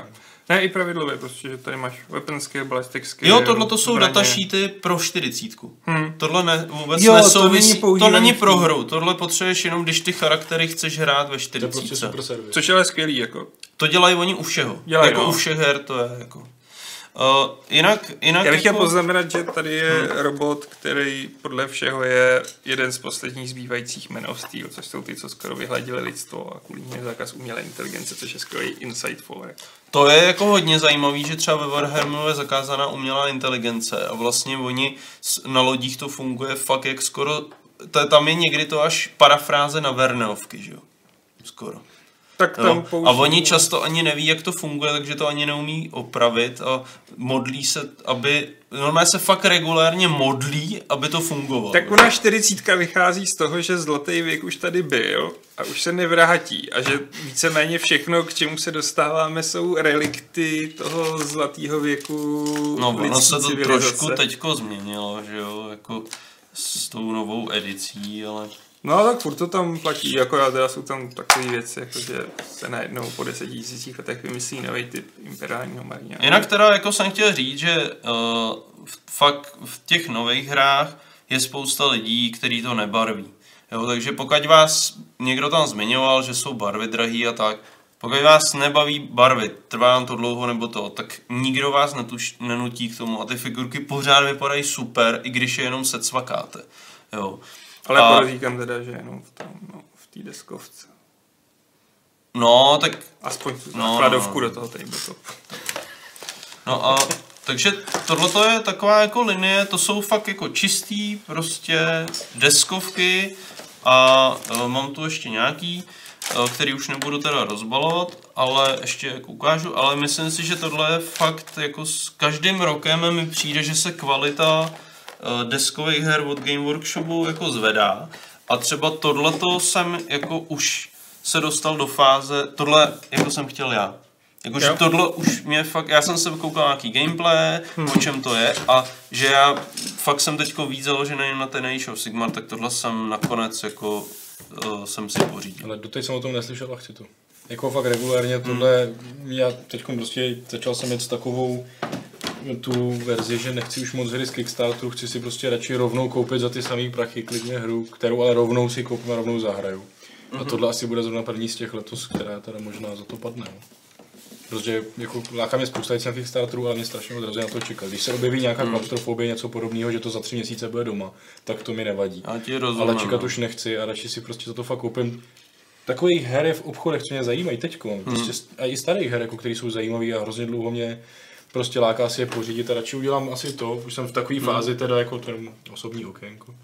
Ne, i pravidlově, prostě, že tady máš weapon skill, ballistic skill. Jo, tohle to jsou zbraně. datasheety pro 40. Hmm. Tohle ne, vůbec Jo, to nesouvisí, není to není pro hru, tohle potřebuješ jenom, když ty charaktery chceš hrát ve To je prostě 40. super servis. Což je ale skvělý, jako. To dělají oni u všeho. Dělají, jako no. u všech her to je jako. Uh, jinak, jinak Já bych chtěl jako- poznamenat, že tady je robot, který podle všeho je jeden z posledních zbývajících Men of Steel, což jsou ty, co skoro vyhladili lidstvo a kvůli je zákaz umělé inteligence, což je skvělý insightful. Jako. To je jako hodně zajímavý, že třeba ve Warhammeru je zakázaná umělá inteligence a vlastně oni na lodích to funguje fakt jak skoro, to, tam je někdy to až parafráze na Verneovky, že jo? Skoro. Tak tam Jo? A použiju- oni často ani neví, jak to funguje, takže to ani neumí opravit a modlí se, aby, normálně se fakt regulérně modlí, aby to fungovalo. Tak ona 40 vychází z toho, že zlatý věk už tady byl a už se nevrátí a že víceméně všechno, k čemu se dostáváme, jsou relikty toho zlatého věku No, ono se to civilizace. trošku teďko změnilo, že jo, jako s tou novou edicí, ale... No tak furt to tam platí, jako já teda jsou tam takové věci, jako že se najednou po deseti tisících letech vymyslí nový typ imperiálního marina. Jinak teda jako jsem chtěl říct, že uh, fakt v těch nových hrách je spousta lidí, který to nebarví. Jo, takže pokud vás někdo tam zmiňoval, že jsou barvy drahý a tak, pokud vás nebaví barvy, trvá vám to dlouho nebo to, tak nikdo vás netuš, nenutí k tomu a ty figurky pořád vypadají super, i když je jenom secvakáte. Jo. Ale a, podotýkám teda, že jenom v tom, no, v té deskovce. no, tak Aspoň tu No, základovku no. do toho tabletop. No a takže tohle je taková jako linie, to jsou fakt jako čistý prostě deskovky a uh, mám tu ještě nějaký, uh, který už nebudu teda rozbalovat, ale ještě jako ukážu, ale myslím si, že tohle je fakt jako s každým rokem mi přijde, že se kvalita deskových her od Game Workshopu jako zvedá a třeba tohleto jsem jako už se dostal do fáze, tohle jako jsem chtěl já. Jakože tohle už mě fakt, já jsem se koukal na nějaký gameplay, hmm. o čem to je a že já fakt jsem teďko víc založený na ten Age of Sigmar, tak tohle jsem nakonec jako uh, jsem si pořídil. Ale doteď jsem o tom neslyšel a chci to. Jako fakt regulárně tohle, já teď prostě začal jsem s takovou tu verzi, že nechci už moc hry z Kickstarteru, chci si prostě radši rovnou koupit za ty samý prachy klidně hru, kterou ale rovnou si koupím a rovnou zahraju. A tohle asi bude zrovna první z těch letos, která teda možná za to padne. no. Protože jako láká mě spousta na Kickstarteru, ale mě strašně odrazuje na to čekat. Když se objeví nějaká klaustrofobie, něco podobného, že to za tři měsíce bude doma, tak to mi nevadí. Já ti rozumím. Ale čekat no. už nechci a radši si prostě za to fakt koupím takových her je v obchodech, co mě zajímají teď. Prostě st- a i starých her, jako, které jsou zajímavé a hrozně dlouho mě prostě láká si je pořídit a radši udělám asi to, už jsem v takové fázi teda jako ten osobní okénko.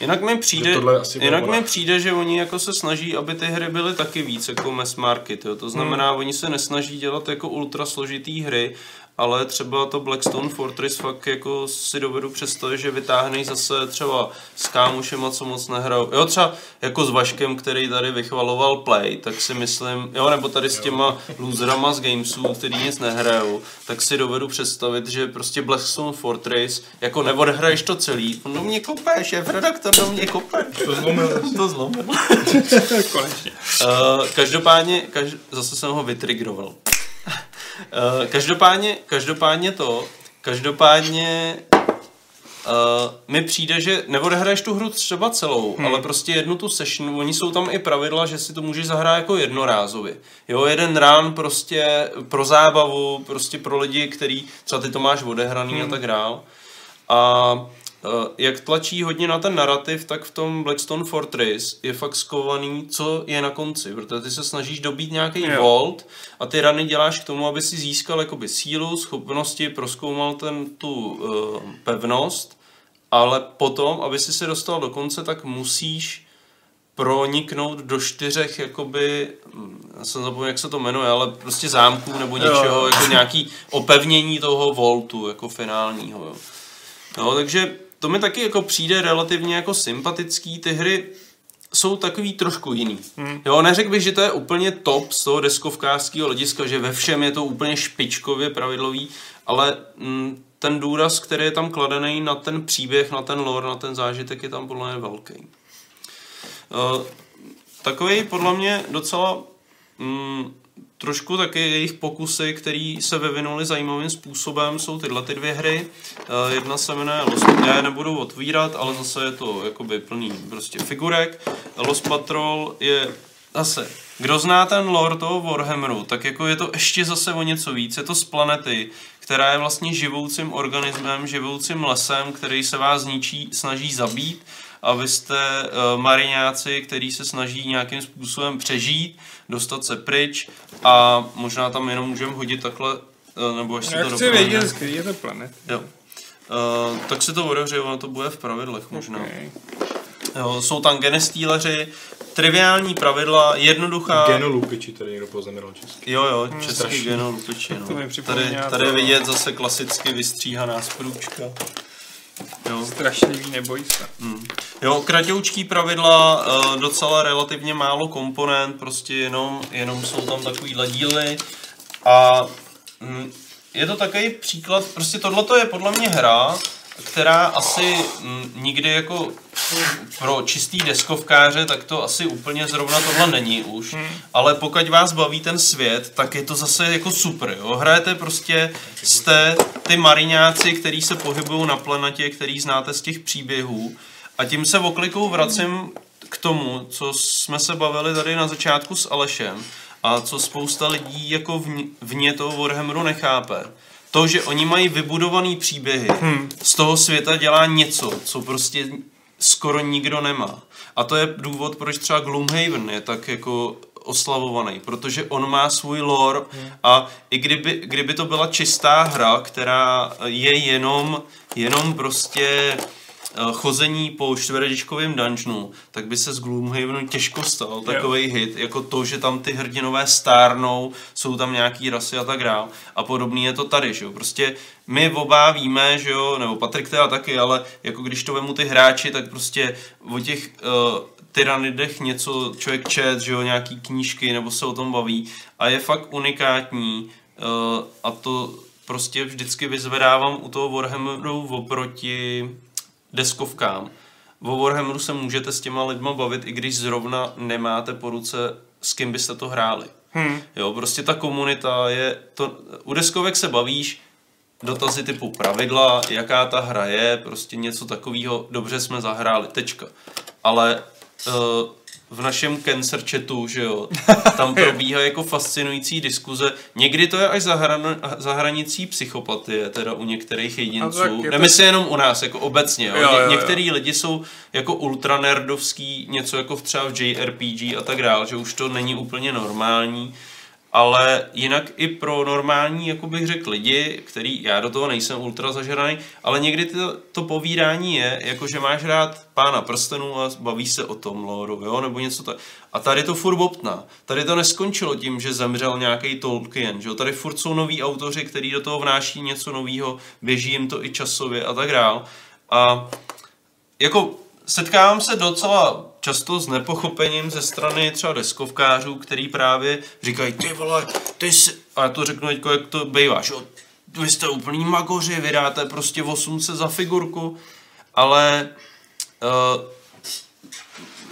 Jinak mi přijde, jinak mi přijde, že oni jako se snaží, aby ty hry byly taky víc jako mass market, jo. To znamená, hmm. oni se nesnaží dělat jako ultra složitý hry, ale třeba to Blackstone Fortress fakt jako si dovedu představit, že vytáhneš zase třeba s kámošema, co moc nehrajou. Jo, třeba jako s Vaškem, který tady vychvaloval Play, tak si myslím, jo, nebo tady s těma loserama z Gamesů, který nic nehrajou, tak si dovedu představit, že prostě Blackstone Fortress, jako neodhraješ to celý, do mě kopeš, šéf redaktor do mě kopeš. To zlomil. <laughs> To zlomil. <laughs> Konečně. Uh, každopádně, každ... zase jsem ho vytrigroval. Uh, každopádně, každopádně to, každopádně Uh, mi přijde, že neodehraješ tu hru třeba celou, hmm. ale prostě jednu tu session, oni jsou tam i pravidla, že si to můžeš zahrát jako jednorázově. Jo, jeden rán prostě pro zábavu, prostě pro lidi, který třeba ty to máš odehraný hmm. a tak dál. A uh, jak tlačí hodně na ten narrativ, tak v tom Blackstone Fortress je fakt skovaný, co je na konci, protože ty se snažíš dobít nějaký Jo. vault a ty rany děláš k tomu, aby si získal jakoby sílu, schopnosti, proskoumal ten, tu uh, pevnost, ale potom, aby si se dostal do konce, tak musíš proniknout do čtyřech, jakoby, hm, já jsem zapomněl, jak se to jmenuje, ale prostě zámků nebo něčeho, jako nějaký opevnění toho voltu, jako finálního, jo. No, takže to mi taky jako přijde relativně jako sympatický, ty hry jsou takový trošku jiný. Hmm. Jo, neřekl bych, že to je úplně top z toho deskovkářského hlediska, že ve všem je to úplně špičkově pravidlový, ale mm, ten důraz, který je tam kladený na ten příběh, na ten lore, na ten zážitek je tam podle mě velký. Uh, takový podle mě docela mm, trošku taky jejich pokusy, které se vyvinuly zajímavým způsobem, jsou tyhle ty dvě hry. Uh, jedna se jmenuje Lost, já je nebudu otvírat, ale zase je to jakoby plný prostě figurek. Lost Patrol je zase kdo zná ten lore toho Warhammeru, tak jako je to ještě zase o něco víc. Je to z planety, která je vlastně živoucím organismem, živoucím lesem, který se vás ničí, snaží zabít a vy jste uh, mariňáci, který se snaží nějakým způsobem přežít, dostat se pryč a možná tam jenom můžeme hodit takhle, uh, nebo až se Já to chci doplní. vědět, z který je to planet. Jo. Uh, tak se to odehřeje, ono to bude v pravidlech možná. Okay. Jo, jsou tam genestýleři, triviální pravidla, jednoduchá... Genolupiči, tady někdo poznamenal česky. Jo, jo, český strašný. genolupiči, no. To mi Tady, tady je to- vidět zase klasicky vystříhaná sprůčka. Jo. Strašlivý nebojí se. Mm. Jo, kratoučký pravidla, eh, docela relativně málo komponent, prostě jenom, jenom jsou tam takovýhle díly a mm, je to takový příklad, prostě tohle je podle mě hra, která asi nikdy jako pro čistý deskovkáře, tak to asi úplně zrovna tohle není už. Ale pokud vás baví ten svět, tak je to zase jako super. Jo? Hrajete prostě, jste ty mariňáci, který se pohybují na planetě, který znáte z těch příběhů. A tím se oklikou vracím k tomu, co jsme se bavili tady na začátku s Alešem a co spousta lidí jako vně, vně toho Warhammeru nechápe. To, že oni mají vybudovaný příběhy, hmm. z toho světa dělá něco, co prostě skoro nikdo nemá. A to je důvod, proč třeba Gloomhaven je tak jako oslavovaný, protože on má svůj lore a i kdyby, kdyby to byla čistá hra, která je jenom, jenom prostě chození po čtveredičkovém dungeonu, tak by se z Gloomhavenu těžko stal takový hit, jako to, že tam ty hrdinové stárnou, jsou tam nějaký rasy a tak dál. A podobný je to tady, že jo. Prostě my oba víme, že jo, nebo Patrik teda taky, ale jako když to vemu ty hráči, tak prostě o těch uh, tyranidech něco člověk čet, že jo, nějaký knížky, nebo se o tom baví a je fakt unikátní uh, a to prostě vždycky vyzvedávám u toho Warhammeru oproti deskovkám. O Warhammeru se můžete s těma lidma bavit, i když zrovna nemáte po ruce, s kým byste to hráli. Hmm. Jo, prostě ta komunita je, to, u deskovek se bavíš, dotazy typu pravidla, jaká ta hra je, prostě něco takového, dobře jsme zahráli, tečka. Ale uh, v našem cancer chatu, že jo, <laughs> tam probíhá jako fascinující diskuze. Někdy to je až za, hran, za hranicí psychopatie, teda u některých jedinců. je to- Nemyslím jenom u nás, jako obecně. Jo. Jo, jo, jo. některý lidi jsou jako ultranerdovský, něco jako třeba v JRPG a tak dále, že už to není úplně normální. Ale jinak i pro normální, jako bych řekl, lidi, který, já do toho nejsem ultra zažraný, ale někdy to, to povídání je, jako že máš rád pána prstenů a bavíš se o tom loru, jo, nebo něco tak. A tady to furt bobtná. Tady to neskončilo tím, že zemřel nějaký Tolkien, že jo. Tady furt jsou noví autoři, který do toho vnáší něco nového, běží jim to i časově a tak dál. A jako setkávám se docela často s nepochopením ze strany třeba deskovkářů, který právě říkají, ty vole, ty jsi... A já to řeknu teďko, jak to bývá, že vy jste úplný magoři, vydáte prostě 800 za figurku, ale uh,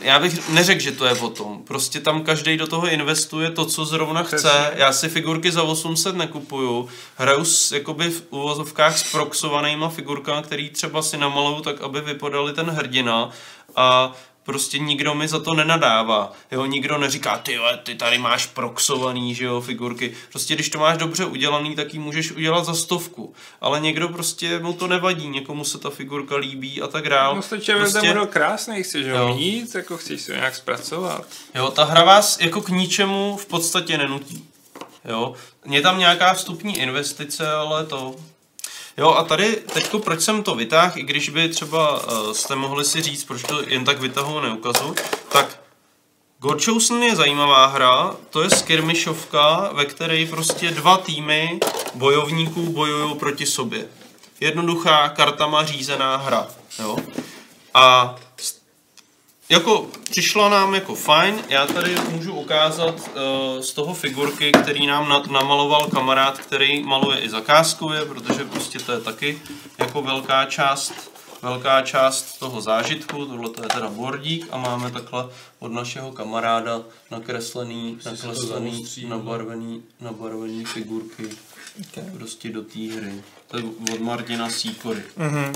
já bych neřekl, že to je o tom. Prostě tam každý do toho investuje to, co zrovna chce. Přesně. Já si figurky za 800 nekupuju. Hraju s, jakoby v uvozovkách s proxovanýma figurkami, který třeba si namaluju tak, aby vypadaly ten hrdina a prostě nikdo mi za to nenadává. Jo, nikdo neříká, ty, jo, ty tady máš proxovaný, že jo, figurky. Prostě když to máš dobře udělaný, tak ji můžeš udělat za stovku. Ale někdo prostě mu to nevadí, někomu se ta figurka líbí a tak dál. No stačí, aby ten model krásný, chceš Jo. ho mít, jako chceš si ho nějak zpracovat. Jo, ta hra vás jako k ničemu v podstatě nenutí. Jo, je tam nějaká vstupní investice, ale to... Jo, a tady teďko, proč jsem to vytáhl, i když by třeba uh, jste mohli si říct, proč to jen tak vytahu neukazu, tak Gorchosen je zajímavá hra, to je skirmishovka, ve které prostě dva týmy bojovníků bojují proti sobě. Jednoduchá kartama řízená hra. Jo? A jako přišla nám jako fajn, já tady můžu ukázat uh, z toho figurky, který nám na, namaloval kamarád, který maluje i zakázkově, protože prostě to je taky jako velká část velká část toho zážitku, tohle to je teda bordík a máme takhle od našeho kamaráda nakreslený, nakreslený, zaostří, nabarvený, nabarvený figurky prostě do té hry. To je od Martina Sýkory. Mhm.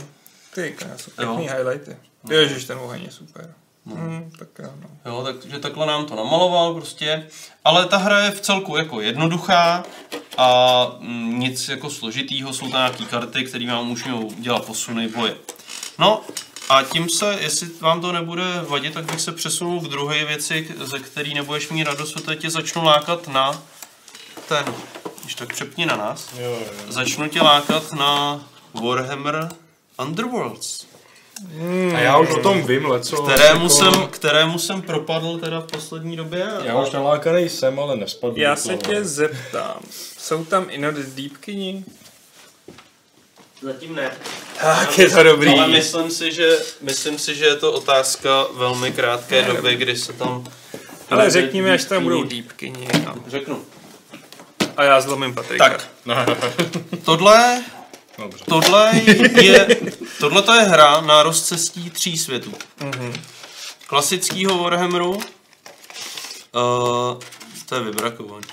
Ty, Jo. pěkný highlighty. Ježiš, ten oheň je super. Hmm, tak jo, no. Jo, takže takhle nám to namaloval prostě. Ale ta hra je v celku jako jednoduchá a mm, nic jako složitýho, jsou tam nějaký karty, které vám umožňují dělat posuny boje. No a tím se, jestli vám to nebude vadit, tak bych se přesunul k druhé věci, ze který nebudeš mít radost, protože tě začnu lákat na ten, když tak přepni na nás, Jo, jo. začnu tě lákat na Warhammer Underworlds. A já už o tom vím, leco. Kterému, jako- jsem, kterému jsem propadl teda v poslední době. Já už nalákaný jsem, ale nespadl. Já se toho. tě zeptám, jsou tam i not deepkyni? Zatím ne. Tak je to dobrý. Ale myslím si, že, myslím si, že je to otázka velmi krátké doby, kdy se tam... Ale řekni mi, až tam budou deepkyni. A, Řeknu. a já zlomím Patrika. Tak, <laughs> tohle, Dobře. tohle je, tohle to je hra na rozcestí tří světů. Klasického Warhammeru, uh, to je vybrakovaný.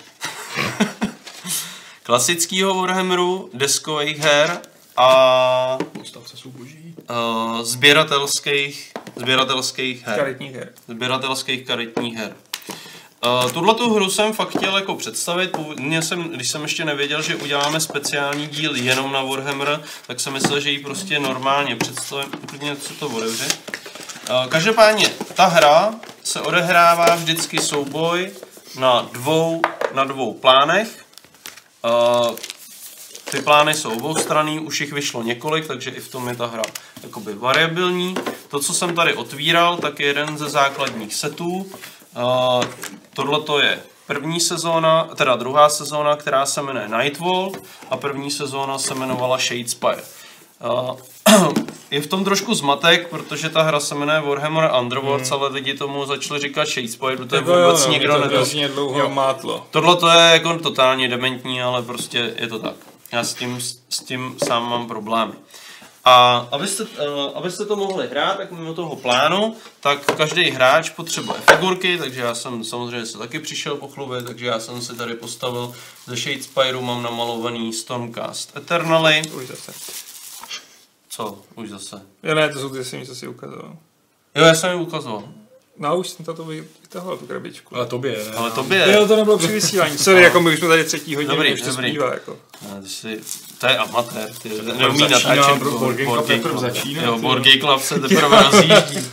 <laughs> Klasického Warhammeru, deskových her a Postavce jsou boží. uh, sběratelských, sběratelských her. Karetní her. sběratelských karetních her. Uh, tuhle tu hru jsem fakt chtěl jako představit, původně jsem, když jsem ještě nevěděl, že uděláme speciální díl jenom na Warhammer, tak jsem myslel, že ji prostě normálně představím, úplně co to otevře. Uh, každopádně, ta hra se odehrává vždycky souboj na dvou, na dvou plánech. Uh, ty plány jsou oboustranný, už jich vyšlo několik, takže i v tom je ta hra jakoby variabilní. To, co jsem tady otvíral, tak je jeden ze základních setů. Uh, Tohle to je první sezóna, teda druhá sezóna, která se jmenuje Nightwall a první sezóna se jmenovala Shadespire. Uh, <clears throat> je v tom trošku zmatek, protože ta hra se jmenuje Warhammer Underworlds, hmm. ale lidi tomu začali říkat Shadespire, protože Jako jo, vůbec no, nikdo to hrozně dlouho mátlo. Tohle to je jako totálně dementní, ale prostě je to tak. Já s tím, s tím sám mám problémy. A abyste, uh, abyste to mohli hrát, tak mimo toho plánu, tak každý hráč potřebuje figurky, takže já jsem samozřejmě se taky přišel pochlubit, takže já jsem si tady postavil ze Shadespireu, mám namalovaný Stormcast Eternally. Už zase. Co? Už zase. Jo ne, to jsou ty samý, co si ukazoval. Jo, já jsem ji ukazoval. No a už jsem to vytahoval, tu krabičku. Ale tobě, ne? Ale tobě. Jo, to nebylo při vysílání. Sorry, jako my už jsme tady třetí hodinu, Dobrý, už to dobrý. zpívá, jako. Ne, ty jsi, to je amatér, ty neumí natáčet. Board Game Club se teprve <laughs> rozjíždí.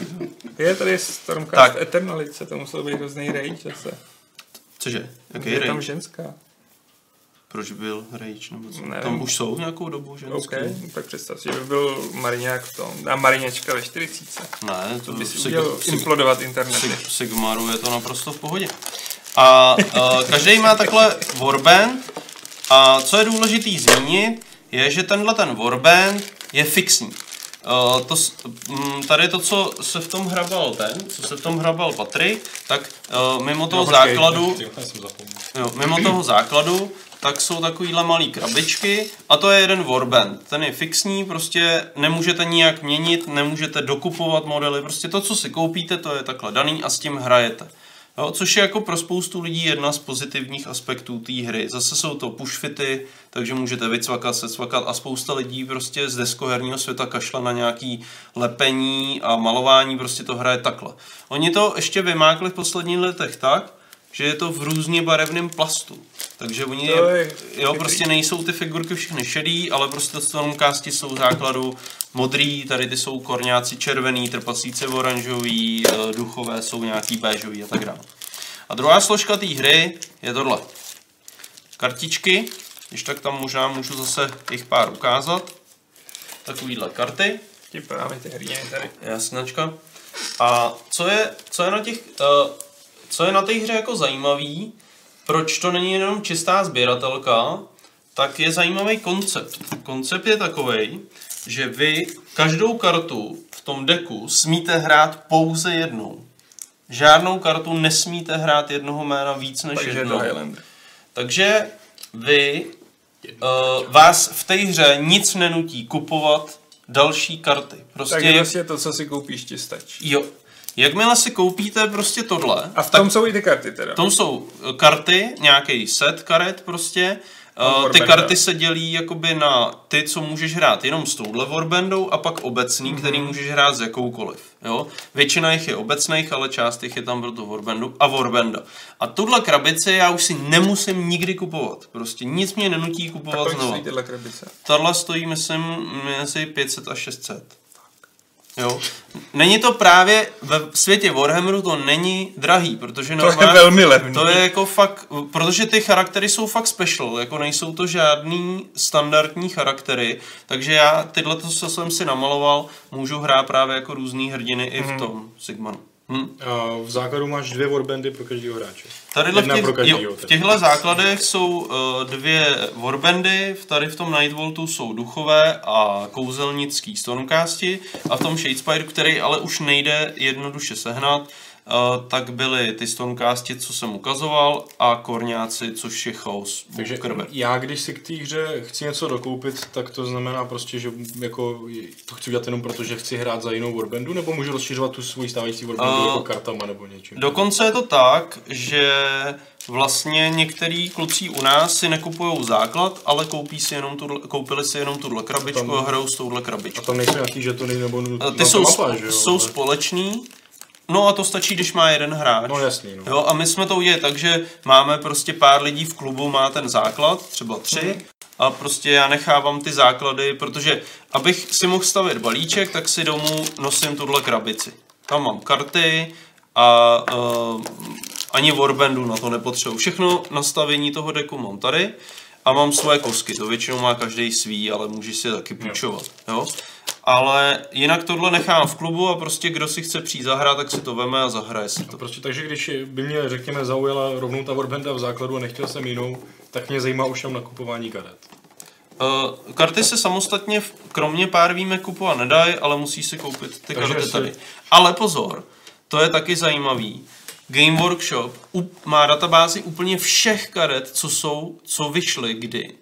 Je tady Stormcast Tak. Eternalice, to muselo být hrozný rage zase. Cože? Jaký Je tam rage? ženská. Proč byl rage? Nebo co? Nevím. Tam už jsou nějakou dobu OK, ženský? tak představ si, že by byl Mariňák v tom. A Mariňačka ve 40. Ne, to By si Sig- udělal Sig- implodovat internet. Sig- Sigmaru je to naprosto v pohodě. A uh, každý má takhle warband a co je důležitý zmínit, je, že tenhle ten warband je fixní. Uh, to, tady to, co se v tom hrabal ten, co se v tom hrabal Patrik, tak uh, mimo toho základu, jsem zapomněl. Jo, mimo toho základu, tak jsou takovýhle malý krabičky a to je jeden warband. Ten je fixní, prostě nemůžete nijak měnit, nemůžete dokupovat modely, prostě to, co si koupíte, to je takhle daný a s tím hrajete. Jo, což je jako pro spoustu lidí jedna z pozitivních aspektů té hry. Zase jsou to pushfity, takže můžete vycvakat, secvakat a spousta lidí prostě z deskoherního světa kašla na nějaký lepení a malování, prostě to hraje takhle. Oni to ještě vymákli v posledních letech tak, že je to v různě barevném plastu. Takže oni, je jo, prostě nejsou ty figurky všechny šedý, ale prostě stormcasti jsou v základu modrý, tady ty jsou korňáci červený, trpasíce oranžový, eh, duchové jsou nějaký béžový a tak dále. A druhá složka té hry je tohle. Kartičky, když tak tam možná můžu zase jich pár ukázat. Takovýhle karty. Ti právě ty hrně tady. Jasnačka. A co je, co je na těch, uh, co je na té hře jako zajímavý, proč to není jenom čistá sběratelka, tak je zajímavý koncept. Koncept je takový, že vy každou kartu v tom deku smíte hrát pouze jednou. Žádnou kartu nesmíte hrát jednoho jména víc než Takže jednou. Takže vy, uh, vás v té hře nic nenutí kupovat další karty. Prostě Takže vlastně to, co si koupíš, ti stačí. Jo. Jakmile si koupíte prostě tohle, A v tom jsou i ty karty teda. v tom jsou eh, karty, nějaký set karet prostě, Uh, ty karty se dělí jakoby na ty, co můžeš hrát jenom s touhle Warbandou a pak obecný, mm-hmm. který můžeš hrát s jakoukoliv. Jo? Většina jich je obecných, ale část jich je tam pro tu Warbandu a Warbanda. A tuhle krabici já už si nemusím nikdy kupovat. Prostě nic mě nenutí Tak kupovat znovu. krabice? Tahle stojí, myslím, mezi 500 a 600. Jo. Není to právě ve světě Warhammeru to není drahý, protože To je normálně, velmi levný. to je jako fakt, protože ty charaktery jsou fakt special, jako nejsou to žádný standardní charaktery, takže já tyhle, to, co jsem si namaloval, můžu hrát právě jako různý hrdiny i Mhm. v tom Sigmanu. Hm. A v základu máš dvě warbandy pro každého hráče. Tady v, těch, pro každýho, jo, v těchto základech jsou uh, dvě warbandy, v- tady v tom Nightvoltu jsou duchové a kouzelnický stormcasti a v tom Shadespire, který ale už nejde jednoduše sehnat, tak byly ty stormcasti, co jsem ukazoval a korňáci, což je chaos Takže krve. já, když si k té hře chci něco dokoupit, tak to znamená prostě, že jako to chci udělat jenom proto, že chci hrát za jinou warbandu, nebo můžu rozšiřovat tu svoji stávající warbandu Uh, jako kartama nebo něčím? Dokonce je to tak, že vlastně některý kluci u nás si nekupují základ, ale koupí si jenom tuhle, koupili si jenom tuhle krabičku Tam- a hrajou s touhle A krabičkou. tam nejsou nějaký žetony nebo A Ty jsou, mapa, že jo? jsou společný, no a to stačí, když má jeden hráč. No jasný, no. Jo, a my jsme to udělali tak, že máme prostě pár lidí v klubu, má ten základ, třeba tři, Mhm. a prostě já nechávám ty základy, protože abych si mohl stavit balíček, tak si domů nosím tuhle krabici. Tam mám karty a uh, ani warbandu na to nepotřebuji. Všechno nastavení toho deku mám tady a mám svoje kosky. To většinou má každý svý, ale můžeš si je taky půjčovat. Jo? Ale jinak tohle nechám v klubu a prostě kdo si chce přijít zahrát, tak si to veme a zahraje si to. Prostě takže když by mě, řekněme, zaujala rovnou ta warbanda v základu a nechtěl jsem jinou, tak mě zajímá už tam nakupování karet. Uh, karty se samostatně, kromě pár výjimek kupovat nedají, ale musíš si koupit ty Takže karty si- tady. Ale pozor, to je taky zajímavý. Game Workshop up, má databázi úplně všech karet, co jsou, co vyšly kdy.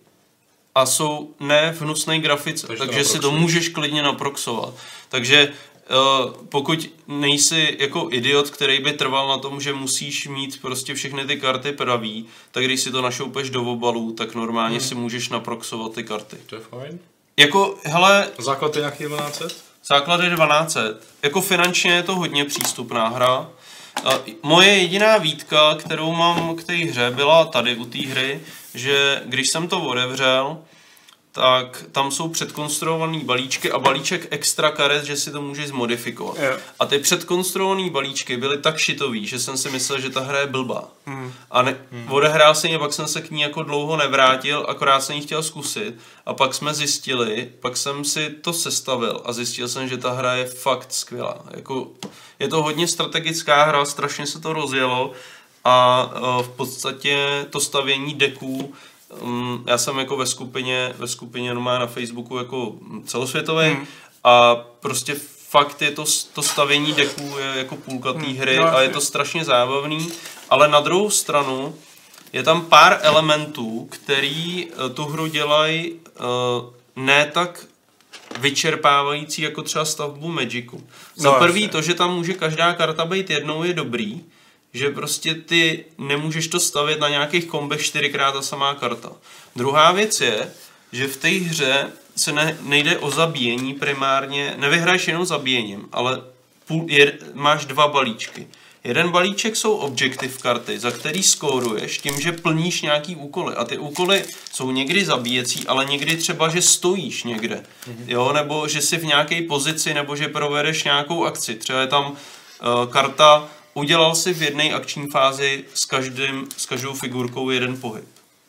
A jsou ne v hnusné grafice, Takže to takže si to můžeš klidně naproxovat. Takže uh, pokud nejsi jako idiot, který by trval na tom, že musíš mít prostě všechny ty karty pravý, tak když si to našoupeš do obalů, tak normálně Hmm. si můžeš naproxovat ty karty. To je fajn. Jako, hele, Základ je nějaký 1200? základ je 1200. Jako finančně je to hodně přístupná hra. Moje jediná výtka, kterou mám k té hře, byla tady u té hry, že když jsem to otevřel, tak tam jsou předkonstruované balíčky a balíček extra karet, že si to můžeš zmodifikovat. Jo. A ty předkonstruované balíčky byly tak šitový, že jsem si myslel, že ta hra je blbá. Hmm. A ne, odehrál jsem ji, pak jsem se k ní jako dlouho nevrátil, akorát jsem ji chtěl zkusit. A pak jsme zjistili, pak jsem si to sestavil a zjistil jsem, že ta hra je fakt skvělá. Jako, je to hodně strategická hra, strašně se to rozjelo a eh, v podstatě to stavění deků Um, já jsem jako ve skupině, ve skupině normálně na Facebooku jako celosvětový Hmm. a prostě fakt je to, to stavění deků je jako půlka té Hmm, hry no, a je to strašně zábavný, ale na druhou stranu je tam pár elementů, který eh, tu hru dělají uh, ne tak vyčerpávající jako třeba stavbu Magicu. Za No, prvý to, že tam může každá karta být jednou je dobrý, že prostě ty nemůžeš to stavět na nějakých kombech čtyřikrát ta samá karta. Druhá věc je, že v té hře se ne, nejde o zabíjení primárně, nevyhraješ jenom zabíjením, ale půl, je, máš dva balíčky. Jeden balíček jsou objective karty, za který skóruješ tím, že plníš nějaký úkoly. A ty úkoly jsou někdy zabíjecí, ale někdy třeba, že stojíš někde. Jo, nebo že jsi v nějaké pozici, nebo že provedeš nějakou akci. Třeba je tam uh, karta, udělal si v jedné akční fázi s, každým, s každou figurkou jeden pohyb.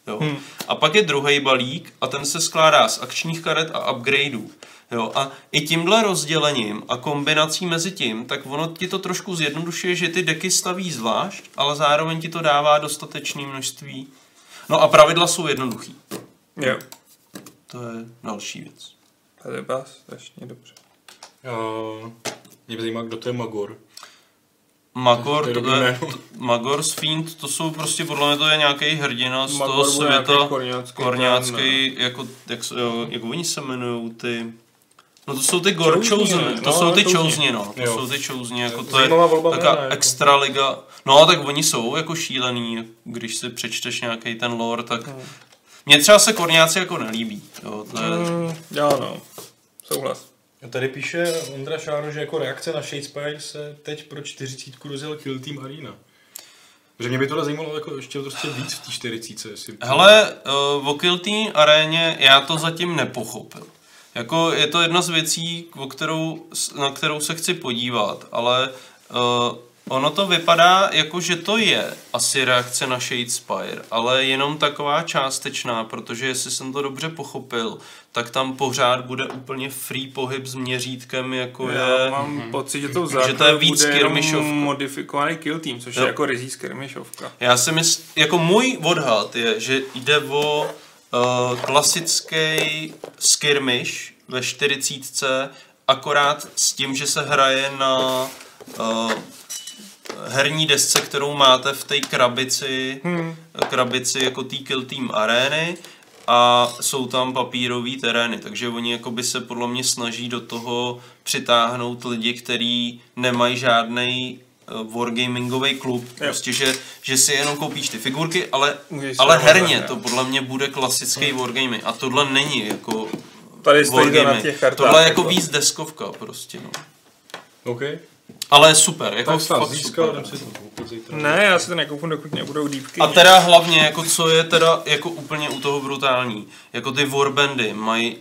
Jo. Hmm. A pak je druhý balík a ten se skládá z akčních karet a upgradeů. Jo, a i tímhle rozdělením a kombinací mezi tím, tak ono ti to trošku zjednodušuje, že ty deky staví zvlášť, ale zároveň ti to dává dostatečné množství. No a pravidla jsou jednoduchý. Jo. To je další věc. To je vás strašně dobře. Uh, mě zajímá, kdo to je Magor. Magor, To je to to, Magor's Fiend, to jsou prostě, podle mě to je nějaký hrdina z Magor toho světa, korňácký jako, jak, jo, jak oni se jmenují, ty... No to jsou ty Gor Chosen, to No, jsou ty. Chouzní, no, to jsou ty Chouzní, jako to je jako. extra liga. No tak oni jsou jako šílený, když si přečteš nějaký ten lore, tak Mně třeba se korňáci jako nelíbí. Jo, to je, Mm, jo, no. Souhlas. Tady píše Ondra Šáro, že jako reakce na Shadespire se teď pro 40 rozjel Kill Team Arena. Že mě by tohle zajímalo jako ještě prostě víc v té 40. Jestli... Hele, uh, o Kill Team aréně já to zatím nepochopil. Jako je to jedna z věcí, o kterou, na kterou se chci podívat, ale uh, ono to vypadá jako, že to je asi reakce na Shadespire, ale jenom taková částečná, protože jestli jsem to dobře pochopil, tak tam pořád bude úplně free pohyb s měřítkem, jako Já je... mám pocit, že tou Že to je víc skirmishovka. modifikovaný kill team, což Jo. je jako rizí skirmishovka. Já si myslím, jako můj odhad je, že jde o uh, klasický skirmish ve 40, akorát s tím, že se hraje na uh, herní desce, kterou máte v té krabici, hmm. krabici jako tý Kill Team arény a jsou tam papírové terény, takže oni jakoby se podle mě snaží do toho přitáhnout lidi, kteří nemají žádný wargamingový klub, prostě, že, že si jenom koupíš ty figurky, ale, Můžeš ale herně to podle mě bude klasický wargaming a tohle není jako Tady to na wargaming. těch kartách. Tohle je jako víc deskovka prostě, no. OK. Ale super, jako Tak fakt získal, super. si to. Ne, já si to nekoupím, dokud nebudou dýpky. A teda hlavně, jako co je teda jako úplně u toho brutální, jako ty warbandy mají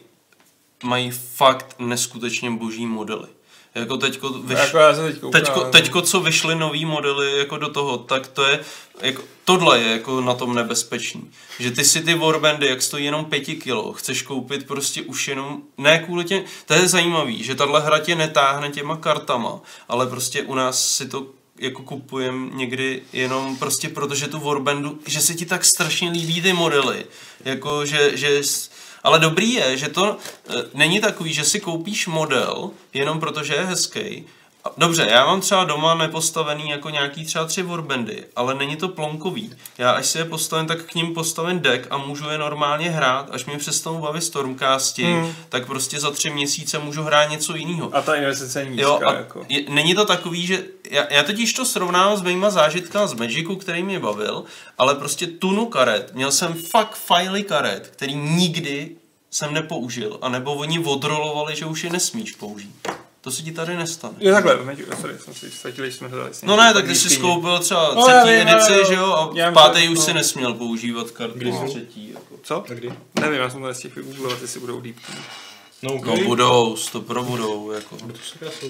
mají fakt neskutečně boží modely. Jako teďko, vyš... Jako já se teď koukám. teďko, teďko, co vyšly nový modely jako do toho, tak to je, jako, tohle je jako na tom nebezpečný. Že ty si ty warbandy, jak stojí jenom 5 kilo, chceš koupit prostě už jenom, ne kvůli těm, to je zajímavý, že tahle hra tě netáhne těma kartama, ale prostě u nás si to jako kupujem někdy jenom prostě protože tu warbandu, že se ti tak strašně líbí ty modely, jako že, že ale dobrý je, že to e, není takový, že si koupíš model jenom protože je hezký. Dobře, já mám třeba doma nepostavený jako nějaký třeba tři warbandy, ale není to plonkový. Já až si je postavím, tak k ním postavím deck a můžu je normálně hrát, až mě přestanou bavit Stormcasti, hmm. tak prostě za tři měsíce můžu hrát něco jiného. A ta investice je nízká, Jo, a jako. je, není to takový, že já, já totiž to srovnávám s mýma zážitkama z Magicu, který mě bavil, ale prostě tunu karet, měl jsem fakt fajly karet, který nikdy jsem nepoužil, anebo oni odrolovali, že už je nesmíš použít. To se ti tady nestane. Jo, takhle, sorry, jsem si ztratil, že jsme to dali. No ne, tak ty jsi skoupil třeba No, já třetí vím, edici, že jo, a já v páté už no. si nesměl používat karty z třetí. Jako. Co? A kdy? Nevím, já jsem to nestihl vygooglovat, jestli budou dýpky. No, OK. No budou, to pro budou, jako. To sakra jsou?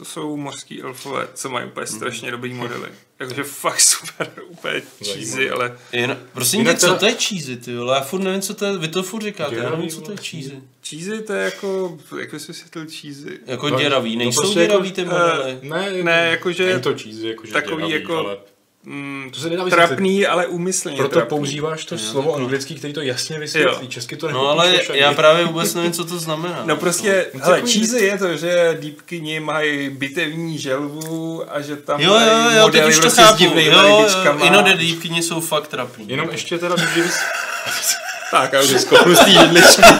To jsou mořský elfové, co mají úplně strašně dobrý modely. Jakože fakt super, <laughs> úplně cheesy, ale Jen, prosím tě, co to je cheesy, ty vole? Já furt nevím, co to je, vy to furt říkáte, já nevím, co to je Děravý, cheesy. cheesy to je jako, jak bys vysvětlil cheesy? Jako No, děravý, no nejsou prostě děravý jako, ty eh, modely. Ne, Ne, jakože- Není to cheesy, jakože takový děravý, jako- ale Mm, to se nedá vysvětlit. trapný, ale úmyslně Proto trapný. používáš to slovo anglický, který to jasně vysvětlí. Jo. Česky to No ale ani. já právě vůbec nevím, co to znamená. No prostě, No, hele, cheesy je to, že dýpkyni mají bitevní želvu a že tam Jo, jo, mají jo, teď modely už to prostě chápu. Jo, jo. Inode dýpkyně jsou fakt trapný. Jenom ještě teda, kdyby bys... <laughs> Tak, a už Skopnu z té. <laughs>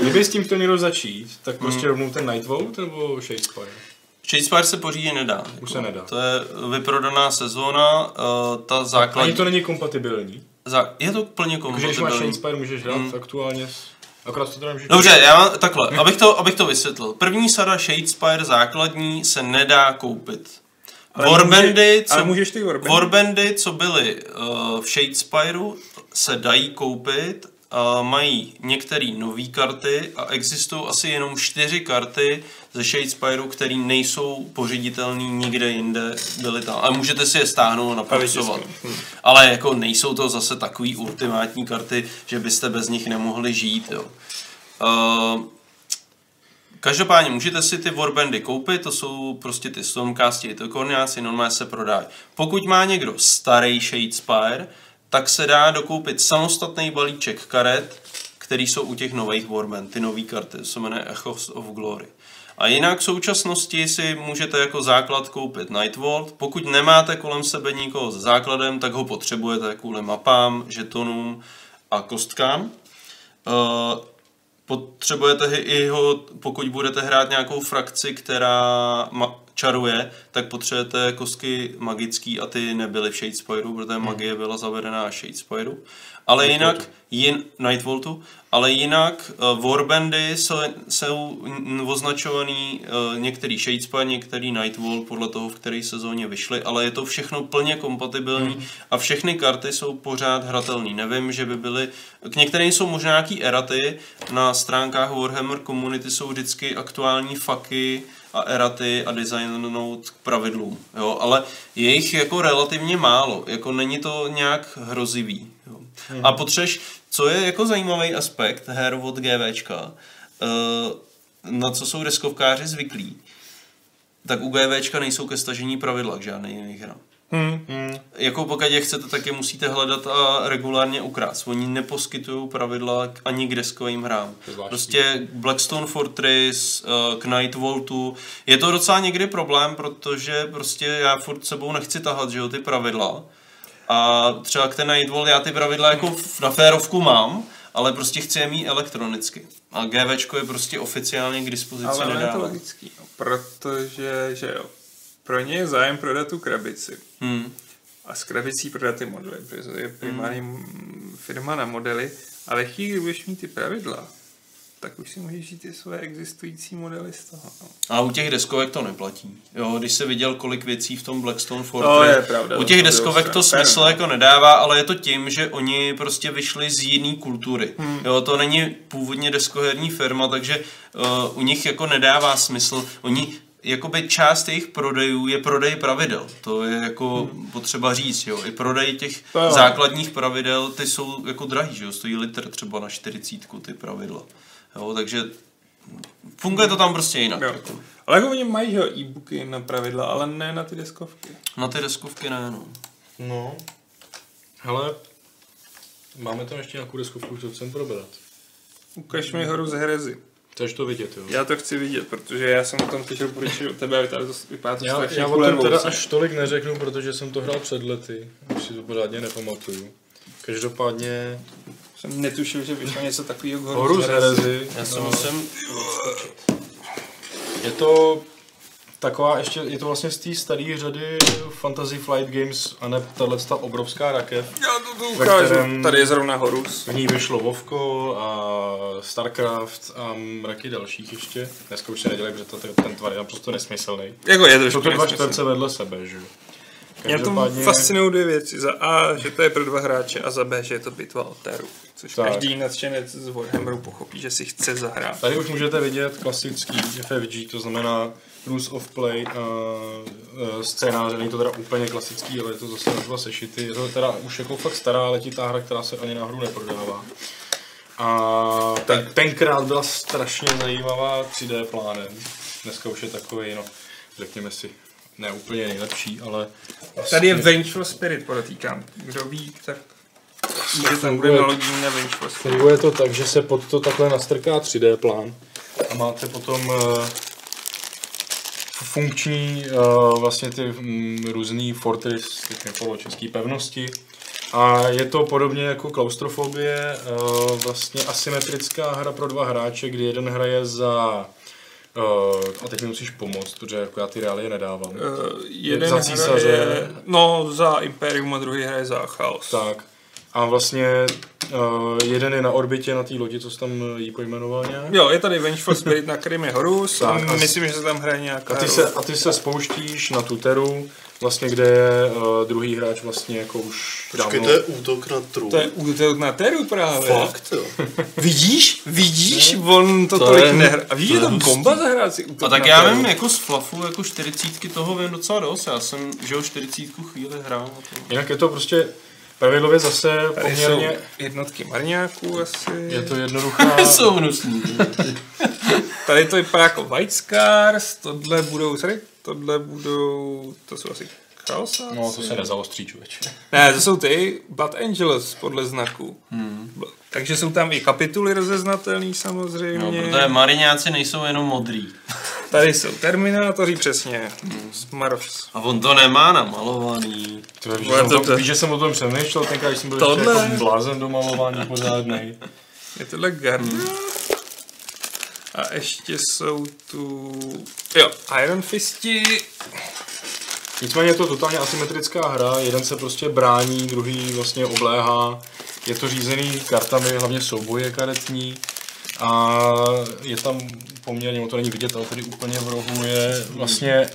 Kdyby s tím chtěl někdo začít, tak prostě rovnou ten Nightvolt nebo Shadespire? Shadespire se pořídit nedá. Už se nedá. To je vyprodaná sezóna, uh, ta Ani základní... to není kompatibilní. Zá... Je to plně Takže když máš kompatibilní. Shadespire, můžeš hrát aktuálně s... Akorát to teda. Dobře, já mám, takhle, abych to, abych to vysvětlil. První sada Shadespire základní se nedá koupit. Ale Warbandy, může- co, ale můžeš ty Warbandy? Warbandy, co byly uh, v Shadespireu, se dají koupit. Uh, mají některé nové karty a existují asi jenom čtyři karty ze Shadespireu, které nejsou pořiditelné nikde jinde, byly tam. Ale můžete si je stáhnout a napracovat. vytisknout. Ale jako nejsou to zase takový ultimátní karty, že byste bez nich nemohli žít. Jo. Uh, Každopádně můžete si ty warbandy koupit, to jsou prostě ty Stormcasti, to korňáci, normálně se prodají. Pokud má někdo starý Shadespire, tak se dá dokoupit samostatný balíček karet, který jsou u těch nových warband, ty nové karty, to se jmenuje Echoes of Glory. A jinak v současnosti si můžete jako základ koupit Nightvolt. Pokud nemáte kolem sebe nikoho s základem, tak ho potřebujete kvůli mapám, žetonům a kostkám. Uh, potřebujete i ho, pokud budete hrát nějakou frakci, která čaruje, tak potřebujete kostky magický a ty nebyly v Shadespireu, protože magie byla zavedená až Shadespireu. Ale jinak, jin, Nightvoltu, ale jinak uh, Warbandy jsou, jsou označovaný uh, některý Shadespire, některý Nightvolt podle toho, v které sezóně vyšly, ale je to všechno plně kompatibilní a všechny karty jsou pořád hratelné. Nevím, že by byly, k některým jsou možná nějaký eraty, na stránkách Warhammer Community jsou vždycky aktuální faky a eraty a design note k pravidlům, jo, ale je jich jako relativně málo, jako není to nějak hrozivý, A potřeš, co je jako zajímavý aspekt her od GVčka, eh, na co jsou deskovkáři zvyklí, tak u GVčka nejsou ke stažení pravidla k žádné jiné hra. Hmm. Jako pokud je chcete, tak je musíte hledat a regulárně ukrást. Oni neposkytují pravidla ani k deskovým hrám. Prostě Blackstone Fortress, eh, k Nightvoltu. Je to docela někdy problém, protože prostě já furt sebou nechci tahat, že jo, ty pravidla. A třeba k ten Nightvolt já ty pravidla jako na férovku mám, ale prostě chci je mít elektronicky. A GVčko je prostě oficiálně k dispozici Ale je to logický, no, protože, že jo, pro ně je zájem prodat tu krabici. Hmm. A s krabicí prodat ty modely, protože to je primární hmm. firma na modely, ale chvíli, kdy budeš mít ty pravidla, tak už si můžeš žít ty své existující modely z toho. No. A u těch deskovek to neplatí. Jo, když se viděl, kolik věcí v tom Blackstone To Fortress, je pravda, u to těch je deskovek to pravda. smysl jako nedává, ale je to tím, že oni prostě vyšli z jiné kultury. Hmm. Jo, to není původně deskoherní firma, takže uh, u nich jako nedává smysl. Oni jakoby část jejich prodejů je prodej pravidel. To je jako hmm. potřeba říct, jo. I prodej těch To jo. základních pravidel, ty jsou jako drahý, že jo. Stojí litr třeba na 40 ty pravidla. Jo, takže funguje to tam prostě jinak. Jo. Jako. Ale jako oni mají jo, e-booky na pravidla, ale ne na ty deskovky. Na ty deskovky ne, no. No. Hele, máme tam ještě nějakou deskovku, co chcem probrat. Ukaž mi horu z herezy. Chceš to vidět, jo? Já to chci vidět, protože já jsem o tom slyšel půjčit od tebe, ale tady to vypadá to Já, strašně já o tom teda až tolik neřeknu, protože jsem to hrál před lety. Už si to pořádně nepamatuju. Každopádně Jsem netušil, že vyšlo něco takového k Horu z Herezy. Já se no, musím Je to taková ještě, je to vlastně z té staré řady Fantasy Flight Games a ne tahle ta obrovská rakev. Já to tu Ve ukážu. Tady je zrovna Horus. V ní vyšlo Vovko a Starcraft a mraky dalších ještě. Dneska už se nedělají, protože to, ten tvar je naprosto nesmyslný. Jako je Jsou trošku to dva čtverce vedle sebe, že jo? Mě to fascinují dvě věci. Za A, že to je pro dva hráče a za B, že je to bitva o Teru. Což Tak. každý nadšenec z Warhammeru pochopí, že si chce zahrát. Tady už můžete vidět klasický FFG, to znamená Rules of Play a e, scénáře. Není to teda úplně klasický, ale je to zase na dva sešity. Je to teda už jako fakt stará letitá hra, která se ani na hru neprodává. A ten, tenkrát byla strašně zajímavá 3D plánem. Dneska už je takový, no, řekněme si, ne úplně nejlepší, ale... Tady je Vengeful Spirit, podotýkám. Kdo ví, tak že tam bude funguje. naloděný na Vengeful Spirit. Funguje to tak, že se pod to takhle nastrká 3D plán a máte potom uh, funkční uh, vlastně ty mm, různý fortress, ty poločeský pevnosti. A je to podobně jako klaustrofobie, uh, vlastně asymetrická hra pro dva hráče, kdy jeden hraje za Uh, a teď mi musíš pomoct, protože jako já ty reálie nedávám. Uh, jeden za císaře. no za Imperium a druhý hraje za Chaos. Tak. A vlastně uh, jeden je na orbitě na té lodi, co jsi tam jí pojmenoval nějak. Jo, je tady Vengeful Spirit, na je Horus. Tak, a a- myslím, že se tam hraje nějaká... A ty, se, a ty se spouštíš na tu teru, vlastně kde je uh, druhý hráč vlastně jako už Počkej, dávno- to je útok na trůn. To je útok na Teru právě. Fakt, jo. <laughs> Vidíš? Vidíš? On to, To tolik je-. A vidíš, to je to bomba zahrát si útok A tak na já Teru. vím, jako z flafu, jako 40 toho vím docela dost. Já jsem, že jo, 40 chvíli hrál. Jinak je to prostě pravidlově zase Tady jsou poměrně, jednotky marňáků asi. je to jednoduchá, <laughs> Jsou hnusný. Tady to vypadá jako White Scars, tohle budou, sorry, tohle budou, to jsou asi chaosáci. no to se nezaostří člověče. Ne, to jsou ty Blood Angels podle znaku. Hmm. Takže jsou tam i kapituly rozeznatelný samozřejmě. No, protože mariňáci nejsou jenom modrý. <laughs> Tady jsou Terminátoři přesně. Smarovs. A on to nemá namalovaný. Ty víš, že Vole, jsem to- to, to- víš, že jsem o tom přemýšlel, tenkrát když jsem byl Tohle- ještě jako blázen do malování pořádnej. Je tohle Guardian? A ještě jsou tu... Jo, Iron Fisti. Nicméně je to totálně asymetrická hra, jeden se prostě brání, druhý vlastně obléhá. Je to řízený kartami, hlavně souboje karetní. A je tam poměrně, no to není vidět, ale tady úplně v rohu je vlastně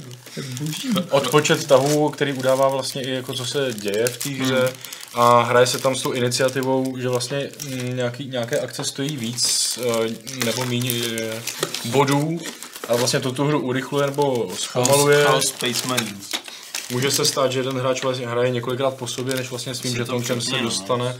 odpočet tahů, který udává vlastně i jako co se děje v té hře. A hraje se tam s tou iniciativou, že vlastně mm, nějaký, nějaké akce stojí víc eh, nebo méně eh, bodů, ale vlastně to tu hru urychluje nebo zpomaluje. Může se stát, že jeden hráč vlastně hraje několikrát po sobě, než vlastně svým žetonkem se no.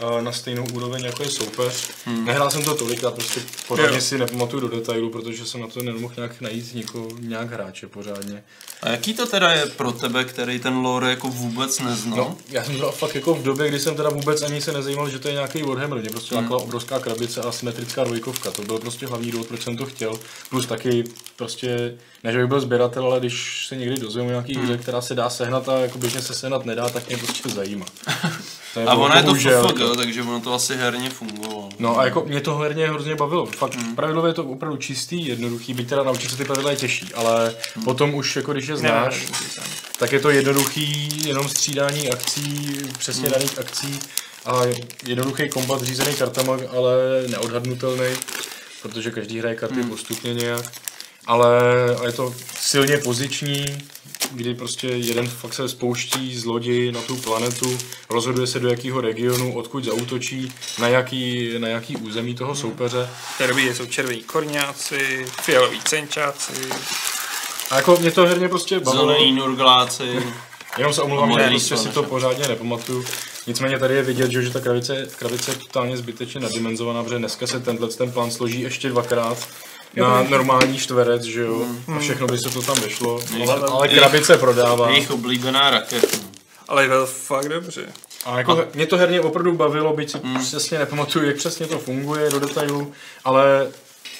Eh, na stejnou úroveň jako je soupeř. Hmm. Nehrál jsem to tolikrát, prostě pořádně si nepamatuju do detailu, protože jsem na to nemohl nějak najít nikoho, nějak hráče pořádně. A jaký to teda je pro tebe, který ten lore jako vůbec neznal? No, já jsem to fakt jako v době, kdy jsem teda vůbec ani se nezajímal, že to je nějaký Warhammer, mě prostě Hmm. obrovská krabice a symetrická dvojkovka, to byl prostě hlavní důvod, proč jsem to chtěl. Plus taky prostě, ne že bych byl sběratel, ale když se někdy dozvím o nějaký Hmm. hře, která se dá sehnat a jako běžně se sehnat nedá, tak mě prostě zajímá. <laughs> To A ono je to FFG, takže ono to asi herně fungovalo. No a jako mě to herně hrozně bavilo. Fakt mm. pravidlově je to opravdu čistý, jednoduchý, byť teda naučit se ty pravidla je těžší, ale Hmm. potom už jako když je znáš, ne, tak je to jednoduchý, jenom střídání akcí, přesně Hmm. daných akcí a jednoduchý kombat řízený kartama, ale neodhadnutelný, protože každý hraje karty Hmm. postupně nějak. Ale je to silně poziční, kdy prostě jeden fakt se spouští z lodi na tu planetu, rozhoduje se do jakého regionu, odkud zautočí, na jaký, na jaký území toho soupeře. V té době jsou červení korňáci, fialoví cenčáci. A jako mě to herně prostě bavilo. Zelený nurgláci. <laughs> Jenom se omlouvám, že prostě si to pořádně nepamatuju. Nicméně tady je vidět, že, že ta krabice, krabice je totálně zbytečně nadimenzovaná, protože dneska se tenhle ten plán složí ještě dvakrát na normální čtverec, že jo, a všechno by se to tam vyšlo, ale, ale krabice prodává. Jejich oblíbená raketa. Ale je to fakt dobře. A jako mě to herně opravdu bavilo, byť si přesně nepamatuju, jak přesně to funguje do detailu, ale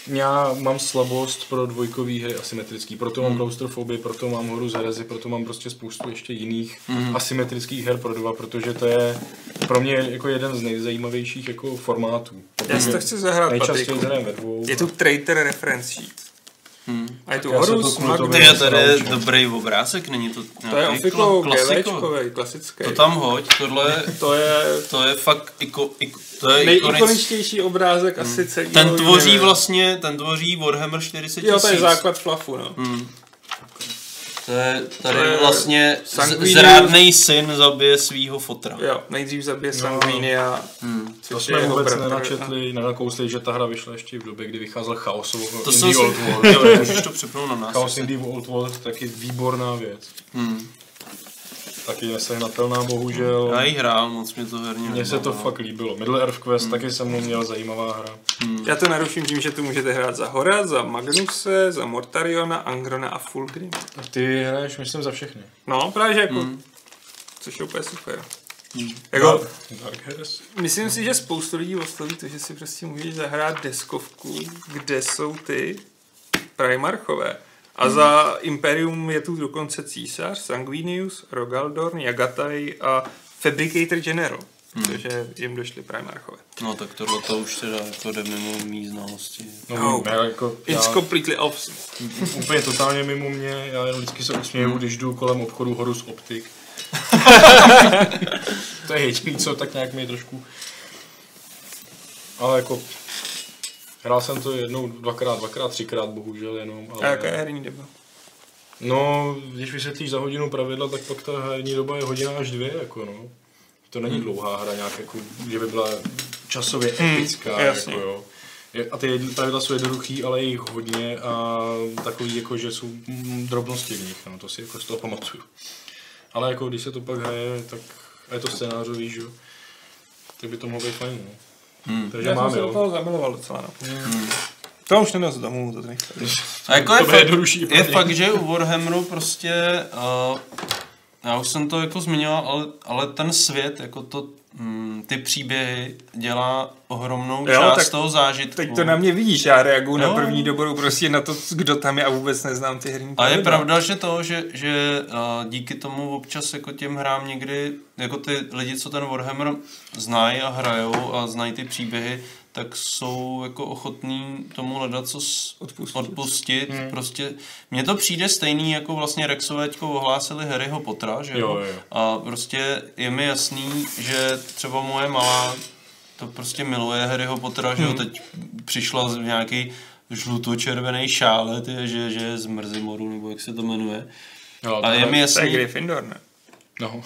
já mám slabost pro dvojkový hry asymetrický, proto mám klaustrofobii, proto mám horu Zerezy, proto mám prostě spoustu ještě jiných asymetrických her pro dva, protože to je pro mě jako jeden z nejzajímavějších jako formátů. Já si to chci zahrát, Nejčastěji Patriku. hrajeme ve dvou. Je tu Traitor reference sheet. A je tu Horus, Magnus, Ty, tady je dobrý obrázek, není to to je nějaký ofiko kla- klasiko? GVčkovej, klasický. To tam hoď, tohle, To je to je fakt iko, iko, to je ikonic, nejikoničtější obrázek asi celý. ten tvoří vlastně, ten tvoří Warhammer 40 Jo, to je základ flafu, no. To je tady To je vlastně z- Sanguinius. zrádnej syn zabije svýho fotra. Jo, nejdřív zabije Sanguinia, Hmm. To jsme vůbec bratr. nenačetli, nenakousli, že ta hra vyšla ještě v době, kdy vycházel Chaosovo To in jsem the si, Old World. <laughs> jo, můžeš to připnout na nás. Chaos in the Old World, taky výborná věc. Hmm. Taky nesehnatelná, bohužel. Já ji hrál, moc mě to herně Mně se to fakt líbilo. Middle Earth Quest taky jsem mu měl zajímavá hra. Já to naruším tím, že tu můžete hrát za Hora, za Magnuse, za Mortariona, Angrona a Fulgrim. A ty hraješ, myslím, za všechny. No, právě že jako, což je úplně super. Jako, Dark Heres. myslím si, že spoustu lidí osloví to, že si prostě můžeš zahrát deskovku, kde jsou ty Primarchové. A za Imperium je tu dokonce císař, Sanguinius, Rogaldorn, Jagatai a Fabricator General. Protože jim došli Primarchové. No tak tohle to už teda jako jde mimo mý znalosti. No, No. ne, jako, It's já, completely awesome. úplně totálně mimo mě, já jenom vždycky se usměju, když jdu kolem obchodu Horus Optik. <laughs> to je jediný, co tak nějak mi trošku... Ale jako... Hrál jsem to jednou, dvakrát, dvakrát, třikrát bohužel jenom. Ale... A jaká je herní doba? No, když vysvětlíš za hodinu pravidla, tak pak ta herní doba je hodina až dvě, jako no. To není dlouhá hra nějak, jako, že by byla časově epická, Hmm, jasně. jako jo. A ty pravidla jsou jednoduchý, ale je jich hodně a takový, jako, že jsou mm, drobnosti v nich, no, to si jako z toho pamatuju. Ale jako, když se to pak hraje, tak a je to scénářový, že jo, tak by to mohlo být fajn, no. Hmm. Takže Já mám, jsem se do toho zamiloval docela. No. To už nenos domů, to nechci. A jako je, fakt, je fakt, že u Warhammeru prostě, uh, já už jsem to jako zmiňoval, ale, ale ten svět, jako to, mm, ty příběhy dělá ohromnou Jo, část tak toho zážitku. Teď to na mě vidíš, já reaguju na Jo. první dobrou prostě na to, kdo tam je a vůbec neznám ty herní A je pravda, že to, že, že a, díky tomu občas jako těm hrám někdy, jako ty lidi, co ten Warhammer znají a hrajou a znají ty příběhy, tak jsou jako ochotní tomu hledat co Odpustit. odpustit. Hmm. Prostě mně to přijde stejný, jako vlastně Rexové teďko ohlásili Harryho Pottera, že jo? Jo, jo. A prostě je mi jasný, že třeba moje malá to prostě miluje Harryho Pottera, že jo? Teď přišla z nějaký žluto-červený šále, ty, že, že je z Mrzimoru, nebo jak se to jmenuje. Jo, A je mi To je jasný, Gryffindor, ne? No.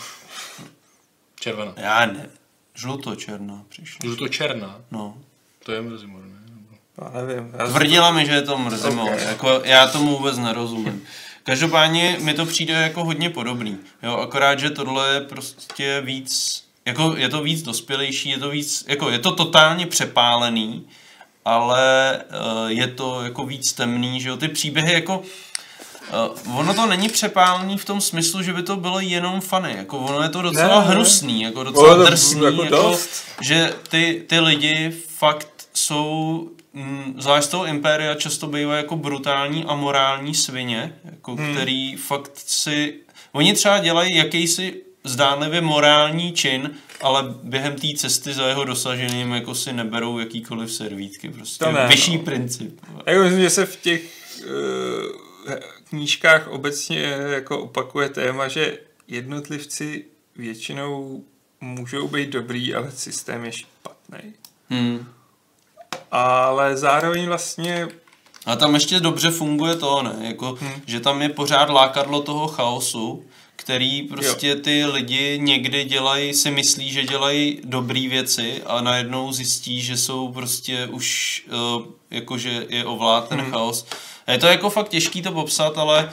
Červená. já ne, žluto-černá přišla. Žluto černá. No. To je mrzimor, ne? Já nevím. Já Tvrdila mi, že je to Mrzimor, Ok. jako já tomu vůbec nerozumím. Každopádně mi to přijde jako hodně podobný, jo, akorát, že tohle je prostě víc, jako je to víc dospělejší, je to víc, jako je to totálně přepálený, ale uh, je to jako víc temný, že jo, ty příběhy jako Uh, ono to není přepálený v tom smyslu, že by to bylo jenom funny, jako ono je to docela Ne, ne. hnusný, jako docela to drsný, jako jako, dost. že ty, ty lidi fakt jsou, mm, zvlášť z toho Impéria často bývají jako brutální a morální svině, jako hmm. který fakt si, oni třeba dělají jakýsi zdánlivě morální čin, ale během té cesty za jeho dosaženým jako si neberou jakýkoliv servítky, prostě To ne, vyšší no. princip. Jako myslím, že se v těch uh, knížkách obecně jako opakuje téma, že jednotlivci většinou můžou být dobrý, ale systém je špatný. Hmm. Ale zároveň vlastně A tam ještě dobře funguje to, ne? Jako, hmm. že tam je pořád lákadlo toho chaosu, který prostě ty lidi někdy dělají, si myslí, že dělají dobré věci a najednou zjistí, že jsou prostě už, uh, jakože je ovlád ten hmm. chaos. A je to jako fakt těžký to popsat, ale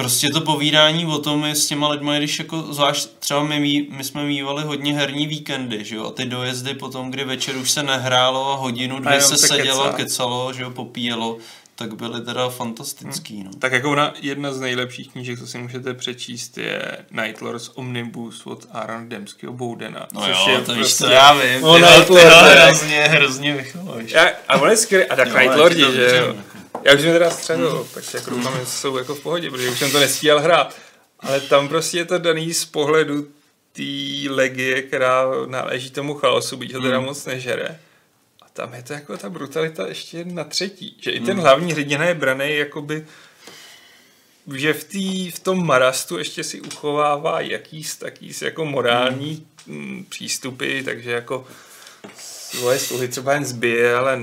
prostě to povídání o tom je s těma lidma, když jako zvlášť třeba my, my jsme mývali hodně herní víkendy, že jo, a ty dojezdy potom, kdy večer už se nehrálo a hodinu, dvě jenom se se sedělo, kecá. kecalo, že jo, popíjelo, tak byly teda fantastický, no. Tak jako ona, jedna z nejlepších knížek, co si můžete přečíst, je Night Lords Omnibus od Aaron Demského Boudena. No což jo, je to víš, prostě- to já vím, No, Night ne. hrozně, hrozně vychovuješ. Já, a on je skvělý. A tak Night Lordi, že jo. jako. Já už jsem teda střelil, tak jako doufám, že jsou jako v pohodě, protože už jsem to nestíhal hrát. Ale tam prostě je to daný z pohledu té legie, která náleží tomu chaosu, byť ho teda moc nežere. A tam je to jako ta brutalita ještě na třetí. Že i ten hlavní hrdina je braný jakoby že v, tý, v tom marastu ještě si uchovává jakýs takýs jako morální mm. přístupy, takže jako svoje sluhy třeba jen zbije, ale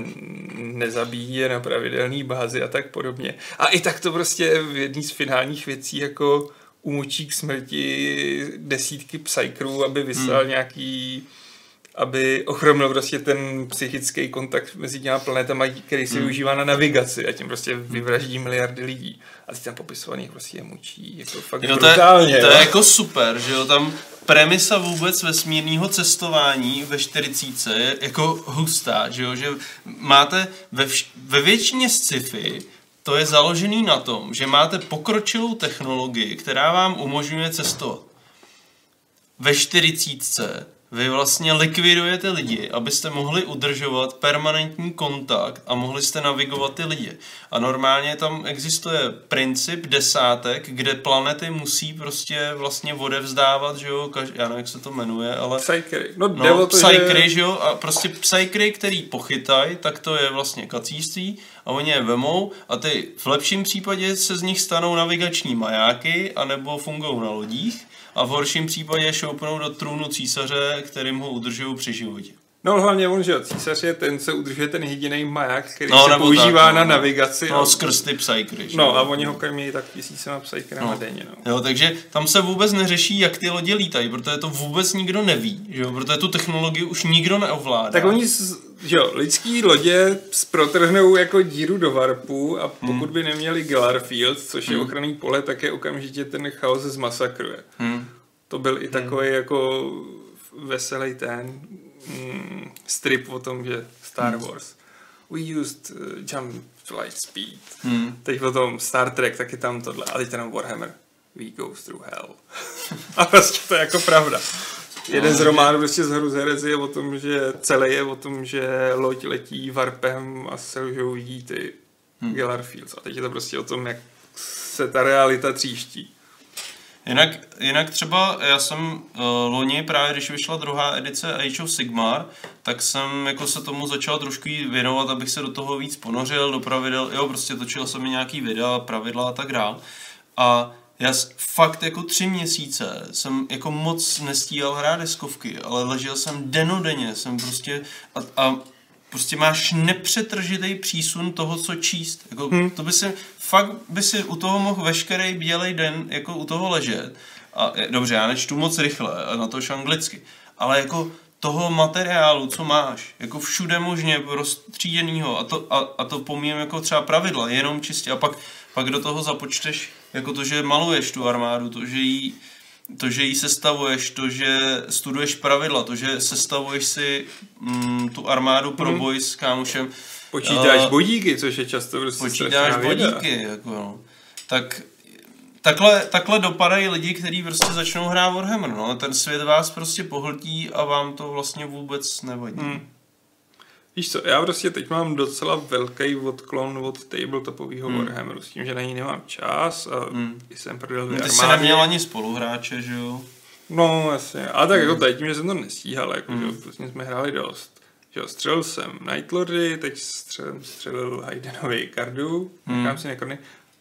nezabíjí je na pravidelný bázi a tak podobně. A i tak to prostě v jedné z finálních věcí jako umučí k smrti desítky psykrů, aby vyslal hmm. nějaký aby ochromil prostě ten psychický kontakt mezi těma planetama, který se využívá na navigaci a tím prostě vyvraždí miliardy lidí. A ty tam popisovaných prostě je mučí, jako fakt Jo, to, je, brutálně. to je jako super, že jo, tam premisa vůbec vesmírného cestování ve 40 je jako hustá, že jo, že máte ve, vš- ve většině sci-fi to je založený na tom, že máte pokročilou technologii, která vám umožňuje cestovat. Ve 40 vy vlastně likvidujete lidi, abyste mohli udržovat permanentní kontakt a mohli jste navigovat ty lidi. A normálně tam existuje princip desátek, kde planety musí prostě vlastně odevzdávat, že jo, kaž, já nevím, jak se to jmenuje, ale Psykery. No, No, to, psykry, že... že jo, a prostě psykry, který pochytají, tak to je vlastně kacíství a oni je vemou a ty v lepším případě se z nich stanou navigační majáky anebo fungují na lodích a v horším případě šoupnou do trůnu císaře, kterým ho udržují při životě. No hlavně on, že jo, císař je ten, co udržuje ten jediný maják, který No, se používá tak, no. na navigaci. No, a- skrz ty psykry. že no a oni ho krmí tak tisícema psykrama No. denně. No. Jo, takže tam se vůbec neřeší, jak ty lodě lítají, protože to vůbec nikdo neví, že jo, protože tu technologii už nikdo neovládá. Tak oni, z- že jo, lidský lodě protrhnou jako díru do varpu a pokud by neměli Gellarfield, což je ochranný pole, tak je okamžitě ten chaos zmasakruje. Hmm. To byl i takový jako veselý ten mm, strip o tom, že Star Wars. We used uh, jump light speed. Hmm. Teď potom Star Trek, tak je tam tohle. A teď tam Warhammer. We go through hell. <laughs> a prostě to je jako pravda. Jeden z románů prostě z Hru z je o tom, že celý je o tom, že loď letí varpem a selžou jí ty hmm. Gellarfields. A teď je to prostě o tom, jak se ta realita tříští. Jinak, jinak třeba já jsem uh, loni právě, když vyšla druhá edice Age of Sigmar, tak jsem jako se tomu začal trošku věnovat, abych se do toho víc ponořil, do pravidel, jo, prostě točil jsem mi nějaký videa, pravidla a tak dál. A já fakt jako tři měsíce jsem jako moc nestíhal hrát deskovky, ale ležel jsem denodenně, jsem prostě a, a prostě máš nepřetržitý přísun toho, co číst. Jako, hmm. To by si, fakt by si u toho mohl veškerý bílej den jako u toho ležet. A dobře, já nečtu moc rychle, na tož anglicky, ale jako toho materiálu, co máš, jako všude možně rozstříděnýho a to, a, a to pomím jako třeba pravidla, jenom čistě a pak, pak do toho započteš jako to, že maluješ tu armádu, to, že jí to, že jí sestavuješ, to, že studuješ pravidla, to, že sestavuješ si mm, tu armádu pro Hmm. boj s kámošem, Počítáš Eh, bodíky, což je často prostě počítáš strašná věda. bodíky, jako no. Tak takhle, takhle dopadají lidi, kteří prostě začnou hrát Warhammer, no. Ten svět vás prostě pohltí a vám to vlastně vůbec nevadí. Hmm. Víš co, já prostě teď mám docela velký odklon od tabletopového Hmm. Warhammeru s tím, že na ní nemám čas a Hmm. jsem prodal No, dvě ty jsi neměl ani spoluhráče, že jo? No, jasně. A tak Hmm. jako teď tím, že jsem to nestíhal, jako, Hmm. že vlastně jsme hráli dost. Že jo, střelil jsem Nightlordy, teď střelil, střelil Haydenovi kardu, Hmm. nechám si nekrony,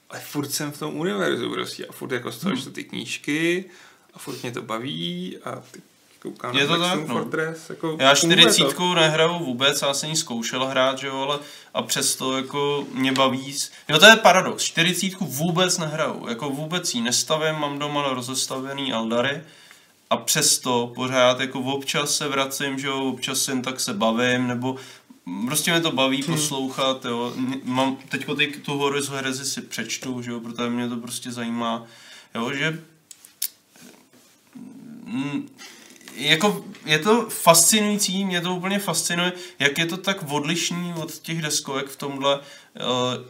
ale furt jsem v tom univerzu prostě a furt jako z toho Hmm. ty knížky a furt mě to baví a ty koukám Je na to Blackstone tak, no. Fortress. Jako Já funguje to. čtyřicítku nehraju vůbec, já jsem ji zkoušel hrát, že jo, ale a přesto jako mě baví. Jo, to je paradox, čtyřicítku vůbec nehraju, jako vůbec ji nestavím, mám doma rozestavený Aldary a přesto pořád jako občas se vracím, že jo, občas jen tak se bavím, nebo prostě mě to baví Hmm. poslouchat, jo. Mám, teďko ty, tu horu z herezi si přečtu, že jo, protože mě to prostě zajímá, jo, že mm, jako je to fascinující, mě to úplně fascinuje, jak je to tak odlišný od těch deskovek v tomhle, eh,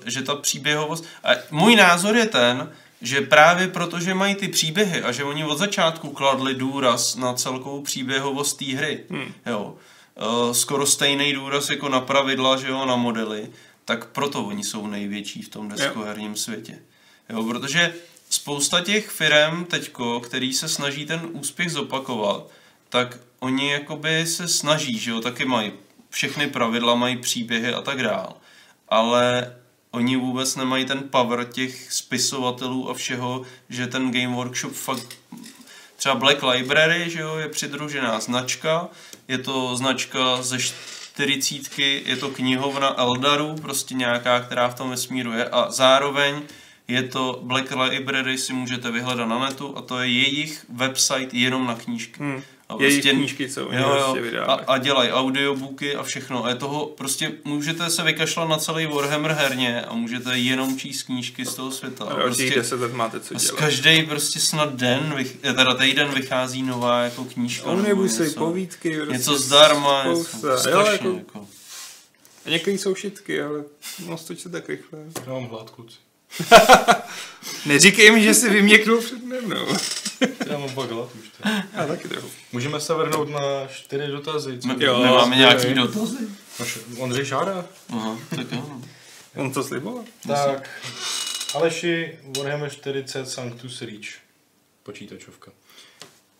že ta příběhovost... A můj názor je ten, že právě protože mají ty příběhy a že oni od začátku kladli důraz na celkovou příběhovost té hry, Hmm. jo, eh, skoro stejný důraz jako na pravidla, že jo, na modely, tak proto oni jsou největší v tom deskoherním světě. Jo, protože spousta těch firm teďko, který se snaží ten úspěch zopakovat, tak oni jakoby se snaží, že jo, taky mají všechny pravidla, mají příběhy a tak dál. Ale oni vůbec nemají ten power těch spisovatelů a všeho, že ten Game Workshop fakt třeba Black Library, že jo, je přidružená značka, je to značka ze čtyřicítky, je to knihovna Eldaru, prostě nějaká, která v tom vesmíru je a zároveň je to Black Library, si můžete vyhledat na netu a to je jejich website jenom na knížky. Hmm. A Jejich prostě- knížky, co oni Jo, jo. prostě A, a dělají audiobooky a všechno. A je toho prostě můžete se vykašlat na celý Warhammer herně a můžete jenom číst knížky z toho světa. A A prostě, deset let máte co dělat. každý prostě snad den, vych, eh, teda týden vychází nová jako knížka. nebo Omnibusy, něco. povídky, prostě Něco zdarma, něco, spousta. Jo, strašně. jako, Jako. a některý jsou šitky, ale moc to čte tak rychle. Já mám hlad, kluci. <laughs> Neříkej mi, že si vyměknul před mnou. Já mám pak hlad už. teď. Já taky trochu. Můžeme se vrhnout na čtyři dotazy. Co? My, Jo, máme nějaký dotazy. Ondřej Šára. Aha, tak jo. no. On to sliboval? Tak, Aleši, Warhammer 40 Sanctus Reach. Počítačovka.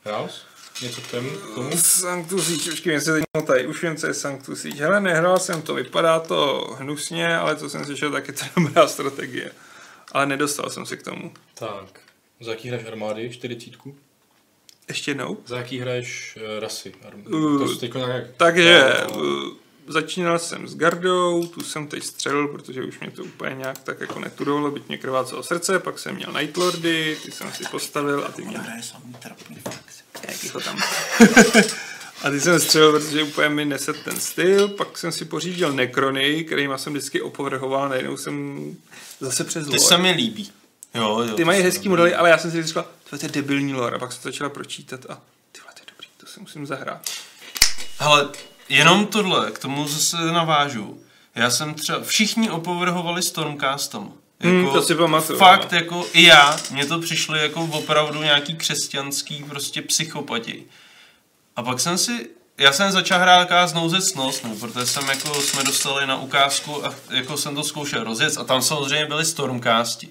Hrál? Něco k tomu? Sanctus Siege, počkej, mě se teď tady, už vím, co je Sanctus Siege. Hele, nehrál jsem to, vypadá to hnusně, ale co jsem slyšel, tak je to <laughs> dobrá strategie. Ale nedostal jsem se k tomu. Tak, za jaký hraješ armády? 40? Ještě jednou? Za jaký hraješ uh, rasy? Arm- Uh, to jsi nějak... Takže No, uh, začínal jsem s gardou, tu jsem teď střelil, protože už mě to úplně nějak tak jako neturovalo, byť mě krvácelo srdce, pak jsem měl Nightlordy, ty jsem si postavil a ty mě... Hraje samý trapný fakt. Jak ho tam... <laughs> a ty jsem střelil, protože úplně mi neset ten styl, pak jsem si pořídil Necrony, kterýma jsem vždycky opovrhoval, najednou jsem zase přes Ty se mi líbí. Jo, jo. Ty mají hezký se modely, ale já jsem si říkal, to je debilní lore, a pak jsem to začala pročítat a ty to je dobrý, to si musím zahrát. Hele, jenom tohle, k tomu zase navážu. Já jsem třeba, všichni opovrhovali Stormcastem. Hmm, to si pamatuju, Fakt, no. jako i já, mně to přišlo jako opravdu nějaký křesťanský prostě psychopati. A pak jsem si, já jsem začal hrát taková znouzecnost, no, protože jsem jako, jsme dostali na ukázku a jako jsem to zkoušel rozjet a tam samozřejmě byly Stormcasti.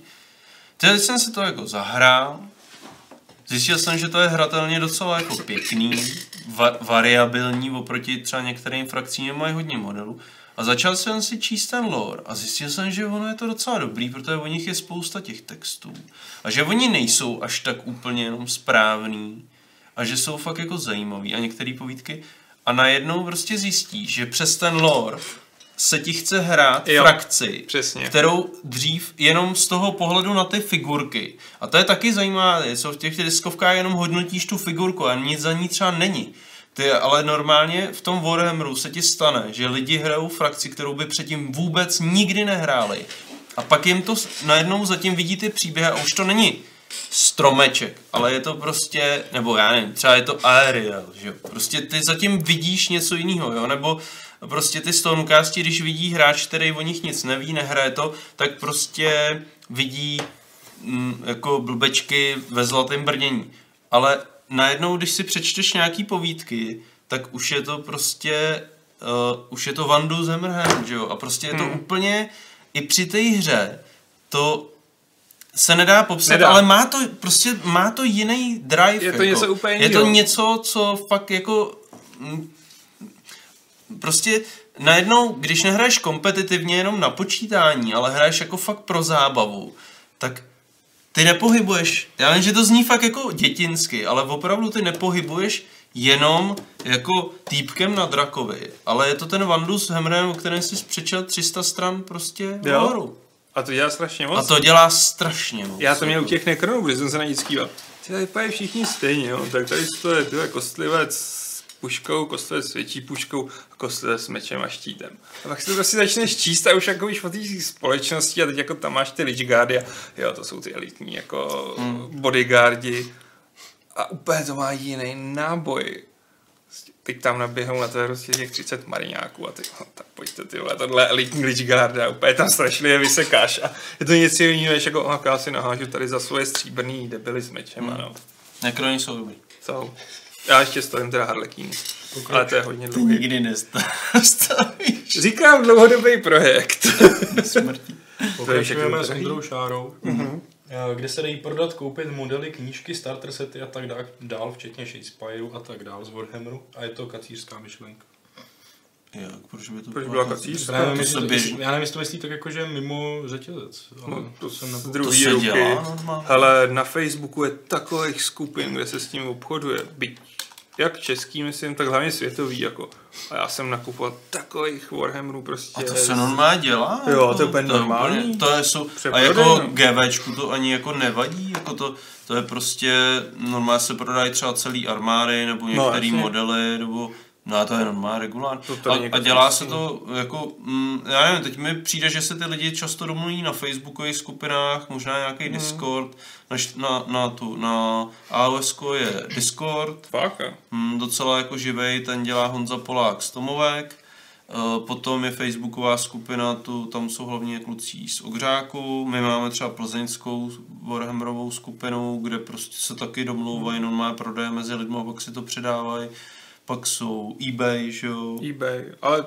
Teď jsem si to jako zahrál, zjistil jsem, že to je hratelně docela jako pěkný, va- variabilní oproti třeba některým frakcím, mají hodně modelů. A začal jsem si číst ten lore a zjistil jsem, že ono je to docela dobrý, protože o nich je spousta těch textů. A že oni nejsou až tak úplně jenom správný. A že jsou fakt jako zajímavý a některé povídky. A najednou prostě zjistíš, že přes ten lore se ti chce hrát Jo, frakci, přesně. kterou dřív jenom z toho pohledu na ty figurky. A to je taky zajímavé, co v těch diskovkách jenom hodnotíš tu figurku a nic za ní třeba není. Ty, ale normálně v tom Warhammeru se ti stane, že lidi hrajou frakci, kterou by předtím vůbec nikdy nehráli. A pak jim to najednou zatím vidí ty příběhy a už to není stromeček, ale je to prostě, nebo já nevím, třeba je to aerial, že jo. Prostě ty zatím vidíš něco jiného, jo, nebo prostě ty Stormcasti, když vidí hráč, který o nich nic neví, nehraje to, tak prostě vidí mm, jako blbečky ve zlatém brnění. Ale najednou, když si přečteš nějaký povídky, tak už je to prostě, uh, už je to Vandu Zemrhem, že jo? A prostě je to Hmm. úplně, i při té hře, to se nedá popsat, Nedá. ale má to, prostě má to jiný drive. Je to jako. něco úplně Je to něco, co fakt jako mm, prostě najednou, když nehraješ kompetitivně jenom na počítání, ale hraješ jako fakt pro zábavu, tak ty nepohybuješ, já vím, že to zní fakt jako dětinsky, ale opravdu ty nepohybuješ jenom jako týpkem na drakovi, ale je to ten Vandus Hemren, o kterém jsi přečel 300 stran prostě Jo. horu. A to dělá strašně moc. A to dělá strašně moc. Já to měl u těch nekronů, když jsem se na nic kýval. Ty tady vypadají všichni stejně, jo. tak tady stojí tyhle kostlivec s puškou, kostlivec s větší puškou a kostlivec s mečem a štítem. A pak si to prostě začneš číst a už jako víš o té společnosti a teď jako tam máš ty Lichguardy a jo, to jsou ty elitní jako hmm. bodyguardi a úplně to má jiný náboj. Teď tam naběhnou na to prostě těch 30 mariňáků a ty, no, tak pojďte ty vole, tohle elitní Lichguard a úplně tam strašlivě vysekáš a je to něco jiného, než jako, oh, já si nahážu tady za svoje stříbrný debily s mečem, hmm. ano. Nekroni jsou dobrý. So. Já ještě stojím teda Harlekín, ale to je hodně Ty dlouhý. nikdy nestavíš. Říkám dlouhodobý projekt. Smrti. Pokračujeme s. Ondrou Šárou, eh, kde se dají prodat, koupit modely, knížky, starter sety a tak dá- dál, včetně Shadespireu a tak dál z Warhammeru. A je to kacířská myšlenka. Jak, proč by to Proč byla kacíř? Já nevím, to jestli to, běží. já nevím, jestli to myslí tak jako, že mimo řetězec. Ale No, to jsem z nepo... druhé se ruky. dělá normálně? Hele, na Facebooku je takových skupin, kde se s tím obchoduje. Byť jak český, myslím, tak hlavně světový. Jako. A já jsem nakupoval takových Warhammerů prostě. A to se normálně dělá? Jo, jako, to je úplně normální. úplně- To je, jsou, a jako no. GVčku to ani jako nevadí, jako to, to je prostě, normálně se prodají třeba celý armády, nebo některé jasně. modely, nebo No a to je normálně tady A, a někdo dělá se to jako, mm, já nevím, teď mi přijde, že se ty lidi často domluví na facebookových skupinách, možná nějaký Mhm. Discord, na, na, na, tu, na AOS je Discord, Fakt, mm, docela jako živej, ten dělá Honza Polák z Tomovek, Eh, Potom je facebooková skupina, tu, tam jsou hlavně kluci z Ogřáku, my máme třeba plzeňskou Warhammerovou skupinu, kde prostě se taky domlouvají, normálně prodeje mezi lidmi a pak si to předávají. Pak jsou eBay, že jo. eBay, ale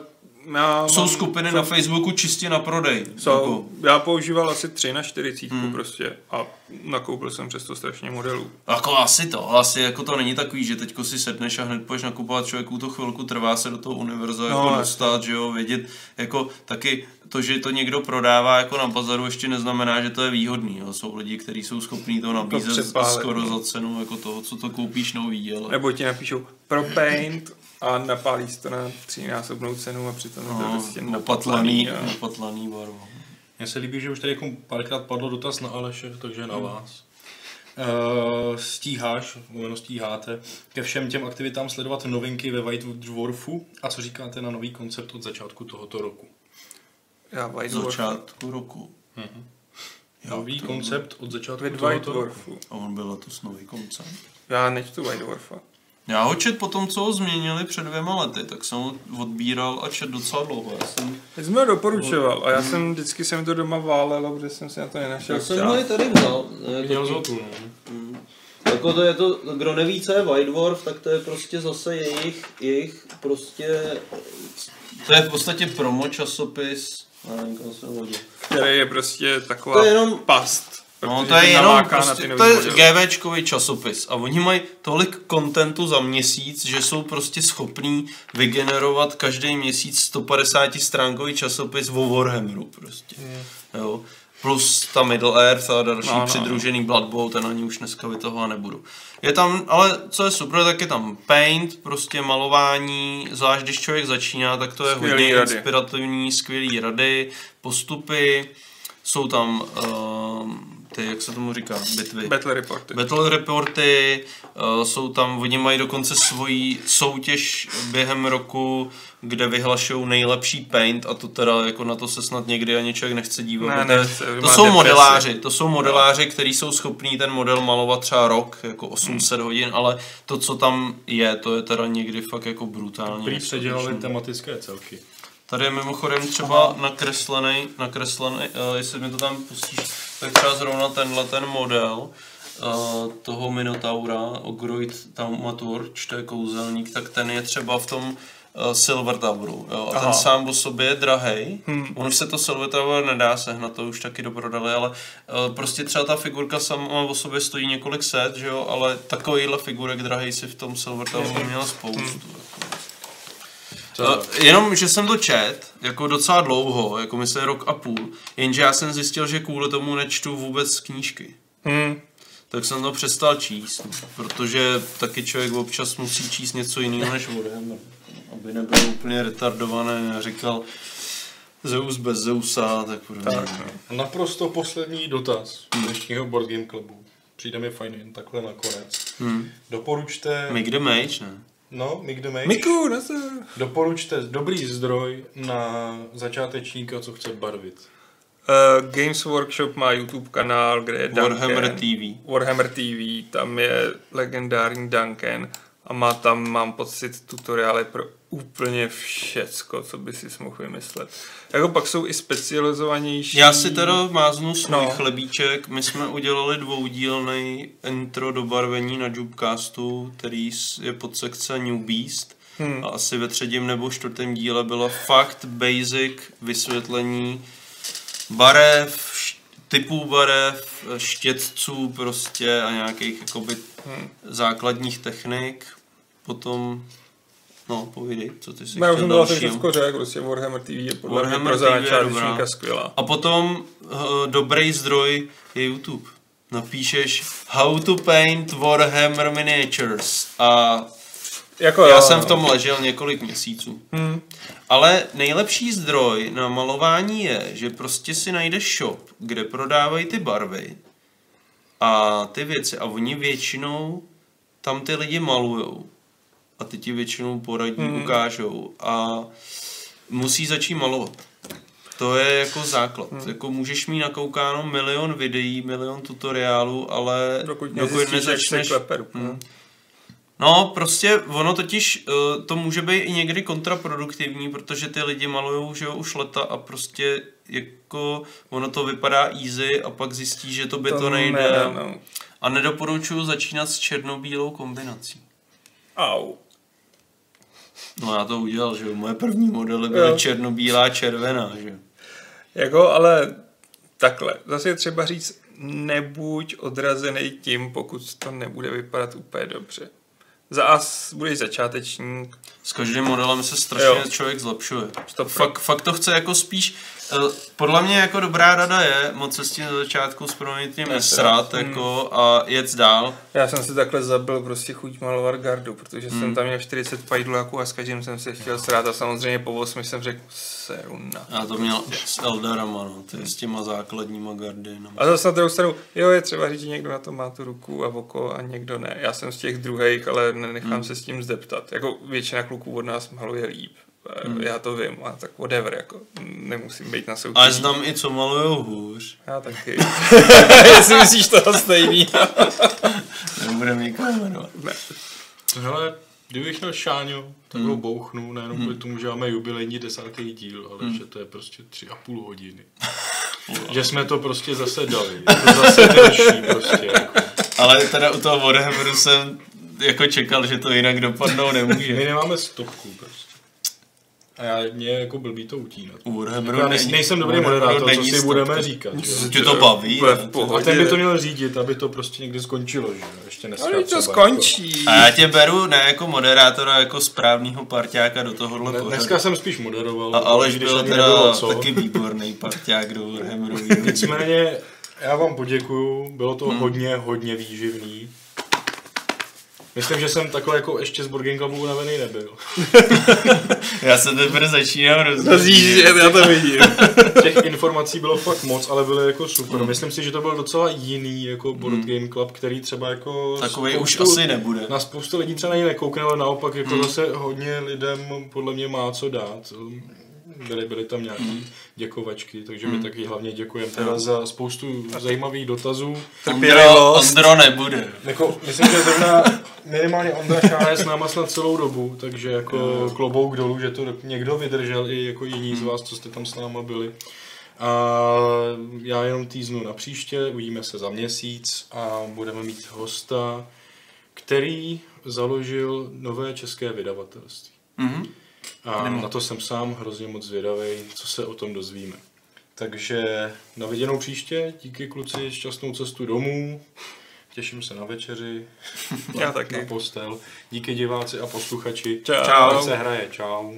já Jsou mám- skupiny na Facebooku čistě na prodej. Jsou, Jako, já používal asi 3 na 40 Hmm. prostě a nakoupil jsem přesto strašně modelů. Jako asi to, asi jako to není takový, že teďko si sedneš a hned půjdeš nakupovat člověku to chvilku, trvá se do toho univerza No, jako dostat, že jo, vědět, jako taky to, že to někdo prodává jako na bazaru ještě neznamená, že to je výhodný, jo. jsou lidi, kteří jsou schopní to nabízet přepálit, skoro no. za cenu jako toho, co to koupíš nový, ale... Nebo ti napíšou pro paint a napálí to na třínásobnou cenu a přitom je to No, prostě napatlaný. a- opatlaný barvu. Mně se líbí, že už tady jako párkrát padl dotaz na Aleše, takže na vás. Uh, stíháš, jméno stíháte, ke všem těm aktivitám sledovat novinky ve White Dwarfu a co říkáte na nový koncept od začátku tohoto roku? Já White Dwarf. začátku roku. Nový koncept od začátku Ve White tohoto roku. Dwarfu. A on byl letos nový koncept. Já nečtu White Dwarfa. Já ho čet po tom, co ho změnili před dvěma lety, tak jsem ho odbíral a čet docela dlouho. Já jsem Teď jsem ho doporučoval a já jsem vždycky jsem to doma válel, protože jsem si na to nenašel Já jsem ho i tady vzal. Měl zhotu, no. Jako to je to, kdo neví, co je White Dwarf, tak to je prostě zase jejich, jejich prostě, to je v podstatě promo časopis, nevím, kam. Který je prostě taková To je jenom- past. No to je jenom prostě, to je. GVčkový časopis a oni mají tolik kontentu za měsíc, že jsou prostě schopní vygenerovat každý měsíc 150 stránkový časopis o Warhammeru prostě. Jo. Plus ta Middle Earth a další No, no, no, přidružený Blood Bowl, ten ani už dneska vytahovat nebudu. Je tam, ale co je super, tak je tam paint, prostě malování, zvlášť když člověk začíná, tak to je Skvělý hodně rady. inspirativní, skvělý rady, postupy, jsou tam uh, ty, jak se tomu říká, bitvy. Battle reporty. Battle reporty, uh, jsou tam, oni mají dokonce svoji soutěž během roku, kde vyhlašují nejlepší paint a to teda jako na to se snad někdy ani člověk nechce dívat. Ne, nechce, to jsou depresi. modeláři, to jsou modeláři, kteří jsou schopní ten model malovat třeba rok, jako 800 hodin, ale to, co tam je, to je teda někdy fakt jako brutálně. Prý předělali tematické celky. Tady je mimochodem třeba nakreslený, nakreslený, uh, jestli mi to tam pustíš, tak třeba zrovna tenhle ten model uh, toho Minotaura, Ogroid Taumaturč, to je kouzelník, tak ten je třeba v tom uh, Silver Toweru. Jo? A Aha. ten sám o sobě je drahej. Hmm. On už se to Silver Tower nedá sehnat, to už taky doprodali, ale uh, prostě třeba ta figurka sama o sobě stojí několik set, že jo? ale takovýhle figurek drahej si v tom Silver Toweru měl spoustu. Jako. Uh, jenom, že jsem to čet, jako docela dlouho, jako myslím rok a půl, jenže já jsem zjistil, že kvůli tomu nečtu vůbec knížky. Hmm. Tak jsem to přestal číst, no, protože taky člověk občas musí číst něco jiného než Warhammer. Aby nebyl úplně retardovaný a říkal Zeus bez Zeusa, tak podobně. Tak, no. Naprosto poslední dotaz dnešního Board Game Clubu. Přijde mi fajn jen takhle nakonec. Hmm. Doporučte... Make the Mage, ne? No, Mick the Mage. Miku, nazdar. Doporučte dobrý zdroj na začátečníka, co chce barvit. Uh, Games Workshop má YouTube kanál, kde je Duncan. Warhammer TV. Warhammer TV, tam je legendární Duncan a má tam, mám pocit, tutoriály pro úplně všecko, co by si mohl vymyslet. Jako pak jsou i specializovanější. Já si teda máznu svůj No. chlebíček. My jsme udělali dvoudílný intro do barvení na Jubecastu, který je pod sekce New Beast. Hmm. A asi ve třetím nebo čtvrtém díle bylo fakt basic vysvětlení barev, typů barev, štětců prostě a nějakých jakoby Hmm. základních technik. Potom, no povídej, co ty si Já už jsem to všechno řekl, prostě Warhammer TV je podle mě Warhammer pro TV je začátečníka skvělá. A potom uh, dobrý zdroj je YouTube. Napíšeš How to paint Warhammer miniatures a Jako já jo, jsem no. v tom ležel několik měsíců. Hmm. Ale nejlepší zdroj na malování je, že prostě si najdeš shop, kde prodávají ty barvy a ty věci a oni většinou tam ty lidi malujou a ty ti většinou poradí, hmm. ukážou a musí začít malovat. To je jako základ. Hmm. Jako můžeš mít nakoukáno milion videí, milion tutoriálů, ale Dokud, dokud nezačneš... Hmm. No, prostě ono totiž, eh, to může být i někdy kontraproduktivní, protože ty lidi malujou, že jo, už leta a prostě jako ono to vypadá easy a pak zjistí, že to by to, to nejde. Ne, no. A nedoporučuju začínat s černobílou kombinací. Au. No já to udělal, že moje první modely byly Jo. černobílá červená, že. Jako, ale takhle. Zase je třeba říct, nebuď odrazený tím, pokud to nebude vypadat úplně dobře. Za as budeš začátečník. S každým modelem se strašně Jo. člověk zlepšuje. Stop. Fakt, fakt to chce jako spíš, podle mě jako dobrá rada je moc se s tím na začátku s proměnitým nesrat Hmm. jako a jet dál. Já jsem si takhle zabil prostě chuť malovat gardu, protože Hmm. jsem tam měl 40 pajdláků a s každým jsem se chtěl srát a samozřejmě po 8 jsem řekl seruna. Já to měl s Eldarama, no, ty s těma základníma gardinama. A zase na druhou stranu, jo, je třeba říct, že někdo na to má tu ruku a oko a někdo ne. Já jsem z těch druhých, ale nenechám hmm. se s tím zdeptat. Jako většina kluků od nás maluje líp. Hmm. Já to vím, a tak whatever, jako nemusím být na soutěži. Ale znám i co malujou hůř. Já taky. <laughs> Jestli myslíš toho stejný. <laughs> Nebudeme nikoho jmenovat. ne. Hele, kdybych měl Šáňo, tak ho bouchnu, nejenom kvůli tomu, že máme jubilejní desátý díl, ale že to je prostě tři a půl hodiny. <laughs> že jsme to prostě zase dali. Je to zase delší prostě. Jako. Ale teda u toho Warhammeru jsem jako čekal, že to jinak dopadnout My nemůže. nemáme stopku prostě. A já, mě je jako blbý to utínat. U Warhammeru Já není- nejsem dobrý moderátor, co si budeme stopka. říkat. jo. Tě to baví. Ne? A ten by to měl řídit, aby to prostě někdy skončilo, že jo? Ještě dneska Ale to třeba, skončí. A já tě beru ne jako moderátora, jako správného parťáka do tohohle Jako. pořadu. Dneska jsem spíš moderoval. A Aleš když byl teda nebylo co. taky výborný parťák do Warhammeru. <laughs> Nicméně, já vám poděkuju, bylo to hodně, hodně výživný. Myslím, že jsem takhle jako ještě z Burgen Clubu unavený nebyl. <laughs> Já se teprve začínám rozumět. já to vidím. <laughs> Těch informací bylo fakt moc, ale byly jako super. Myslím si, že to byl docela jiný jako Board Game Club, který třeba jako... Takovej už asi nebude. Na spoustu lidí třeba na něj nekoukne, ale naopak jako zase hodně lidem podle mě má co dát. Byly, byly tam nějaký děkovačky, takže my taky hlavně děkujeme teda za spoustu zajímavých dotazů. Ondro, Trpělivost. Ondro nebude. Jako, myslím, že zrovna minimálně Ondra Šána je s náma snad celou dobu, takže jako klobouk dolů, že to někdo vydržel i jako jiní z vás, co jste tam s náma byli. A já jenom týznu na příště, uvidíme se za měsíc a budeme mít hosta, který založil nové české vydavatelství. Mhm. A na to jsem sám hrozně moc zvědavý, co se o tom dozvíme. Takže na viděnou příště, díky kluci, šťastnou cestu domů, těším se na večeři, Já na taky. postel. Díky diváci a posluchači. Čau. Čau. se hraje, čau.